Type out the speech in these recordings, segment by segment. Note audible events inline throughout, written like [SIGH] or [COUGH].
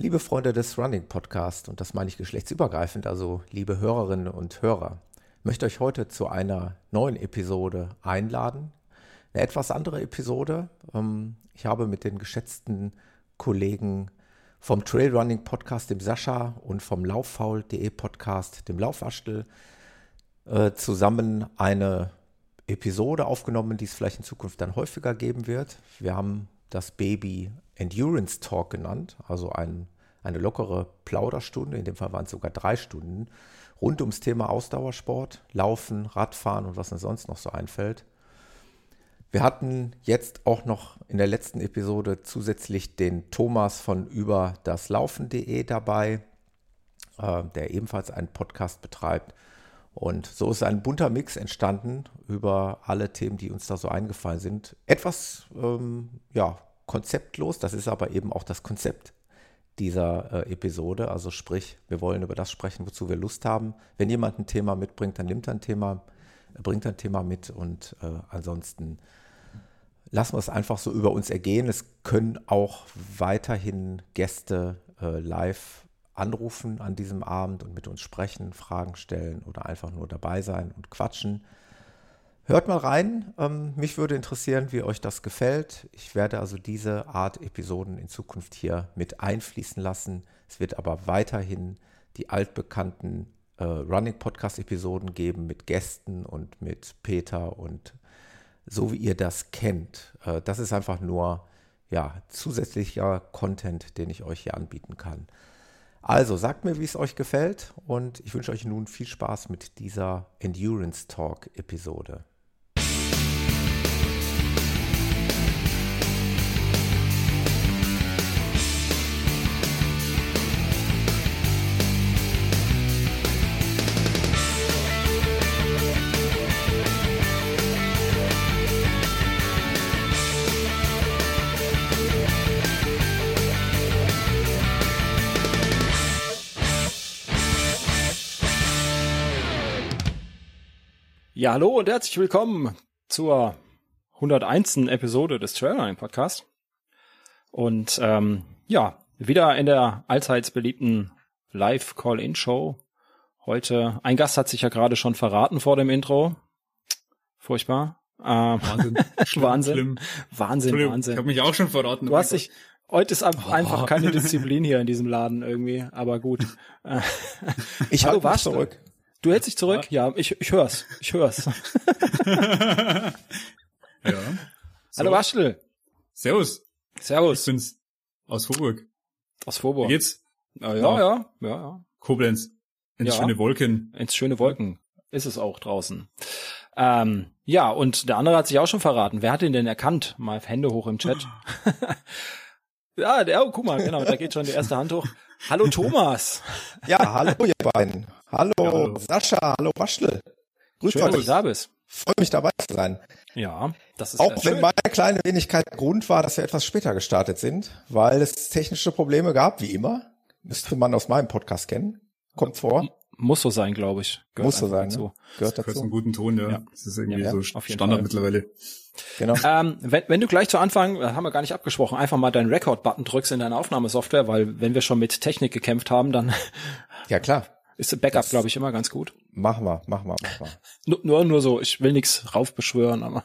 Liebe Freunde des Running Podcast, und das meine ich geschlechtsübergreifend, also liebe Hörerinnen und Hörer, möchte euch heute zu einer neuen Episode einladen. Eine etwas andere Episode. Ähm, ich habe mit den geschätzten Kollegen vom Trailrunning Podcast, dem Sascha, und vom Lauffaul.de Podcast, dem Laufwaschtel, äh, zusammen eine Episode aufgenommen, die es vielleicht in Zukunft dann häufiger geben wird. Wir haben das Baby Endurance Talk genannt, also ein, eine lockere Plauderstunde, in dem Fall waren es sogar drei Stunden, rund ums Thema Ausdauersport, Laufen, Radfahren und was uns sonst noch so einfällt. Wir hatten jetzt auch noch in der letzten Episode zusätzlich den Thomas von über das Laufen.de dabei, äh, der ebenfalls einen Podcast betreibt. Und so ist ein bunter Mix entstanden über alle Themen, die uns da so eingefallen sind. Etwas, ähm, ja, konzeptlos, das ist aber eben auch das Konzept dieser äh, Episode. Also sprich, wir wollen über das sprechen, wozu wir Lust haben. Wenn jemand ein Thema mitbringt, dann nimmt er ein Thema, bringt ein Thema mit und äh, ansonsten lassen wir es einfach so über uns ergehen. Es können auch weiterhin Gäste äh, live anrufen an diesem Abend und mit uns sprechen, Fragen stellen oder einfach nur dabei sein und quatschen. Hört mal rein. Ähm, mich würde interessieren, wie euch das gefällt. Ich werde also diese Art Episoden in Zukunft hier mit einfließen lassen. Es wird aber weiterhin die altbekannten äh, Running Podcast Episoden geben mit Gästen und mit Peter und so wie ihr das kennt. Äh, das ist einfach nur ja, zusätzlicher Content, den ich euch hier anbieten kann. Also sagt mir, wie es euch gefällt und ich wünsche euch nun viel Spaß mit dieser Endurance Talk Episode. Ja, hallo und herzlich willkommen zur 101. Episode des Trailline Podcast. Und ähm, ja, wieder in der allseits beliebten Live Call-In Show. Heute, ein Gast hat sich ja gerade schon verraten vor dem Intro. Furchtbar. Ähm, Wahnsinn. [LAUGHS] Wahnsinn. Schlimm. Wahnsinn, Wahnsinn. Ich habe mich auch schon verraten. Du hast dich, heute ist einfach oh. keine Disziplin hier in diesem Laden irgendwie, aber gut. ich halte was zurück. Du hältst dich zurück? Ja, ich, ich hör's. Ich hör's. [LAUGHS] ja. So. Hallo Waschel. Servus. Servus. Ich bin's. Aus Vorburg. Aus Vorburg. Wie geht's? Ja, ja, ja, ja, ja. Koblenz. Ins ja. schöne Wolken. Ins schöne Wolken. Ist es auch draußen. Ähm, ja, und der andere hat sich auch schon verraten. Wer hat ihn denn erkannt? Mal Hände hoch im Chat. [LAUGHS] ja, der, oh, guck mal, genau, da geht schon die erste Hand hoch. Hallo Thomas. Ja, hallo ihr beiden. Hallo, ja, hallo. Sascha, hallo Waschle. Grüß Schön, euch. dass du da bist. Freue mich dabei zu sein. Ja, das ist Auch wenn schön. meine kleine Wenigkeit Grund war, dass wir etwas später gestartet sind, weil es technische Probleme gab, wie immer. Müsste man aus meinem Podcast kennen. Kommt vor. Muss so sein, glaube ich. Gehört Muss so sein. Dazu. Ne? Gehört dazu. Gehört einen guten Ton, ja. ja. Das ist irgendwie ja, so Standard Fall. mittlerweile. Genau. Ähm, wenn, wenn du gleich zu Anfang, das haben wir gar nicht abgesprochen, einfach mal deinen Record-Button drückst in deine Aufnahmesoftware, weil wenn wir schon mit Technik gekämpft haben, dann ja klar ist Backup, glaube ich, immer ganz gut. Mach mal, mach mal, mach mal. nur, nur, nur so, ich will nichts raufbeschwören, aber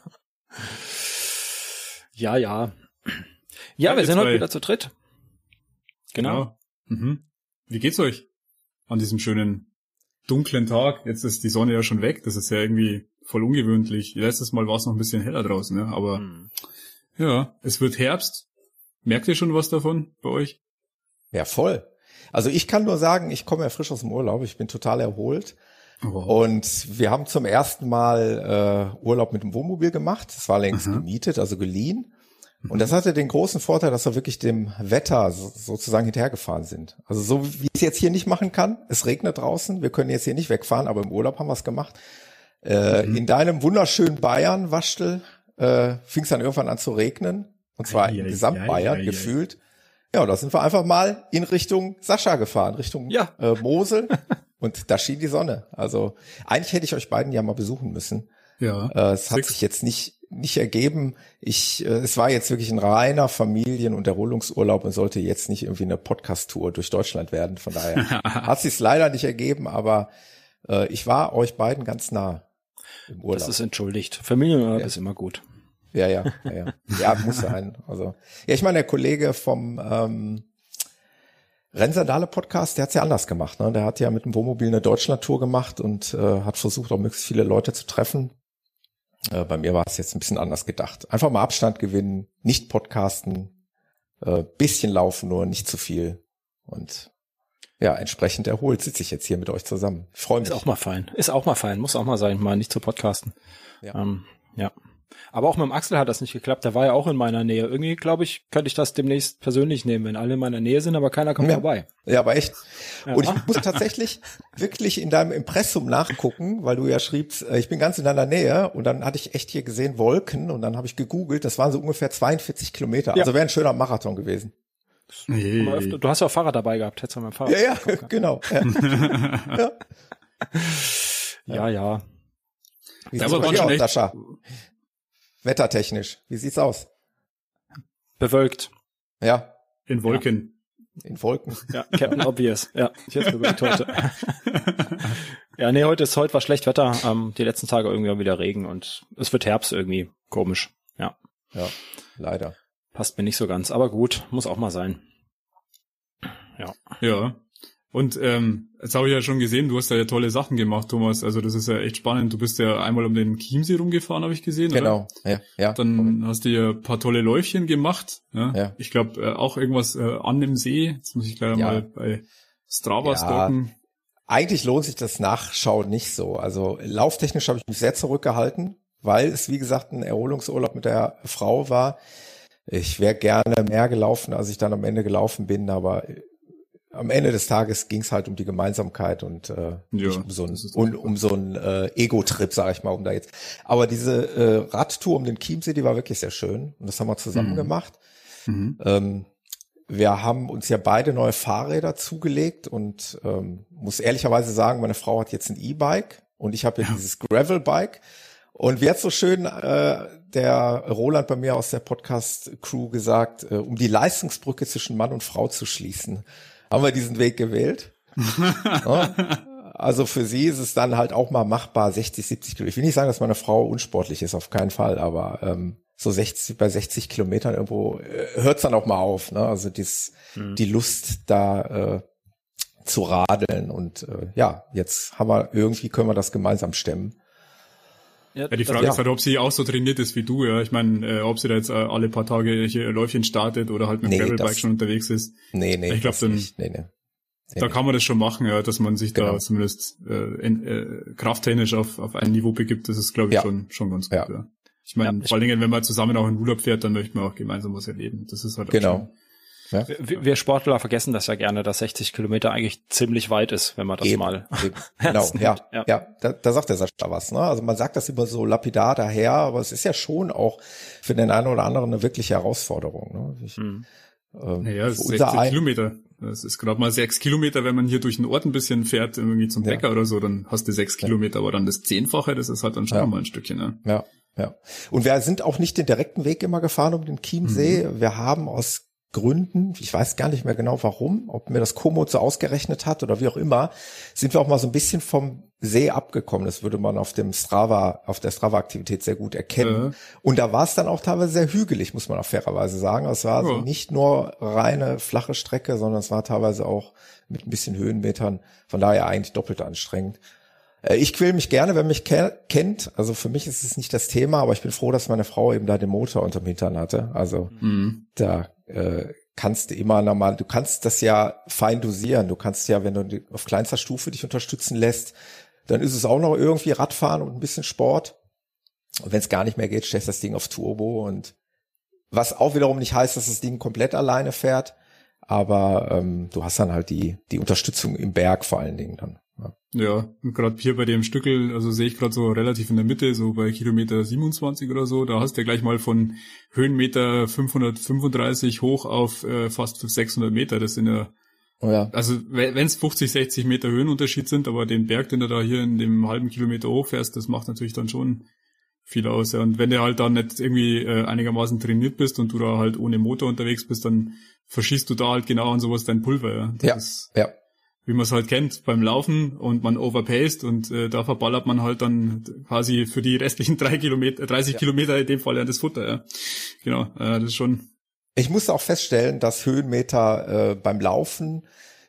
ja, ja. Ja, ja wir sind heute wieder zu dritt. Genau. genau. Mhm. Wie geht's euch an diesem schönen dunklen Tag? Jetzt ist die Sonne ja schon weg. Das ist ja irgendwie voll ungewöhnlich. Letztes Mal war es noch ein bisschen heller draußen, ne? aber mhm. ja, es wird Herbst. Merkt ihr schon was davon bei euch? Ja, voll. Also ich kann nur sagen, ich komme ja frisch aus dem Urlaub, ich bin total erholt. Oh. Und wir haben zum ersten Mal äh, Urlaub mit dem Wohnmobil gemacht. Es war längst mhm. gemietet, also geliehen. Und das hatte den großen Vorteil, dass wir wirklich dem Wetter sozusagen hinterhergefahren sind. Also so wie ich es jetzt hier nicht machen kann. Es regnet draußen, wir können jetzt hier nicht wegfahren, aber im Urlaub haben wir es gemacht. Äh, mhm. In deinem wunderschönen Bayern, Waschtel, äh, fing es dann irgendwann an zu regnen. Und zwar in Gesamtbayern gefühlt. Ja, da sind wir einfach mal in Richtung Sascha gefahren, Richtung ja. äh, Mosel. [LAUGHS] und da schien die Sonne. Also eigentlich hätte ich euch beiden ja mal besuchen müssen. Ja. Äh, es hat sich jetzt nicht nicht ergeben. Ich, äh, es war jetzt wirklich ein reiner Familien- und Erholungsurlaub und sollte jetzt nicht irgendwie eine Podcast-Tour durch Deutschland werden. Von daher [LAUGHS] hat sich leider nicht ergeben, aber äh, ich war euch beiden ganz nah im Urlaub. Das ist entschuldigt. Familienurlaub ja. ist immer gut. Ja, ja, ja, ja. ja muss sein. Also, ja, ich meine, der Kollege vom ähm, Rennsandale Podcast, der hat's ja anders gemacht. Ne? Der hat ja mit dem Wohnmobil eine Deutschlandtour gemacht und äh, hat versucht, auch möglichst viele Leute zu treffen. Äh, bei mir war es jetzt ein bisschen anders gedacht. Einfach mal Abstand gewinnen, nicht podcasten, äh, bisschen laufen, nur nicht zu viel. Und ja, entsprechend erholt sitze ich jetzt hier mit euch zusammen. Freue mich. Ist auch mal fein. Ist auch mal fein. Muss auch mal sein, mal nicht zu podcasten. Ja. Ähm, ja. Aber auch mit dem Axel hat das nicht geklappt. Der war ja auch in meiner Nähe. Irgendwie, glaube ich, könnte ich das demnächst persönlich nehmen, wenn alle in meiner Nähe sind, aber keiner kommt ja. vorbei. Ja, aber echt. Ja. Und ich muss tatsächlich [LAUGHS] wirklich in deinem Impressum nachgucken, weil du ja schriebst, äh, ich bin ganz in deiner Nähe und dann hatte ich echt hier gesehen Wolken und dann habe ich gegoogelt, das waren so ungefähr 42 Kilometer. Ja. Also wäre ein schöner Marathon gewesen. Hey. Du hast ja auch Fahrrad dabei gehabt, hättest du mal ein Fahrrad. Ja, ja, genau. Ja, [LAUGHS] ja. ja. ja. Wie sieht's bei dir aus, Sascha? Wettertechnisch, wie sieht's aus? Bewölkt. Ja. In Wolken. Ja. In Wolken. Ja, Captain Obvious. Ja, ich jetzt bewölkt heute. ja, nee, heute ist heute war schlecht Wetter. Ähm, die letzten Tage irgendwie wieder Regen und es wird Herbst irgendwie. Komisch. Ja. Ja, leider. Passt mir nicht so ganz, aber gut, muss auch mal sein. Ja. Ja. Und ähm, jetzt habe ich ja schon gesehen, du hast da ja tolle Sachen gemacht, Thomas. Also das ist ja echt spannend. Du bist ja einmal um den Chiemsee rumgefahren, habe ich gesehen. Genau, oder? ja. ja. Dann hast du ja ein paar tolle Läufchen gemacht. Ja. ja. Ich glaube äh, auch irgendwas äh, an dem See. Jetzt muss ich gleich ja. mal bei Strava ja. stalken. Eigentlich lohnt sich das Nachschauen nicht so. Also lauftechnisch habe ich mich sehr zurückgehalten, weil es wie gesagt ein Erholungsurlaub mit der Frau war. Ich wäre gerne mehr gelaufen, als ich dann am Ende gelaufen bin, aber am Ende des Tages ging es halt um die Gemeinsamkeit und äh, ja, um so ein, um, um so ein äh, Ego-Trip, sage ich mal, um da jetzt. Aber diese äh, Radtour um den Chiemsee, die war wirklich sehr schön und das haben wir zusammen mhm. gemacht. Mhm. Ähm, wir haben uns ja beide neue Fahrräder zugelegt und ähm, muss ehrlicherweise sagen, meine Frau hat jetzt ein E-Bike und ich habe ja, ja dieses Gravel-Bike. Und wie hat so schön äh, der Roland bei mir aus der Podcast-Crew gesagt, äh, um die Leistungsbrücke zwischen Mann und Frau zu schließen haben wir diesen Weg gewählt. [LAUGHS] ja. Also für sie ist es dann halt auch mal machbar, 60, 70 Kilometer. Ich will nicht sagen, dass meine Frau unsportlich ist, auf keinen Fall, aber ähm, so 60, bei 60 Kilometern irgendwo äh, hört es dann auch mal auf. Ne? Also dies, mhm. die Lust da äh, zu radeln und äh, ja, jetzt haben wir irgendwie können wir das gemeinsam stemmen. Ja, ja die Frage das, ist halt, ob sie auch so trainiert ist wie du, ja. Ich meine, äh, ob sie da jetzt äh, alle paar Tage hier Läufchen startet oder halt mit dem nee, Gravelbike schon unterwegs ist. Nee, nee. Ich glaube, dann, nee, nee. Nee, da kann man das schon machen, ja, dass man sich genau. da zumindest äh, in, äh, krafttechnisch auf, auf ein Niveau begibt, das ist, glaube ich, ja. schon, schon ganz gut. Ja. ja. Ich meine, ja, vor allen Dingen, wenn man zusammen auch in Urlaub fährt, dann möchte man auch gemeinsam was erleben. Das ist halt genau. Schon, ja. Wir, wir, Sportler vergessen das ja gerne, dass 60 Kilometer eigentlich ziemlich weit ist, wenn man das eben, mal. Eben. [LAUGHS] Genau, ja, ja, ja. Da, da sagt der Sascha was. Ne? Also man sagt das immer so lapidar daher, aber es ist ja schon auch für den einen oder anderen eine wirkliche Herausforderung. Ne? Ich, mhm. ähm, naja, das ist 60 ein, Kilometer. Das ist gerade mal sechs Kilometer, wenn man hier durch den Ort ein bisschen fährt, irgendwie zum Bäcker ja. oder so, dann hast du sechs Kilometer, aber dann das Zehnfache, das ist halt dann schon ja. mal ein Stückchen. Ne? Ja, ja. Und wir sind auch nicht den direkten Weg immer gefahren um den Chiemsee. Mhm. Wir haben aus Gründen, ich weiß gar nicht mehr genau warum, ob mir das Komoot so ausgerechnet hat oder wie auch immer, sind wir auch mal so ein bisschen vom See abgekommen. Das würde man auf dem Strava, auf der Strava-Aktivität sehr gut erkennen. Ja. Und da war es dann auch teilweise sehr hügelig, muss man auch fairerweise sagen. Es war also ja. nicht nur reine flache Strecke, sondern es war teilweise auch mit ein bisschen Höhenmetern. Von daher eigentlich doppelt anstrengend. Äh, ich quäl mich gerne, wenn mich kennt. Also für mich ist es nicht das Thema, aber ich bin froh, dass meine Frau eben da den Motor unterm Hintern hatte. Also mhm. da äh, kannst du immer normal, du kannst das ja fein dosieren. Du kannst ja, wenn du auf kleinster Stufe dich unterstützen lässt, dann ist es auch noch irgendwie Radfahren und ein bisschen Sport. Und wenn es gar nicht mehr geht, stellst du das Ding auf Turbo und was auch wiederum nicht heißt, dass das Ding komplett alleine fährt, aber ähm, du hast dann halt die die Unterstützung im Berg vor allen Dingen dann. Ja, gerade hier bei dem Stückel, also sehe ich gerade so relativ in der Mitte, so bei Kilometer 27 oder so, da hast du ja gleich mal von Höhenmeter 535 hoch auf äh, fast 600 Meter. Das sind ja, oh ja. also wenn es 50, 60 Meter Höhenunterschied sind, aber den Berg, den du da hier in dem halben Kilometer hochfährst, das macht natürlich dann schon viel aus. Ja. Und wenn du halt dann nicht irgendwie äh, einigermaßen trainiert bist und du da halt ohne Motor unterwegs bist, dann verschießt du da halt genau an sowas dein Pulver. Ja, das Ja, ist, ja. Wie man es halt kennt beim Laufen und man overpaced und äh, da verballert man halt dann quasi für die restlichen drei Kilometer, 30 Ja. Kilometer in dem Fall ja das Futter. Ja. Genau, äh, das ist schon Ich musste auch feststellen, dass Höhenmeter äh, beim Laufen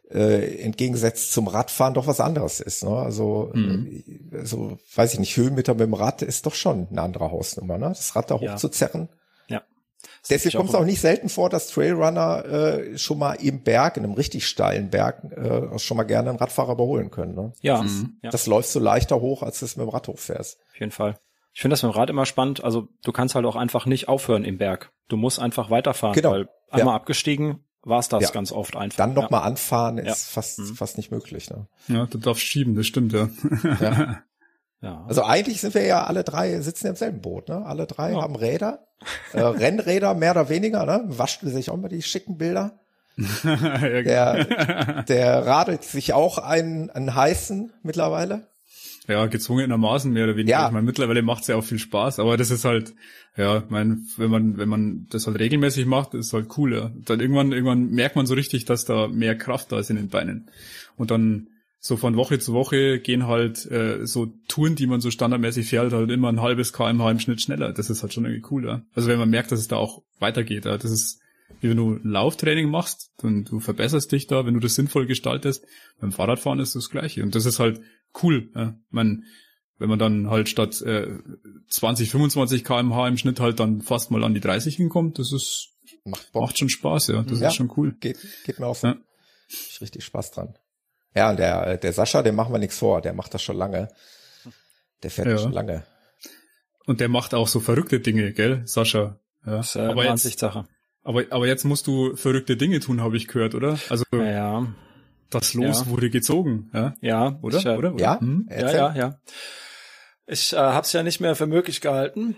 äh, entgegengesetzt zum Radfahren doch was anderes ist. Ne? Also, Mhm. äh, so weiß ich nicht, Höhenmeter mit dem Rad ist doch schon eine andere Hausnummer, ne? Das Rad da hochzuzerren. Ja. Deswegen kommt es auch nicht selten vor, dass Trailrunner äh, schon mal im Berg, in einem richtig steilen Berg, äh, auch schon mal gerne einen Radfahrer überholen können. Ne? Ja, Mhm. ja. Das läuft so leichter hoch, als du es mit dem Rad hochfährst. auf jeden Fall. Ich finde das mit dem Rad immer spannend. Also du kannst halt auch einfach nicht aufhören im Berg. Du musst einfach weiterfahren, Genau. weil einmal Ja. abgestiegen war es das Ja. ganz oft einfach. Dann noch ja. mal anfahren ist Ja. fast, Mhm. fast nicht möglich. Ne? Ja, du darfst schieben, das stimmt, ja. Ja. [LAUGHS] Ja. Also eigentlich sind wir ja alle drei, sitzen im selben Boot, ne? Alle drei Ja. haben Räder, äh, Rennräder mehr oder weniger, ne? Waschen sich auch mal die schicken Bilder. [LAUGHS] Der, der radelt sich auch einen, einen heißen mittlerweile. ja, gezwungenermaßen mehr oder weniger. Ja. Ich meine, mittlerweile macht es ja auch viel Spaß, aber das ist halt, ja, ich mein, wenn man, wenn man das halt regelmäßig macht, ist halt cool, ja. Dann irgendwann, irgendwann merkt man so richtig, dass da mehr Kraft da ist in den Beinen. Und dann so von Woche zu Woche gehen halt äh, so Touren, die man so standardmäßig fährt, halt immer ein halbes kmh im Schnitt schneller. Das ist halt schon irgendwie cool, ja. Also wenn man merkt, dass es da auch weitergeht, ja. Das ist, wie wenn du ein Lauftraining machst, dann du verbesserst dich da, wenn du das sinnvoll gestaltest. Beim Fahrradfahren ist das Gleiche. Und das ist halt cool. Ja. Man, wenn man dann halt statt äh, 20, 25 kmh im Schnitt halt dann fast mal an die 30 hinkommt, das ist, Macht Bock. macht schon Spaß, ja. Das Ja. ist schon cool. Geht, geht mir auch. Ja. Ich richtig Spaß dran. Ja, und der, der Sascha, dem machen wir nichts vor. Der macht das schon lange. Der fährt Ja. das schon lange. Und der macht auch so verrückte Dinge, gell, Sascha? Ja. Das ist äh, aber, aber jetzt, Ansichtssache. aber, aber jetzt musst du verrückte Dinge tun, habe ich gehört, oder? Also Ja, das Los Ja. wurde gezogen, ja? ja. Oder? Ich, äh, oder? oder? Ja? Hm? Ja, ja, ja. Ich äh, habe es ja nicht mehr für möglich gehalten,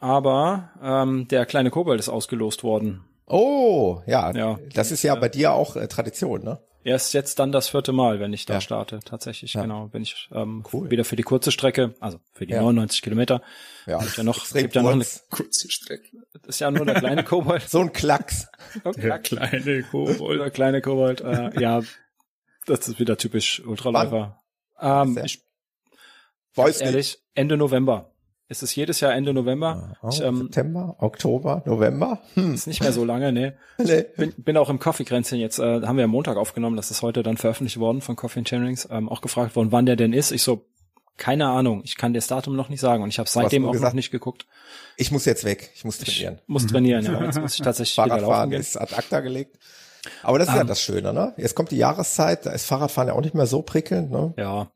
aber ähm, der kleine Kobold ist ausgelost worden. Oh, ja. Ja. Das ist ja bei dir auch äh, Tradition, ne? Erst jetzt dann das vierte Mal, wenn ich da Ja. starte. Tatsächlich, Ja. genau. Bin ich ähm, Cool. wieder für die kurze Strecke, also für die Ja. 99 Kilometer. Ja. Gibt ja noch, gibt ja noch eine, kurz. Kurze Strecke. ist ja nur der kleine Kobold. [LAUGHS] So ein Klacks. [LAUGHS] Der kleine Kobold. Der kleine Kobold, äh, ja, das ist wieder typisch Ultraläufer. Ähm, ich, Weiß nicht. ehrlich, Ende November. Es ist jedes Jahr Ende November. Oh, Ich, ähm, September, Oktober, November. Hm. ist nicht mehr so lange, ne. Nee. Bin, bin auch im Coffee-Kränzchen jetzt, äh, haben wir am Montag aufgenommen, das ist heute dann veröffentlicht worden von Coffee and Channelings, ähm, auch gefragt worden, wann der denn ist. Ich so, keine Ahnung, ich kann das Datum noch nicht sagen und ich habe seitdem auch gesagt, noch nicht geguckt. Ich muss jetzt weg. Ich muss Ich trainieren. muss trainieren, ja. Jetzt muss ich [LAUGHS] tatsächlich wieder Fahrradfahren gehen. ist ad acta gelegt. Aber das ist ja Ähm. das Schöne, ne? Jetzt kommt die Jahreszeit, da ist Fahrradfahren ja auch nicht mehr so prickelnd, ne? Ja.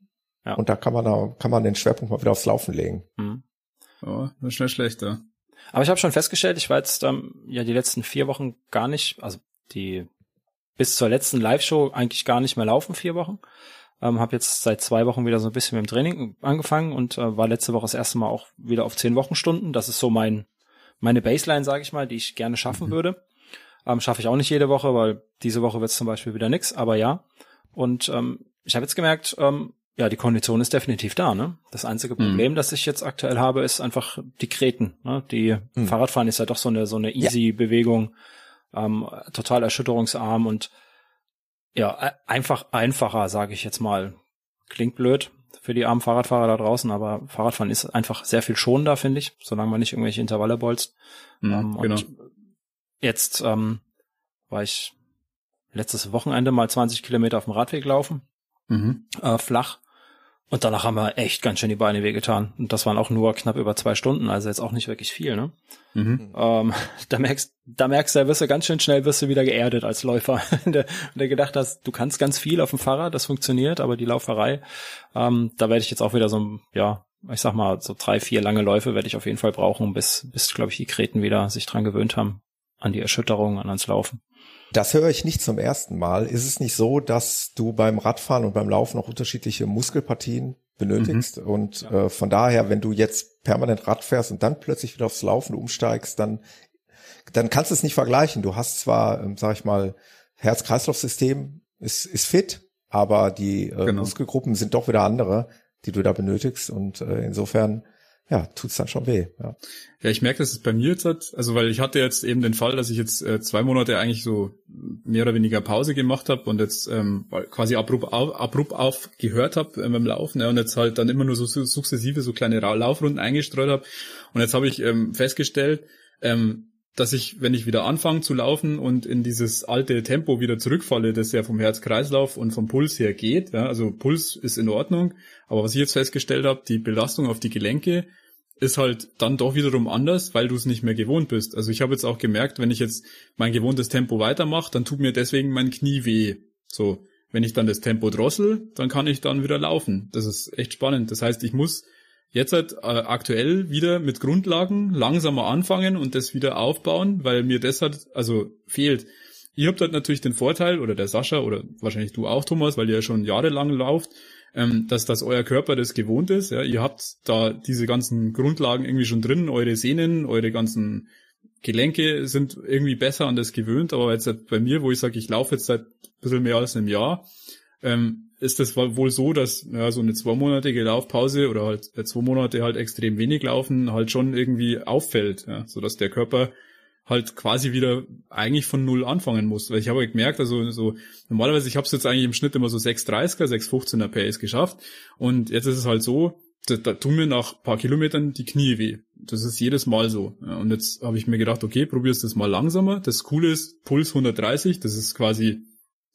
Ja. Und da kann man da kann man den Schwerpunkt mal wieder aufs Laufen legen. Hm. Ja, das ist schnell schlechter. Aber ich habe schon festgestellt, ich war jetzt ähm, ja die letzten vier Wochen gar nicht, also die bis zur letzten Live-Show eigentlich gar nicht mehr laufen, vier Wochen. Ähm, habe jetzt seit zwei Wochen wieder so ein bisschen mit dem Training angefangen und äh, war letzte Woche das erste Mal auch wieder auf zehn Wochenstunden. Das ist so mein meine Baseline, sage ich mal, die ich gerne schaffen würde. Ähm, Schaffe ich auch nicht jede Woche, weil diese Woche wird es zum Beispiel wieder nix, aber ja. Und ähm, ich habe jetzt gemerkt, ähm, ja, die Kondition ist definitiv da. Ne? Das einzige Problem, das ich jetzt aktuell habe, ist einfach die Kreten. Ne? Die Mhm. Fahrradfahren ist ja doch so eine so eine Ja. easy Bewegung, ähm, total erschütterungsarm und ja e- einfach einfacher, sage ich jetzt mal. Klingt blöd für die armen Fahrradfahrer da draußen, aber Fahrradfahren ist einfach sehr viel schonender, finde ich, solange man nicht irgendwelche Intervalle bolzt. Mhm, Ähm, genau. Und jetzt ähm, war ich letztes Wochenende mal 20 Kilometer auf dem Radweg laufen, Mhm. äh, flach. Und danach haben wir echt ganz schön die Beine wehgetan. Und das waren auch nur knapp über zwei Stunden, also jetzt auch nicht wirklich viel, ne? Mhm. Ähm, [LAUGHS] da merkst, da merkst du, da wirst du ganz schön schnell, wirst du wieder geerdet als Läufer. [LAUGHS] Wenn du gedacht hast, du kannst ganz viel auf dem Fahrrad, das funktioniert, aber die Lauferei, ähm, da werde ich jetzt auch wieder so, ja, ich sag mal, so drei, vier lange Läufe werde ich auf jeden Fall brauchen, bis, bis, glaube ich, die Kreten wieder sich dran gewöhnt haben. An die Erschütterung, an ans Laufen. Das höre ich nicht zum ersten Mal. Ist es nicht so, dass du beim Radfahren und beim Laufen auch unterschiedliche Muskelpartien benötigst? Und äh, von daher, wenn du jetzt permanent Rad fährst und dann plötzlich wieder aufs Laufen umsteigst, dann, dann kannst du es nicht vergleichen. Du hast zwar, ähm, sag ich mal, Herz-Kreislauf-System ist, ist fit, aber die äh, Genau. Muskelgruppen sind doch wieder andere, die du da benötigst. Und äh, insofern ja, tut's dann schon weh. Ja, ja ich merke, dass es bei mir jetzt hat, also weil ich hatte jetzt eben den Fall, dass ich jetzt äh, zwei Monate eigentlich so mehr oder weniger Pause gemacht habe und jetzt ähm, quasi abrupt, auf, abrupt aufgehört habe äh, beim Laufen ja, und jetzt halt dann immer nur so sukzessive so kleine Laufrunden eingestreut habe. Und jetzt habe ich ähm, festgestellt, ähm, dass ich, wenn ich wieder anfange zu laufen und in dieses alte Tempo wieder zurückfalle, das ja vom Herz-Kreislauf und vom Puls her geht, ja, also Puls ist in Ordnung, aber was ich jetzt festgestellt habe, die Belastung auf die Gelenke ist halt dann doch wiederum anders, weil du es nicht mehr gewohnt bist. Also ich habe jetzt auch gemerkt, wenn ich jetzt mein gewohntes Tempo weitermache, dann tut mir deswegen mein Knie weh. So, wenn ich dann das Tempo drossel, dann kann ich dann wieder laufen. Das ist echt spannend. Das heißt, ich muss jetzt halt äh, aktuell wieder mit Grundlagen langsamer anfangen und das wieder aufbauen, weil mir das halt also fehlt. Ihr habt halt natürlich den Vorteil, oder der Sascha, oder wahrscheinlich du auch, Thomas, weil ihr ja schon jahrelang lauft, ähm, dass das euer Körper das gewohnt ist. Ja? Ihr habt da diese ganzen Grundlagen irgendwie schon drin, eure Sehnen, eure ganzen Gelenke sind irgendwie besser an das gewöhnt, aber jetzt halt bei mir, wo ich sage, ich laufe jetzt seit ein bisschen mehr als einem Jahr, ähm, ist das wohl so, dass ja, so eine zweimonatige Laufpause oder halt äh, zwei Monate halt extrem wenig laufen halt schon irgendwie auffällt, ja, so dass der Körper halt quasi wieder eigentlich von null anfangen muss. Weil ich habe halt gemerkt, also so normalerweise, ich habe es jetzt eigentlich im Schnitt immer so 6,30er, 6,15er Pace geschafft und jetzt ist es halt so, da, da tun mir nach paar Kilometern die Knie weh. Das ist jedes Mal so. Ja, und jetzt habe ich mir gedacht, okay, probierst das mal langsamer. Das Coole ist, Puls 130, das ist quasi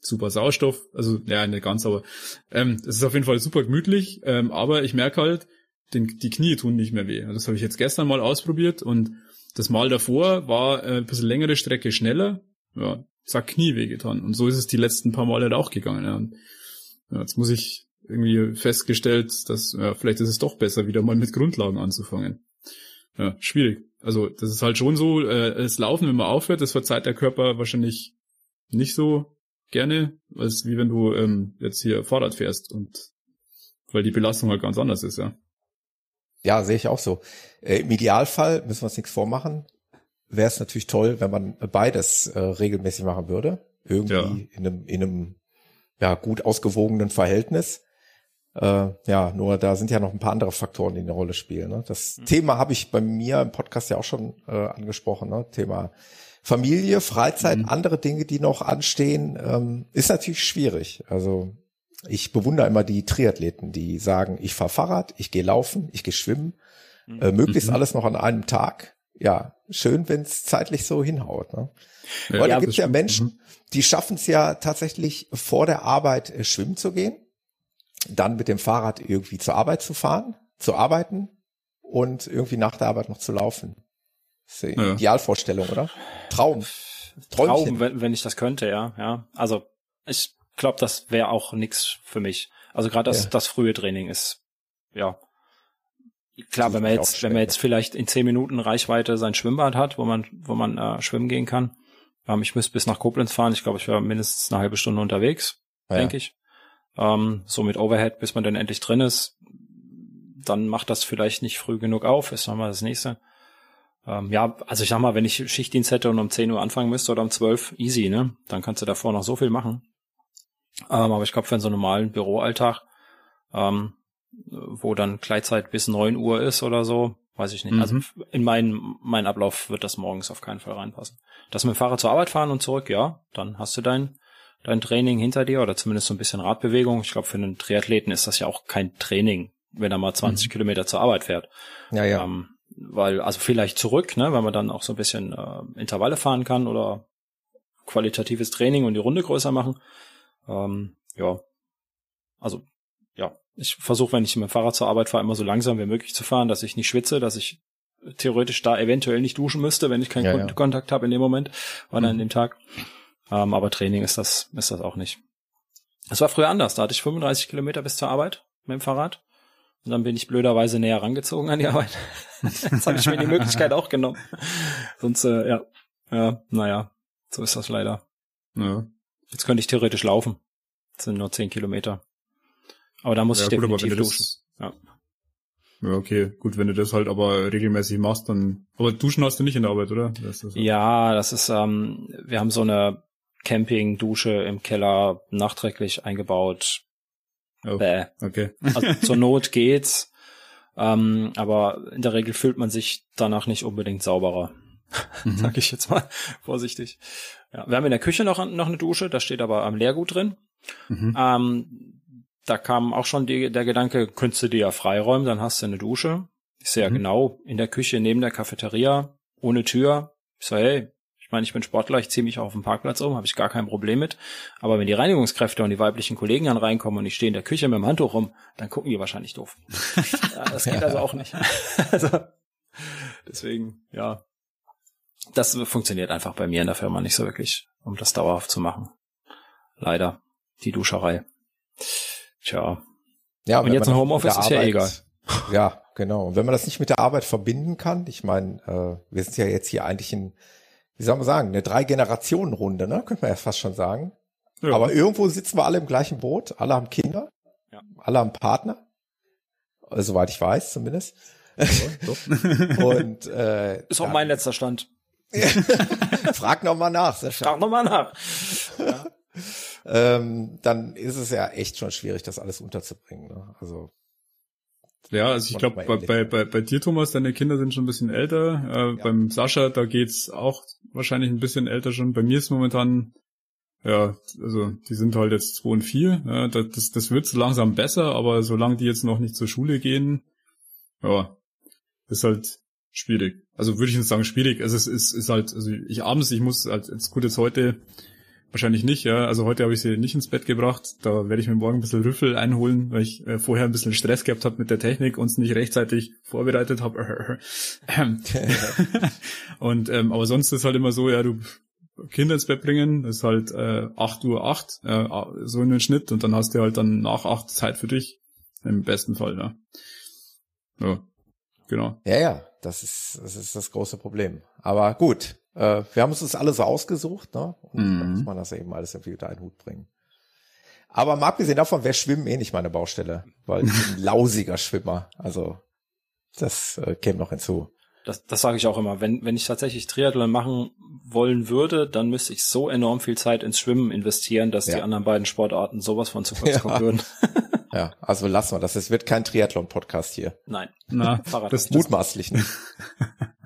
super Sauerstoff, also ja, nicht ganz, aber ähm, es ist auf jeden Fall super gemütlich, ähm, aber ich merke halt, den, die Knie tun nicht mehr weh. Das habe ich jetzt gestern mal ausprobiert und das Mal davor war äh, ein bisschen längere Strecke schneller, ja, zack, Knie wehgetan. Und so ist es die letzten paar Male halt auch gegangen. Ja. Und, ja, jetzt muss ich irgendwie festgestellt, dass ja, vielleicht ist es doch besser, wieder mal mit Grundlagen anzufangen. Ja, schwierig. Also das ist halt schon so, äh, das Laufen, wenn man aufhört, das verzeiht der Körper wahrscheinlich nicht so gerne, als wie wenn du ähm, jetzt hier Fahrrad fährst und weil die Belastung halt ganz anders ist, ja. Ja, sehe ich auch so. Äh, Im Idealfall, müssen wir uns nichts vormachen, wäre es natürlich toll, wenn man beides äh, regelmäßig machen würde. Irgendwie ja. in einem, in einem ja, gut ausgewogenen Verhältnis. Äh, ja, nur da sind ja noch ein paar andere Faktoren, die eine Rolle spielen. Ne? Das mhm. Thema habe ich bei mir im Podcast ja auch schon äh, angesprochen. Ne? Thema Familie, Freizeit, mhm. andere Dinge, die noch anstehen, ähm, ist natürlich schwierig. Also ich bewundere immer die Triathleten, die sagen, ich fahre Fahrrad, ich gehe laufen, ich gehe schwimmen, mhm. äh, möglichst mhm. alles noch an einem Tag. Ja, schön, wenn es zeitlich so hinhaut. Ne? Ja, Weil da gibt es ja Menschen, mhm. die schaffen es ja tatsächlich vor der Arbeit äh, schwimmen zu gehen, dann mit dem Fahrrad irgendwie zur Arbeit zu fahren, zu arbeiten und irgendwie nach der Arbeit noch zu laufen. Das ist eine ja. Idealvorstellung, oder? Traum. Träumchen. Traum, wenn, wenn ich das könnte, ja. ja. Also ich glaube, das wäre auch nix für mich. Also gerade das, ja. das frühe Training ist, ja. Klar, wenn man jetzt, wenn man jetzt vielleicht in zehn Minuten Reichweite sein Schwimmbad hat, wo man, wo man äh, schwimmen gehen kann. Ähm, ich müsste bis nach Koblenz fahren. Ich glaube, ich wäre mindestens eine halbe Stunde unterwegs, ja. denke ich. Ähm, so mit Overhead, bis man dann endlich drin ist. Dann macht das vielleicht nicht früh genug auf, ist nochmal das nächste. Ähm, ja, also ich sag mal, wenn ich Schichtdienst hätte und um 10 Uhr anfangen müsste oder um 12, easy, ne? Dann kannst du davor noch so viel machen. Ähm, aber ich glaube, für einen so normalen Büroalltag, ähm, wo dann Gleitzeit bis 9 Uhr ist oder so, weiß ich nicht. Also mhm. Also in meinen mein Ablauf wird das morgens auf keinen Fall reinpassen. Das mit dem Fahrrad zur Arbeit fahren und zurück, ja, dann hast du dein dein Training hinter dir oder zumindest so ein bisschen Radbewegung. Ich glaube, für einen Triathleten ist das ja auch kein Training, wenn er mal 20 mhm. Kilometer zur Arbeit fährt. Ja, ja. Ähm, weil, also vielleicht zurück, ne, weil man dann auch so ein bisschen äh, Intervalle fahren kann oder qualitatives Training und die Runde größer machen. Ähm, ja. Also, ja. Ich versuche, wenn ich mit dem Fahrrad zur Arbeit fahre, immer so langsam wie möglich zu fahren, dass ich nicht schwitze, dass ich theoretisch da eventuell nicht duschen müsste, wenn ich keinen ja, ja. Kontakt habe in dem Moment oder mhm. an dem Tag. Ähm, aber Training ist das, ist das auch nicht. Es war früher anders. Da hatte ich 35 Kilometer bis zur Arbeit mit dem Fahrrad. Und dann bin ich blöderweise näher rangezogen an die Arbeit. [LAUGHS] Jetzt habe ich mir die Möglichkeit auch genommen. Sonst, äh, ja, ja, naja, so ist das leider. Ja. Jetzt könnte ich theoretisch laufen. Das sind nur zehn Kilometer. Aber da muss ja, ich gut, definitiv duschen. Ja. Ja, okay, gut, wenn du das halt aber regelmäßig machst, dann. Aber duschen hast du nicht in der Arbeit, oder? Das so. Ja, das ist, ähm, wir haben so eine Camping-Dusche im Keller nachträglich eingebaut. Oh, Bäh. Okay. Also zur Not geht's. Ähm, aber in der Regel fühlt man sich danach nicht unbedingt sauberer. [LAUGHS] Mhm. Sag ich jetzt mal [LAUGHS] vorsichtig. Ja, wir haben in der Küche noch, noch eine Dusche, da steht aber am Leergut drin. Mhm. Ähm, da kam auch schon die, der Gedanke, könntest du dir ja freiräumen, dann hast du eine Dusche. Ich sehe mhm. ja genau in der Küche neben der Cafeteria, ohne Tür. Ich so, hey, meine, ich bin Sportler, ich ziehe mich auch auf dem Parkplatz um, habe ich gar kein Problem mit. Aber wenn die Reinigungskräfte und die weiblichen Kollegen dann reinkommen und ich stehe in der Küche mit dem Handtuch rum, dann gucken die wahrscheinlich doof. [LAUGHS] ja, das geht also auch nicht. [LAUGHS] also, deswegen, ja. Das funktioniert einfach bei mir in der Firma nicht so wirklich, um das dauerhaft zu machen. Leider. Die Duscherei. Tja. Ja, und jetzt ein Homeoffice ist ja egal. Ja, genau. Und wenn man das nicht mit der Arbeit verbinden kann, ich meine, äh, wir sind ja jetzt hier eigentlich in, wie soll man sagen, eine Drei-Generationen-Runde, ne? Könnte man ja fast schon sagen. Ja. Aber irgendwo sitzen wir alle im gleichen Boot, alle haben Kinder, ja. alle haben Partner, äh, soweit ich weiß zumindest. [LAUGHS] und äh, ist auch mein letzter Stand. [LAUGHS] Frag noch mal nach, Sascha. Frag noch mal nach. Ja. ähm, dann ist es ja echt schon schwierig, das alles unterzubringen. Ne? Also ja, also ich glaube, bei, bei, bei, bei dir, Thomas, deine Kinder sind schon ein bisschen älter. Äh, ja. Beim Sascha, da geht's auch wahrscheinlich ein bisschen älter schon. Bei mir ist momentan, ja, also die sind halt jetzt zwei und vier. Ja, das, das wird so langsam besser, aber solange die jetzt noch nicht zur Schule gehen, ja, ist halt schwierig. Also würde ich nicht sagen schwierig. Also es ist, ist halt, also ich abends, ich muss halt, jetzt gut jetzt heute Wahrscheinlich nicht, ja. Also heute habe ich sie nicht ins Bett gebracht. Da werde ich mir morgen ein bisschen Rüffel einholen, weil ich äh, vorher ein bisschen Stress gehabt habe mit der Technik und es nicht rechtzeitig vorbereitet habe. [LAUGHS] und ähm, aber sonst ist halt immer so, ja, du Kinder ins Bett bringen, ist halt äh, 8 Uhr 8, äh, so in den Schnitt und dann hast du halt dann nach 8 Zeit für dich. Im besten Fall, ja. Ja, genau. Ja, ja, das ist, das ist das große Problem. Aber gut, äh, wir haben uns das alles so ausgesucht, ne? Und mhm. dann muss man das eben alles irgendwie unter einen Hut bringen. Aber mal abgesehen davon wäre Schwimmen eh nicht meine Baustelle, weil ich bin ein [LAUGHS] lausiger Schwimmer. Also das äh, käme noch hinzu. Das, das sage ich auch immer. Wenn, wenn ich tatsächlich Triathlon machen wollen würde, dann müsste ich so enorm viel Zeit ins Schwimmen investieren, dass ja. die anderen beiden Sportarten sowas von zu kurz ja. kommen würden. [LAUGHS] ja, also lassen wir das. Es wird kein Triathlon-Podcast hier. Nein. Na, das, das mutmaßlich nicht. [LAUGHS]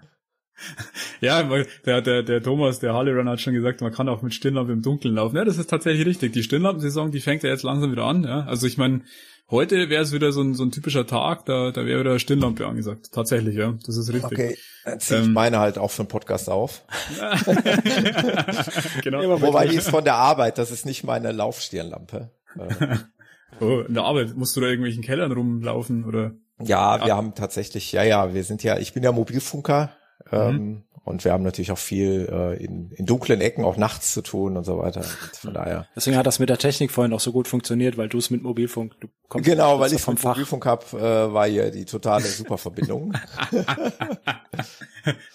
[LAUGHS] ja, der, der, der Thomas, der Harley Runner hat schon gesagt, man kann auch mit Stirnlampe im Dunkeln laufen. Ja, das ist tatsächlich richtig. Die Stirnlampensaison, die fängt ja jetzt langsam wieder an. Ja? Also ich meine, heute wäre es wieder so ein, so ein typischer Tag, da, da wäre wieder Stirnlampe angesagt. Tatsächlich, ja. Das ist richtig. Okay, dann ziehe ich ähm, meine halt auch für den Podcast auf. [LAUGHS] genau. Wobei die ist von der Arbeit, das ist nicht meine Laufstirnlampe. [LAUGHS] oh, in der Arbeit musst du da irgendwelchen Kellern rumlaufen oder? Ja, ja, wir haben tatsächlich, ja, ja, wir sind ja, ich bin ja Mobilfunker, Mhm. Ähm, und wir haben natürlich auch viel äh, in, in dunklen Ecken auch nachts zu tun und so weiter. Und [LAUGHS] von daher. Deswegen hat das mit der Technik vorhin auch so gut funktioniert, weil du es mit Mobilfunk, du kommst Genau, weil ich vom Fach. Mobilfunk hab, äh, war hier die totale Superverbindung. [LAUGHS]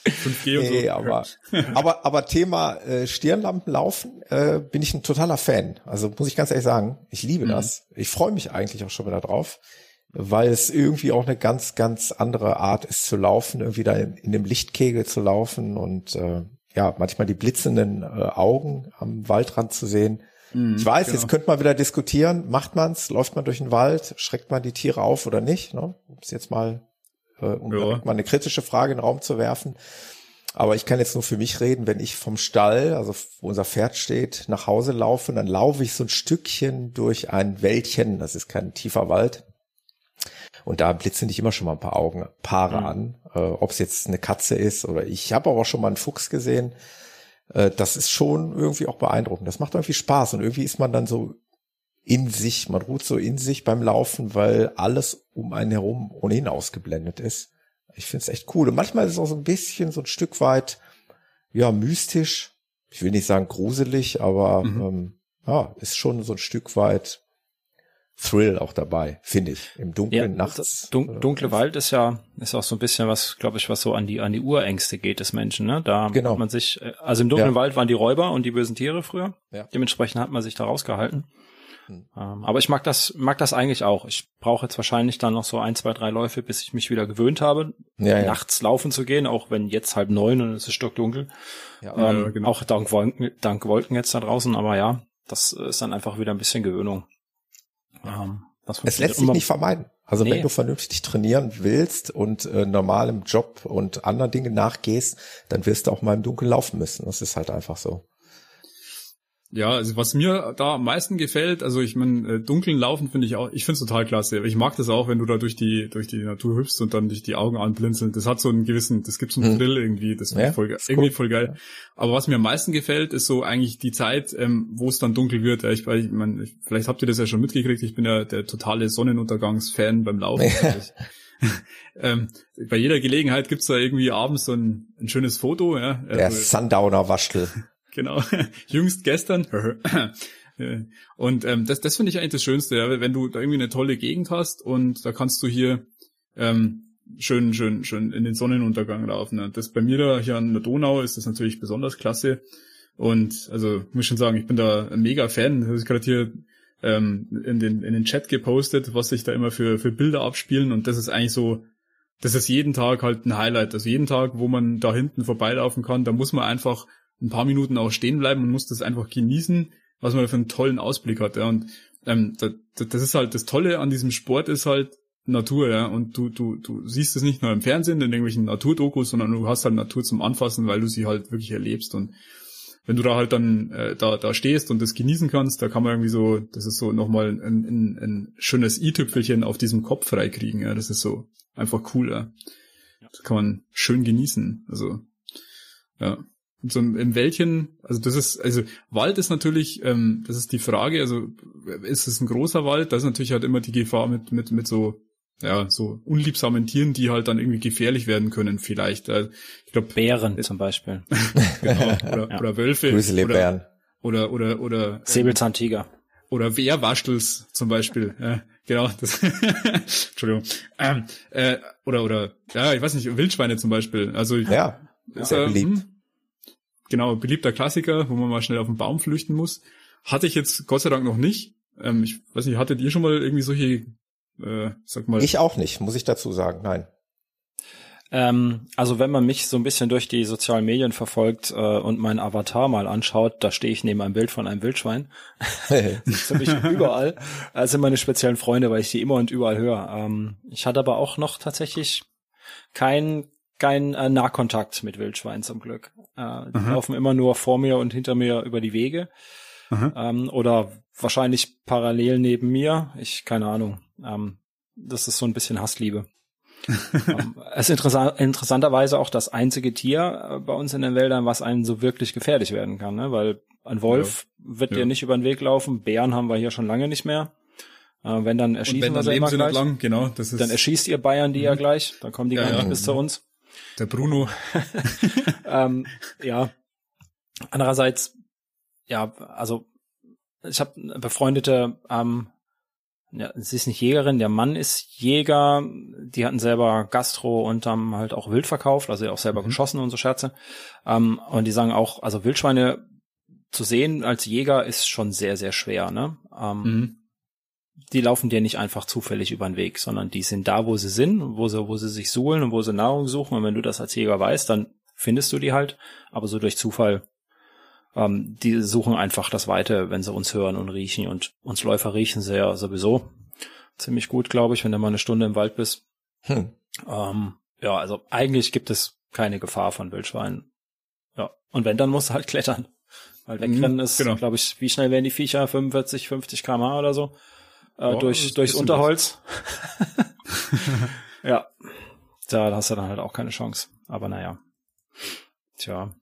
5G und nee, so. aber, [LAUGHS] aber, aber Thema äh, Stirnlampen laufen, äh, bin ich ein totaler Fan. Also muss ich ganz ehrlich sagen, ich liebe mhm. das. Ich freue mich eigentlich auch schon wieder drauf weil es irgendwie auch eine ganz, ganz andere Art ist zu laufen, irgendwie da in, in dem Lichtkegel zu laufen und äh, ja, manchmal die blitzenden äh, Augen am Waldrand zu sehen. Mhm, ich weiß, genau. jetzt könnte man wieder diskutieren, macht man's, läuft man durch den Wald, schreckt man die Tiere auf oder nicht, ne? Es jetzt mal, äh, um ja. mal eine kritische Frage in den Raum zu werfen. Aber ich kann jetzt nur für mich reden, wenn ich vom Stall, also wo unser Pferd steht, nach Hause laufe, dann laufe ich so ein Stückchen durch ein Wäldchen, das ist kein tiefer Wald, und da blitzen dich immer schon mal ein paar Augenpaare mhm. an, äh, ob es jetzt eine Katze ist oder ich habe aber auch schon mal einen Fuchs gesehen. Äh, das ist schon irgendwie auch beeindruckend. Das macht irgendwie Spaß und irgendwie ist man dann so in sich, man ruht so in sich beim Laufen, weil alles um einen herum ohnehin ausgeblendet ist. Ich finde es echt cool. Und manchmal ist es auch so ein bisschen so ein Stück weit, ja, mystisch. Ich will nicht sagen gruselig, aber mhm. ähm, ja, ist schon so ein Stück weit Thrill auch dabei, finde ich. Im Dunkeln ja, nachts. Dun dunkle äh, Wald ist ja ist auch so ein bisschen was, glaube ich, was so an die an die Urängste geht des Menschen. Ne? Da genau. hat man sich, äh, also im dunklen ja. Wald waren die Räuber und die bösen Tiere früher. Ja. Dementsprechend hat man sich da rausgehalten. Hm. Ähm, aber ich mag das mag das eigentlich auch. Ich brauche jetzt wahrscheinlich dann noch so ein, zwei, drei Läufe, bis ich mich wieder gewöhnt habe, ja, nachts laufen zu gehen, auch wenn jetzt halb neun und es ist stockdunkel. Ja, ähm, genau. Auch dank Wolken, dank Wolken jetzt da draußen. Aber ja, das ist dann einfach wieder ein bisschen Gewöhnung. Ähm, es lässt sich nicht vermeiden. Also nee. wenn du vernünftig trainieren willst und äh, normalem Job und anderen Dingen nachgehst, dann wirst du auch mal im Dunkeln laufen müssen. Das ist halt einfach so. Ja, also was mir da am meisten gefällt, also ich meine, äh, dunkeln laufen finde ich auch, ich finde es total klasse. Ich mag das auch, wenn du da durch die durch die Natur hüpfst und dann dich die Augen anblinzeln. Das hat so einen gewissen, das gibt so einen hm. Thrill irgendwie, das finde ja, ich voll, irgendwie cool. voll geil. Aber was mir am meisten gefällt, ist so eigentlich die Zeit, ähm, wo es dann dunkel wird. Ich, ich meine, vielleicht habt ihr das ja schon mitgekriegt, ich bin ja der totale Sonnenuntergangsfan beim Laufen. [LAUGHS] ähm, bei jeder Gelegenheit gibt's da irgendwie abends so ein, ein schönes Foto. Ja, der also, Sundowner-Waschtel. Genau. [LAUGHS] Jüngst gestern. [LAUGHS] und ähm, das, das finde ich eigentlich das Schönste, ja, wenn du da irgendwie eine tolle Gegend hast und da kannst du hier ähm, schön, schön, schön in den Sonnenuntergang laufen. Und das bei mir da hier an der Donau ist das natürlich besonders klasse. Und also muss schon sagen, ich bin da ein mega Fan. Das ist gerade hier ähm, in, den, in den Chat gepostet, was sich da immer für, für Bilder abspielen. Und das ist eigentlich so, das ist jeden Tag halt ein Highlight. Also jeden Tag, wo man da hinten vorbeilaufen kann, da muss man einfach ein paar Minuten auch stehen bleiben und muss das einfach genießen, was man für einen tollen Ausblick hat. Ja. Und ähm, das, das ist halt das Tolle an diesem Sport ist halt Natur, ja. Und du, du, du siehst es nicht nur im Fernsehen, in irgendwelchen Naturdokus, sondern du hast halt Natur zum Anfassen, weil du sie halt wirklich erlebst. Und wenn du da halt dann äh, da, da stehst und das genießen kannst, da kann man irgendwie so, das ist so nochmal ein, ein, ein schönes i-Tüpfelchen auf diesem Kopf freikriegen. Ja. Das ist so einfach cool, ja. Das kann man schön genießen. Also, ja so im Wäldchen, also das ist, also Wald ist natürlich, ähm, das ist die Frage, also ist es ein großer Wald, da ist natürlich halt immer die Gefahr mit, mit, mit so, ja, so unliebsamen Tieren, die halt dann irgendwie gefährlich werden können, vielleicht. Äh, ich glaube Bären äh, zum Beispiel. [LAUGHS] genau, oder, ja. oder Wölfe. Grizzlybären. Oder, oder, oder, oder ähm, Säbelzahntiger. Oder Wehrwaschels zum Beispiel. Ja, genau. Das [LAUGHS] Entschuldigung. Ähm, äh, oder, oder, ja, ich weiß nicht, Wildschweine zum Beispiel. Also ja, ist, äh, beliebt. Hm, genau, beliebter Klassiker, wo man mal schnell auf den Baum flüchten muss. Hatte ich jetzt Gott sei Dank noch nicht. Ähm, ich weiß nicht, hattet ihr schon mal irgendwie solche, äh, sag mal. Ich auch nicht, muss ich dazu sagen, nein. Ähm, also wenn man mich so ein bisschen durch die sozialen Medien verfolgt äh, und meinen Avatar mal anschaut, da stehe ich neben einem Bild von einem Wildschwein. [LAUGHS] Ziemlich überall. Das sind meine speziellen Freunde, weil ich die immer und überall höre. Ähm, ich hatte aber auch noch tatsächlich kein kein äh, Nahkontakt mit Wildschweinen zum Glück. Äh, die laufen immer nur vor mir und hinter mir über die Wege. Ähm, oder wahrscheinlich parallel neben mir. Ich, keine Ahnung. Ähm, das ist so ein bisschen Hassliebe. [LAUGHS] ähm, es ist interessant, interessanterweise auch das einzige Tier äh, bei uns in den Wäldern, was einen so wirklich gefährlich werden kann, ne? weil ein Wolf ja. wird ja. dir nicht über den Weg laufen, Bären haben wir hier schon lange nicht mehr. Äh, wenn dann erschießen wenn, wir sie immer gleich. Lang, genau, das ist dann erschießt ihr Bayern die mhm. ja gleich, dann kommen die ja, gar nicht bis zu uns. Der Bruno. [LAUGHS] ähm, ja. Andererseits, ja, also ich habe eine befreundete, ähm, ja, sie ist nicht Jägerin, der Mann ist Jäger, die hatten selber Gastro und haben halt auch Wild verkauft, also auch selber mhm. geschossen und so Scherze. Ähm, und die sagen auch, also Wildschweine zu sehen als Jäger ist schon sehr, sehr schwer, ne? Ähm, mhm die laufen dir nicht einfach zufällig über den Weg, sondern die sind da, wo sie sind, wo sie, wo sie sich suhlen und wo sie Nahrung suchen. Und wenn du das als Jäger weißt, dann findest du die halt. Aber so durch Zufall, ähm, die suchen einfach das Weite, wenn sie uns hören und riechen. Und uns Läufer riechen sie ja sowieso ziemlich gut, glaube ich, wenn du mal eine Stunde im Wald bist. Hm. Ähm, ja, also eigentlich gibt es keine Gefahr von Wildschweinen. Ja. Und wenn, dann musst du halt klettern. Weil mhm, wegrennen ist, genau. glaube ich, wie schnell werden die Viecher? 45, 50 km oder so äh, durch, durchs Unterholz. [LAUGHS] ja, da hast du dann halt auch keine Chance. Aber naja. Tja.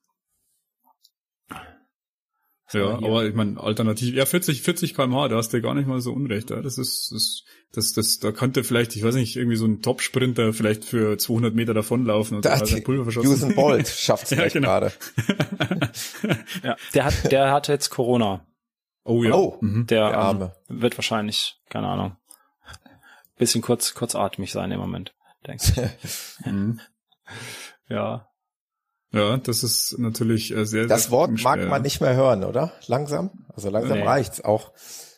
Ja, aber ich meine, alternativ, ja, 40, 40 kmh, da hast du gar nicht mal so unrecht, ja. Das ist, das, das, das, da könnte vielleicht, ich weiß nicht, irgendwie so ein Top-Sprinter vielleicht für 200 Meter davonlaufen und da hat Pulver verschossen. Usain Bolt schafft's [LAUGHS] ja, genau. gerade. [LAUGHS] ja, der hat, der hat jetzt Corona. Oh ja. Oh, mhm. der, der Arme. Ähm, wird wahrscheinlich, keine Ahnung, bisschen kurz, kurzatmig sein im Moment, denkst du. [LAUGHS] mhm. Ja. Ja, das ist natürlich äh, sehr, Das sehr Wort mag man nicht mehr hören, oder? Langsam? Also langsam nee. reicht's. Auch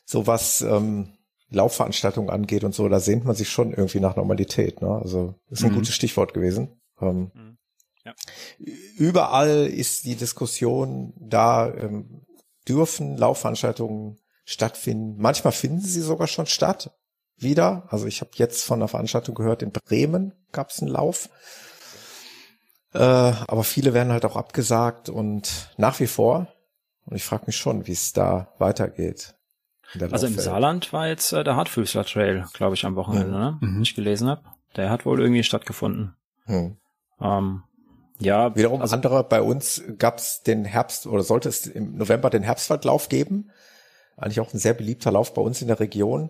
so was ähm, Laufveranstaltungen angeht und so, da sehnt man sich schon irgendwie nach Normalität. Ne? Also ist ein mhm. gutes Stichwort gewesen. Ähm, mhm. ja. Überall ist die Diskussion da, ähm, dürfen Laufveranstaltungen stattfinden. Manchmal finden sie sogar schon statt. wieder. Also ich habe jetzt von einer Veranstaltung gehört, in Bremen gab es einen Lauf. Äh, aber viele werden halt auch abgesagt und nach wie vor, und ich frage mich schon, wie es da weitergeht. Also im Saarland war jetzt äh, der Hartfüßler Trail, glaube ich, am Wochenende, ne? Mhm. ich gelesen habe. Der hat wohl irgendwie stattgefunden. Hm. Ähm, ja. Wiederum also, andere, bei uns gab es den Herbst oder sollte es im November den Herbstwaldlauf geben. Eigentlich auch ein sehr beliebter Lauf bei uns in der Region.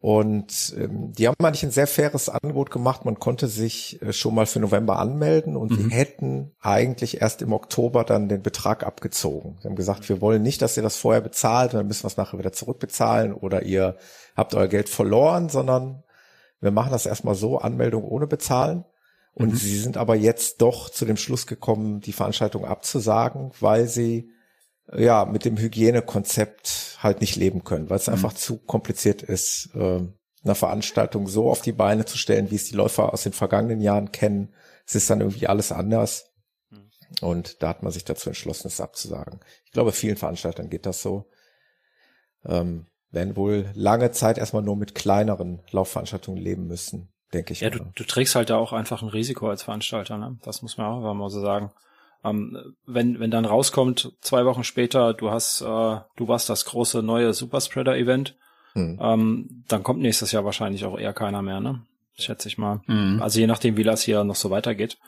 Und ähm, die haben eigentlich ein sehr faires Angebot gemacht. Man konnte sich äh, schon mal für November anmelden und mhm. die hätten eigentlich erst im Oktober dann den Betrag abgezogen. Sie haben gesagt, wir wollen nicht, dass ihr das vorher bezahlt und dann müssen wir es nachher wieder zurückbezahlen oder ihr habt euer Geld verloren, sondern wir machen das erstmal so, Anmeldung ohne bezahlen. Und mhm. sie sind aber jetzt doch zu dem Schluss gekommen, die Veranstaltung abzusagen, weil sie ja mit dem Hygienekonzept halt nicht leben können, weil es mhm. einfach zu kompliziert ist, äh, eine Veranstaltung so auf die Beine zu stellen, wie es die Läufer aus den vergangenen Jahren kennen. Es ist dann irgendwie alles anders. Mhm. Und da hat man sich dazu entschlossen, es abzusagen. Ich glaube, vielen Veranstaltern geht das so. Ähm, werden wohl lange Zeit erstmal nur mit kleineren Laufveranstaltungen leben müssen, denke ich. Ja, du, du, trägst halt da auch einfach ein Risiko als Veranstalter, ne? Das muss man auch mal so sagen. Ähm, wenn, wenn dann rauskommt, zwei Wochen später, du hast, äh, du warst das große neue Superspreader-Event, hm. ähm, dann kommt nächstes Jahr wahrscheinlich auch eher keiner mehr, ne? Schätze ich mal. Hm. Also je nachdem, wie das hier noch so weitergeht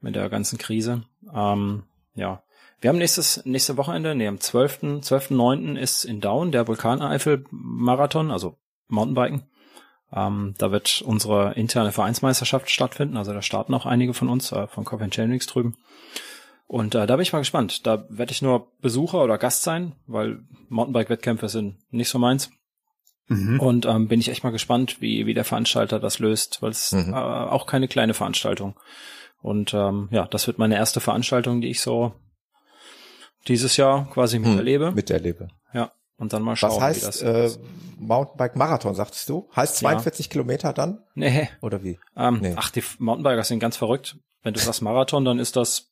mit der ganzen Krise. Ähm, ja. Wir haben nächstes, nächste Wochenende, nee, am 12., 12.9. ist in Down der Vulkaneifel-Marathon, also Mountainbiken. Ähm, da wird unsere interne Vereinsmeisterschaft stattfinden, also da starten auch einige von uns, äh, von Coffee Chainwings drüben. Und äh, da bin ich mal gespannt. Da werde ich nur Besucher oder Gast sein, weil Mountainbike-Wettkämpfe sind nicht so meins. Mhm. Und ähm, bin ich echt mal gespannt, wie, wie der Veranstalter das löst, weil es mhm. äh, auch keine kleine Veranstaltung. Und ähm, ja, das wird meine erste Veranstaltung, die ich so dieses Jahr quasi hm, miterlebe. Hm, miterlebe. Und dann mal schauen, Was heißt, wie das äh, ist. Mountainbike Marathon, sagtest du? Heißt 42 ja. Kilometer dann? Nee. Oder wie? Ähm, nee. Ach, die Mountainbiker sind ganz verrückt. Wenn du sagst Marathon, dann ist das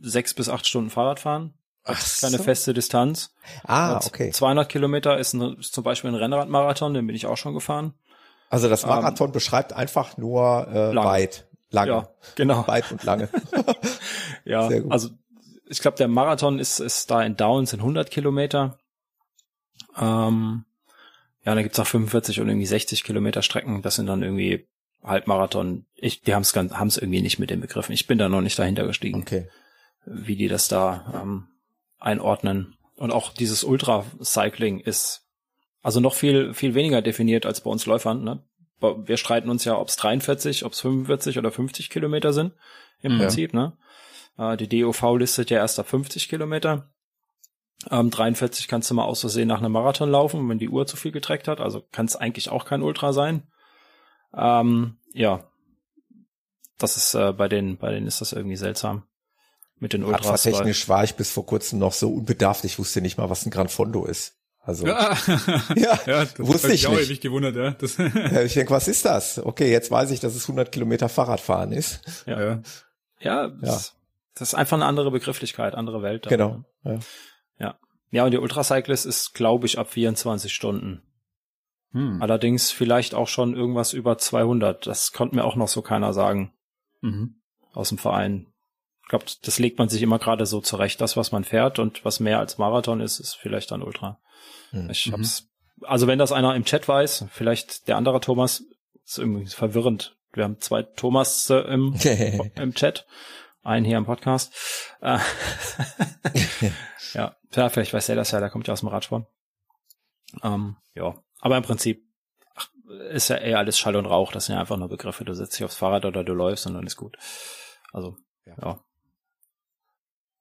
sechs bis acht Stunden Fahrradfahren. Ach das ist keine so. feste Distanz. Ah, okay. 200 Kilometer ist, ein, ist zum Beispiel ein Rennradmarathon, den bin ich auch schon gefahren. Also das ähm, Marathon ähm, beschreibt einfach nur äh, lang. weit, lange. Ja, genau. Weit und lange. [LAUGHS] ja, also ich glaube, der Marathon ist, ist da in Downs in 100 Kilometer. Ähm, ja, da gibt's auch 45 und irgendwie 60 Kilometer Strecken. Das sind dann irgendwie Halbmarathon. Ich, die haben es haben's irgendwie nicht mit dem Begriffen. Ich bin da noch nicht dahinter gestiegen, okay. wie die das da ähm, einordnen. Und auch dieses Ultra-Cycling ist also noch viel, viel weniger definiert als bei uns Läufern. Ne? Wir streiten uns ja, ob es 43, ob es 45 oder 50 Kilometer sind im ja. Prinzip. Ne? Äh, die DOV listet ja erst ab 50 Kilometer. Ähm, 43 kannst du mal aus Versehen nach einem Marathon laufen, wenn die Uhr zu viel getreckt hat. Also kann es eigentlich auch kein Ultra sein. Ähm, ja, das ist äh, bei denen, bei denen ist das irgendwie seltsam mit den Ultras. Technisch war ich bis vor kurzem noch so unbedarft. Ich wusste nicht mal, was ein Gran Fondo ist. Also ja, [LAUGHS] ja, ja das wusste ich, ich auch nicht. gewundert, ja. Das [LAUGHS] ja. Ich denke, was ist das? Okay, jetzt weiß ich, dass es 100 Kilometer Fahrradfahren ist. Ja, ja. ja, ja. Das ist einfach eine andere Begrifflichkeit, andere Welt. Genau. Ja. Ja. Und der Ultracyclist ist, glaube ich, ab 24 Stunden. Hm. Allerdings vielleicht auch schon irgendwas über 200. Das konnte mir auch noch so keiner sagen. Mhm. Aus dem Verein. Ich glaube, das legt man sich immer gerade so zurecht. Das, was man fährt und was mehr als Marathon ist, ist vielleicht dann Ultra. Mhm. Ich hab's, also wenn das einer im Chat weiß, vielleicht der andere Thomas, ist irgendwie verwirrend. Wir haben zwei Thomas im, [LAUGHS] im Chat einen hier im Podcast. Äh, [LAUGHS] ja, ja, vielleicht weiß er das ja, der kommt ja aus dem Radsport. Ähm, ja, aber im Prinzip ach, ist ja eher alles Schall und Rauch. Das sind ja einfach nur Begriffe. Du setzt dich aufs Fahrrad oder du läufst und dann ist gut. Also, ja. ja.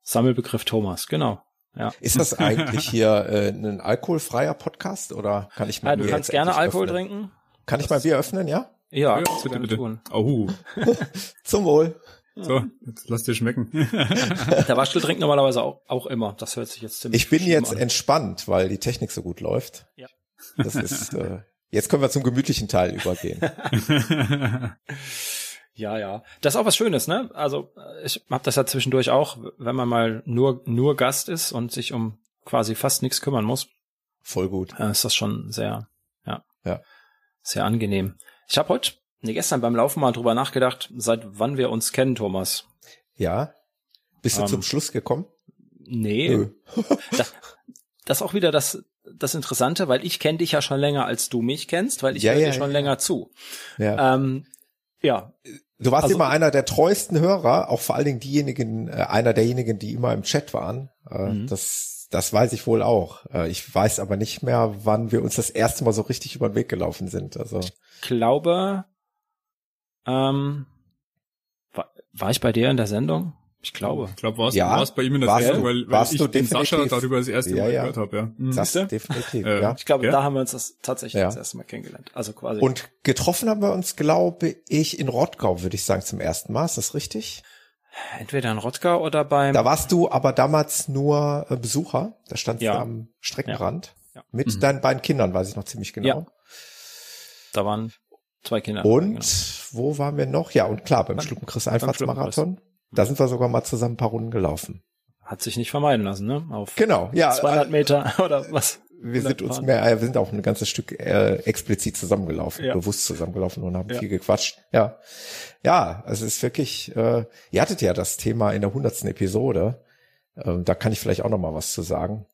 Sammelbegriff Thomas, genau. Ja. Ist das eigentlich hier äh, ein alkoholfreier Podcast oder kann ich mal ja, Du kannst gerne Alkohol öffnen? trinken. Kann das ich mal Bier öffnen, ja? Ja, ja bitte, bitte. Tun. Oh. [LAUGHS] Zum Wohl. So, jetzt lass dir schmecken. [LAUGHS] Der Waschel trinkt normalerweise auch, auch immer. Das hört sich jetzt ziemlich Ich bin jetzt an. entspannt, weil die Technik so gut läuft. Ja. Das ist, äh, jetzt können wir zum gemütlichen Teil übergehen. [LAUGHS] ja, ja. Das ist auch was Schönes, ne? Also ich habe das ja zwischendurch auch, wenn man mal nur, nur Gast ist und sich um quasi fast nichts kümmern muss. Voll gut. Äh, ist das schon sehr, ja. Ja. sehr angenehm. Ich habe heute, nee, gestern beim Laufen mal drüber nachgedacht, seit wann wir uns kennen, Thomas. Ja. Bist du Ähm, zum Schluss gekommen? Nee. [LAUGHS] Das, das ist auch wieder das, das Interessante, weil ich kenne dich ja schon länger, als du mich kennst, weil ich Ja, höre ja, dir schon ja. länger zu. Ja. Ähm, ja, Du warst Also- immer einer der treuesten Hörer, auch vor allen Dingen diejenigen, äh, einer derjenigen, die immer im Chat waren. Äh, Mhm. Das, das weiß ich wohl auch. Äh, ich weiß aber nicht mehr, wann wir uns das erste Mal so richtig über den Weg gelaufen sind. Also glaube, ähm, war, war ich bei dir in der Sendung? Ich glaube. Ich glaube, warst, Ja, warst bei ihm in der warst Sendung, du- weil, weil ich den Sascha darüber das erste Ja, Mal ja. gehört habe, ja. Mhm. das definitiv, [LAUGHS] Äh, ja. Ich glaube, Ja. da haben wir uns das tatsächlich das erste Mal kennengelernt. Also quasi. Und getroffen haben wir uns, glaube ich, in Rottgau, würde ich sagen, zum ersten Mal. Ist das richtig? entweder in Rottgau oder beim Da warst du aber damals nur äh, Besucher. Da standst du am Streckenrand. Mit Mhm. deinen beiden Kindern, weiß ich noch ziemlich genau. Ja. da waren zwei Kinder. Und Genau. wo waren wir noch? Ja, und klar, beim Beim- Schluckenchris beim Einfahrtsmarathon. Da sind wir sogar mal zusammen ein paar Runden gelaufen. Hat sich nicht vermeiden lassen, ne? Auf Genau, ja. 200 Meter [LAUGHS] oder was? Wir sind uns mehr, äh, wir sind auch ein ganzes Stück äh, explizit zusammengelaufen, Ja. bewusst zusammengelaufen und haben Ja. viel gequatscht. Ja, ja, es ist wirklich. Äh, ihr hattet ja das Thema in der hundertsten Episode. Ähm, da kann ich vielleicht auch noch mal was zu sagen.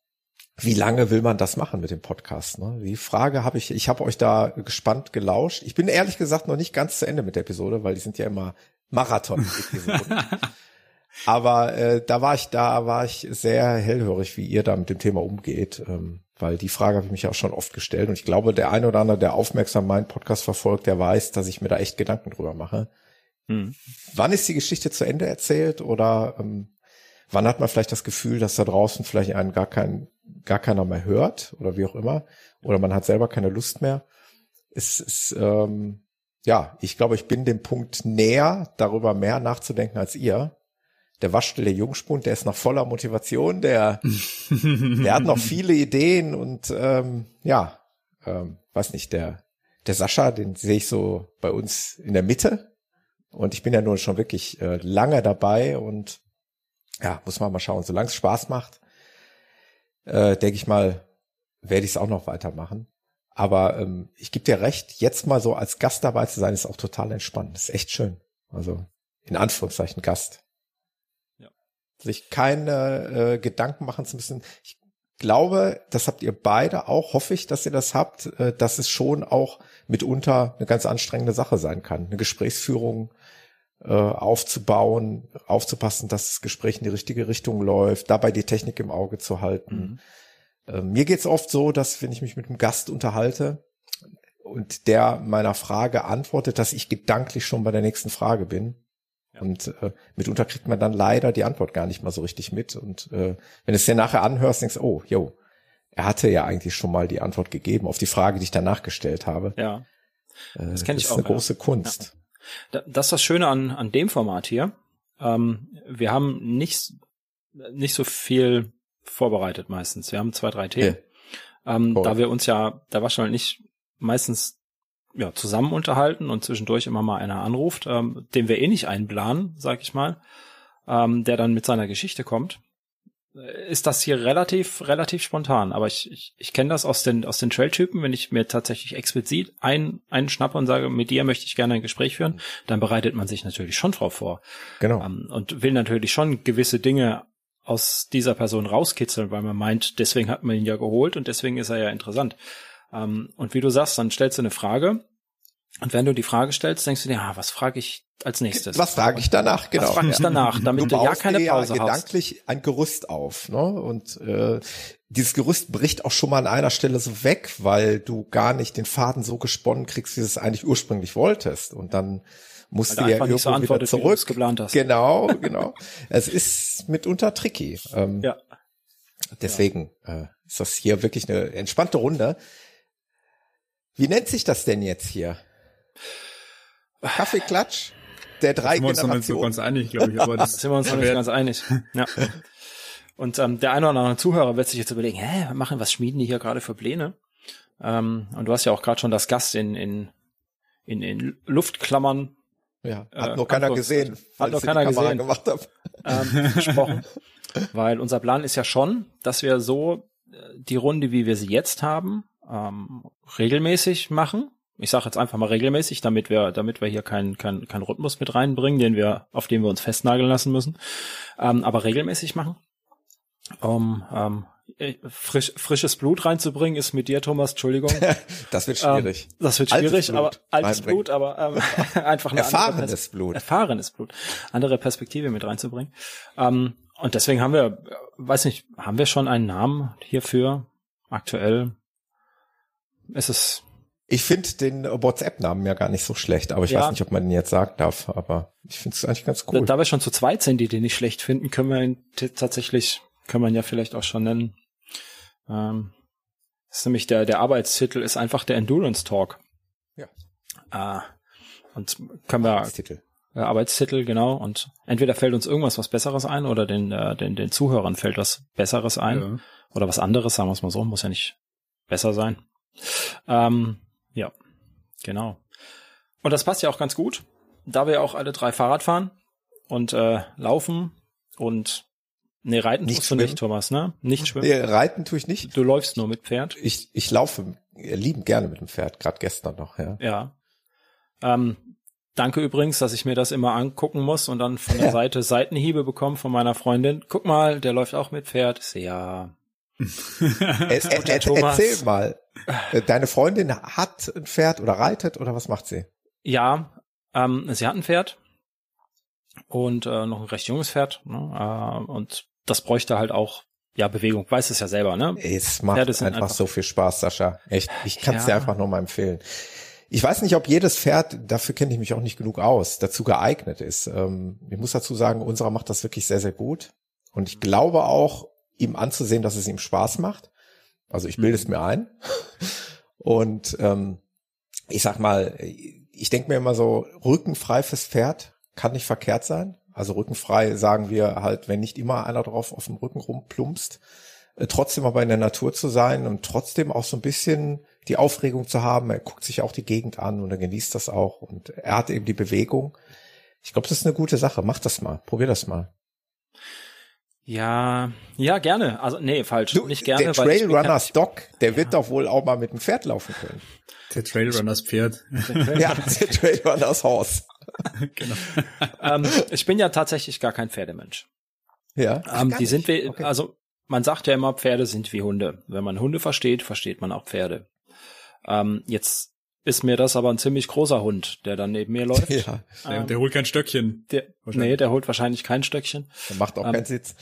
Wie lange will man das machen mit dem Podcast? Ne? Die Frage habe ich. Ich habe euch da gespannt gelauscht. Ich bin ehrlich gesagt noch nicht ganz zu Ende mit der Episode, weil die sind ja immer Marathon-Episoden. [LAUGHS] Aber äh, da war ich, da war ich sehr hellhörig, wie ihr da mit dem Thema umgeht, ähm, weil die Frage habe ich mich auch schon oft gestellt und ich glaube, der eine oder andere, der aufmerksam meinen Podcast verfolgt, der weiß, dass ich mir da echt Gedanken drüber mache. Hm. Wann ist die Geschichte zu Ende erzählt oder ähm, wann hat man vielleicht das Gefühl, dass da draußen vielleicht einen gar kein, gar keiner mehr hört oder wie auch immer oder man hat selber keine Lust mehr? Es ist ähm, ja, ich glaube, ich bin dem Punkt näher, darüber mehr nachzudenken als ihr. Der waschstille Jungspund, der ist noch voller Motivation, der, [LAUGHS] der hat noch viele Ideen und ähm, ja, ähm, weiß nicht, der, der Sascha, den sehe ich so bei uns in der Mitte und ich bin ja nun schon wirklich äh, lange dabei und ja, muss man mal schauen, solange es Spaß macht, äh, denke ich mal, werde ich es auch noch weitermachen. Aber ähm, ich gebe dir recht, jetzt mal so als Gast dabei zu sein, ist auch total entspannt. ist echt schön. Also in Anführungszeichen Gast. Ja. Sich keine äh, Gedanken machen zu müssen. Ich glaube, das habt ihr beide auch, hoffe ich, dass ihr das habt, äh, dass es schon auch mitunter eine ganz anstrengende Sache sein kann. Eine Gesprächsführung aufzubauen, aufzupassen, dass das Gespräch in die richtige Richtung läuft, dabei die Technik im Auge zu halten. Mhm. Ähm, mir geht's oft so, dass wenn ich mich mit einem Gast unterhalte und der meiner Frage antwortet, dass ich gedanklich schon bei der nächsten Frage bin. Ja. Und äh, mitunter kriegt man dann leider die Antwort gar nicht mal so richtig mit. Und äh, wenn du es dir nachher anhörst, denkst du, oh, yo, er hatte ja eigentlich schon mal die Antwort gegeben auf die Frage, die ich danach gestellt habe. Ja. Äh, Das kenn ich ist auch, eine ja. große Kunst. Da- Das ist das Schöne an, an dem Format hier. Ähm, wir haben nicht, nicht so viel vorbereitet meistens. Wir haben zwei, drei Themen. Ähm, Cool. da wir uns ja, da war schon nicht meistens ja, zusammen unterhalten und zwischendurch immer mal einer anruft, ähm, den wir eh nicht einplanen, sag ich mal, ähm, der dann mit seiner Geschichte kommt, ist das hier relativ, relativ spontan. Aber ich, ich, ich kenne das aus den, aus den Trail-Typen, wenn ich mir tatsächlich explizit einen, einen schnappe und sage, mit dir möchte ich gerne ein Gespräch führen, dann bereitet man sich natürlich schon drauf vor. Genau. Ähm, und will natürlich schon gewisse Dinge aus dieser Person rauskitzeln, weil man meint, deswegen hat man ihn ja geholt und deswegen ist er ja interessant. Ähm, und wie du sagst, dann stellst du eine Frage und wenn du die Frage stellst, denkst du dir, ah, was frage ich als nächstes? Was frage ich danach? Genau. Was frage ich danach, damit du, ja baust keine Pause hast? gedanklich ein Gerüst auf, ne? Und äh, dieses Gerüst bricht auch schon mal an einer Stelle so weg, weil du gar nicht den Faden so gesponnen kriegst, wie du es eigentlich ursprünglich wolltest. Und dann musst du ja nicht so irgendwo wieder du zurück. geplant hast. Genau, genau. [LAUGHS] es ist mitunter tricky. Ähm, Ja. Deswegen äh, ist das hier wirklich eine entspannte Runde. Wie nennt sich das denn jetzt hier? Kaffeeklatsch der drei sind wir uns noch nicht so Generationen. ganz einig, glaube ich. Aber [LAUGHS] Da das sind wir uns noch nicht ganz einig. Ja. Und ähm, der eine oder andere Zuhörer wird sich jetzt überlegen, hä, was machen, was schmieden die hier gerade für Pläne? Ähm, und du hast ja auch gerade schon das Gast in, in, in, in Luftklammern Ja, Äh, hat nur keiner Antwort- gesehen, hat weil nur ich die keiner Kamera gesehen. gemacht habe. ähm, gesprochen. [LAUGHS] Weil unser Plan ist ja schon, dass wir so äh, die Runde, wie wir sie jetzt haben, ähm, regelmäßig machen. Ich sage jetzt einfach mal regelmäßig, damit wir, damit wir hier keinen kein, kein Rhythmus mit reinbringen, den wir, auf den wir uns festnageln lassen müssen, ähm, aber regelmäßig machen. Um ähm, frisch, frisches Blut reinzubringen, ist mit dir, Thomas, Entschuldigung. [LAUGHS] das wird schwierig. Ähm, das wird schwierig, altes aber altes Blut, aber ähm, [LAUGHS] einfach eine erfahrenes Blut. Erfahrenes Blut. Andere Perspektive mit reinzubringen. Ähm, und deswegen haben wir, weiß nicht, haben wir schon einen Namen hierfür? Aktuell ist es ich finde den WhatsApp-Namen ja gar nicht so schlecht, aber ich ja. weiß nicht, ob man den jetzt sagen darf, aber ich finde es eigentlich ganz cool. Da, da wir schon zu zweit sind, die den nicht schlecht finden, können wir ihn tatsächlich, können wir ihn ja vielleicht auch schon nennen. Ähm, ist nämlich der, der Arbeitstitel ist einfach der Endurance Talk. Ja. Äh, und können wir. Arbeitstitel. Äh, Arbeitstitel, genau. Und entweder fällt uns irgendwas was Besseres ein oder den, äh, den, den Zuhörern fällt was Besseres ein. Ja. Oder was anderes, sagen wir es mal so, muss ja nicht besser sein. Ähm, ja, genau. Und das passt ja auch ganz gut, da wir auch alle drei Fahrrad fahren und äh, laufen und nee, reiten nicht tust du nicht, Thomas, ne? Nicht schwimmen. Nee, reiten tue ich nicht. Du läufst nur mit Pferd. Ich, ich laufe lieben gerne mit dem Pferd, gerade gestern noch, ja. Ja. Ähm, danke übrigens, dass ich mir das immer angucken muss und dann von der ja. [LAUGHS] Seite Seitenhiebe bekomme von meiner Freundin. Guck mal, der läuft auch mit Pferd. Ja, es, er, er, erzähl mal, äh, deine Freundin hat ein Pferd oder reitet oder was macht sie? Ja, ähm, sie hat ein Pferd und äh, noch ein recht junges Pferd ne? äh, und das bräuchte halt auch ja Bewegung. Weiß es ja selber, ne? Es macht einfach, einfach, so viel Spaß, Sascha. Echt, ich kann es ja. dir einfach nur mal empfehlen. Ich weiß nicht, ob jedes Pferd, dafür kenne ich mich auch nicht genug aus, dazu geeignet ist. Ähm, ich muss dazu sagen, unserer macht das wirklich sehr, sehr gut. Und ich glaube auch, ihm anzusehen, dass es ihm Spaß macht. Also ich bilde es mhm. mir ein. Und ähm, ich sag mal, ich denke mir immer so, rückenfrei fürs Pferd kann nicht verkehrt sein. Also rückenfrei sagen wir halt, wenn nicht immer einer drauf auf dem Rücken rumplumpst, äh, trotzdem aber in der Natur zu sein und trotzdem auch so ein bisschen die Aufregung zu haben. Er guckt sich auch die Gegend an und er genießt das auch und er hat eben die Bewegung. Ich glaube, das ist eine gute Sache. Mach das mal. Probier das mal. Ja, ja, gerne. Also, nee, falsch. Du, nicht gerne. Der Trailrunners Doc, der wird doch wohl auch mal mit dem Pferd laufen können. Der Trailrunners Pferd. ja, der Trailrunners Horse. genau. ähm, ich bin ja tatsächlich gar kein Pferdemensch. Ja. Ähm, die sind wir, okay. also man sagt ja immer, Pferde sind wie Hunde. Wenn man Hunde versteht, versteht man auch Pferde. Ähm, jetzt ist mir das aber ein ziemlich großer Hund, der dann neben mir läuft. [LAUGHS] Ja, ähm, der holt kein Stöckchen. Der, nee, der holt wahrscheinlich kein Stöckchen. Der macht auch ähm, keinen Sitz.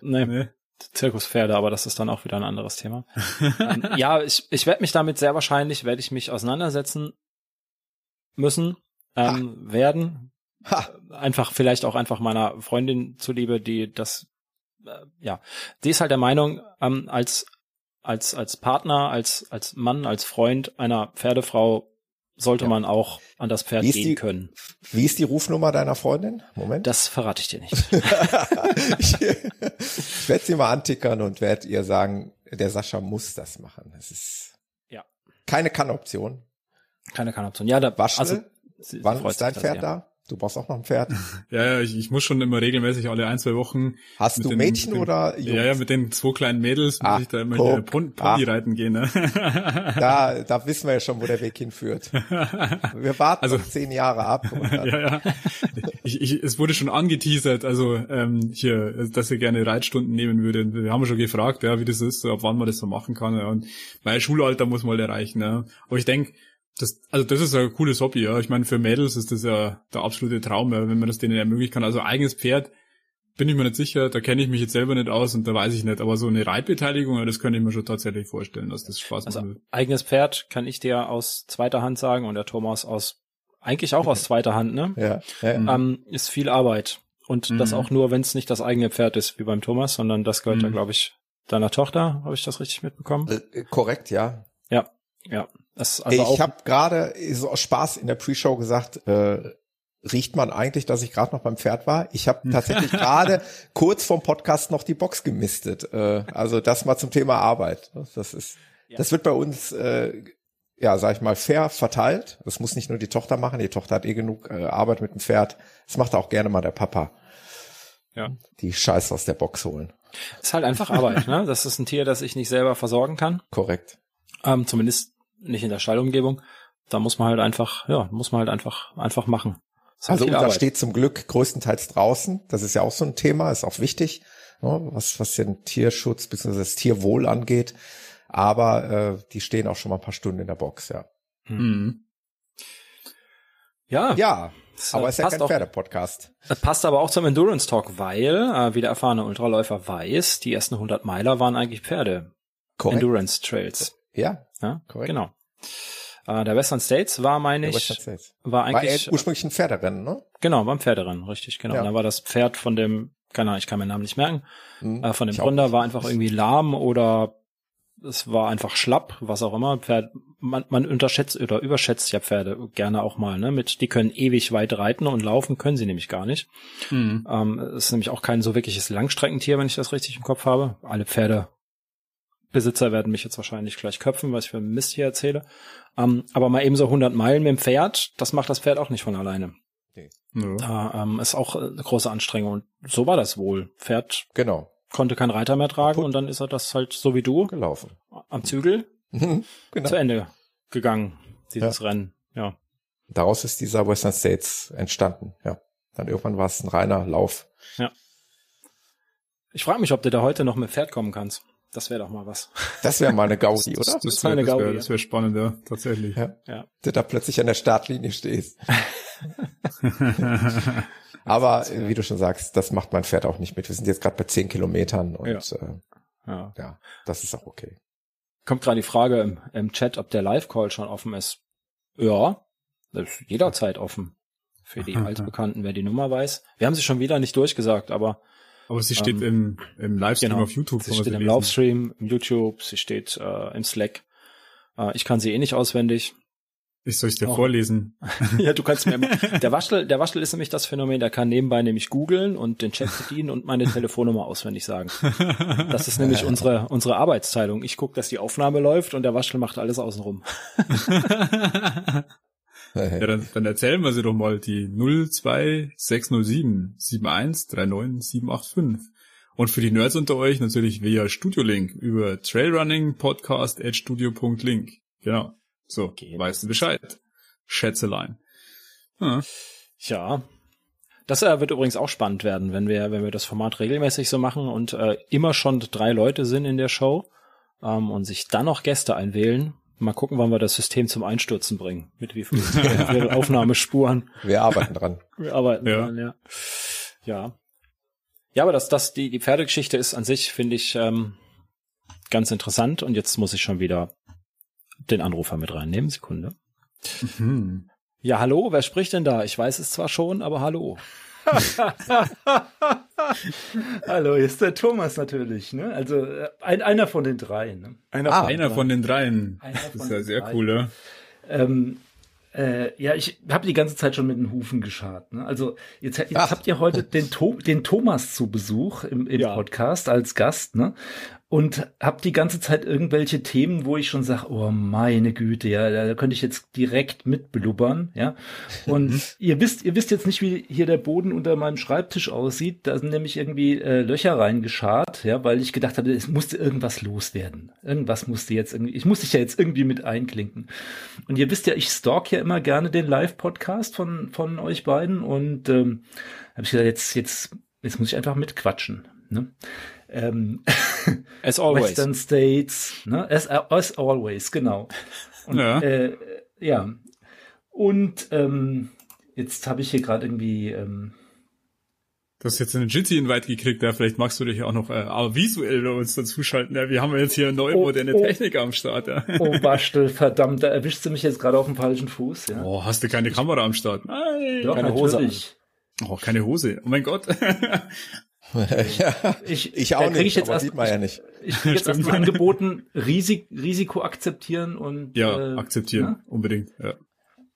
Nee, nee. Zirkuspferde, aber das ist dann auch wieder ein anderes Thema. [LAUGHS] ähm, ja, ich, ich werde mich damit sehr wahrscheinlich, werde ich mich auseinandersetzen müssen, ähm, ha. werden. Ha. Einfach, vielleicht auch einfach meiner Freundin zuliebe, die das, äh, ja, die ist halt der Meinung, ähm, als als, als Partner, als, als Mann, als Freund einer Pferdefrau sollte ja. man auch an das Pferd gehen die, können. Wie ist die Rufnummer deiner Freundin? Moment. Das verrate ich dir nicht. [LAUGHS] ich, ich werde sie mal antickern und werde ihr sagen, der Sascha muss das machen. Das ist ja keine Kann-Option. Keine Kann-Option. Ja, da Waschel, also, wann ist dein Pferd da? Du brauchst auch noch ein Pferd. [LAUGHS] Ja, ja, ich, ich muss schon immer regelmäßig alle ein, zwei Wochen. Hast du den, Mädchen den, oder Jungs? Ja, ja, mit den zwei kleinen Mädels ah, muss ich da immer guck, hier Pony, ah. reiten gehen. Ne? Da, da wissen wir ja schon, wo der Weg hinführt. Wir warten also, zehn Jahre ab. [LAUGHS] ja, ja. Ich, ich, es wurde schon angeteasert, also ähm, hier, dass er gerne Reitstunden nehmen würde. Wir haben schon gefragt, ja, wie das ist, ab wann man das so machen kann. Ja. Und mein Schulalter muss mal erreichen. Ja. Aber ich denke, das, also das ist ein cooles Hobby, ja. Ich meine, für Mädels ist das ja der absolute Traum, ja, wenn man das denen ermöglichen kann. Also eigenes Pferd bin ich mir nicht sicher, da kenne ich mich jetzt selber nicht aus und da weiß ich nicht. Aber so eine Reitbeteiligung, ja, das könnte ich mir schon tatsächlich vorstellen, dass das Spaß also macht. Eigenes Pferd kann ich dir aus zweiter Hand sagen und der Thomas aus eigentlich auch aus zweiter Hand, ne? Ja. ja. Mhm. Ähm, ist viel Arbeit. Und mhm. das auch nur, wenn es nicht das eigene Pferd ist, wie beim Thomas, sondern das gehört mhm. ja, glaube ich, deiner Tochter. Habe ich das richtig mitbekommen? Äh, korrekt, ja. Ja, ja. Also ich habe gerade so aus Spaß in der Pre-Show gesagt, äh, riecht man eigentlich, dass ich gerade noch beim Pferd war? Ich habe tatsächlich [LAUGHS] gerade kurz vorm Podcast noch die Box gemistet. Äh, also das mal zum Thema Arbeit. Das ist, ja. das wird bei uns, äh, ja, sag ich mal, fair verteilt. Das muss nicht nur die Tochter machen. Die Tochter hat eh genug äh, Arbeit mit dem Pferd. Das macht auch gerne mal der Papa. Ja. Die Scheiße aus der Box holen. Ist halt einfach Arbeit, ne? [LAUGHS] Das ist ein Tier, das ich nicht selber versorgen kann. Korrekt. Ähm, zumindest nicht in der Stallumgebung. da muss man halt einfach, ja, muss man halt einfach, einfach machen. Also unser Arbeit. steht zum Glück größtenteils draußen. Das ist ja auch so ein Thema, ist auch wichtig, ne, was, was den Tierschutz bzw. das Tierwohl angeht. Aber äh, die stehen auch schon mal ein paar Stunden in der Box, ja. Mhm. Ja. Ja, aber es ist ja kein Pferdepodcast. Das passt aber auch zum Endurance Talk, weil, äh, wie der erfahrene Ultraläufer weiß, die ersten 100 Meiler waren eigentlich Pferde. Korrekt. Endurance Trails. Ja, ja korrekt. Genau. Äh, der Western States war, meine ich, war eigentlich war ursprünglich ein Pferderennen, ne? Genau, war ein Pferderennen, richtig, genau. Ja. Da war das Pferd von dem, keine Ahnung, ich kann meinen Namen nicht merken, mhm, äh, von dem Gründer war einfach irgendwie lahm oder es war einfach schlapp, was auch immer. Pferd, man, man unterschätzt oder überschätzt ja Pferde gerne auch mal, ne? Mit, die können ewig weit reiten und laufen können sie nämlich gar nicht. Mhm. Ähm, ist nämlich auch kein so wirkliches Langstreckentier, wenn ich das richtig im Kopf habe. Alle Pferdebesitzer werden mich jetzt wahrscheinlich gleich köpfen, was ich für Mist hier erzähle. Ähm, aber mal eben so 100 Meilen mit dem Pferd, das macht das Pferd auch nicht von alleine. Nee. Da ähm, ist auch eine große Anstrengung. Und so war das wohl. Pferd genau konnte kein Reiter mehr tragen Put. und dann ist er das halt so wie du gelaufen am Zügel mhm, genau. zu Ende gegangen dieses ja. Rennen ja daraus ist dieser Western States entstanden ja dann irgendwann war es ein reiner Lauf ja ich frage mich ob du da heute noch mit Pferd kommen kannst das wäre doch mal was. Das wäre mal eine [LAUGHS] Gaudi, oder? Das, das, das wäre wär, wär, wär spannend, ja, tatsächlich. Ja. ja. Du da plötzlich an der Startlinie stehst. [LAUGHS] Aber wie du schon sagst, das macht mein Pferd auch nicht mit. Wir sind jetzt gerade bei zehn Kilometern und ja. Äh, ja. ja, das ist auch okay. Kommt gerade die Frage im, im Chat, ob der Live-Call schon offen ist. Ja, das ist jederzeit offen. Für die [LAUGHS] Altbekannten, wer die Nummer weiß. Wir haben sie schon wieder nicht durchgesagt, aber aber sie steht ähm, im, im Livestream genau, auf YouTube. Sie steht im Livestream, im YouTube, sie steht äh, im Slack. Äh, ich kann sie eh nicht auswendig. Ich soll es dir oh. vorlesen. [LAUGHS] ja, du kannst mir. [LAUGHS] Der Waschel, der Waschel ist nämlich das Phänomen, der kann nebenbei nämlich googeln und den Chat bedienen und meine Telefonnummer auswendig sagen. Das ist nämlich [LAUGHS] unsere unsere Arbeitsteilung. Ich gucke, dass die Aufnahme läuft und der Waschel macht alles außenrum. Ja, dann, dann erzählen wir sie doch mal die 02607 7139785. Und für die Nerds unter euch natürlich via Studio Link über Trailrunning Podcast at studio.link. Genau. So, okay. weißt du Bescheid. Schätzelein. Ja. ja. Das äh, wird übrigens auch spannend werden, wenn wir, wenn wir das Format regelmäßig so machen und äh, immer schon drei Leute sind in der Show ähm, und sich dann noch Gäste einwählen. Mal gucken, wann wir das System zum Einstürzen bringen. Mit wie vielen [LAUGHS] Aufnahmespuren. Wir arbeiten dran. Wir arbeiten ja. dran, ja. Ja. Ja, aber das, das, die, die Pferdegeschichte ist an sich, finde ich, ähm, ganz interessant und jetzt muss ich schon wieder den Anrufer mit reinnehmen. Sekunde. Mhm. Ja, hallo, wer spricht denn da? Ich weiß es zwar schon, aber hallo. [LAUGHS] hallo, hier ist der Thomas natürlich, ne? Also äh, ein, einer von den dreien. Ne? Einer, ah, von, einer von den dreien. Einer das ist ja sehr dreien. cool, ja. Ähm, äh, ja, ich habe die ganze Zeit schon mit den Hufen geschart. Ne? Also jetzt, jetzt habt ihr heute den, to den Thomas zu Besuch im, im ja. Podcast als Gast, ne? Und habe die ganze Zeit irgendwelche Themen, wo ich schon sage, oh meine Güte, ja, da könnte ich jetzt direkt mitblubbern, ja. Und mhm. ihr wisst, ihr wisst jetzt nicht, wie hier der Boden unter meinem Schreibtisch aussieht. Da sind nämlich irgendwie äh, Löcher reingeschart, ja, weil ich gedacht habe, es musste irgendwas loswerden. Irgendwas musste jetzt irgendwie, ich muss dich ja jetzt irgendwie mit einklinken. Und ihr wisst ja, ich stalk ja immer gerne den Live-Podcast von von euch beiden und ähm, habe ich gesagt, jetzt jetzt jetzt muss ich einfach mitquatschen. Ne? Ähm, [LAUGHS] as always. Western States, ne? as, as always, genau. Und, ja. Äh, ja. Und ähm, jetzt habe ich hier gerade irgendwie ähm, Du hast jetzt einen Jitsi-Invite gekriegt, ja, vielleicht magst du dich auch noch äh, visuell bei uns dazuschalten. Ja, wir haben jetzt hier neue oh, moderne oh, Technik am Start. Ja. Oh, Bastel, verdammt, da erwischst du mich jetzt gerade auf dem falschen Fuß. Ja. Oh, hast du keine Kamera am Start? Nein, Doch, keine Hose. Oh, keine Hose. Oh mein Gott. [LAUGHS] [LAUGHS] ja, ich, ich auch nicht, ich jetzt aber erst, sieht man ja nicht. Ich, kriege jetzt erstmal angeboten, Risik, Risiko akzeptieren und Ja, äh, akzeptieren, ja? unbedingt, ja.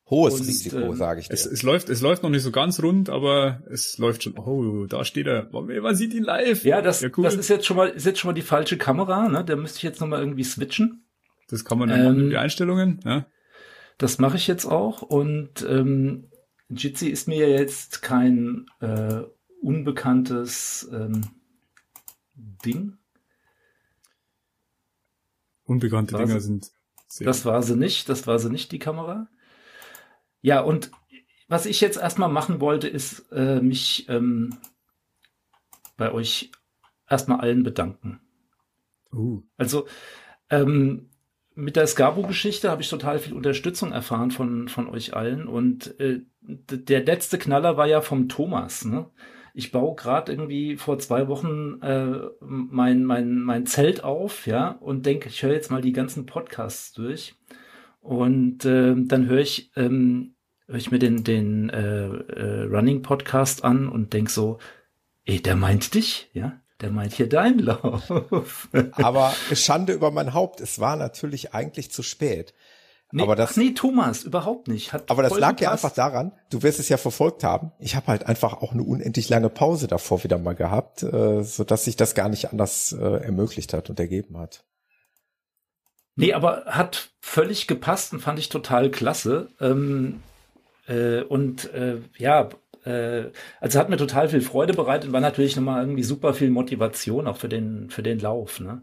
Hohes und, Risiko, äh, sage ich dir. Es, es, läuft, es läuft noch nicht so ganz rund, aber es läuft schon. Oh, da steht er. Man sieht ihn live. Ja, das, ja, cool. das ist jetzt schon mal, ist jetzt schon mal die falsche Kamera, ne? Da müsste ich jetzt noch mal irgendwie switchen. Das kann man dann ähm, machen in die Einstellungen, ja. Das mache ich jetzt auch und ähm, Jitsi ist mir ja jetzt kein äh, unbekanntes ähm, Ding. Unbekannte war Dinger sie, sind. das war sie nicht, das war sie nicht, die Kamera. ja, und was ich jetzt erstmal machen wollte, ist äh, mich ähm, bei euch erstmal allen bedanken. Uh. Also ähm, mit der Scabo-Geschichte habe ich total viel Unterstützung erfahren von, von euch allen. Und äh, der letzte Knaller war ja vom Thomas. Ne? Ich baue gerade irgendwie vor zwei Wochen äh, mein, mein, mein Zelt auf, ja, und denke, ich höre jetzt mal die ganzen Podcasts durch. Und äh, dann höre ich, ähm, hör ich mir den, den äh, äh, Running Podcast an und denk so, ey, der meint dich, ja? Der meint hier deinen Lauf. Aber Schande über mein Haupt, es war natürlich eigentlich zu spät. Nee, aber das, nee, Thomas, überhaupt nicht. Hat aber das lag gepasst. ja einfach daran, du wirst es ja verfolgt haben. Ich habe halt einfach auch eine unendlich lange Pause davor wieder mal gehabt, äh, so dass sich das gar nicht anders äh, ermöglicht hat und ergeben hat. Nee, aber hat völlig gepasst und fand ich total klasse. Ähm, äh, und äh, ja, äh, also hat mir total viel Freude bereitet, war natürlich nochmal irgendwie super viel Motivation auch für den, für den Lauf. Ne?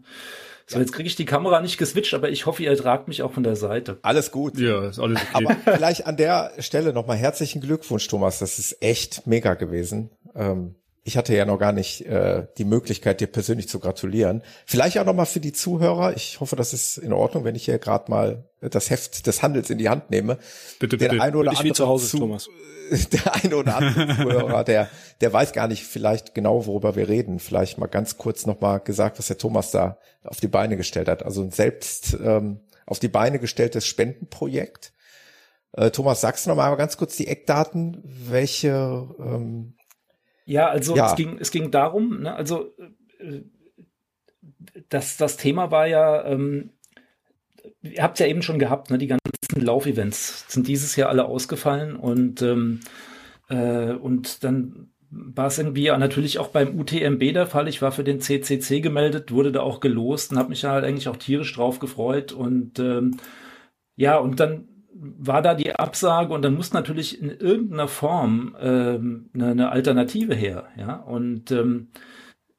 So, ja. jetzt kriege ich die Kamera nicht geswitcht, aber ich hoffe, ihr tragt mich auch von der Seite. Alles gut. Ja, ist alles okay. Aber vielleicht an der Stelle nochmal herzlichen Glückwunsch, Thomas. Das ist echt mega gewesen. Ähm, ich hatte ja noch gar nicht äh, die Möglichkeit, dir persönlich zu gratulieren. Vielleicht auch nochmal für die Zuhörer. Ich hoffe, das ist in Ordnung, wenn ich hier gerade mal das Heft des Handels in die Hand nehme. Bitte, bitte. Der ein oder andere zu Hause, zu, Thomas. [LAUGHS] Der ein oder andere Zuhörer, der, der weiß gar nicht vielleicht genau, worüber wir reden. Vielleicht mal ganz kurz nochmal gesagt, was der Thomas da auf die Beine gestellt hat. Also ein selbst ähm, auf die Beine gestelltes Spendenprojekt. Äh, Thomas, sagst du noch mal ganz kurz die Eckdaten, welche ähm, ja, also ja. Es, ging, es ging darum, ne, also äh, das, das Thema war ja, ähm, ihr habt ja eben schon gehabt, ne, die ganzen Laufevents sind dieses Jahr alle ausgefallen und, ähm, äh, und dann war es irgendwie ja natürlich auch beim UTMB der Fall. Ich war für den CCC gemeldet, wurde da auch gelost und habe mich halt eigentlich auch tierisch drauf gefreut und ähm, ja, und dann war da die Absage und dann muss natürlich in irgendeiner Form ähm, eine, eine Alternative her, ja. Und ähm,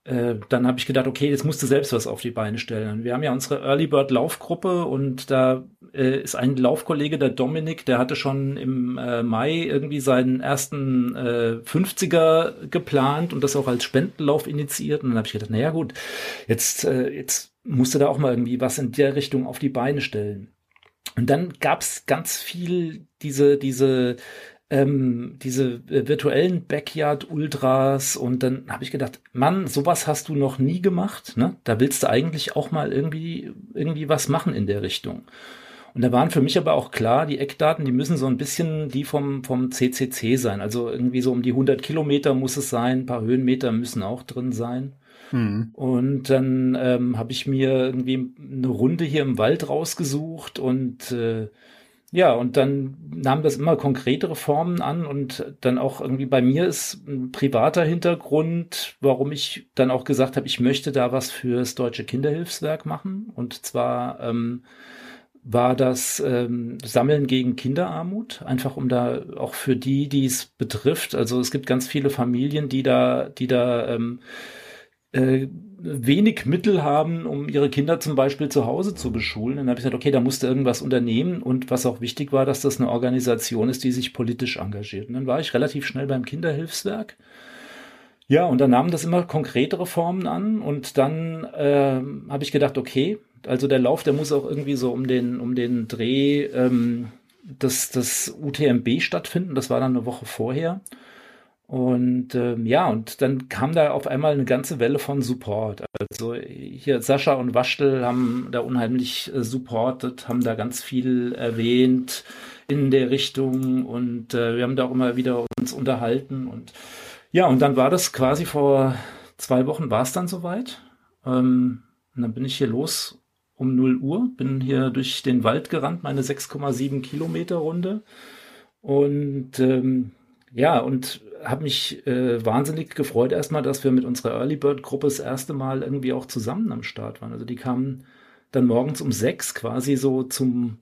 äh, dann habe ich gedacht, okay, jetzt musst du selbst was auf die Beine stellen. Wir haben ja unsere Early Bird Laufgruppe und da äh, ist ein Laufkollege, der Dominik, der hatte schon im äh, Mai irgendwie seinen ersten äh, 50er geplant und das auch als Spendenlauf initiiert. Und dann habe ich gedacht, naja gut, jetzt, äh, jetzt musst du da auch mal irgendwie was in der Richtung auf die Beine stellen. Und dann gab's ganz viel diese, diese, ähm, diese äh, virtuellen Backyard-Ultras und dann habe ich gedacht, Mann, sowas hast du noch nie gemacht, ne? Da willst du eigentlich auch mal irgendwie, irgendwie was machen in der Richtung. Und da waren für mich aber auch klar, die Eckdaten, die müssen so ein bisschen die vom, vom CCC sein. Also irgendwie so um die 100 Kilometer muss es sein, ein paar Höhenmeter müssen auch drin sein. Mhm. Und dann ähm, habe ich mir irgendwie eine Runde hier im Wald rausgesucht und äh, ja, und dann nahm das immer konkretere Formen an und dann auch irgendwie bei mir ist ein privater Hintergrund, warum ich dann auch gesagt habe, ich möchte da was fürs Deutsche Kinderhilfswerk machen. Und zwar ähm, war das ähm, Sammeln gegen Kinderarmut, einfach um da auch für die, die es betrifft. Also es gibt ganz viele Familien, die da, die da ähm, äh, wenig Mittel haben, um ihre Kinder zum Beispiel zu Hause zu beschulen. Dann habe ich gesagt, okay, da musste irgendwas unternehmen und was auch wichtig war, dass das eine Organisation ist, die sich politisch engagiert. Und dann war ich relativ schnell beim Kinderhilfswerk. Ja, und dann nahmen das immer konkretere Formen an und dann äh, habe ich gedacht, okay, also der Lauf, der muss auch irgendwie so um den, um den Dreh ähm, des, des UTMB stattfinden. Das war dann eine Woche vorher. Und ähm, ja, und dann kam da auf einmal eine ganze Welle von Support. Also hier Sascha und Waschtel haben da unheimlich äh, supportet, haben da ganz viel erwähnt in der Richtung und äh, wir haben da auch immer wieder uns unterhalten und ja, und dann war das quasi vor zwei Wochen war es dann soweit. Ähm, und dann bin ich hier los um 0 Uhr, bin hier durch den Wald gerannt, meine 6,7 Kilometer Runde und ähm, ja, und habe mich äh, wahnsinnig gefreut erstmal, dass wir mit unserer Early Bird Gruppe das erste Mal irgendwie auch zusammen am Start waren. Also die kamen dann morgens um sechs quasi so zum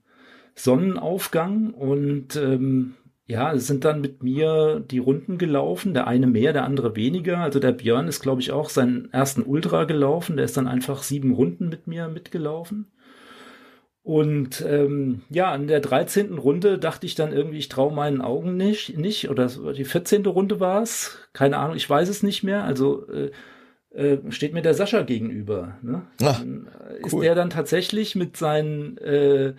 Sonnenaufgang und ähm, ja, sind dann mit mir die Runden gelaufen, der eine mehr, der andere weniger. Also der Björn ist, glaube ich, auch seinen ersten Ultra gelaufen, der ist dann einfach sieben Runden mit mir mitgelaufen. Und ähm, ja, an der 13. Runde dachte ich dann irgendwie, ich traue meinen Augen nicht, nicht. Oder die 14. Runde war es. Keine Ahnung, ich weiß es nicht mehr. Also äh, äh, steht mir der Sascha gegenüber. Ne? Ach, ist cool. der dann tatsächlich mit seinen äh,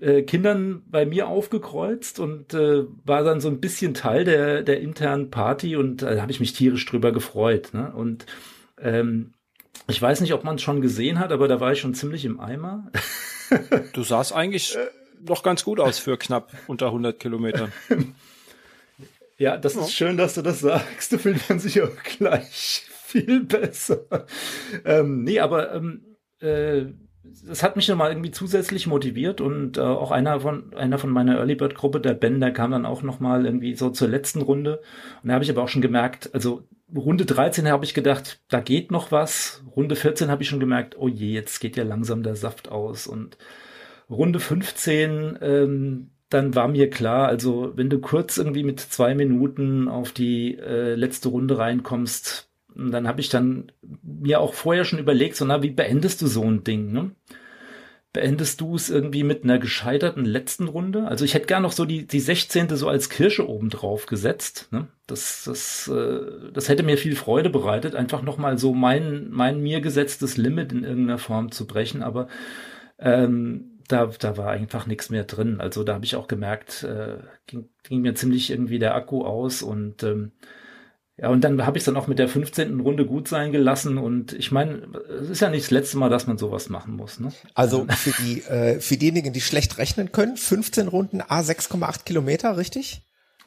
äh, Kindern bei mir aufgekreuzt und äh, war dann so ein bisschen Teil der, der internen Party und da äh, habe ich mich tierisch drüber gefreut. Ne? Und ähm, ich weiß nicht, ob man es schon gesehen hat, aber da war ich schon ziemlich im Eimer. Du sahst eigentlich doch ganz gut aus für knapp unter 100 Kilometern. [LAUGHS] Ja, das ist schön, dass du das sagst. Du fühlt man sich auch gleich viel besser. Ähm, nee, aber ähm, äh, das hat mich nochmal irgendwie zusätzlich motiviert und äh, auch einer von einer von meiner Early Bird Gruppe, der Ben, der kam dann auch nochmal irgendwie so zur letzten Runde und da habe ich aber auch schon gemerkt, also Runde 13 habe ich gedacht, da geht noch was. Runde 14 habe ich schon gemerkt, oh je, jetzt geht ja langsam der Saft aus. Und Runde 15, ähm, dann war mir klar, also wenn du kurz irgendwie mit zwei Minuten auf die äh, letzte Runde reinkommst, dann habe ich dann mir auch vorher schon überlegt, so na, wie beendest du so ein Ding, ne? Beendest du es irgendwie mit einer gescheiterten letzten Runde? Also ich hätte gern noch so die, die 16. so als Kirsche oben drauf gesetzt. Ne? Das, das, äh, das hätte mir viel Freude bereitet, einfach nochmal so mein, mein mir gesetztes Limit in irgendeiner Form zu brechen. Aber ähm, da, da war einfach nichts mehr drin. Also da habe ich auch gemerkt, äh, ging, ging mir ziemlich irgendwie der Akku aus und ähm, ja, und dann habe ich dann auch mit der 15. Runde gut sein gelassen. Und ich meine, es ist ja nicht das letzte Mal, dass man sowas machen muss. Ne? Also für die äh, für diejenigen, die schlecht rechnen können, 15 Runden A 6,8 Kilometer, richtig?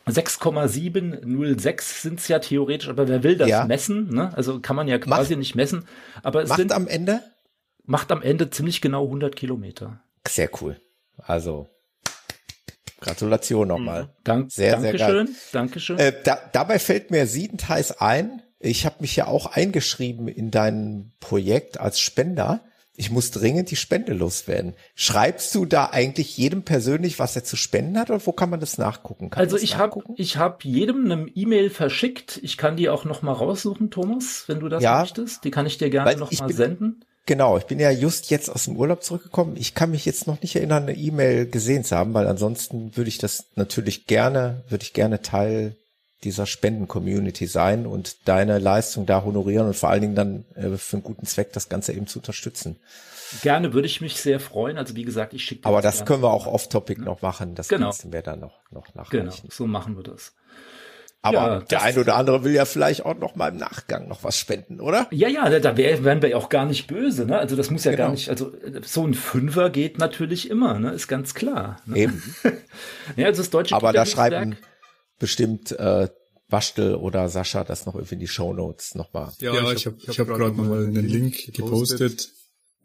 6,706 sind es ja theoretisch, aber wer will das ja. messen? Ne? Also kann man ja quasi macht, nicht messen. Aber es macht sind, am Ende? Macht am Ende ziemlich genau 100 Kilometer. Sehr cool. Also Gratulation nochmal. Mhm. Dank, sehr, Dankeschön, sehr geil. Dankeschön. Äh, da, dabei fällt mir siedend heiß ein, ich habe mich ja auch eingeschrieben in dein Projekt als Spender. Ich muss dringend die Spende loswerden. Schreibst du da eigentlich jedem persönlich, was er zu spenden hat, oder wo kann man das nachgucken? Kann also ich habe ich hab jedem eine E-Mail verschickt. Ich kann die auch noch mal raussuchen, Thomas, wenn du das ja, möchtest. Die kann ich dir gerne noch mal bin, senden. Genau, ich bin ja just jetzt aus dem Urlaub zurückgekommen. Ich kann mich jetzt noch nicht erinnern, eine E-Mail gesehen zu haben, weil ansonsten würde ich das natürlich gerne, würde ich gerne Teil dieser Spenden-Community sein und deine Leistung da honorieren und vor allen Dingen dann äh, für einen guten Zweck das Ganze eben zu unterstützen. Gerne würde ich mich sehr freuen. Also wie gesagt, ich schicke. Aber das können wir auch off-topic ne? noch machen. Das genau. mir dann noch, noch nachreichen. Genau, so machen wir das. Aber ja, der eine oder andere will ja vielleicht auch noch mal im Nachgang noch was spenden, oder? Ja, ja, da, da wären wir ja auch gar nicht böse, ne? Also das muss ja genau. gar nicht, also so ein Fünfer geht natürlich immer, ne? Ist ganz klar. Ne? Eben. [LAUGHS] ja, also das deutsche Aber da schreiben bestimmt äh, Waschtel oder Sascha das noch irgendwie in die Show Notes nochmal. Ja, ja, ich habe ich hab, hab gerade nochmal einen Link gepostet.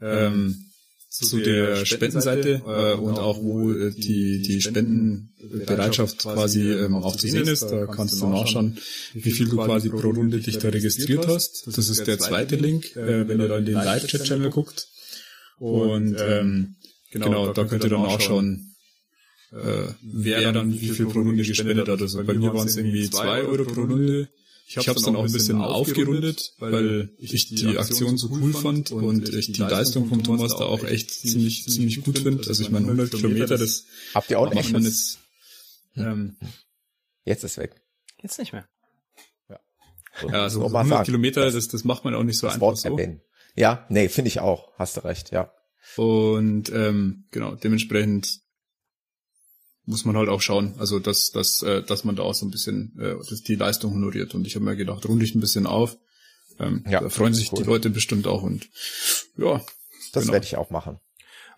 Ähm, zu der Spendenseite äh, und auch wo äh, die, die Spendenbereitschaft quasi ähm, auch zu sehen ist. Da kannst du nachschauen, wie viel du quasi pro Runde dich da registriert hast. Das ist der zweite Link, äh, wenn ihr da in den Live-Chat-Channel guckt. Und ähm, genau, da könnt ihr dann nachschauen, äh, wer dann wie viel pro Runde gespendet hat. Also bei mir waren es irgendwie zwei Euro pro Runde. Ich habe es dann auch ein bisschen aufgerundet, weil ich die Aktion so cool fand und ich die Leistung vom Thomas da auch echt ziemlich ziemlich gut finde. Also ich meine 100 Kilometer, das habt ihr auch macht man jetzt. Ähm, jetzt ist weg. Jetzt nicht mehr. Ja, ja also 100 sagen. Kilometer, das, das macht man auch nicht so das einfach Wort so. Erwähnen. Ja, nee, finde ich auch. Hast du recht, ja. Und ähm, genau, dementsprechend muss man halt auch schauen, also dass, dass, äh, dass man da auch so ein bisschen äh, dass die Leistung honoriert. Und ich habe mir gedacht, runde ich ein bisschen auf. Ähm, ja, da freuen sich cool. die Leute bestimmt auch und ja. Das genau. werde ich auch machen.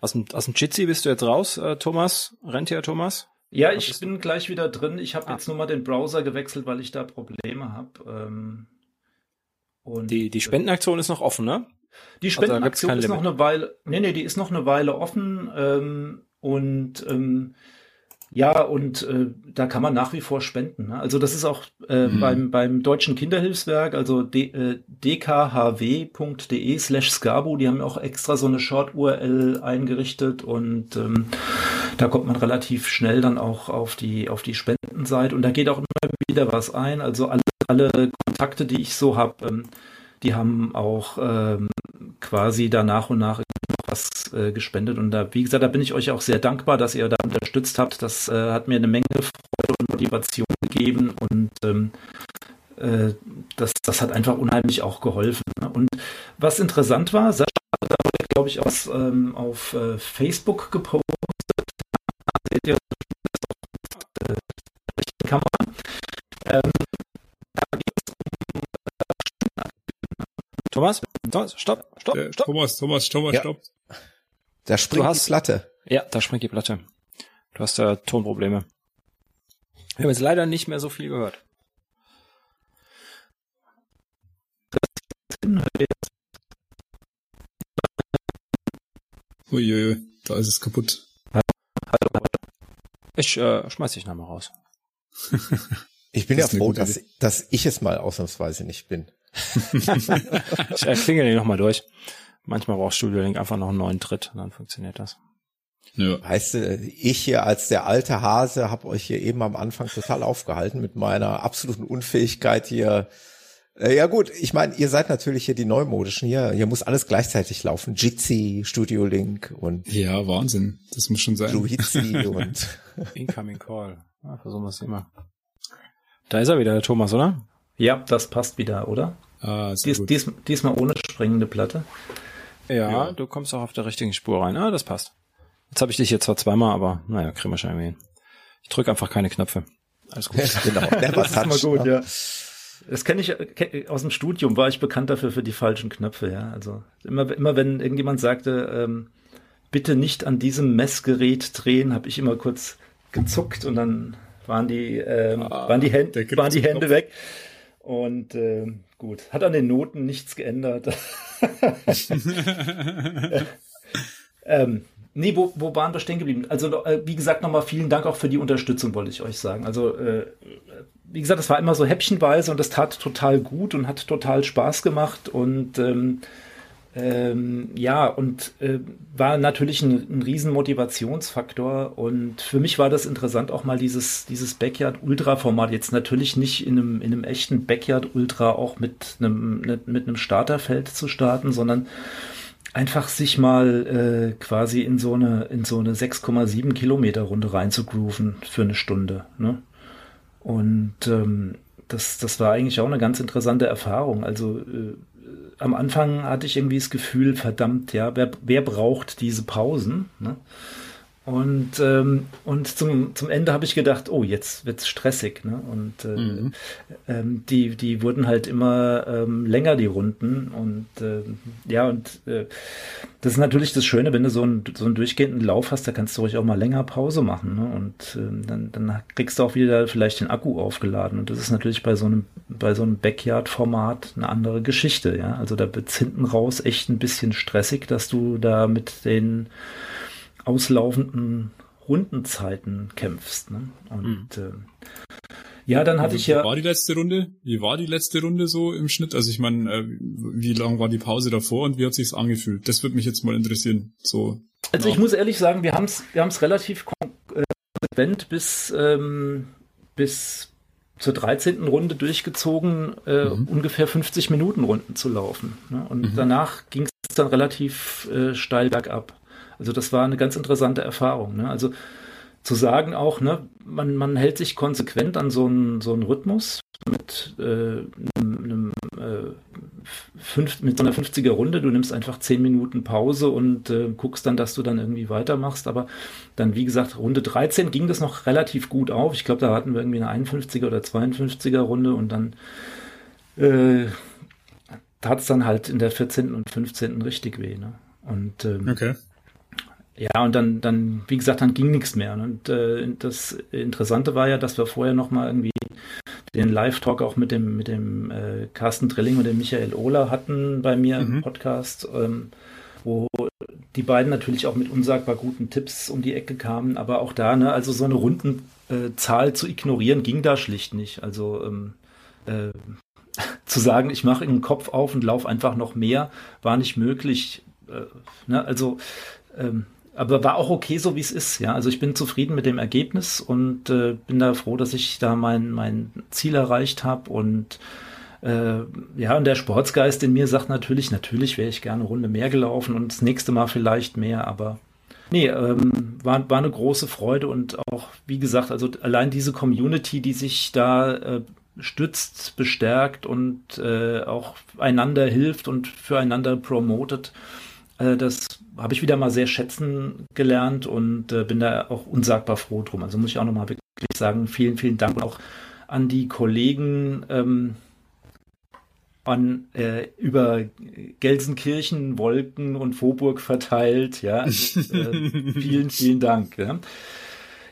Aus dem, aus dem Jitsi bist du jetzt raus, äh, Thomas? Rentier Thomas? Ja, ich bin gleich wieder drin. Ich habe ah. jetzt nur mal den Browser gewechselt, weil ich da Probleme habe. Ähm, und die, die Spendenaktion ist noch offen, ne? Die also Spendenaktion also ist noch eine Weile, nee, nee, die ist noch eine Weile offen ähm, und ähm, ja, und äh, da kann man nach wie vor spenden. Ne? Also das ist auch äh, mhm. beim, beim Deutschen Kinderhilfswerk, also d, äh, dkhw.de slash scabo, die haben auch extra so eine Short-URL eingerichtet und ähm, da kommt man relativ schnell dann auch auf die, auf die Spendenseite und da geht auch immer wieder was ein. Also alle, alle Kontakte, die ich so habe, ähm, die haben auch ähm, quasi da nach und nach was äh, gespendet. Und da, wie gesagt, da bin ich euch auch sehr dankbar, dass ihr da unterstützt habt. Das äh, hat mir eine Menge Freude und Motivation gegeben und ähm, äh, das, das hat einfach unheimlich auch geholfen. Ne? Und was interessant war, Sascha hat da heute, glaube ich, aus, ähm, auf äh, Facebook gepostet. Seht ihr das auf äh, Kamera? Ähm, Thomas? Thomas, stopp, stopp, Äh, stopp. Thomas, Thomas, Thomas, Ja. stopp. Da springt hast- die Platte. Ja, da springt die Platte. Du hast da Tonprobleme. Wir haben jetzt leider nicht mehr so viel gehört. Uiuiui, da ist es kaputt. Ich äh, schmeiß dich nochmal raus. Ich bin Das ja froh, dass, dass ich es mal ausnahmsweise nicht bin. [LAUGHS] [LAUGHS] Ich äh, klingel den nochmal durch. Manchmal braucht Studio Link einfach noch einen neuen Tritt, dann funktioniert das. Ja. Weißt du, ich hier als der alte Hase habe euch hier eben am Anfang total aufgehalten mit meiner absoluten Unfähigkeit hier. Äh, Ja gut, ich meine, ihr seid natürlich hier die Neumodischen hier. Hier muss alles gleichzeitig laufen. Jitsi, Studio Link und ja, Wahnsinn. Das muss schon sein. Luizzi [LAUGHS] und Incoming Call. Ja, versuchen wir es immer. Da ist er wieder, der Thomas, oder? Ja, das passt wieder, oder? Ah, sehr Dies, gut. dies, diesmal ohne springende Platte. Ja, Ja. du kommst auch auf der richtigen Spur rein. Ah, das passt. Jetzt habe ich dich hier zwar zweimal, aber naja, kriegen wir schon irgendwie hin. Ich drücke einfach keine Knöpfe. Alles gut. [LAUGHS] genau, Das ist mal touch, gut, ja. Das kenne ich kenn- aus dem Studium, war ich bekannt dafür für die falschen Knöpfe, ja. Also immer, immer wenn irgendjemand sagte, ähm, bitte nicht an diesem Messgerät drehen, habe ich immer kurz gezuckt und dann waren die, ähm, Ah, waren die, Hände, der waren die. Hände weg. Und ähm, gut, hat an den Noten nichts geändert. [LAUGHS] ähm, nee, wo, wo waren wir stehen geblieben? Also, äh, wie gesagt, nochmal vielen Dank auch für die Unterstützung, wollte ich euch sagen. Also, äh, wie gesagt, das war immer so häppchenweise und das tat total gut und hat total Spaß gemacht und ähm, ähm, ja, und äh, war natürlich ein, ein riesen Motivationsfaktor und für mich war das interessant, auch mal dieses, dieses Backyard-Ultra-Format, jetzt natürlich nicht in einem, in einem echten Backyard-Ultra auch mit einem, mit einem Starterfeld zu starten, sondern einfach sich mal äh, quasi in so eine, in so eine 6,7 Kilometer Runde reinzugrooven für eine Stunde. Ne? Und ähm, das, das war eigentlich auch eine ganz interessante Erfahrung. Also äh, am Anfang hatte ich irgendwie das Gefühl, verdammt, ja, wer, wer braucht diese Pausen? Ne? Und, ähm, und zum, zum Ende habe ich gedacht, oh, jetzt wird's stressig. Ne? Und äh, Mhm. ähm, die, die wurden halt immer ähm, länger, die Runden. Und ähm, ja, und äh, das ist natürlich das Schöne, wenn du so einen, so einen durchgehenden Lauf hast, da kannst du ruhig auch mal länger Pause machen. Ne? Und ähm, dann, dann kriegst du auch wieder vielleicht den Akku aufgeladen. Und das ist natürlich bei so einem, bei so einem Backyard-Format eine andere Geschichte. Ja? Also da wird's hinten raus echt ein bisschen stressig, dass du da mit den auslaufenden Rundenzeiten kämpfst. Ne? Und ähm, ja, dann hatte ich Wie ja. war die letzte Runde? Wie war die letzte Runde so im Schnitt? Also ich meine, äh, wie lang war die Pause davor und wie hat sich's angefühlt? Das würde mich jetzt mal interessieren. So. Also ich muss ehrlich sagen, wir haben es wir haben's relativ äh, konsequent bis, ähm, bis zur 13. Runde durchgezogen, äh, Mhm. ungefähr 50 Minuten Runden zu laufen. Ne? Und Mhm. danach ging es dann relativ äh, steil bergab. Also das war eine ganz interessante Erfahrung. Ne? Also zu sagen auch, ne, man, man hält sich konsequent an so einen, so einen Rhythmus mit, äh, einem, äh, fünf, mit so einer 50er Runde. Du nimmst einfach 10 Minuten Pause und äh, guckst dann, dass du dann irgendwie weitermachst. Aber dann, wie gesagt, Runde 13 ging das noch relativ gut auf. Ich glaube, da hatten wir irgendwie eine 51er oder 52er Runde und dann äh, tat es dann halt in der 14. und 15. richtig weh. Ne? Und ähm, Okay. Ja, und dann, dann, wie gesagt, dann ging nichts mehr. Und äh, das Interessante war ja, dass wir vorher noch mal irgendwie den Live-Talk auch mit dem, mit dem äh, Carsten Drilling und dem Michael Ohler hatten bei mir Mhm. im Podcast, ähm, wo die beiden natürlich auch mit unsagbar guten Tipps um die Ecke kamen, aber auch da, ne, also so eine Rundenzahl zu ignorieren, ging da schlicht nicht. Also ähm, äh, [LAUGHS] zu sagen, ich mache den Kopf auf und laufe einfach noch mehr, war nicht möglich. Äh, ne, also ähm, aber war auch okay, so wie es ist. Ja, also ich bin zufrieden mit dem Ergebnis und äh, bin da froh, dass ich da mein mein Ziel erreicht habe und äh, ja, und der Sportsgeist in mir sagt natürlich, natürlich wäre ich gerne eine Runde mehr gelaufen und das nächste Mal vielleicht mehr, aber nee, ähm, war, war eine große Freude und auch, wie gesagt, also allein diese Community, die sich da äh, stützt, bestärkt und äh, auch einander hilft und füreinander promotet, äh, das habe ich wieder mal sehr schätzen gelernt und äh, bin da auch unsagbar froh drum. Also muss ich auch nochmal wirklich sagen, vielen, vielen Dank und auch an die Kollegen ähm, an, äh, über Gelsenkirchen, Wolken und Vorburg verteilt. Ja, also, äh, [LAUGHS] vielen, vielen Dank. Ja.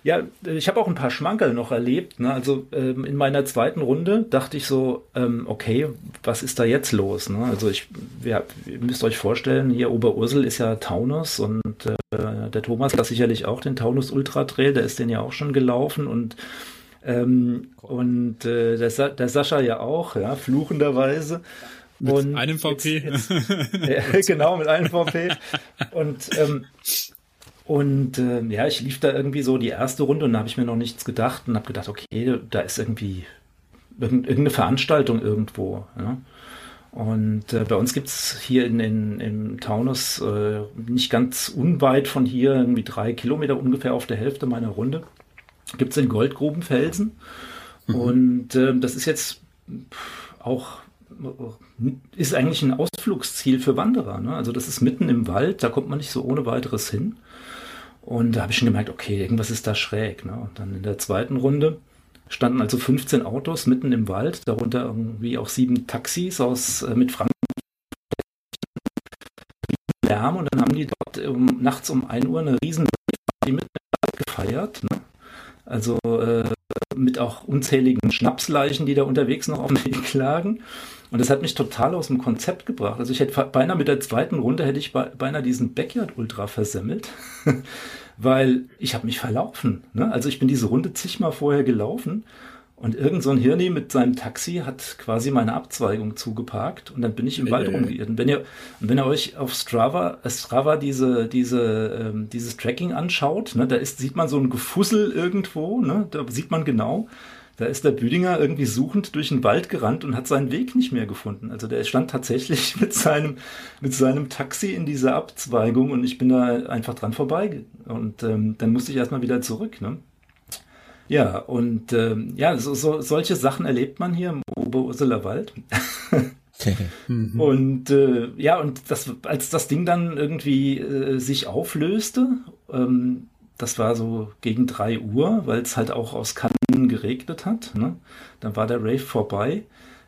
Ja, ich habe auch ein paar Schmankerl noch erlebt. Ne? Also ähm, in meiner zweiten Runde dachte ich so, ähm, okay, was ist da jetzt los? Ne? Also ich, ja, ihr müsst euch vorstellen, hier Oberursel ist ja Taunus und äh, der Thomas hat sicherlich auch den Taunus Ultra Trail, der ist den ja auch schon gelaufen und ähm, und äh, der, Sa der Sascha ja auch, ja, fluchenderweise. Mit und einem VP. Jetzt, jetzt, [LAUGHS] äh, genau, mit einem VP. Und ähm, und äh, ja, ich lief da irgendwie so die erste Runde und da habe ich mir noch nichts gedacht und habe gedacht, okay, da ist irgendwie irgendeine Veranstaltung irgendwo. Ja? Und äh, bei uns gibt's hier in, in, im Taunus äh, nicht ganz unweit von hier, irgendwie drei Kilometer ungefähr auf der Hälfte meiner Runde, gibt's den Goldgrubenfelsen. Mhm. Und äh, das ist jetzt auch ist eigentlich ein Ausflugsziel für Wanderer. Ne? Also das ist mitten im Wald, da kommt man nicht so ohne weiteres hin. Und da habe ich schon gemerkt, okay, irgendwas ist da schräg. Ne? Und dann in der zweiten Runde standen also 15 Autos mitten im Wald, darunter irgendwie auch sieben Taxis aus äh, mit Frankreich. Lärm und dann haben die dort um, nachts um 1 Uhr eine riesen Party mitten im Wald gefeiert. Ne? Also äh, mit auch unzähligen Schnapsleichen, die da unterwegs noch auf dem Weg lagen. Und das hat mich total aus dem Konzept gebracht. Also ich hätte beinahe mit der zweiten Runde hätte ich beinahe diesen Backyard Ultra versemmelt, [LAUGHS] weil ich habe mich verlaufen. Ne? Also ich bin diese Runde zigmal vorher gelaufen und irgend so ein Hirni mit seinem Taxi hat quasi meine Abzweigung zugeparkt und dann bin ich im Wald äh. rumgeirrt. Und wenn ihr, wenn ihr euch auf Strava, äh, Strava diese, diese, ähm, dieses Tracking anschaut, ne, da ist, sieht man so ein Gefussel irgendwo, ne, da sieht man genau, da ist der Büdinger irgendwie suchend durch den Wald gerannt und hat seinen Weg nicht mehr gefunden. Also der stand tatsächlich [LAUGHS] mit seinem, mit seinem Taxi in dieser Abzweigung und ich bin da einfach dran vorbei. Und ähm, dann musste ich erstmal wieder zurück. Ne? Ja, und ähm, ja, so, so, solche Sachen erlebt man hier im Oberurseler Wald. [LAUGHS] Mhm. und äh, ja, und das, als das Ding dann irgendwie äh, sich auflöste, ähm, das war so gegen drei Uhr, weil es halt auch aus Kannen geregnet hat. Ne? Dann war der Rave vorbei.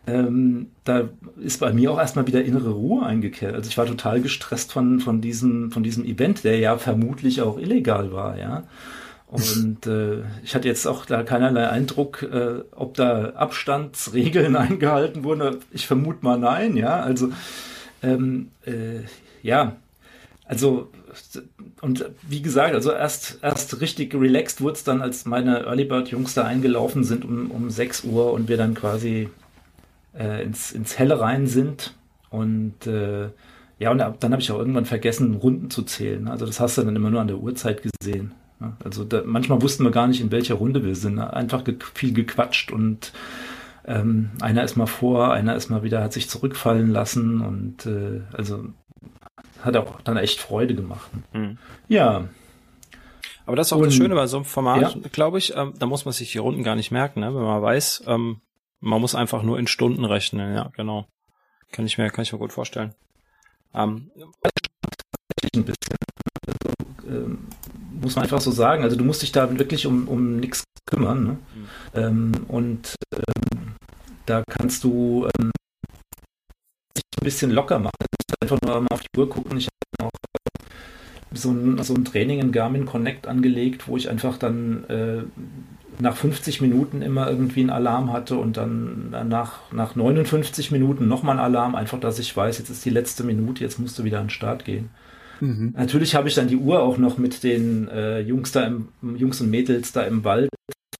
Ähm, da ist bei mir auch erstmal wieder innere Ruhe eingekehrt. Also ich war total gestresst von, von, diesem, von diesem Event, der ja vermutlich auch illegal war, ja. Und äh, ich hatte jetzt auch da keinerlei Eindruck, äh, ob da Abstandsregeln [LAUGHS] eingehalten wurden. Ich vermute mal nein, ja. Also ähm, äh, ja, also und wie gesagt, also erst erst richtig relaxed wurde es dann, als meine Early Bird Jungs da eingelaufen sind um, um 6 Uhr und wir dann quasi äh, ins, ins Helle rein sind. Und äh, ja, und dann habe ich auch irgendwann vergessen, Runden zu zählen. Also das hast du dann immer nur an der Uhrzeit gesehen. Also da, manchmal wussten wir gar nicht, in welcher Runde wir sind. Einfach ge viel gequatscht und ähm, einer ist mal vor, einer ist mal wieder, hat sich zurückfallen lassen und äh, also hat auch dann echt Freude gemacht. Mhm. Ja. Aber das ist auch und, das Schöne bei so einem Format, ja. glaube ich, ähm, da muss man sich die Runden gar nicht merken, ne? wenn man weiß, ähm, man muss einfach nur in Stunden rechnen, ja, genau. Kann ich mir, kann ich mir gut vorstellen. Ähm, ein bisschen. Ähm, muss man einfach so sagen. Also du musst dich da wirklich um, um nichts kümmern. Ne? Mhm. Ähm, und ähm, da kannst du ähm, dich ein bisschen locker machen. Du musst einfach nur mal auf die Uhr gucken. Ich habe auch äh, so ein, so ein Training in Garmin Connect angelegt, wo ich einfach dann äh, nach 50 Minuten immer irgendwie einen Alarm hatte und dann nach, nach 59 Minuten nochmal einen Alarm, einfach, dass ich weiß, jetzt ist die letzte Minute, jetzt musst du wieder an den Start gehen. Mhm. Natürlich habe ich dann die Uhr auch noch mit den äh, Jungs da im, Jungs und Mädels da im Wald.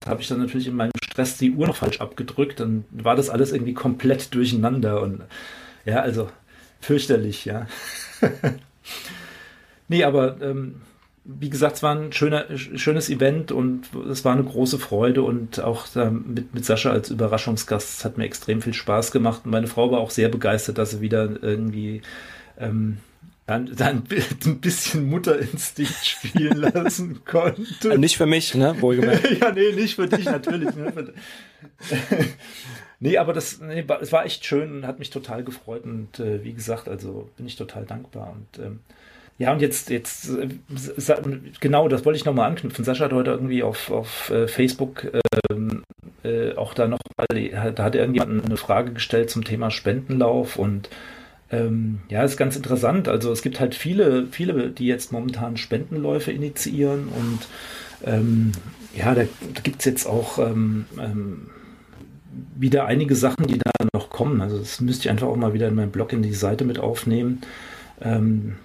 Habe ich dann natürlich in meinem Stress die Uhr noch falsch abgedrückt. Dann war das alles irgendwie komplett durcheinander und ja, also fürchterlich, ja. [LAUGHS] nee, aber ähm, wie gesagt, es war ein schöner, schönes Event und es war eine große Freude und auch mit, mit Sascha als Überraschungsgast hat mir extrem viel Spaß gemacht. Und meine Frau war auch sehr begeistert, dass sie wieder irgendwie ähm, dann, dann [LAUGHS] ein bisschen Mutterinstinkt spielen lassen [LAUGHS] konnte. Nicht für mich, ne? Wohlgemerkt. [LAUGHS] ja, nee, nicht für dich, natürlich. Ne? nee, aber das, nee, es war echt schön und hat mich total gefreut und äh, wie gesagt, also bin ich total dankbar und ähm, ja, und jetzt, jetzt, äh, genau, das wollte ich nochmal anknüpfen. Sascha hat heute irgendwie auf, auf äh, Facebook ähm, äh, auch da noch, da hat irgendjemand eine Frage gestellt zum Thema Spendenlauf und ähm, ja, ist ganz interessant. Also es gibt halt viele, viele, die jetzt momentan Spendenläufe initiieren und ähm, ja, da, gibt es jetzt auch ähm, ähm, wieder einige Sachen, die da noch kommen. Also das müsste ich einfach auch mal wieder in meinem Blog in die Seite mit aufnehmen. Ähm,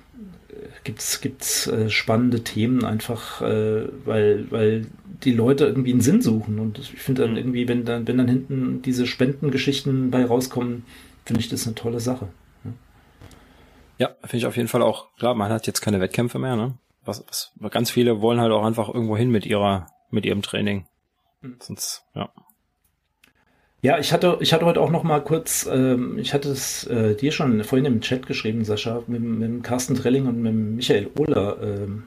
gibt's gibt's äh, spannende Themen einfach, äh, weil weil die Leute irgendwie einen Sinn suchen und ich finde dann mhm. irgendwie, wenn dann wenn dann hinten diese Spendengeschichten bei rauskommen, finde ich das eine tolle Sache. Ja, finde ich auf jeden Fall auch klar. Man hat jetzt keine Wettkämpfe mehr, ne? Was, was ganz viele wollen halt auch einfach irgendwo hin mit ihrer mit ihrem Training. Mhm. Sonst ja. Ja, ich hatte, ich hatte heute auch noch mal kurz, ähm, ich hatte es äh, dir schon vorhin im Chat geschrieben, Sascha, mit, mit Carsten Trelling und mit Michael Ohler ähm,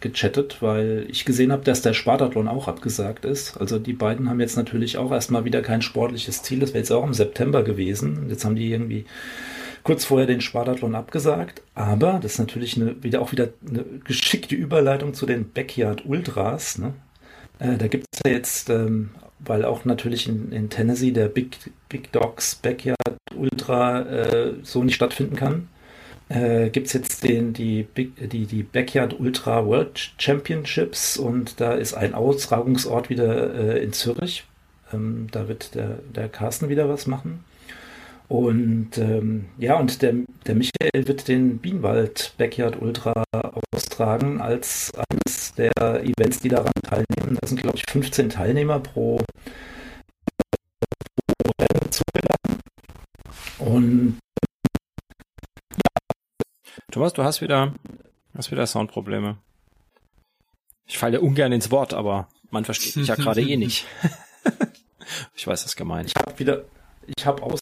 gechattet, weil ich gesehen habe, dass der Spartathlon auch abgesagt ist. Also die beiden haben jetzt natürlich auch erstmal wieder kein sportliches Ziel. Das wäre jetzt auch im September gewesen. Jetzt haben die irgendwie kurz vorher den Spartathlon abgesagt. Aber das ist natürlich eine, wieder auch wieder eine geschickte Überleitung zu den Backyard Ultras. Ne? Äh, da gibt es ja jetzt ähm, weil auch natürlich in, in Tennessee der Big, Big Dogs Backyard Ultra äh, so nicht stattfinden kann, äh, gibt es jetzt den, die, Big, die, die Backyard Ultra World Championships und da ist ein Austragungsort wieder äh, in Zürich. Ähm, da wird der, der Carsten wieder was machen. Und ähm, ja, und der, der Michael wird den Bienenwald Backyard Ultra austragen als eines der Events, die daran teilnehmen. Da sind, glaube ich, 15 Teilnehmer pro, pro Rennen zugeladen. Und Thomas, du hast wieder, hast wieder Soundprobleme. Ich falle ungern ins Wort, aber man versteht mich ja [LAUGHS] gerade eh nicht. ich weiß, was gemeint. Ich habe wieder, ich habe aus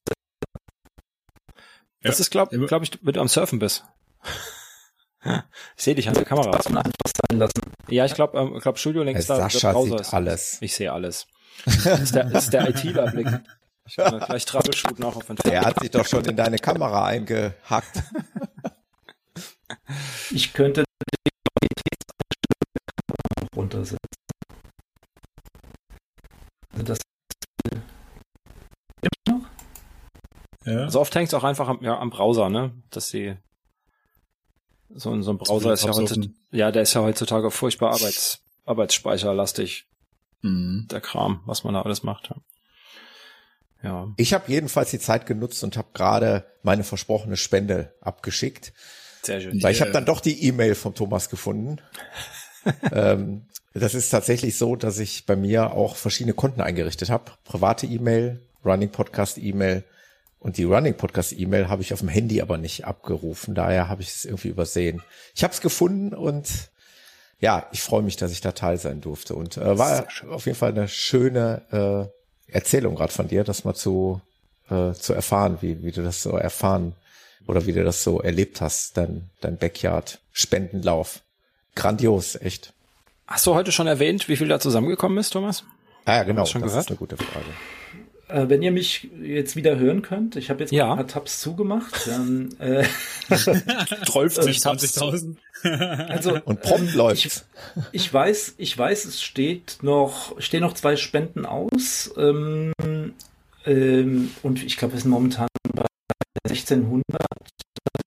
das ist, glaube glaub ich, wenn du am Surfen bist. [LAUGHS] ich sehe dich an der Kamera. Ja, ich glaube, ähm, glaub, Studio links da. Sascha der sieht alles. Ich sehe alles. Das [LAUGHS] ist der, der ITler-Blick. Ich kann gleich troubleshooten auch auf den Der hat sich doch schon in deine Kamera eingehackt. [LAUGHS] Ich könnte die Qualitätseinstellung runtersetzen. Also das Ja. Also oft hängt es auch einfach am, ja, am Browser, ne? Dass sie so, so ein Browser ist ja heutzutage, ja, der ist ja heutzutage furchtbar Arbeits, Arbeitsspeicherlastig. Mhm. Der Kram, was man da alles macht. Ja. ja. Ich habe jedenfalls die Zeit genutzt und habe gerade meine versprochene Spende abgeschickt. Sehr schön. Weil ich habe dann doch die E-Mail vom Thomas gefunden. [LAUGHS] ähm, das ist tatsächlich so, dass ich bei mir auch verschiedene Konten eingerichtet habe. Private E-Mail, Running Podcast E-Mail und die Running Podcast E-Mail habe ich auf dem Handy aber nicht abgerufen. Daher habe ich es irgendwie übersehen. Ich habe es gefunden und ja, ich freue mich, dass ich da teil sein durfte. Und äh, war auf jeden Fall eine schöne äh, Erzählung gerade von dir, das mal zu, äh, zu erfahren, wie, wie du das so erfahren oder wie du das so erlebt hast, dein, dein Backyard-Spendenlauf. Grandios, echt. Hast du heute schon erwähnt, wie viel da zusammengekommen ist, Thomas? Ah ja, genau. Schon das gehört? ist eine gute Frage. Äh, wenn ihr mich jetzt wieder hören könnt, ich habe jetzt ja. ein paar Tabs zugemacht. Dann, äh, [LAUGHS] 20.000. [LAUGHS] Also, und prompt ähm, läuft. Ich, ich, weiß, ich weiß, es steht noch, stehen noch zwei Spenden aus. Ähm, ähm, und ich glaube, wir sind momentan bei 1600,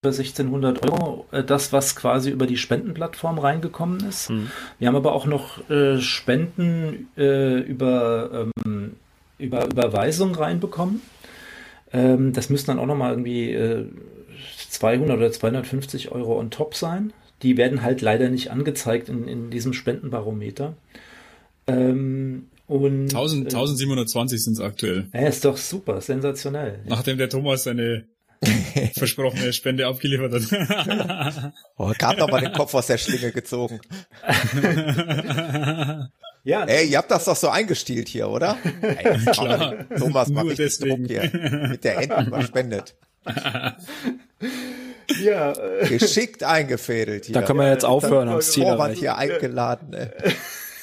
über 1600 Euro, äh, das, was quasi über die Spendenplattform reingekommen ist. Mhm. Wir haben aber auch noch äh, Spenden äh, über ähm, über Überweisung reinbekommen. Ähm, das müssen dann auch nochmal irgendwie äh, 200 oder 250 Euro on top sein. Die werden halt leider nicht angezeigt in, in diesem Spendenbarometer. Ähm, und, 1000, 1720 sind es aktuell. Ja, ist doch super, sensationell. Nachdem der Thomas seine [LAUGHS] versprochene Spende abgeliefert hat. oh, gerade noch mal den Kopf aus der Schlinge gezogen. [LAUGHS] ja. Ey, ihr habt das doch so eingestielt hier, oder? [LAUGHS] Ey, Klar. Thomas macht Nur deswegen. Druck hier. Mit der Enten verspendet. [LAUGHS] ja. Äh. Geschickt eingefädelt hier. Da können wir jetzt aufhören ans Ziel erreichen. hier eingeladen. Ey.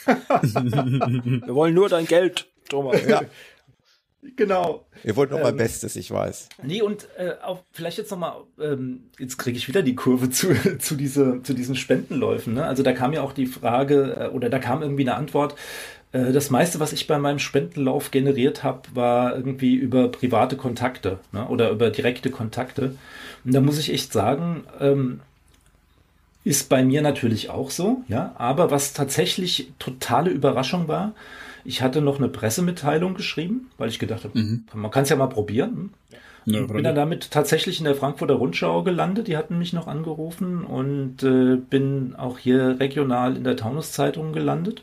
wir wollen nur dein Geld, Thomas. Ja. Genau. Ihr wollt noch ähm, mein Bestes, ich weiß. Nee, und äh, auch vielleicht jetzt nochmal, ähm, jetzt kriege ich wieder die Kurve zu, [LAUGHS] zu, diese, zu diesen Spendenläufen. Ne? Also da kam ja auch die Frage, äh, oder da kam irgendwie eine Antwort, äh, das meiste, was ich bei meinem Spendenlauf generiert habe, war irgendwie über private Kontakte ne? oder über direkte Kontakte. Und da muss ich echt sagen, ähm, ist bei mir natürlich auch so, ja. Aber was tatsächlich totale Überraschung war, ich hatte noch eine Pressemitteilung geschrieben, weil ich gedacht habe, mhm. man kann es ja mal probieren. Ja, bin dann damit tatsächlich in der Frankfurter Rundschau gelandet. Die hatten mich noch angerufen und äh, bin auch hier regional in der Taunus-Zeitung gelandet.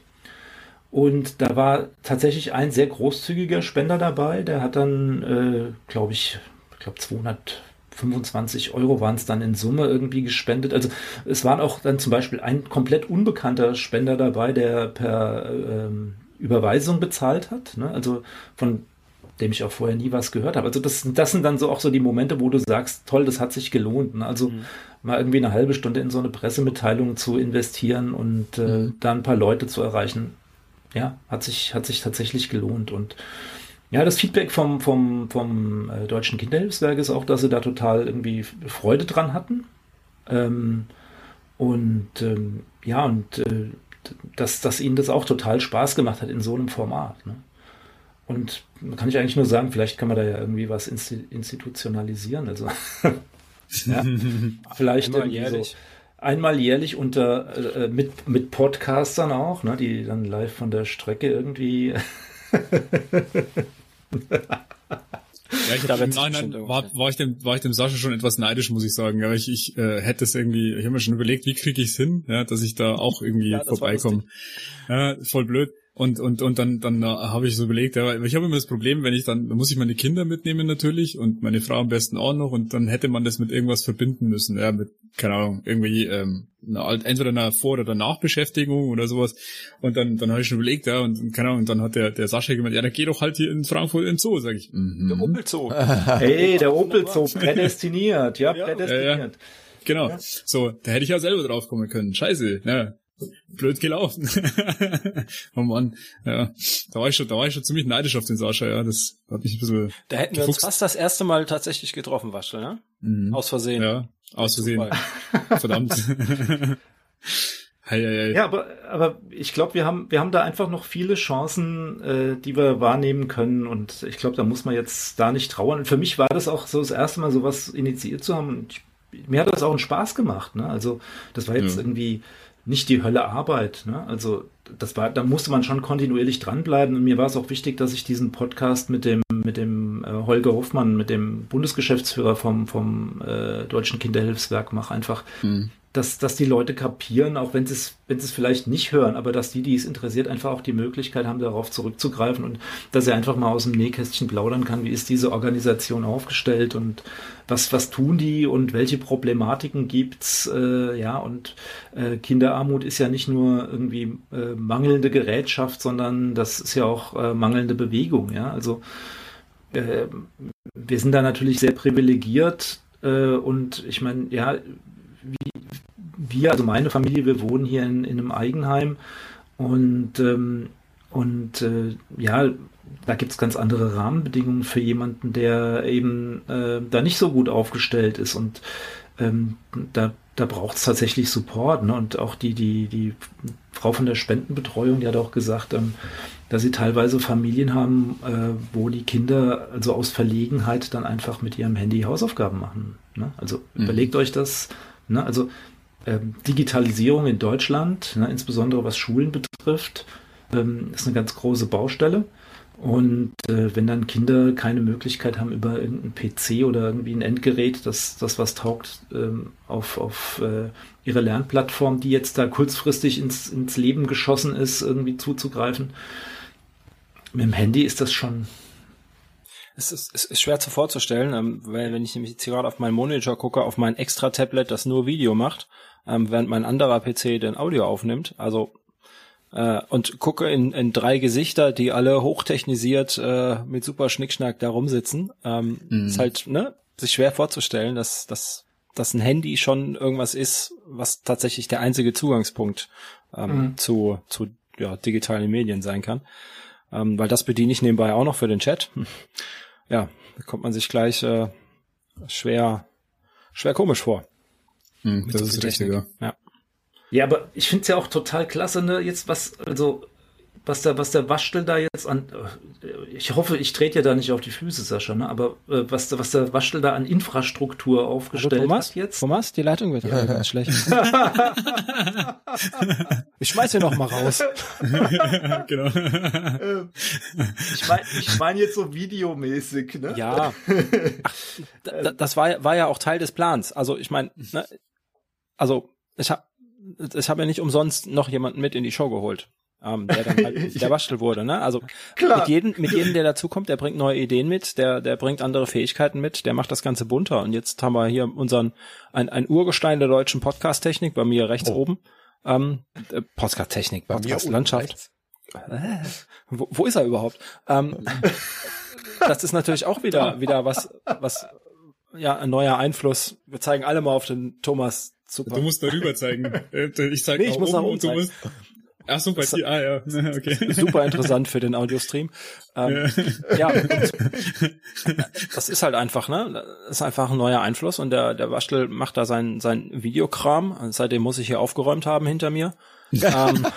Und da war tatsächlich ein sehr großzügiger Spender dabei. Der hat dann, äh, glaube ich, ich glaube 225 Euro waren es dann in Summe irgendwie gespendet. Also es waren auch dann zum Beispiel ein komplett unbekannter Spender dabei, der per ähm, Überweisung bezahlt hat, ne? also von dem ich auch vorher nie was gehört habe. Also das, das sind dann so auch so die Momente, wo du sagst, toll, das hat sich gelohnt. Ne? Also mhm. mal irgendwie eine halbe Stunde in so eine Pressemitteilung zu investieren und äh, mhm. da ein paar Leute zu erreichen, ja, hat sich, hat sich tatsächlich gelohnt. Und ja, das Feedback vom, vom, vom äh, Deutschen Kinderhilfswerk ist auch, dass sie da total irgendwie Freude dran hatten. Ähm, und ähm, ja, und äh, dass, dass ihnen das auch total Spaß gemacht hat in so einem Format. Ne? Und kann ich eigentlich nur sagen, vielleicht kann man da ja irgendwie was institutionalisieren. Also [LAUGHS] ja, vielleicht einmal jährlich. So einmal jährlich unter äh, mit, mit Podcastern auch, ne, die dann live von der Strecke irgendwie [LAUGHS] Ja, ich [LAUGHS] habe im Nachhinein war, war, ich dem, war ich dem Sascha schon etwas neidisch, muss ich sagen. Ja, ich, ich äh, hätte es irgendwie, ich habe mir schon überlegt, wie kriege ich es hin, ja, dass ich da auch irgendwie ja, vorbeikomme. Ja, voll blöd. Und, und, und dann, dann äh, habe ich so überlegt, ja, ich habe immer das Problem, wenn ich dann, da muss ich meine Kinder mitnehmen natürlich und meine Frau am besten auch noch und dann hätte man das mit irgendwas verbinden müssen, ja, mit, keine Ahnung, irgendwie, ähm, eine, entweder einer Vor- oder Nachbeschäftigung oder sowas. Und dann, dann habe ich schon überlegt, ja, und keine Ahnung, und dann hat der, der Sascha gemeint, ja, dann geh doch halt hier in Frankfurt in Zoo, sag ich. Mhm. Der Opelzoo. [LAUGHS] hey, der Opelzoo, prädestiniert, ja, prädestiniert. Ja, ja. Genau. Ja. So, da hätte ich ja selber drauf kommen können. Scheiße, ja blöd gelaufen. [LAUGHS] oh Mann, ja. Da war ich schon, da war ich schon ziemlich neidisch auf den Sascha, ja. Das hat mich ein bisschen. Da hätten gefuchst. wir uns fast das erste Mal tatsächlich getroffen, Wasche, ne? Mhm. Aus Versehen. Ja, aus Versehen. [LAUGHS] Verdammt. [LAUGHS] Hei, hei, hei. Ja, aber, aber ich glaube, wir haben, wir haben da einfach noch viele Chancen, äh, die wir wahrnehmen können. Und ich glaube, da muss man jetzt da nicht trauern. Und für mich war das auch so das erste Mal, sowas initiiert zu haben. Und ich, mir hat das auch einen Spaß gemacht. Ne? Also das war jetzt ja. irgendwie nicht die Hölle Arbeit. Ne? Also das war, da musste man schon kontinuierlich dranbleiben. Und mir war es auch wichtig, dass ich diesen Podcast mit dem, mit dem äh, Holger Hofmann, mit dem Bundesgeschäftsführer vom, vom äh, Deutschen Kinderhilfswerk mache, einfach mhm dass, dass die Leute kapieren, auch wenn sie es, wenn sie es vielleicht nicht hören, aber dass die, die es interessiert, einfach auch die Möglichkeit haben, darauf zurückzugreifen und dass er einfach mal aus dem Nähkästchen plaudern kann, wie ist diese Organisation aufgestellt und was, was tun die und welche Problematiken gibt's, äh, ja, und äh, Kinderarmut ist ja nicht nur irgendwie äh, mangelnde Gerätschaft, sondern das ist ja auch äh, mangelnde Bewegung, ja, also äh, wir sind da natürlich sehr privilegiert, äh, und ich meine, ja, wie, wir, also meine Familie, wir wohnen hier in, in einem Eigenheim und, ähm, und äh, ja, da gibt es ganz andere Rahmenbedingungen für jemanden, der eben äh, da nicht so gut aufgestellt ist und ähm, da, da braucht es tatsächlich Support. Ne? Und auch die, die, die Frau von der Spendenbetreuung, die hat auch gesagt, ähm, dass sie teilweise Familien haben, äh, wo die Kinder also aus Verlegenheit dann einfach mit ihrem Handy Hausaufgaben machen. Ne? Also mhm. überlegt euch das. Ne? Also ähm, Digitalisierung in Deutschland, ne, insbesondere was Schulen betrifft, ähm, ist eine ganz große Baustelle. Und äh, wenn dann Kinder keine Möglichkeit haben, über irgendein PC oder irgendwie ein Endgerät, das, das was taugt, ähm, auf, auf äh, ihre Lernplattform, die jetzt da kurzfristig ins, ins Leben geschossen ist, irgendwie zuzugreifen, mit dem Handy ist das schon Es ist, es ist schwer zu vorzustellen, ähm, weil wenn ich nämlich jetzt gerade auf meinen Monitor gucke, auf mein extra Tablet, das nur Video macht, ähm, während mein anderer PC den Audio aufnimmt. Also äh, und gucke in, in drei Gesichter, die alle hochtechnisiert äh, mit super Schnickschnack da rumsitzen. Ähm, mhm. Ist halt ne, sich schwer vorzustellen, dass, dass, dass ein Handy schon irgendwas ist, was tatsächlich der einzige Zugangspunkt ähm, mhm. zu, zu ja, digitalen Medien sein kann. Ähm, weil das bediene ich nebenbei auch noch für den Chat. [LAUGHS] Ja, da kommt man sich gleich äh, schwer, schwer komisch vor. Hm, das ist richtig, ja. ja. Aber ich finde es ja auch total klasse, ne, jetzt was, also was der, was der Waschtel da jetzt an, äh, ich hoffe, ich trete ja da nicht auf die Füße, Sascha, ne? aber äh, was, was der Waschtel da an Infrastruktur aufgestellt Thomas? hat jetzt. Thomas, die Leitung wird [LAUGHS] ja ganz schlecht. [LAUGHS] ich schmeiß hier noch mal raus. [LAUGHS] genau. Ich meine ich mein jetzt so videomäßig, ne? Ja. Ach, das war, war ja auch Teil des Plans. Also ich meine, ne, also ich habe ich hab ja nicht umsonst noch jemanden mit in die Show geholt ähm, der dann halt [LAUGHS] der Waschel wurde. Ne? Also Klar. mit jedem, mit jedem, der dazukommt, der bringt neue Ideen mit, der, der bringt andere Fähigkeiten mit, der macht das Ganze bunter. Und jetzt haben wir hier unseren ein, ein Urgestein der deutschen Podcast-Technik bei mir rechts oh. oben. Ähm, äh, Podcast-Technik, Podcast-Landschaft. Äh, wo, wo ist er überhaupt? Ähm, [LAUGHS] das ist natürlich auch wieder wieder was was ja ein neuer Einfluss. Wir zeigen alle mal auf den Thomas Super. Du musst darüber zeigen. [LAUGHS] Äh, ich zeige nee, ich muss nach oben du musst, Ach so, bei dir, ah ja, [LAUGHS] okay. Super interessant für den Audiostream. Ähm, ja, [LAUGHS] das ist halt einfach, ne? Das ist einfach ein neuer Einfluss und der, der Waschtel macht da sein, sein Videokram. Seitdem muss ich hier aufgeräumt haben hinter mir. ähm,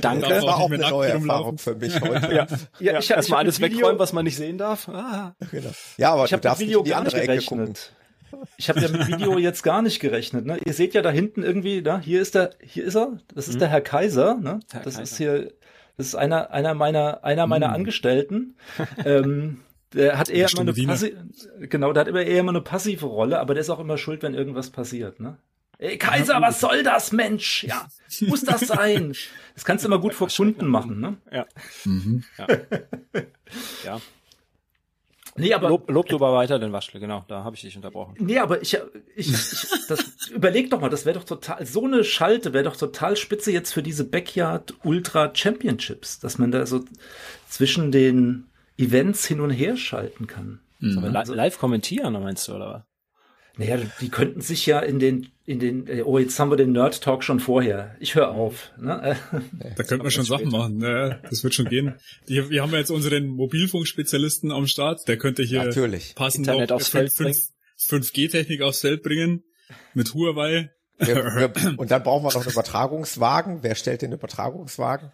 danke. Das war auch eine neue Erfahrung für mich heute. ja, ja, ich erstmal alles wegräumen, was man nicht sehen darf. Ah. Genau. Ja, aber ich du darfst Video nicht in die andere Ecke gucken. Ich habe ja mit Video [LAUGHS] jetzt gar nicht gerechnet. Ne? Ihr seht ja da hinten irgendwie, ne? hier ist der, hier ist er. Das ist mhm. der Herr Kaiser. Ne? Herr das Kaiser. ist hier, das ist einer, einer meiner, einer meiner mhm. Angestellten. [LAUGHS] ähm, der hat eher immer eine passive, genau, der hat immer eher immer eine passive Rolle, aber der ist auch immer schuld, wenn irgendwas passiert. Ne? Ey, Kaiser, was soll das, Mensch? Ja, muss das sein? [LAUGHS] Das kannst du immer gut vor Kunden machen, ne? Ja. Mhm. ja. ja. Nee, aber lob, lob du aber weiter den Waschle, genau, da habe ich dich unterbrochen. Nee, aber ich, ich, ich das, überleg doch mal, das wäre doch total, so eine Schalte wäre doch total spitze jetzt für diese Backyard Ultra Championships, dass man da so zwischen den Events hin und her schalten kann. Mhm. Also, live kommentieren, meinst du, oder was? Naja, die könnten sich ja in den, in den, äh, oh, jetzt haben wir den Nerd Talk schon vorher. Ich höre auf. Ne? Da könnten wir schon Sachen machen. Ne? Das wird schon gehen. Die, wir haben ja jetzt unseren Mobilfunkspezialisten am Start. Der könnte hier Natürlich. passend Internet aufs 5, 5G-Technik aufs Feld bringen. Mit Huawei. Wir, [LAUGHS] wir, und dann brauchen wir noch einen Übertragungswagen. Wer stellt den Übertragungswagen?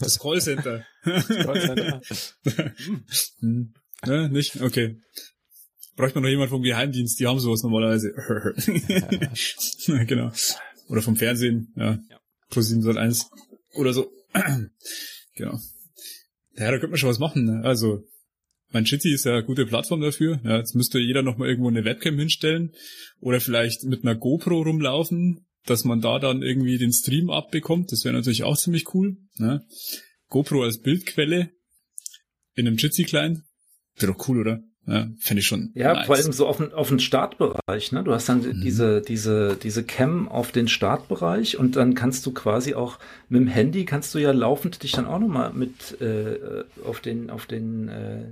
Das Callcenter. Das Callcenter. [LAUGHS] hm. Ne, nicht? Okay bräuchte man noch jemand vom Geheimdienst, die haben sowas normalerweise. [LAUGHS] genau. Oder vom Fernsehen, ja. ja. Pro 701 oder so. [CLEARS THROAT] genau. Ja, da könnte man schon was machen. Ne? Also, mein Jitsi ist ja eine gute Plattform dafür. Ja, jetzt müsste jeder noch mal irgendwo eine Webcam hinstellen oder vielleicht mit einer GoPro rumlaufen, dass man da dann irgendwie den Stream abbekommt. Das wäre natürlich auch ziemlich cool. Ne? GoPro als Bildquelle in einem Jitsi-Client. Wäre doch cool, oder? Ja, Finde ich schon. Ja, nice. vor allem so auf den, auf den Startbereich, ne? Du hast dann mhm. diese, diese, diese Cam auf den Startbereich und dann kannst du quasi auch mit dem Handy kannst du ja laufend dich dann auch nochmal mit äh, auf den, auf den äh,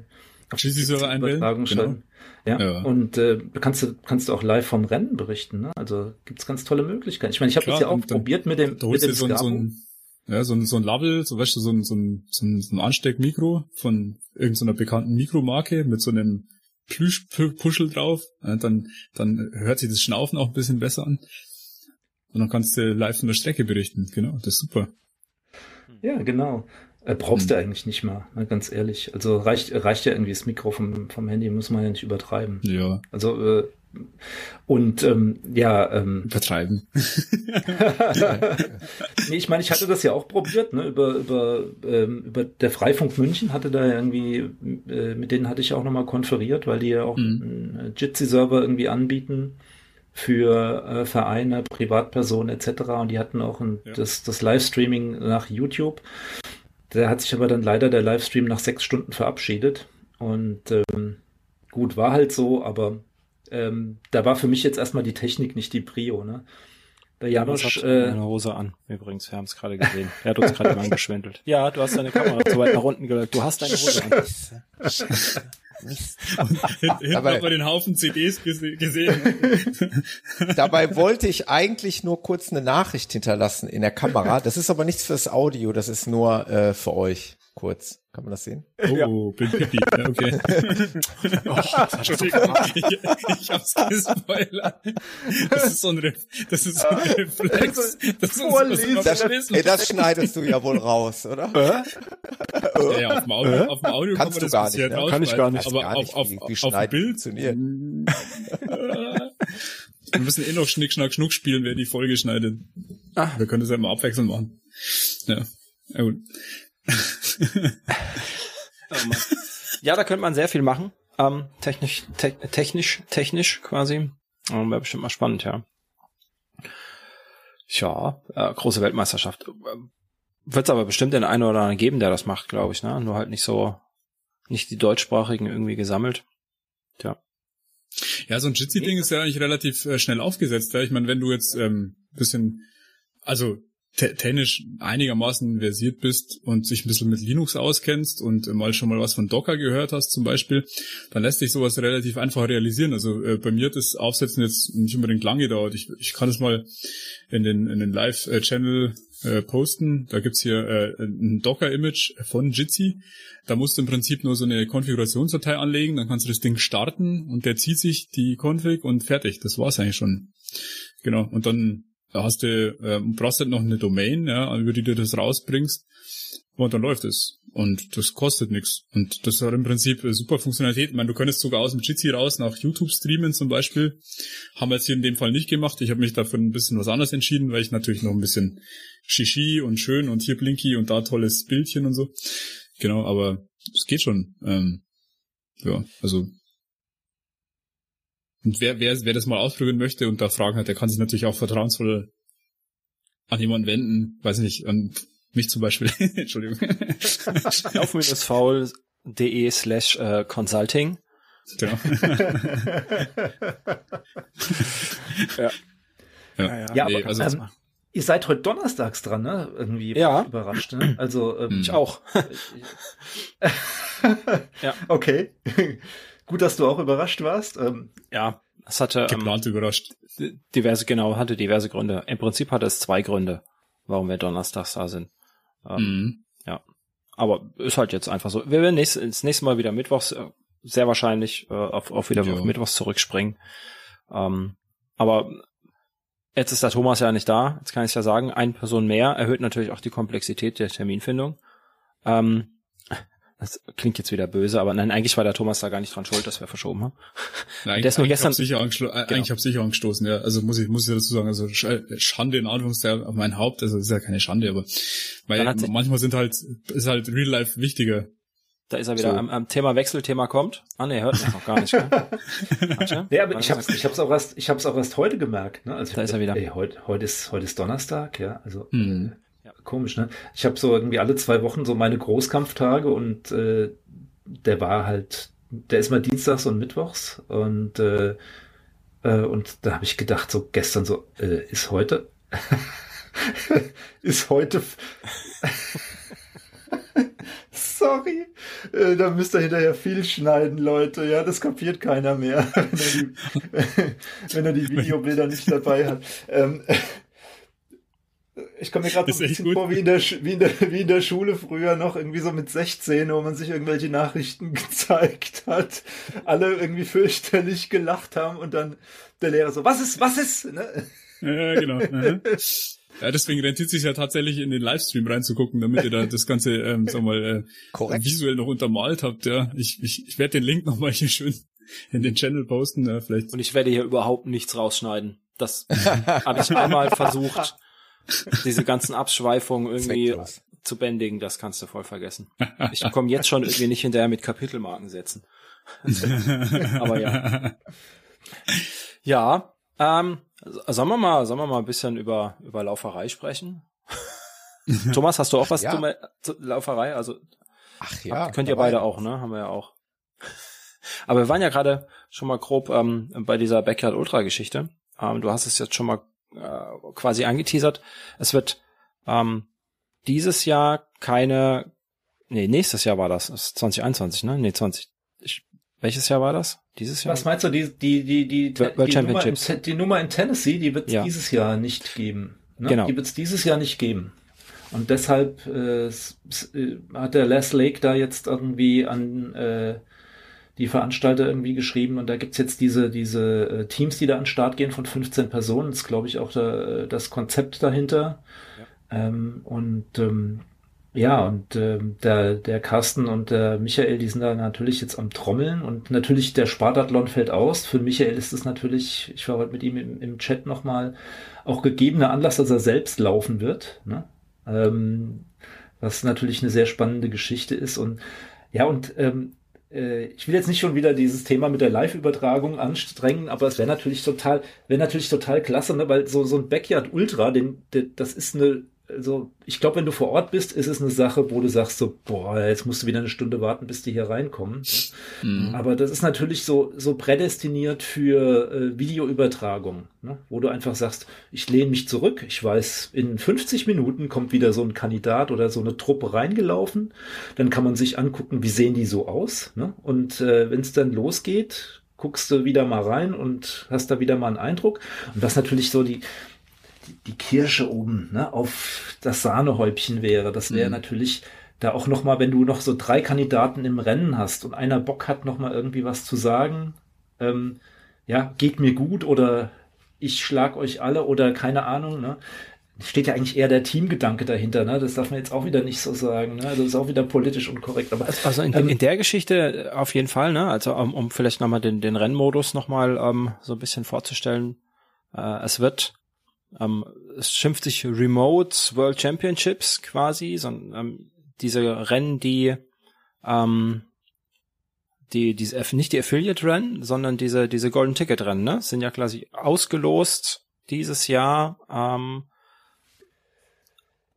auf die Übertragung genau. Ja, ja, und äh, kannst du kannst du auch live vom Rennen berichten. Ne? Also gibt's ganz tolle Möglichkeiten. Ich meine, ich habe das ja auch probiert mit dem, mit dem so, so ein, ja, so ein, so ein Label, so weißt du, so ein, so ein, so ein, so ein Ansteckmikro von irgendeiner bekannten Mikromarke mit so einem Plüschpuschel drauf. Dann, dann hört sich das Schnaufen auch ein bisschen besser an. Und dann kannst du live von der Strecke berichten. Genau, das ist super. Ja, genau. Äh, brauchst hm. du eigentlich nicht mal, ne, ganz ehrlich. Also reicht, reicht ja irgendwie das Mikro vom, vom Handy, muss man ja nicht übertreiben. Ja. Also äh, und ähm, ja, ähm, vertreiben. [LAUGHS] nee, ich meine, ich hatte das ja auch probiert, ne? Über über ähm, über der Freifunk München hatte da irgendwie, äh, mit denen hatte ich auch nochmal konferiert, weil die ja auch mhm. einen Jitsi-Server irgendwie anbieten für äh, Vereine, Privatpersonen etc. Und die hatten auch ein, ja. das, das Livestreaming nach YouTube. Da hat sich aber dann leider der Livestream nach sechs Stunden verabschiedet. Und ähm, gut, war halt so, aber ähm, da war für mich jetzt erstmal die Technik nicht die Prio, ne? Der Janusz hat äh, eine Hose an, übrigens. Wir haben es gerade gesehen. Er hat uns gerade mal angeschwendelt. [LAUGHS] Ja, du hast deine Kamera zu weit nach unten gelegt. Du hast deine Hose an. Hinten dabei, hat man den Haufen CDs gesehen. [LAUGHS] dabei wollte ich eigentlich nur kurz eine Nachricht hinterlassen in der Kamera. Das ist aber nichts fürs Audio, das ist nur äh, für euch kurz. Kann man das sehen? [LAUGHS] Oh, ja. bin pipi. Okay. [LAUGHS] oh, Entschuldigung, [LAUGHS] ich, ich hab's gespoilert. Das ist so ein, Re das ist so ein Reflex. Das, ist Vorlesen. Das, das, ey, das schneidest du ja wohl raus, oder? Ja, ja, auf dem Audio, auf dem Audio Kannst kann man das gar nicht, ne? Kann ich gar nicht. Aber gar nicht, auf, auf, wie, wie auf dem Bild funktioniert. Wir müssen eh noch Schnick, Schnack, Schnuck spielen, wer die Folge schneidet. Ah. Wir können das ja immer abwechselnd machen. Ja, ja gut [LAUGHS] oh ja, da könnte man sehr viel machen. Ähm, technisch, te technisch, technisch quasi. Ähm, Wäre bestimmt mal spannend, ja. Ja, äh, große Weltmeisterschaft. Ähm, Wird es aber bestimmt den einen oder anderen geben, der das macht, glaube ich, ne? Nur halt nicht so, nicht die deutschsprachigen irgendwie gesammelt. Tja. Ja, so ein Jitsi-Ding ist ja eigentlich relativ äh, schnell aufgesetzt. Ja? Ich meine, wenn du jetzt ähm, bisschen, also technisch einigermaßen versiert bist und sich ein bisschen mit Linux auskennst und mal schon mal was von Docker gehört hast zum Beispiel, dann lässt sich sowas relativ einfach realisieren. Also äh, bei mir hat das Aufsetzen jetzt nicht unbedingt lange gedauert. Ich, ich kann es mal in den, in den Live-Channel äh, posten. Da gibt's hier äh, ein Docker-Image von Jitsi. Da musst du im Prinzip nur so eine Konfigurationsdatei anlegen, dann kannst du das Ding starten und der zieht sich die Config und fertig. Das war's eigentlich schon. Genau. Und dann da hast du, äh, brauchst halt noch eine Domain, ja, über die du das rausbringst. Und dann läuft es. Und das kostet nichts. Und das hat im Prinzip super Funktionalität. Ich meine, du könntest sogar aus dem Jitsi raus nach YouTube streamen zum Beispiel. Haben wir jetzt hier in dem Fall nicht gemacht. Ich habe mich dafür ein bisschen was anderes entschieden, weil ich natürlich noch ein bisschen Shishi und schön und hier Blinky und da tolles Bildchen und so. Genau, aber es geht schon. Ähm, ja, also und wer, wer, wer das mal ausprobieren möchte und da Fragen hat, der kann sich natürlich auch vertrauensvoll an jemanden wenden, weiß nicht, an mich zum Beispiel. [LAUGHS] Entschuldigung. Auf-faul.de slash äh, consulting. Genau. [LAUGHS] ja. Ja, ja, ja nee, aber also, ähm, ihr seid heute donnerstags dran, ne? Irgendwie ja. überrascht, ne? Also ähm, ich auch. [LAUGHS] ja. Okay. Gut, dass du auch überrascht warst. Ähm, ja, es hatte geplant ähm, überrascht. Diverse, genau, hatte diverse Gründe. Im Prinzip hatte es zwei Gründe, warum wir donnerstags da sind. Ähm, mhm. Ja, aber ist halt jetzt einfach so. Wir werden nächst, das nächste Mal wieder mittwochs, äh, sehr wahrscheinlich äh, auf, auf wieder auf mittwochs zurückspringen. Ähm, aber jetzt ist der Thomas ja nicht da. Jetzt kann ich ja sagen, eine Person mehr erhöht natürlich auch die Komplexität der Terminfindung. Ähm, das klingt jetzt wieder böse, aber nein, eigentlich war der Thomas da gar nicht dran schuld, dass wir verschoben haben. Nein, der ist nur gestern sicher angestlo- äh, genau. eigentlich habe sicher angestoßen, ja. Also muss ich muss ich dazu sagen, also Schande in Anführungszeichen auf mein Haupt, also ist ja keine Schande, aber weil manchmal sind halt ist halt Real Life wichtiger. Da ist er wieder so. am, am Thema Wechselthema kommt. Ah nee, hört mich noch gar nicht. Gell? [LAUGHS] ja, aber ich habe ich hab's auch erst ich hab's auch erst heute gemerkt, ne? Also da ist er wieder. Ey, heute heute ist heute ist Donnerstag, ja, also mhm. Komisch, ne? Ich habe so irgendwie alle zwei Wochen so meine Großkampftage und äh, der war halt, der ist mal dienstags und mittwochs und äh, äh, und da habe ich gedacht, so gestern so, äh, ist heute, [LAUGHS] ist heute, [LAUGHS] sorry, äh, da müsst ihr hinterher viel schneiden, Leute, ja, das kapiert keiner mehr, [LAUGHS] wenn er die, wenn er die Videobilder nicht dabei hat. Ähm, ich komme mir gerade so ein bisschen vor wie in, der, wie, in der, wie in der Schule früher noch, irgendwie so mit 16, wo man sich irgendwelche Nachrichten [LAUGHS] gezeigt hat, alle irgendwie fürchterlich gelacht haben und dann der Lehrer so, was ist, was ist? Ne? Ja, genau. [LAUGHS] Ja, deswegen rentiert sich ja tatsächlich in den Livestream reinzugucken, damit ihr da das Ganze, ähm, sag mal, äh, visuell noch untermalt habt. Ja, ich, ich, ich werde den Link nochmal hier schön in den Channel posten, ja, vielleicht. Und ich werde hier überhaupt nichts rausschneiden. Das [LAUGHS] habe ich einmal versucht diese ganzen Abschweifungen [LAUGHS] irgendwie Zwecklos. zu bändigen, das kannst du voll vergessen. [LAUGHS] Ich komme jetzt schon irgendwie nicht hinterher mit Kapitelmarken setzen. [LAUGHS] Aber ja. Ja, ähm, sollen wir mal, sollen wir mal ein bisschen über, über Lauferei sprechen? Thomas, hast du auch was ja. zu, zu Lauferei? Also, Ach ja. könnt ihr beide auch, ne? Haben wir ja auch. Aber wir waren ja gerade schon mal grob ähm, bei dieser Backyard Ultra Geschichte. Ähm, du hast es jetzt schon mal äh, quasi angeteasert. Es wird ähm, dieses Jahr keine, nee, nächstes Jahr war das, das ist 2021, ne? Nee, 20. Ich, welches Jahr war das? Dieses Jahr? Was meinst du, die, die, die, die, World die, Nummer, in, die Nummer in Tennessee, die wird es Ja. dieses Jahr nicht geben. Ne? Genau. Die wird es dieses Jahr nicht geben. Und deshalb äh, äh, hat der Les Lake da jetzt irgendwie an äh, die Veranstalter irgendwie geschrieben und da gibt's jetzt diese, diese äh, Teams, die da an den Start gehen von 15 Personen. Das ist, glaube ich, auch da, äh, das Konzept dahinter. Ähm, und ähm, ja, und ähm, der, der Carsten und der Michael, die sind da natürlich jetzt am Trommeln und natürlich der Spartathlon fällt aus. Für Michael ist es natürlich, ich war heute mit ihm im, im Chat nochmal, auch gegebener Anlass, dass er selbst laufen wird. Ne? Ähm, was natürlich eine sehr spannende Geschichte ist. Und ja, und ähm, äh, ich will jetzt nicht schon wieder dieses Thema mit der Live-Übertragung anstrengen, aber es wäre natürlich total, wäre natürlich total klasse, ne? weil so, so ein Backyard Ultra, den, den, das ist eine, also ich glaube, wenn du vor Ort bist, ist es eine Sache, wo du sagst so, boah, jetzt musst du wieder eine Stunde warten, bis die hier reinkommen. Mhm. Aber das ist natürlich so, so prädestiniert für äh, Videoübertragung, ne? wo du einfach sagst, ich lehne mich zurück, ich weiß, in 50 Minuten kommt wieder so ein Kandidat oder so eine Truppe reingelaufen, dann kann man sich angucken, wie sehen die so aus. Ne? Und äh, wenn es dann losgeht, guckst du wieder mal rein und hast da wieder mal einen Eindruck. Und was natürlich so die, die, Kirsche oben ne, auf das Sahnehäubchen wäre, das wäre Mhm. natürlich da auch noch mal, wenn du noch so drei Kandidaten im Rennen hast und einer Bock hat, noch mal irgendwie was zu sagen, ähm, ja, geht mir gut oder ich schlag euch alle oder keine Ahnung, ne? Steht ja eigentlich eher der Teamgedanke dahinter, ne? Das darf man jetzt auch wieder nicht so sagen, ne? Das ist auch wieder politisch unkorrekt, aber Also in, Ähm, in der Geschichte auf jeden Fall, ne? Also um, um vielleicht nochmal den, den Rennmodus nochmal ähm, so ein bisschen vorzustellen. Äh, es wird, ähm, es schimpft sich Remote World Championships quasi, so, ähm, diese Rennen, die ähm, die, Aff- nicht die Affiliate-Rennen, sondern diese, diese Golden Ticket-Rennen, ne? Sind ja quasi ausgelost dieses Jahr, ähm,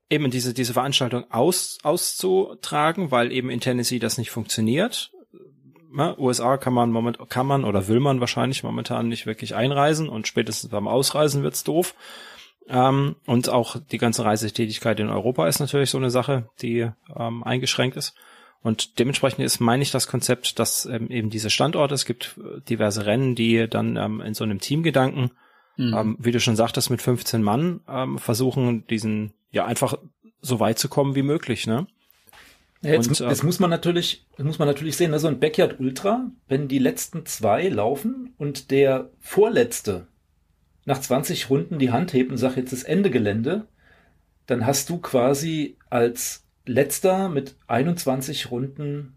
eben diese, diese Veranstaltung aus, auszutragen, weil eben in Tennessee das nicht funktioniert. Ne? USA kann man moment, kann man oder will man wahrscheinlich momentan nicht wirklich einreisen und spätestens beim Ausreisen wird's doof. Ähm, und auch die ganze Reisetätigkeit in Europa ist natürlich so eine Sache, die ähm, eingeschränkt ist. Und dementsprechend ist, meine ich, das Konzept, dass ähm, eben diese Standorte, es gibt äh, diverse Rennen, die dann ähm, in so einem Teamgedanken Mhm. ähm, wie du schon sagtest, mit 15 Mann ähm, versuchen, diesen, ja, einfach so weit zu kommen wie möglich, ne? Ja, Jetzt, Und, das muss man natürlich, das muss man natürlich sehen, also ein Backyard Ultra, wenn die letzten zwei laufen und der vorletzte nach 20 Runden die Hand hebt und sagt, jetzt ist Ende Gelände, dann hast du quasi als letzter mit 21 Runden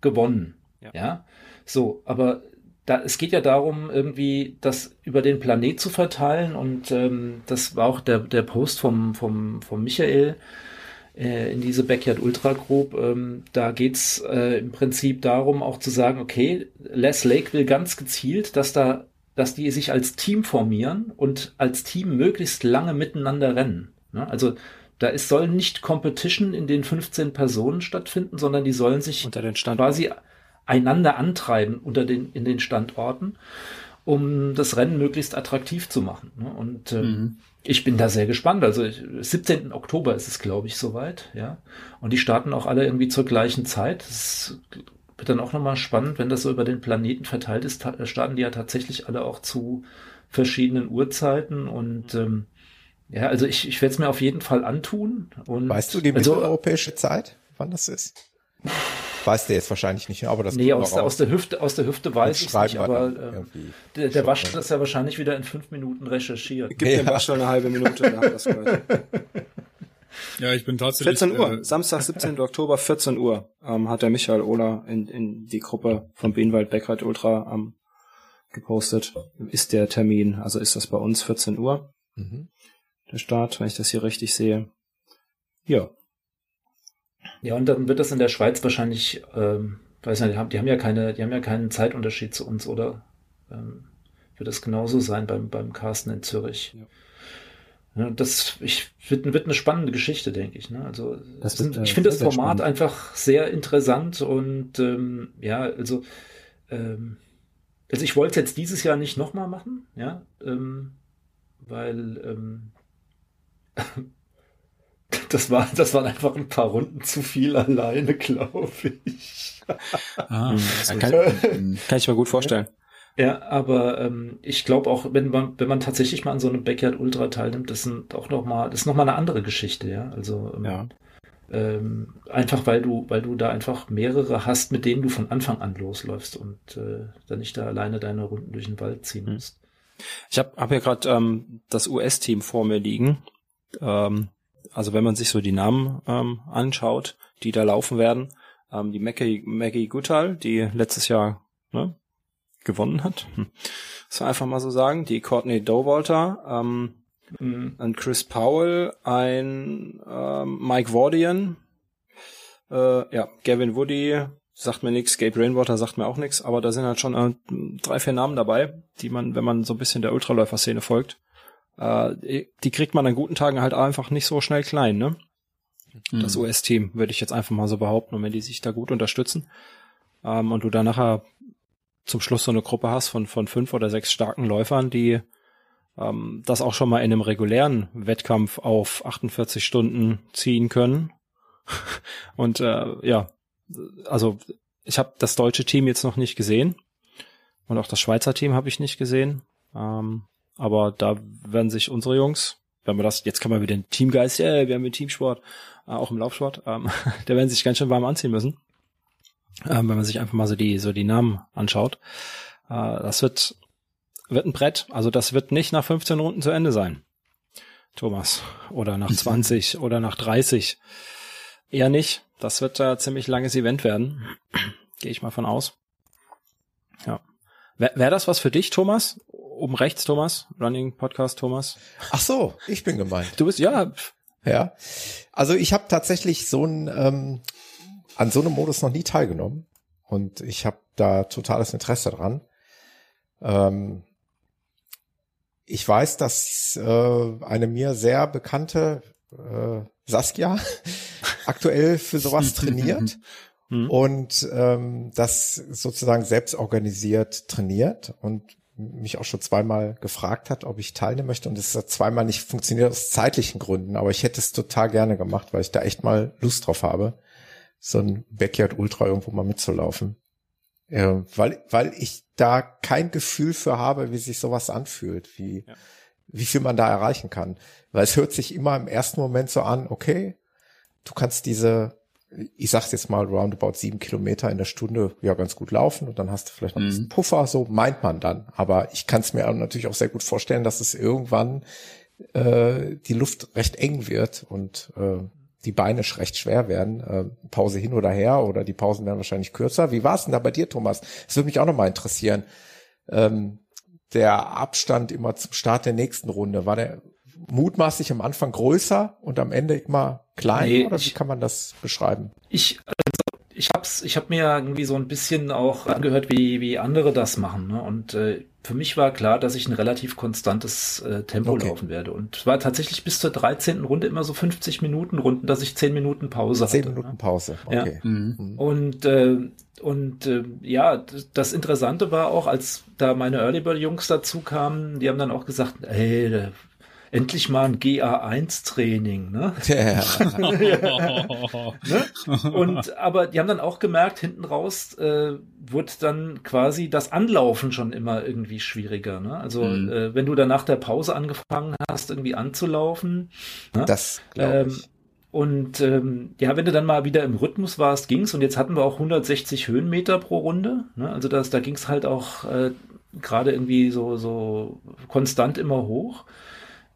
gewonnen. Ja. Ja. So, aber da, es geht ja darum, irgendwie das über den Planet zu verteilen und ähm, das war auch der, der Post vom, vom, vom Michael, äh, in diese Backyard Ultra Group. Ähm, da geht's äh, im Prinzip darum, auch zu sagen, okay, Les Lake will ganz gezielt, dass da, dass die sich als Team formieren und als Team möglichst lange miteinander rennen. Ne? Also da ist, soll nicht Competition in den 15 Personen stattfinden, sondern die sollen sich Unter den quasi einander antreiben unter den, in den Standorten, um das Rennen möglichst attraktiv zu machen. Ne? Und ähm, Mhm. Ich bin da sehr gespannt. Also ich, 17. Oktober ist es, glaube ich, soweit, ja. Und die starten auch alle irgendwie zur gleichen Zeit. Das wird dann auch nochmal spannend, wenn das so über den Planeten verteilt ist, ta- starten die ja tatsächlich alle auch zu verschiedenen Uhrzeiten und ähm, ja, also ich, ich werde es mir auf jeden Fall antun. Und Weißt du die also, mitteleuropäische Zeit, wann das ist? [LAUGHS] Weißt du jetzt wahrscheinlich nicht, aber das Nee, aus der, aus der Hüfte, aus der Hüfte weiß ich nicht, aber ähm, der, der Wasch ist ja wahrscheinlich wieder in fünf Minuten recherchiert. Gib dem Ja. Bastel eine halbe Minute, hat das [LAUGHS] gehört. Ja, ich bin tatsächlich. 14 Uhr, Äh, Samstag, 17. Oktober, 14 Uhr, ähm, hat der Michael Ohler in, in die Gruppe von Bienenwald Backride Ultra ähm, gepostet. Ist der Termin, also ist das bei uns 14 Uhr, Mhm. der Start, wenn ich das hier richtig sehe. Ja, Ja, und dann wird das in der Schweiz wahrscheinlich, ähm, weiß nicht, die haben, die haben ja keine, die haben ja keinen Zeitunterschied zu uns, oder? Ähm, wird das genauso sein beim, beim Carsten in Zürich. Ja. Ja, das ich, wird, wird eine spannende Geschichte, denke ich. Ne? Also Das sind, wird, äh, ich finde das Format spannend. einfach sehr interessant und ähm, ja, also ähm, also ich wollte jetzt dieses Jahr nicht nochmal machen, ja, ähm, weil ähm, [LAUGHS] das war, das waren einfach ein paar Runden zu viel alleine, glaube ich. ah, hm, kann, kann ich mir gut vorstellen. Ja, aber ähm, ich glaube auch, wenn man, wenn man tatsächlich mal an so einem Backyard Ultra teilnimmt, das sind auch noch mal, das ist noch mal eine andere Geschichte, ja. Also ähm, ja. Ähm, einfach weil du, weil du da einfach mehrere hast, mit denen du von Anfang an losläufst und äh, dann nicht da alleine deine Runden durch den Wald ziehen hm. musst. Ich habe hab hier gerade ähm, das US-Team vor mir liegen. Ähm, also wenn man sich so die Namen ähm, anschaut, die da laufen werden, ähm, die Maggie, Maggie Goodall, die letztes Jahr ne, gewonnen hat, [LAUGHS] hm. das einfach mal so sagen, die Courtney Dowalter, ähm, mhm. ein Chris Powell, ein ähm, Mike Wardian, äh, ja, Gavin Woody, sagt mir nichts, Gabe Rainwater sagt mir auch nichts, aber da sind halt schon äh, drei, vier Namen dabei, die man, wenn man so ein bisschen der Ultraläufer-Szene folgt, äh, die kriegt man an guten Tagen halt einfach nicht so schnell klein, ne? Mhm. Das US-Team würde ich jetzt einfach mal so behaupten, und wenn die sich da gut unterstützen ähm, und du da nachher zum Schluss so eine Gruppe hast von, von fünf oder sechs starken Läufern, die ähm, das auch schon mal in einem regulären Wettkampf auf 48 Stunden ziehen können. [LAUGHS] und äh, ja, also ich habe das deutsche Team jetzt noch nicht gesehen und auch das Schweizer Team habe ich nicht gesehen. Ähm, aber da werden sich unsere Jungs, wenn wir das, jetzt kann man wieder den Teamgeist, ja, yeah, wir haben den Teamsport, äh, auch im Laufsport, ähm, [LAUGHS] da werden sich ganz schön warm anziehen müssen. Ähm, wenn man sich einfach mal so die, so die Namen anschaut. Äh, das wird, wird ein Brett. Also das wird nicht nach 15 Runden zu Ende sein. Thomas. Oder nach 20 oder nach 30. Eher nicht. Das wird ein ziemlich langes Event werden. [CLEARS THROAT] Gehe ich mal von aus. Ja. Wäre wär das was für dich, Thomas? Oben rechts, Thomas? Running Podcast, Thomas? Ach so, ich bin gemeint. Du bist, ja. Ja. Also ich habe tatsächlich so ein, ähm, an so einem Modus noch nie teilgenommen. Und ich habe da totales Interesse dran. Ähm, ich weiß, dass äh, eine mir sehr bekannte äh, Saskia [LAUGHS] aktuell für sowas [LAUGHS] trainiert mhm. und ähm, das sozusagen selbst organisiert trainiert und mich auch schon zweimal gefragt hat, ob ich teilnehmen möchte und es hat zweimal nicht funktioniert aus zeitlichen Gründen, aber ich hätte es total gerne gemacht, weil ich da echt mal Lust drauf habe, so ein Backyard Ultra irgendwo mal mitzulaufen. Äh, weil, weil ich da kein Gefühl für habe, wie sich sowas anfühlt, wie, ja. wie viel man da erreichen kann. Weil es hört sich immer im ersten Moment so an, okay, du kannst diese, ich sag's jetzt mal, roundabout sieben Kilometer in der Stunde ja ganz gut laufen und dann hast du vielleicht noch mhm. ein bisschen Puffer, so meint man dann. Aber ich kann es mir natürlich auch sehr gut vorstellen, dass es irgendwann äh, die Luft recht eng wird und äh, die Beine recht schwer werden. Äh, Pause hin oder her oder die Pausen werden wahrscheinlich kürzer. Wie war es denn da bei dir, Thomas? Das würde mich auch nochmal interessieren. Ähm, der Abstand immer zum Start der nächsten Runde, war der mutmaßlich am Anfang größer und am Ende immer klein nee, oder wie kann man das beschreiben? Ich, also ich hab's, ich habe mir irgendwie so ein bisschen auch angehört, wie, wie andere das machen. Ne? Und äh, für mich war klar, dass ich ein relativ konstantes äh, Tempo okay. laufen werde. Und war tatsächlich bis zur 13. Runde immer so 50 Minuten Runden, dass ich 10 Minuten Pause 10 hatte. 10 Minuten ne? Pause, okay. Ja. Mhm. mhm. Und, äh, und äh, ja, das Interessante war auch, als da meine Early Bird Jungs dazu kamen, die haben dann auch gesagt, ey, endlich mal ein GA1-Training, ne? [LAUGHS] ne? Und aber die haben dann auch gemerkt, hinten raus äh, wurde dann quasi das Anlaufen schon immer irgendwie schwieriger. Ne? Also mhm. äh, wenn du dann nach der Pause angefangen hast, irgendwie anzulaufen, ne? das glaube ich. Ähm, und ähm, ja, wenn du dann mal wieder im Rhythmus warst, ging's. Und jetzt hatten wir auch 160 Höhenmeter pro Runde. Ne? Also das, da ging's halt auch äh, gerade irgendwie so so konstant immer hoch.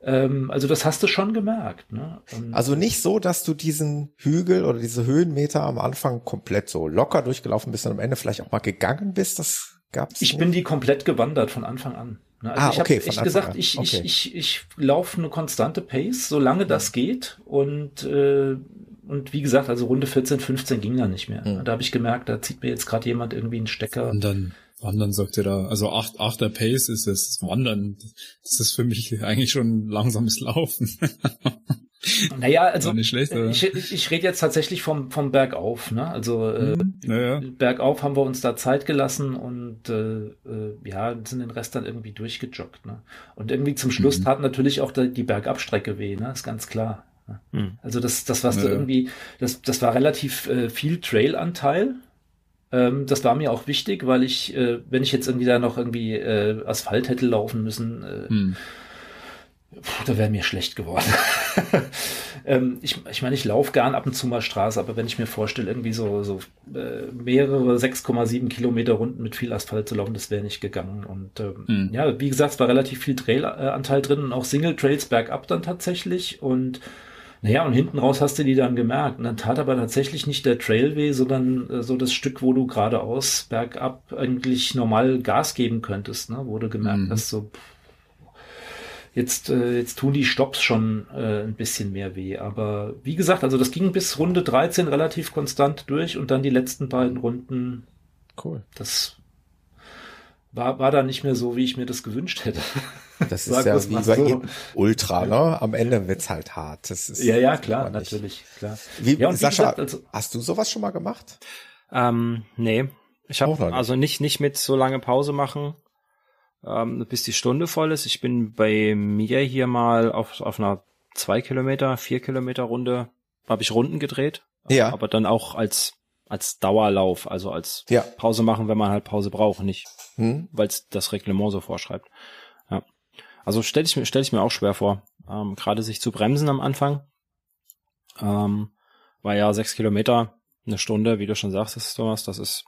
Ähm, also das hast du schon gemerkt. Ne? also nicht so, dass du diesen Hügel oder diese Höhenmeter am Anfang komplett so locker durchgelaufen bist und am Ende vielleicht auch mal gegangen bist. Das gab's. Ich nicht. bin die komplett gewandert von Anfang an. Ne? Also ah, ich okay, habe echt gesagt, ich, okay. ich, ich, ich laufe eine konstante Pace, solange das geht. Und, äh, und wie gesagt, also Runde 14, 15 ging da nicht mehr. Mhm. Da habe ich gemerkt, da zieht mir jetzt gerade jemand irgendwie einen Stecker. Und dann Wandern sagt ihr da, also acht, achter Pace ist es, Wandern, das ist für mich eigentlich schon langsames Laufen. [LAUGHS] Naja, also nicht schlecht, ich, ich, rede jetzt tatsächlich vom, vom Bergauf. Ne? Also äh, mhm, ja, Bergauf haben wir uns da Zeit gelassen und äh, äh, ja, sind den Rest dann irgendwie durchgejoggt. Ne? Und irgendwie zum Schluss mhm. tat natürlich auch die Bergabstrecke weh, ne? ist ganz klar. Ne? Mhm. Also das, das was ja, du irgendwie, das, das war relativ äh, viel Trailanteil. Ähm, das war mir auch wichtig, weil ich, äh, wenn ich jetzt irgendwie da noch irgendwie äh, Asphalt hätte laufen müssen, äh, mhm Puh, da wäre mir schlecht geworden. [LAUGHS] ähm, ich ich meine, ich laufe gern ab und zu mal Straße, aber wenn ich mir vorstelle, irgendwie so, so äh, mehrere 6,7 Kilometer Runden mit viel Asphalt zu laufen, das wäre nicht gegangen. Und ähm, mhm. ja, wie gesagt, es war relativ viel Trailanteil drin und auch Single Trails bergab dann tatsächlich. Und naja, und hinten raus hast du die dann gemerkt. Und dann tat aber tatsächlich nicht der Trail weh, sondern äh, so das Stück, wo du geradeaus bergab eigentlich normal Gas geben könntest, ne? wo du gemerkt mhm. hast, so Jetzt, äh, jetzt tun die Stops schon äh, ein bisschen mehr weh. Aber wie gesagt, also das ging bis Runde 13 relativ konstant durch und dann die letzten beiden Runden. Cool. Das war, war da nicht mehr so, wie ich mir das gewünscht hätte. [LAUGHS] Das ist ja wie bei so. Ultra, ne? Am Ende wird's halt hart. Das ist ja, ja, klar, natürlich, klar. Wie, ja, Sascha, gesagt, also, hast du sowas schon mal gemacht? Ähm, nee. Ich habe also nicht, nicht mit so lange Pause machen ähm, bis die Stunde voll ist. Ich bin bei mir hier mal auf, auf einer zwei Kilometer, vier Kilometer Runde, habe ich Runden gedreht. Ja. Aber dann auch als als Dauerlauf, also als ja. Pause machen, wenn man halt Pause braucht, nicht, hm. weil es das Reglement so vorschreibt. Also stelle ich mir stell ich mir auch schwer vor, ähm, gerade sich zu bremsen am Anfang. Ähm, weil ja sechs Kilometer, eine Stunde, wie du schon sagst, Thomas, das ist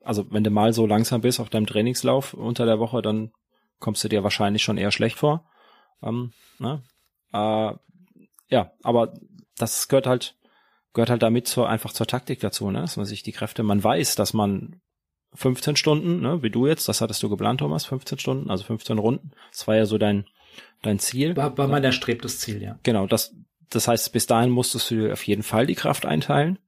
also wenn du mal so langsam bist auf deinem Trainingslauf unter der Woche, dann kommst du dir wahrscheinlich schon eher schlecht vor. Ähm, ne? äh, ja, aber das gehört halt gehört halt damit zur einfach zur Taktik dazu, ne? dass man sich die Kräfte, man weiß, dass man 15 Stunden, ne, wie du jetzt, das hattest du geplant, Thomas, 15 Stunden, also 15 Runden. Das war ja so dein dein Ziel. War, war mein erstrebtes Ziel, ja. Genau, das das heißt, bis dahin musstest du dir auf jeden Fall die Kraft einteilen.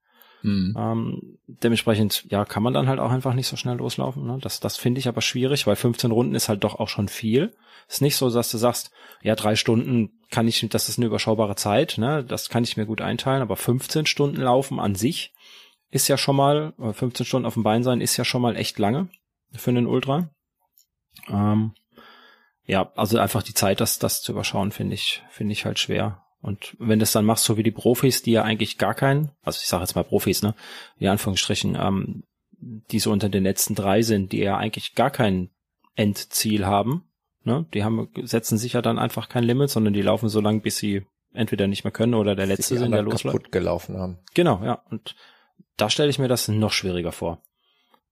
Mhm. Ähm, dementsprechend, ja, kann man dann halt auch einfach nicht so schnell loslaufen. Ne? Das, das finde ich aber schwierig, weil 15 Runden ist halt doch auch schon viel. Ist nicht so, dass du sagst, ja, drei Stunden kann ich, das ist eine überschaubare Zeit, ne? Das kann ich mir gut einteilen, aber 15 Stunden laufen an sich ist ja schon mal, 15 Stunden auf dem Bein sein ist ja schon mal echt lange für einen Ultra. Ähm, ja, also einfach die Zeit, das, das zu überschauen, finde ich, finde ich halt schwer. Und wenn du es dann machst, so wie die Profis, die ja eigentlich gar keinen, also ich sage jetzt mal Profis, ne, in Anführungsstrichen, ähm, die so unter den letzten drei sind, die ja eigentlich gar kein Endziel haben, ne, die haben, setzen sich ja dann einfach kein Limit, sondern die laufen so lange, bis sie entweder nicht mehr können oder der letzte sind, der losläuft. gelaufen haben. Genau, ja. Und da stelle ich mir das noch schwieriger vor,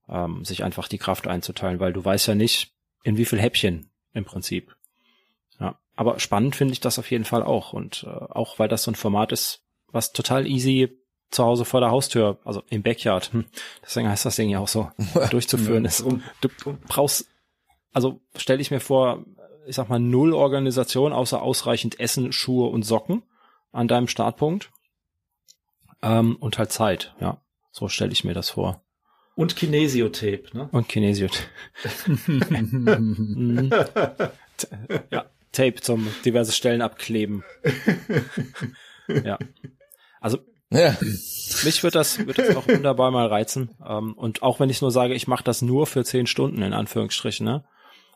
ähm, sich einfach die Kraft einzuteilen, weil du weißt ja nicht, in wie viel Häppchen im Prinzip aber spannend finde ich das auf jeden Fall auch. Und äh, auch weil das so ein Format ist, was total easy zu Hause vor der Haustür, also im Backyard, hm, deswegen heißt das Ding ja auch so, [LAUGHS] durchzuführen ist. Du brauchst, also stell ich mir vor, ich sag mal, null Organisation, außer ausreichend Essen, Schuhe und Socken an deinem Startpunkt. Ähm, und halt Zeit, ja. So stelle ich mir das vor. Und Kinesiotape, ne? Und Kinesiotape. [LAUGHS] Mhm. ja, Tape zum diverse Stellen abkleben. [LAUGHS] ja. Also ja. mich wird das, wird das auch wunderbar mal reizen. Ähm, und auch wenn ich nur sage, ich mache das nur für zehn Stunden, in Anführungsstrichen, ne?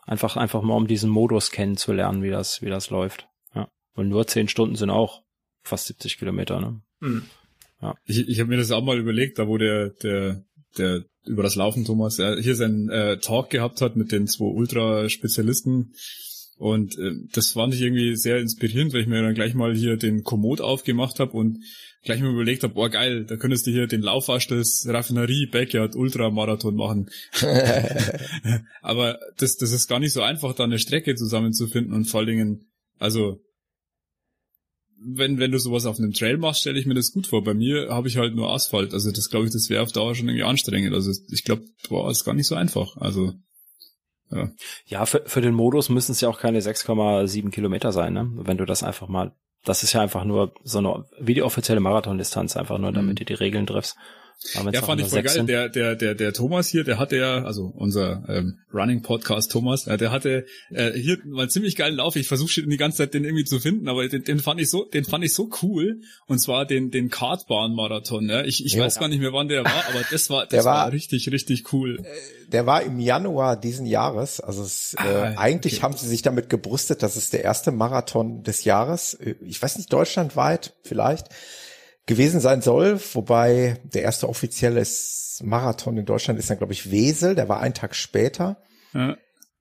Einfach, einfach mal um diesen Modus kennenzulernen, wie das, wie das läuft. Ja. Und nur zehn Stunden sind auch fast 70 Kilometer, ne? Mhm. Ja. Ich, ich habe mir das auch mal überlegt, da wo der, der, der über das Laufen Thomas äh, hier seinen äh, Talk gehabt hat mit den zwei Ultra-Spezialisten, und äh, das fand ich irgendwie sehr inspirierend, weil ich mir dann gleich mal hier den Komoot aufgemacht habe und gleich mal überlegt habe, boah geil, da könntest du hier den Laufwasch des Raffinerie Backyard Ultramarathon machen. [LAUGHS] [LAUGHS] Aber das, das ist gar nicht so einfach, da eine Strecke zusammenzufinden und vor allen Dingen, also wenn, wenn du sowas auf einem Trail machst, stelle ich mir das gut vor. Bei mir habe ich halt nur Asphalt. Also das glaube ich, das wäre auf Dauer schon irgendwie anstrengend. Also ich glaube, boah, ist gar nicht so einfach. Also ja, ja für, für den Modus müssen es ja auch keine 6,7 Kilometer sein, ne? Wenn du das einfach mal, das ist ja einfach nur so eine, wie die offizielle Marathondistanz, einfach nur, damit mhm. du die Regeln triffst. Ja, fand ich voll geil. Der, der, der, der Thomas hier, der hatte ja, also unser ähm, Running Podcast Thomas, äh, der hatte äh, hier mal einen ziemlich geilen Lauf. Ich versuche die ganze Zeit den irgendwie zu finden, aber den, den fand ich so, den fand ich so cool. Und zwar den, den Kartbahn-Marathon. Ne? Ich, ich ja. weiß gar nicht mehr, wann der war, aber das war, das war, war, richtig, richtig cool. Äh, der war im Januar diesen Jahres. Also es, äh, ah, eigentlich okay. haben sie sich damit gebrüstet, dass es der erste Marathon des Jahres. Äh, ich weiß nicht, deutschlandweit vielleicht gewesen sein soll, wobei der erste offizielle Marathon in Deutschland ist dann, glaube ich, Wesel, der war einen Tag später. Ja.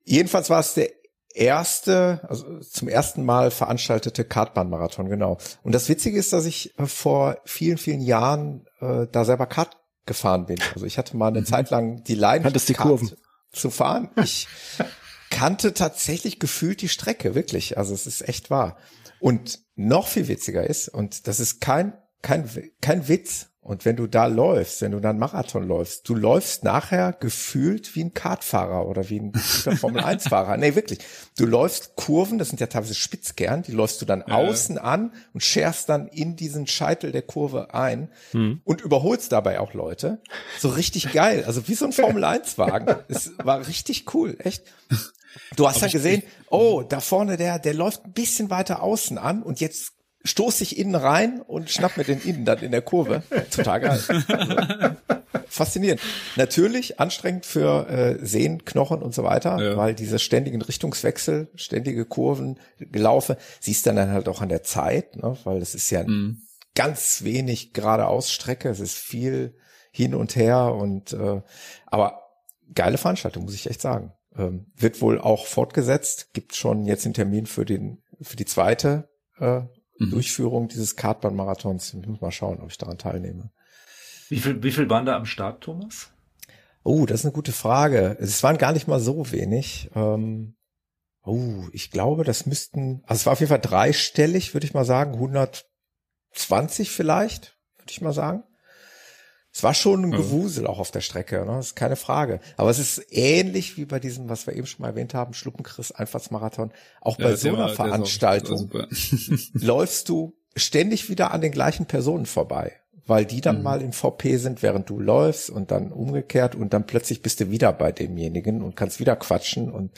Jedenfalls war es der erste, also zum ersten Mal veranstaltete Kartbahnmarathon, genau. Und das Witzige ist, dass ich äh, vor vielen, vielen Jahren äh, da selber Kart gefahren bin. Also ich hatte mal eine mhm. Zeit lang die Leine die Kurven. zu fahren. Ich kannte tatsächlich gefühlt die Strecke, wirklich. Also es ist echt wahr. Und noch viel witziger ist, und das ist kein kein, kein Witz. Und wenn du da läufst, wenn du dann Marathon läufst, du läufst nachher gefühlt wie ein Kartfahrer oder wie ein [LAUGHS] Formel 1 Fahrer. Nee, wirklich. Du läufst Kurven, das sind ja teilweise Spitzkern, die läufst du dann ja. außen an und scherst dann in diesen Scheitel der Kurve ein mhm. und überholst dabei auch Leute. So richtig geil. Also wie so ein Formel 1 Wagen. [LAUGHS] Es war richtig cool, echt. Du hast dann gesehen, oh, da vorne der, der läuft ein bisschen weiter außen an und jetzt stoße ich innen rein und schnapp mir den innen dann in der Kurve. Total geil. Also, faszinierend. Natürlich anstrengend für äh, Sehen, Knochen und so weiter, ja. weil diese ständigen Richtungswechsel, ständige Kurven, Gelaufe, siehst du dann halt auch an der Zeit, ne? weil es ist ja mhm. ganz wenig geradeaus Strecke, es ist viel hin und her und äh, aber geile Veranstaltung, muss ich echt sagen. Ähm, wird wohl auch fortgesetzt, gibt schon jetzt den Termin für den für die zweite äh, mhm. Durchführung dieses Kartbahn-Marathons. Ich muss mal schauen, ob ich daran teilnehme. Wie viel, wie viel waren da am Start, Thomas? Oh, das ist eine gute Frage. Es waren gar nicht mal so wenig. Ähm, oh, ich glaube, das müssten, also es war auf jeden Fall dreistellig, würde ich mal sagen, 120 vielleicht, würde ich mal sagen. Es war schon ein Gewusel auch auf der Strecke, ne? das ist keine Frage. Aber es ist ähnlich wie bei diesem, was wir eben schon mal erwähnt haben, Schluppenchris Einfahrtsmarathon. Auch bei ja, so einer war, Veranstaltung [LAUGHS] [LAUGHS] läufst du ständig wieder an den gleichen Personen vorbei, weil die dann mhm. mal im VP sind, während du läufst und dann umgekehrt und dann plötzlich bist du wieder bei demjenigen und kannst wieder quatschen und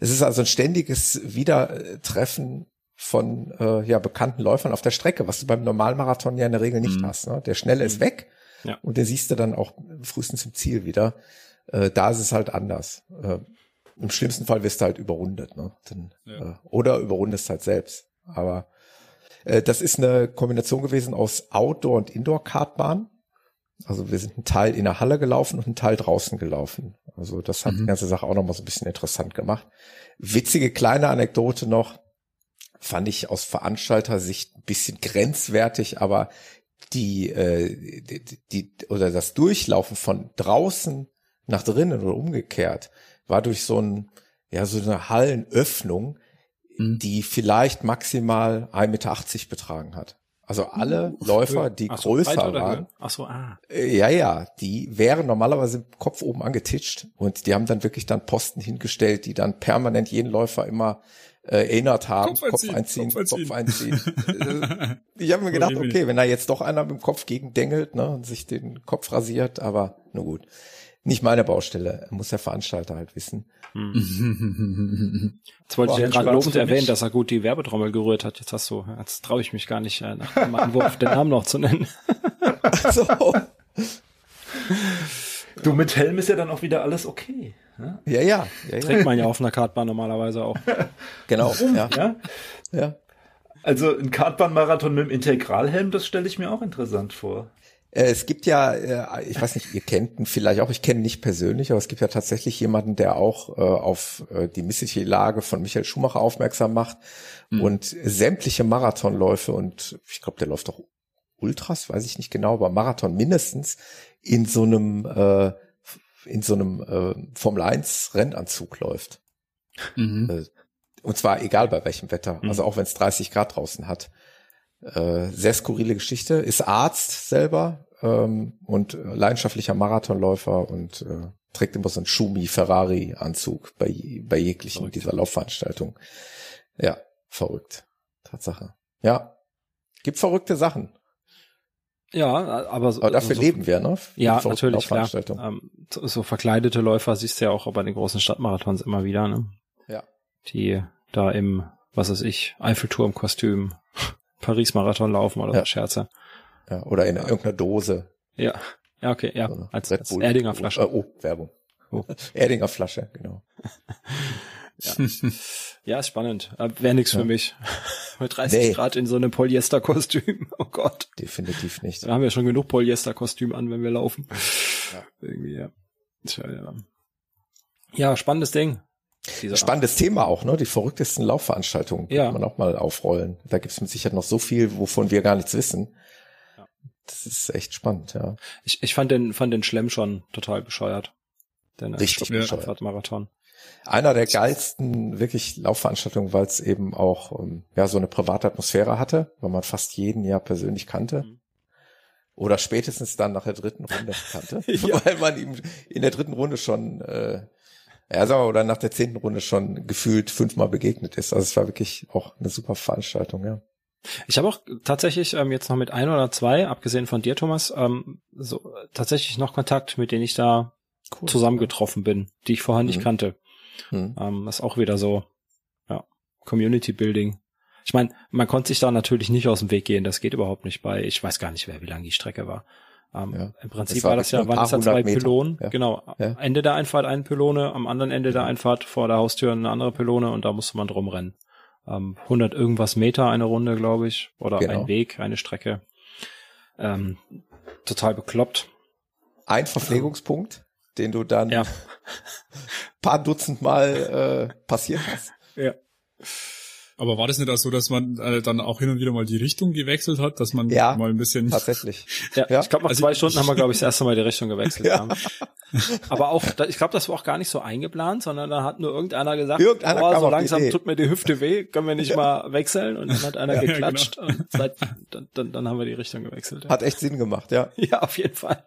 es ist also ein ständiges Wiedertreffen von äh, ja bekannten Läufern auf der Strecke, was du beim Normalmarathon ja in der Regel nicht mhm. hast. Ne? Der Schnelle ist mhm. weg ja. Und der siehst du dann auch frühestens im Ziel wieder. Äh, da ist es halt anders. Äh, Im schlimmsten Fall wirst du halt überrundet, ne? Dann, ja. äh, oder überrundest halt selbst. Aber äh, das ist eine Kombination gewesen aus Outdoor- und Indoor-Kartbahn. Also wir sind einen Teil in der Halle gelaufen und einen Teil draußen gelaufen. Also das hat mhm. die ganze Sache auch nochmal so ein bisschen interessant gemacht. Witzige kleine Anekdote noch, fand ich aus Veranstalter-Sicht ein bisschen grenzwertig, aber die, äh, die, die oder das Durchlaufen von draußen nach drinnen oder umgekehrt war durch so ein ja so eine Hallenöffnung, mhm. die vielleicht maximal 1,80 Meter betragen hat. Also alle uh, Läufer, die Ach so, größer waren, Ach so, ah. Äh, ja, ja, die wären normalerweise Kopf oben angetitscht und die haben dann wirklich dann Posten hingestellt, die dann permanent jeden Läufer immer erinnert haben. Kopf einziehen, Kopf einziehen. Kopf einziehen. [LAUGHS] Äh, ich habe mir gedacht, okay, wenn da jetzt doch einer mit dem Kopf gegen dengelt ne, und sich den Kopf rasiert, aber nur gut. Nicht meine Baustelle, muss der Veranstalter halt wissen. Hm. Jetzt wollte Boah, ich ja gerade lobend erwähnen, dass er gut die Werbetrommel gerührt hat. Jetzt hast du, jetzt traue ich mich gar nicht, äh, nach dem Anwurf den Namen noch zu nennen. so. [LAUGHS] Du, mit Helm ist ja dann auch wieder alles okay. Ne? Ja, ja. ja, Trägt man ja auf einer Kartbahn normalerweise auch. [LAUGHS] genau. Ja. ja. ja. Also ein Kartbahnmarathon mit dem Integralhelm, das stelle ich mir auch interessant vor. Äh, es gibt ja, äh, ich weiß nicht, ihr kennt ihn vielleicht auch, ich kenne ihn nicht persönlich, aber es gibt ja tatsächlich jemanden, der auch äh, auf die missliche Lage von Michael Schumacher aufmerksam macht mhm. und sämtliche Marathonläufe und ich glaube, der läuft auch Ultras, weiß ich nicht genau, aber Marathon mindestens in so einem äh, in so einem äh, Formel 1 Rennanzug läuft. Mhm. Äh, und zwar egal bei welchem Wetter, mhm. also auch wenn es 30 Grad draußen hat. Äh, sehr skurrile Geschichte, ist Arzt selber ähm, und leidenschaftlicher Marathonläufer und äh, trägt immer so einen Schumi Ferrari Anzug bei, bei jeglichen verrückt. dieser Laufveranstaltung. Ja, verrückt. Tatsache. Ja. Gibt verrückte Sachen. Ja, aber, aber dafür so, leben wir, ne? Ja, natürlich, klar. Ähm, so verkleidete Läufer siehst du ja auch bei den großen Stadtmarathons immer wieder, ne? Ja. Die da im, was weiß ich, Eiffelturm-Kostüm [LAUGHS] Paris-Marathon laufen oder ja. so Scherze. Ja, oder in irgendeiner Dose. Ja. Ja, okay, ja. So als, als Erdinger Flasche. Oh, oh Werbung. Oh. [LAUGHS] Erdinger Flasche, genau. [LAUGHS] ja. [LAUGHS] ja, ist spannend. Wäre nichts ja. für mich. [LAUGHS] Mit 30 nee. Grad in so einem Polyester-Kostüm. [LAUGHS] Oh Gott. Definitiv nicht. Da haben wir schon genug Polyester-Kostüm an, wenn wir laufen. Ja. Irgendwie, ja. Tja, ja. Ja, spannendes Ding. Spannendes Thema auch, ne? Die verrücktesten Laufveranstaltungen ja. kann man auch mal aufrollen. Da gibt es mit Sicherheit noch so viel, wovon wir gar nichts wissen. Ja. Das ist echt spannend, ja. Ich, ich fand den, fand den Schlemm schon total bescheuert. Den Richtig bescheuert. Marathon. Einer der geilsten wirklich Laufveranstaltungen, weil es eben auch ähm, ja so eine private Atmosphäre hatte, weil man fast jeden Jahr persönlich kannte. Mhm. Oder spätestens dann nach der dritten Runde [LAUGHS] kannte, ja. [LAUGHS] weil man ihm in der dritten Runde schon äh, ja, sagen wir, oder nach der zehnten Runde schon gefühlt fünfmal begegnet ist. Also es war wirklich auch eine super Veranstaltung, ja. Ich habe auch tatsächlich ähm, jetzt noch mit ein oder zwei, abgesehen von dir, Thomas, ähm, so tatsächlich noch Kontakt, mit denen ich da cool. zusammengetroffen bin, die ich vorher nicht mhm. kannte. Mhm. Ähm, das ist auch wieder so, ja, Community Building. Ich meine, man konnte sich da natürlich nicht aus dem Weg gehen, das geht überhaupt nicht bei, ich weiß gar nicht mehr, wie lang die Strecke war. Ähm, ja. Im Prinzip war, war das ja, waren das ja zwei Meter. Pylonen. Ja. Genau. Ja. Ende der Einfahrt eine Pylone, am anderen Ende der Einfahrt vor der Haustür eine andere Pylone und da musste man drum rennen. Ähm, 100 irgendwas Meter eine Runde, glaube ich. Oder genau. ein Weg, eine Strecke. Ähm, total bekloppt. Ein Verpflegungspunkt, den du dann ja. [LAUGHS] paar Dutzend Mal äh, passiert hast. Ja. Aber war das nicht auch so, dass man äh, dann auch hin und wieder mal die Richtung gewechselt hat, dass man ja, mal ein bisschen [LAUGHS] tatsächlich. Ja, ja. ich glaube nach also zwei Stunden haben wir glaube ich das erste Mal die Richtung gewechselt. ja. Aber auch, ich glaube, das war auch gar nicht so eingeplant, sondern da hat nur irgendeiner gesagt, irgendeiner oh, so langsam tut mir die Hüfte weh, können wir nicht mal wechseln? Und dann hat einer [LAUGHS] ja, geklatscht genau. und seit, dann, dann, dann haben wir die Richtung gewechselt. Ja. Hat echt Sinn gemacht, ja. Ja, auf jeden Fall.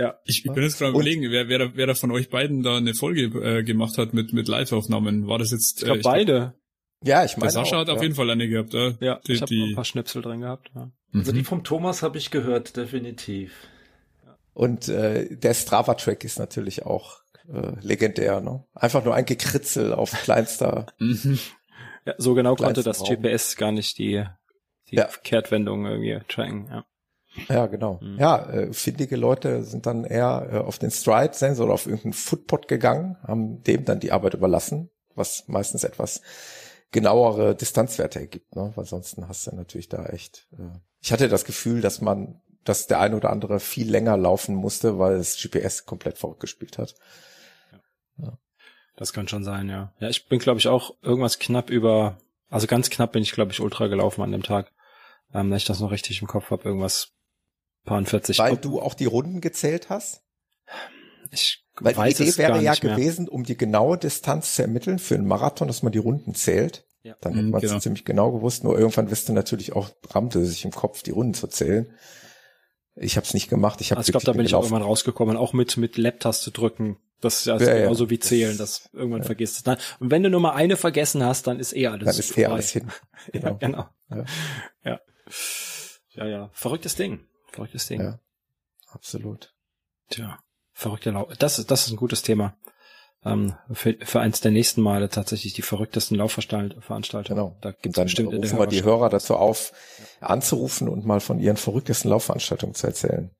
Ja. Ich, ich bin jetzt gerade überlegen, wer, wer, da, wer da von euch beiden da eine Folge äh, gemacht hat mit, mit Live-Aufnahmen. War das jetzt? Ich glaube äh, beide. Ja, ich meine. Der Sascha auch, hat ja. auf jeden Fall eine gehabt, äh? Ja, die, ich habe ein paar Schnipsel drin gehabt. Ja. Also die mhm. vom Thomas habe ich gehört, definitiv. Und äh, der Strava-Track ist natürlich auch äh, legendär, ne? Einfach nur ein Gekritzel auf kleinster. [LAUGHS] Mhm. [LAUGHS] ja, so genau konnte das Raum. GPS gar nicht die, die ja. Kehrtwendung irgendwie tracken, ja. Ja, genau. Mhm. Ja, äh, findige Leute sind dann eher äh, auf den Stride-Sensor oder auf irgendeinen Footpod gegangen, haben dem dann die Arbeit überlassen, was meistens etwas genauere Distanzwerte ergibt, ne? weil sonst hast du natürlich da echt. Äh ich hatte das Gefühl, dass man, dass der eine oder andere viel länger laufen musste, weil das GPS komplett verrückt gespielt hat. Ja. Das kann schon sein, ja. Ja, ich bin, glaube ich, auch irgendwas knapp über, also ganz knapp bin ich, glaube ich, ultra gelaufen an dem Tag. Ähm, wenn ich das noch richtig im Kopf habe, irgendwas paar 40. Weil du auch die Runden gezählt hast? Ich weil Weiß die Idee wäre ja gewesen, um die genaue Distanz zu ermitteln für einen Marathon, dass man die Runden zählt. Ja. Dann hätte mhm, man es genau. ziemlich genau gewusst. Nur irgendwann wirst du natürlich auch, rammte sich im Kopf, die Runden zu zählen. Ich habe es nicht gemacht. Ich, hab also ich glaube, da bin ich auch irgendwann rausgekommen, auch mit mit Lab-Taste drücken. Das ist also ja, genauso ja. wie zählen, das irgendwann ja. vergisst du. Und wenn du nur mal eine vergessen hast, dann ist eh alles Dann ist eh alles hin. [LAUGHS] Genau. ja, genau. Ja. ja. Ja, ja. Verrücktes Ding. Verrücktes Ding. Ja. Absolut. Tja. Verrückte Lauf. Das, das ist ein gutes Thema. Ähm, für, für eins der nächsten Male tatsächlich die verrücktesten Laufveranstaltungen. Genau. Da gibt's dann bestimmt rufen wir die Hörer dazu auf, anzurufen und mal von ihren verrücktesten Laufveranstaltungen zu erzählen.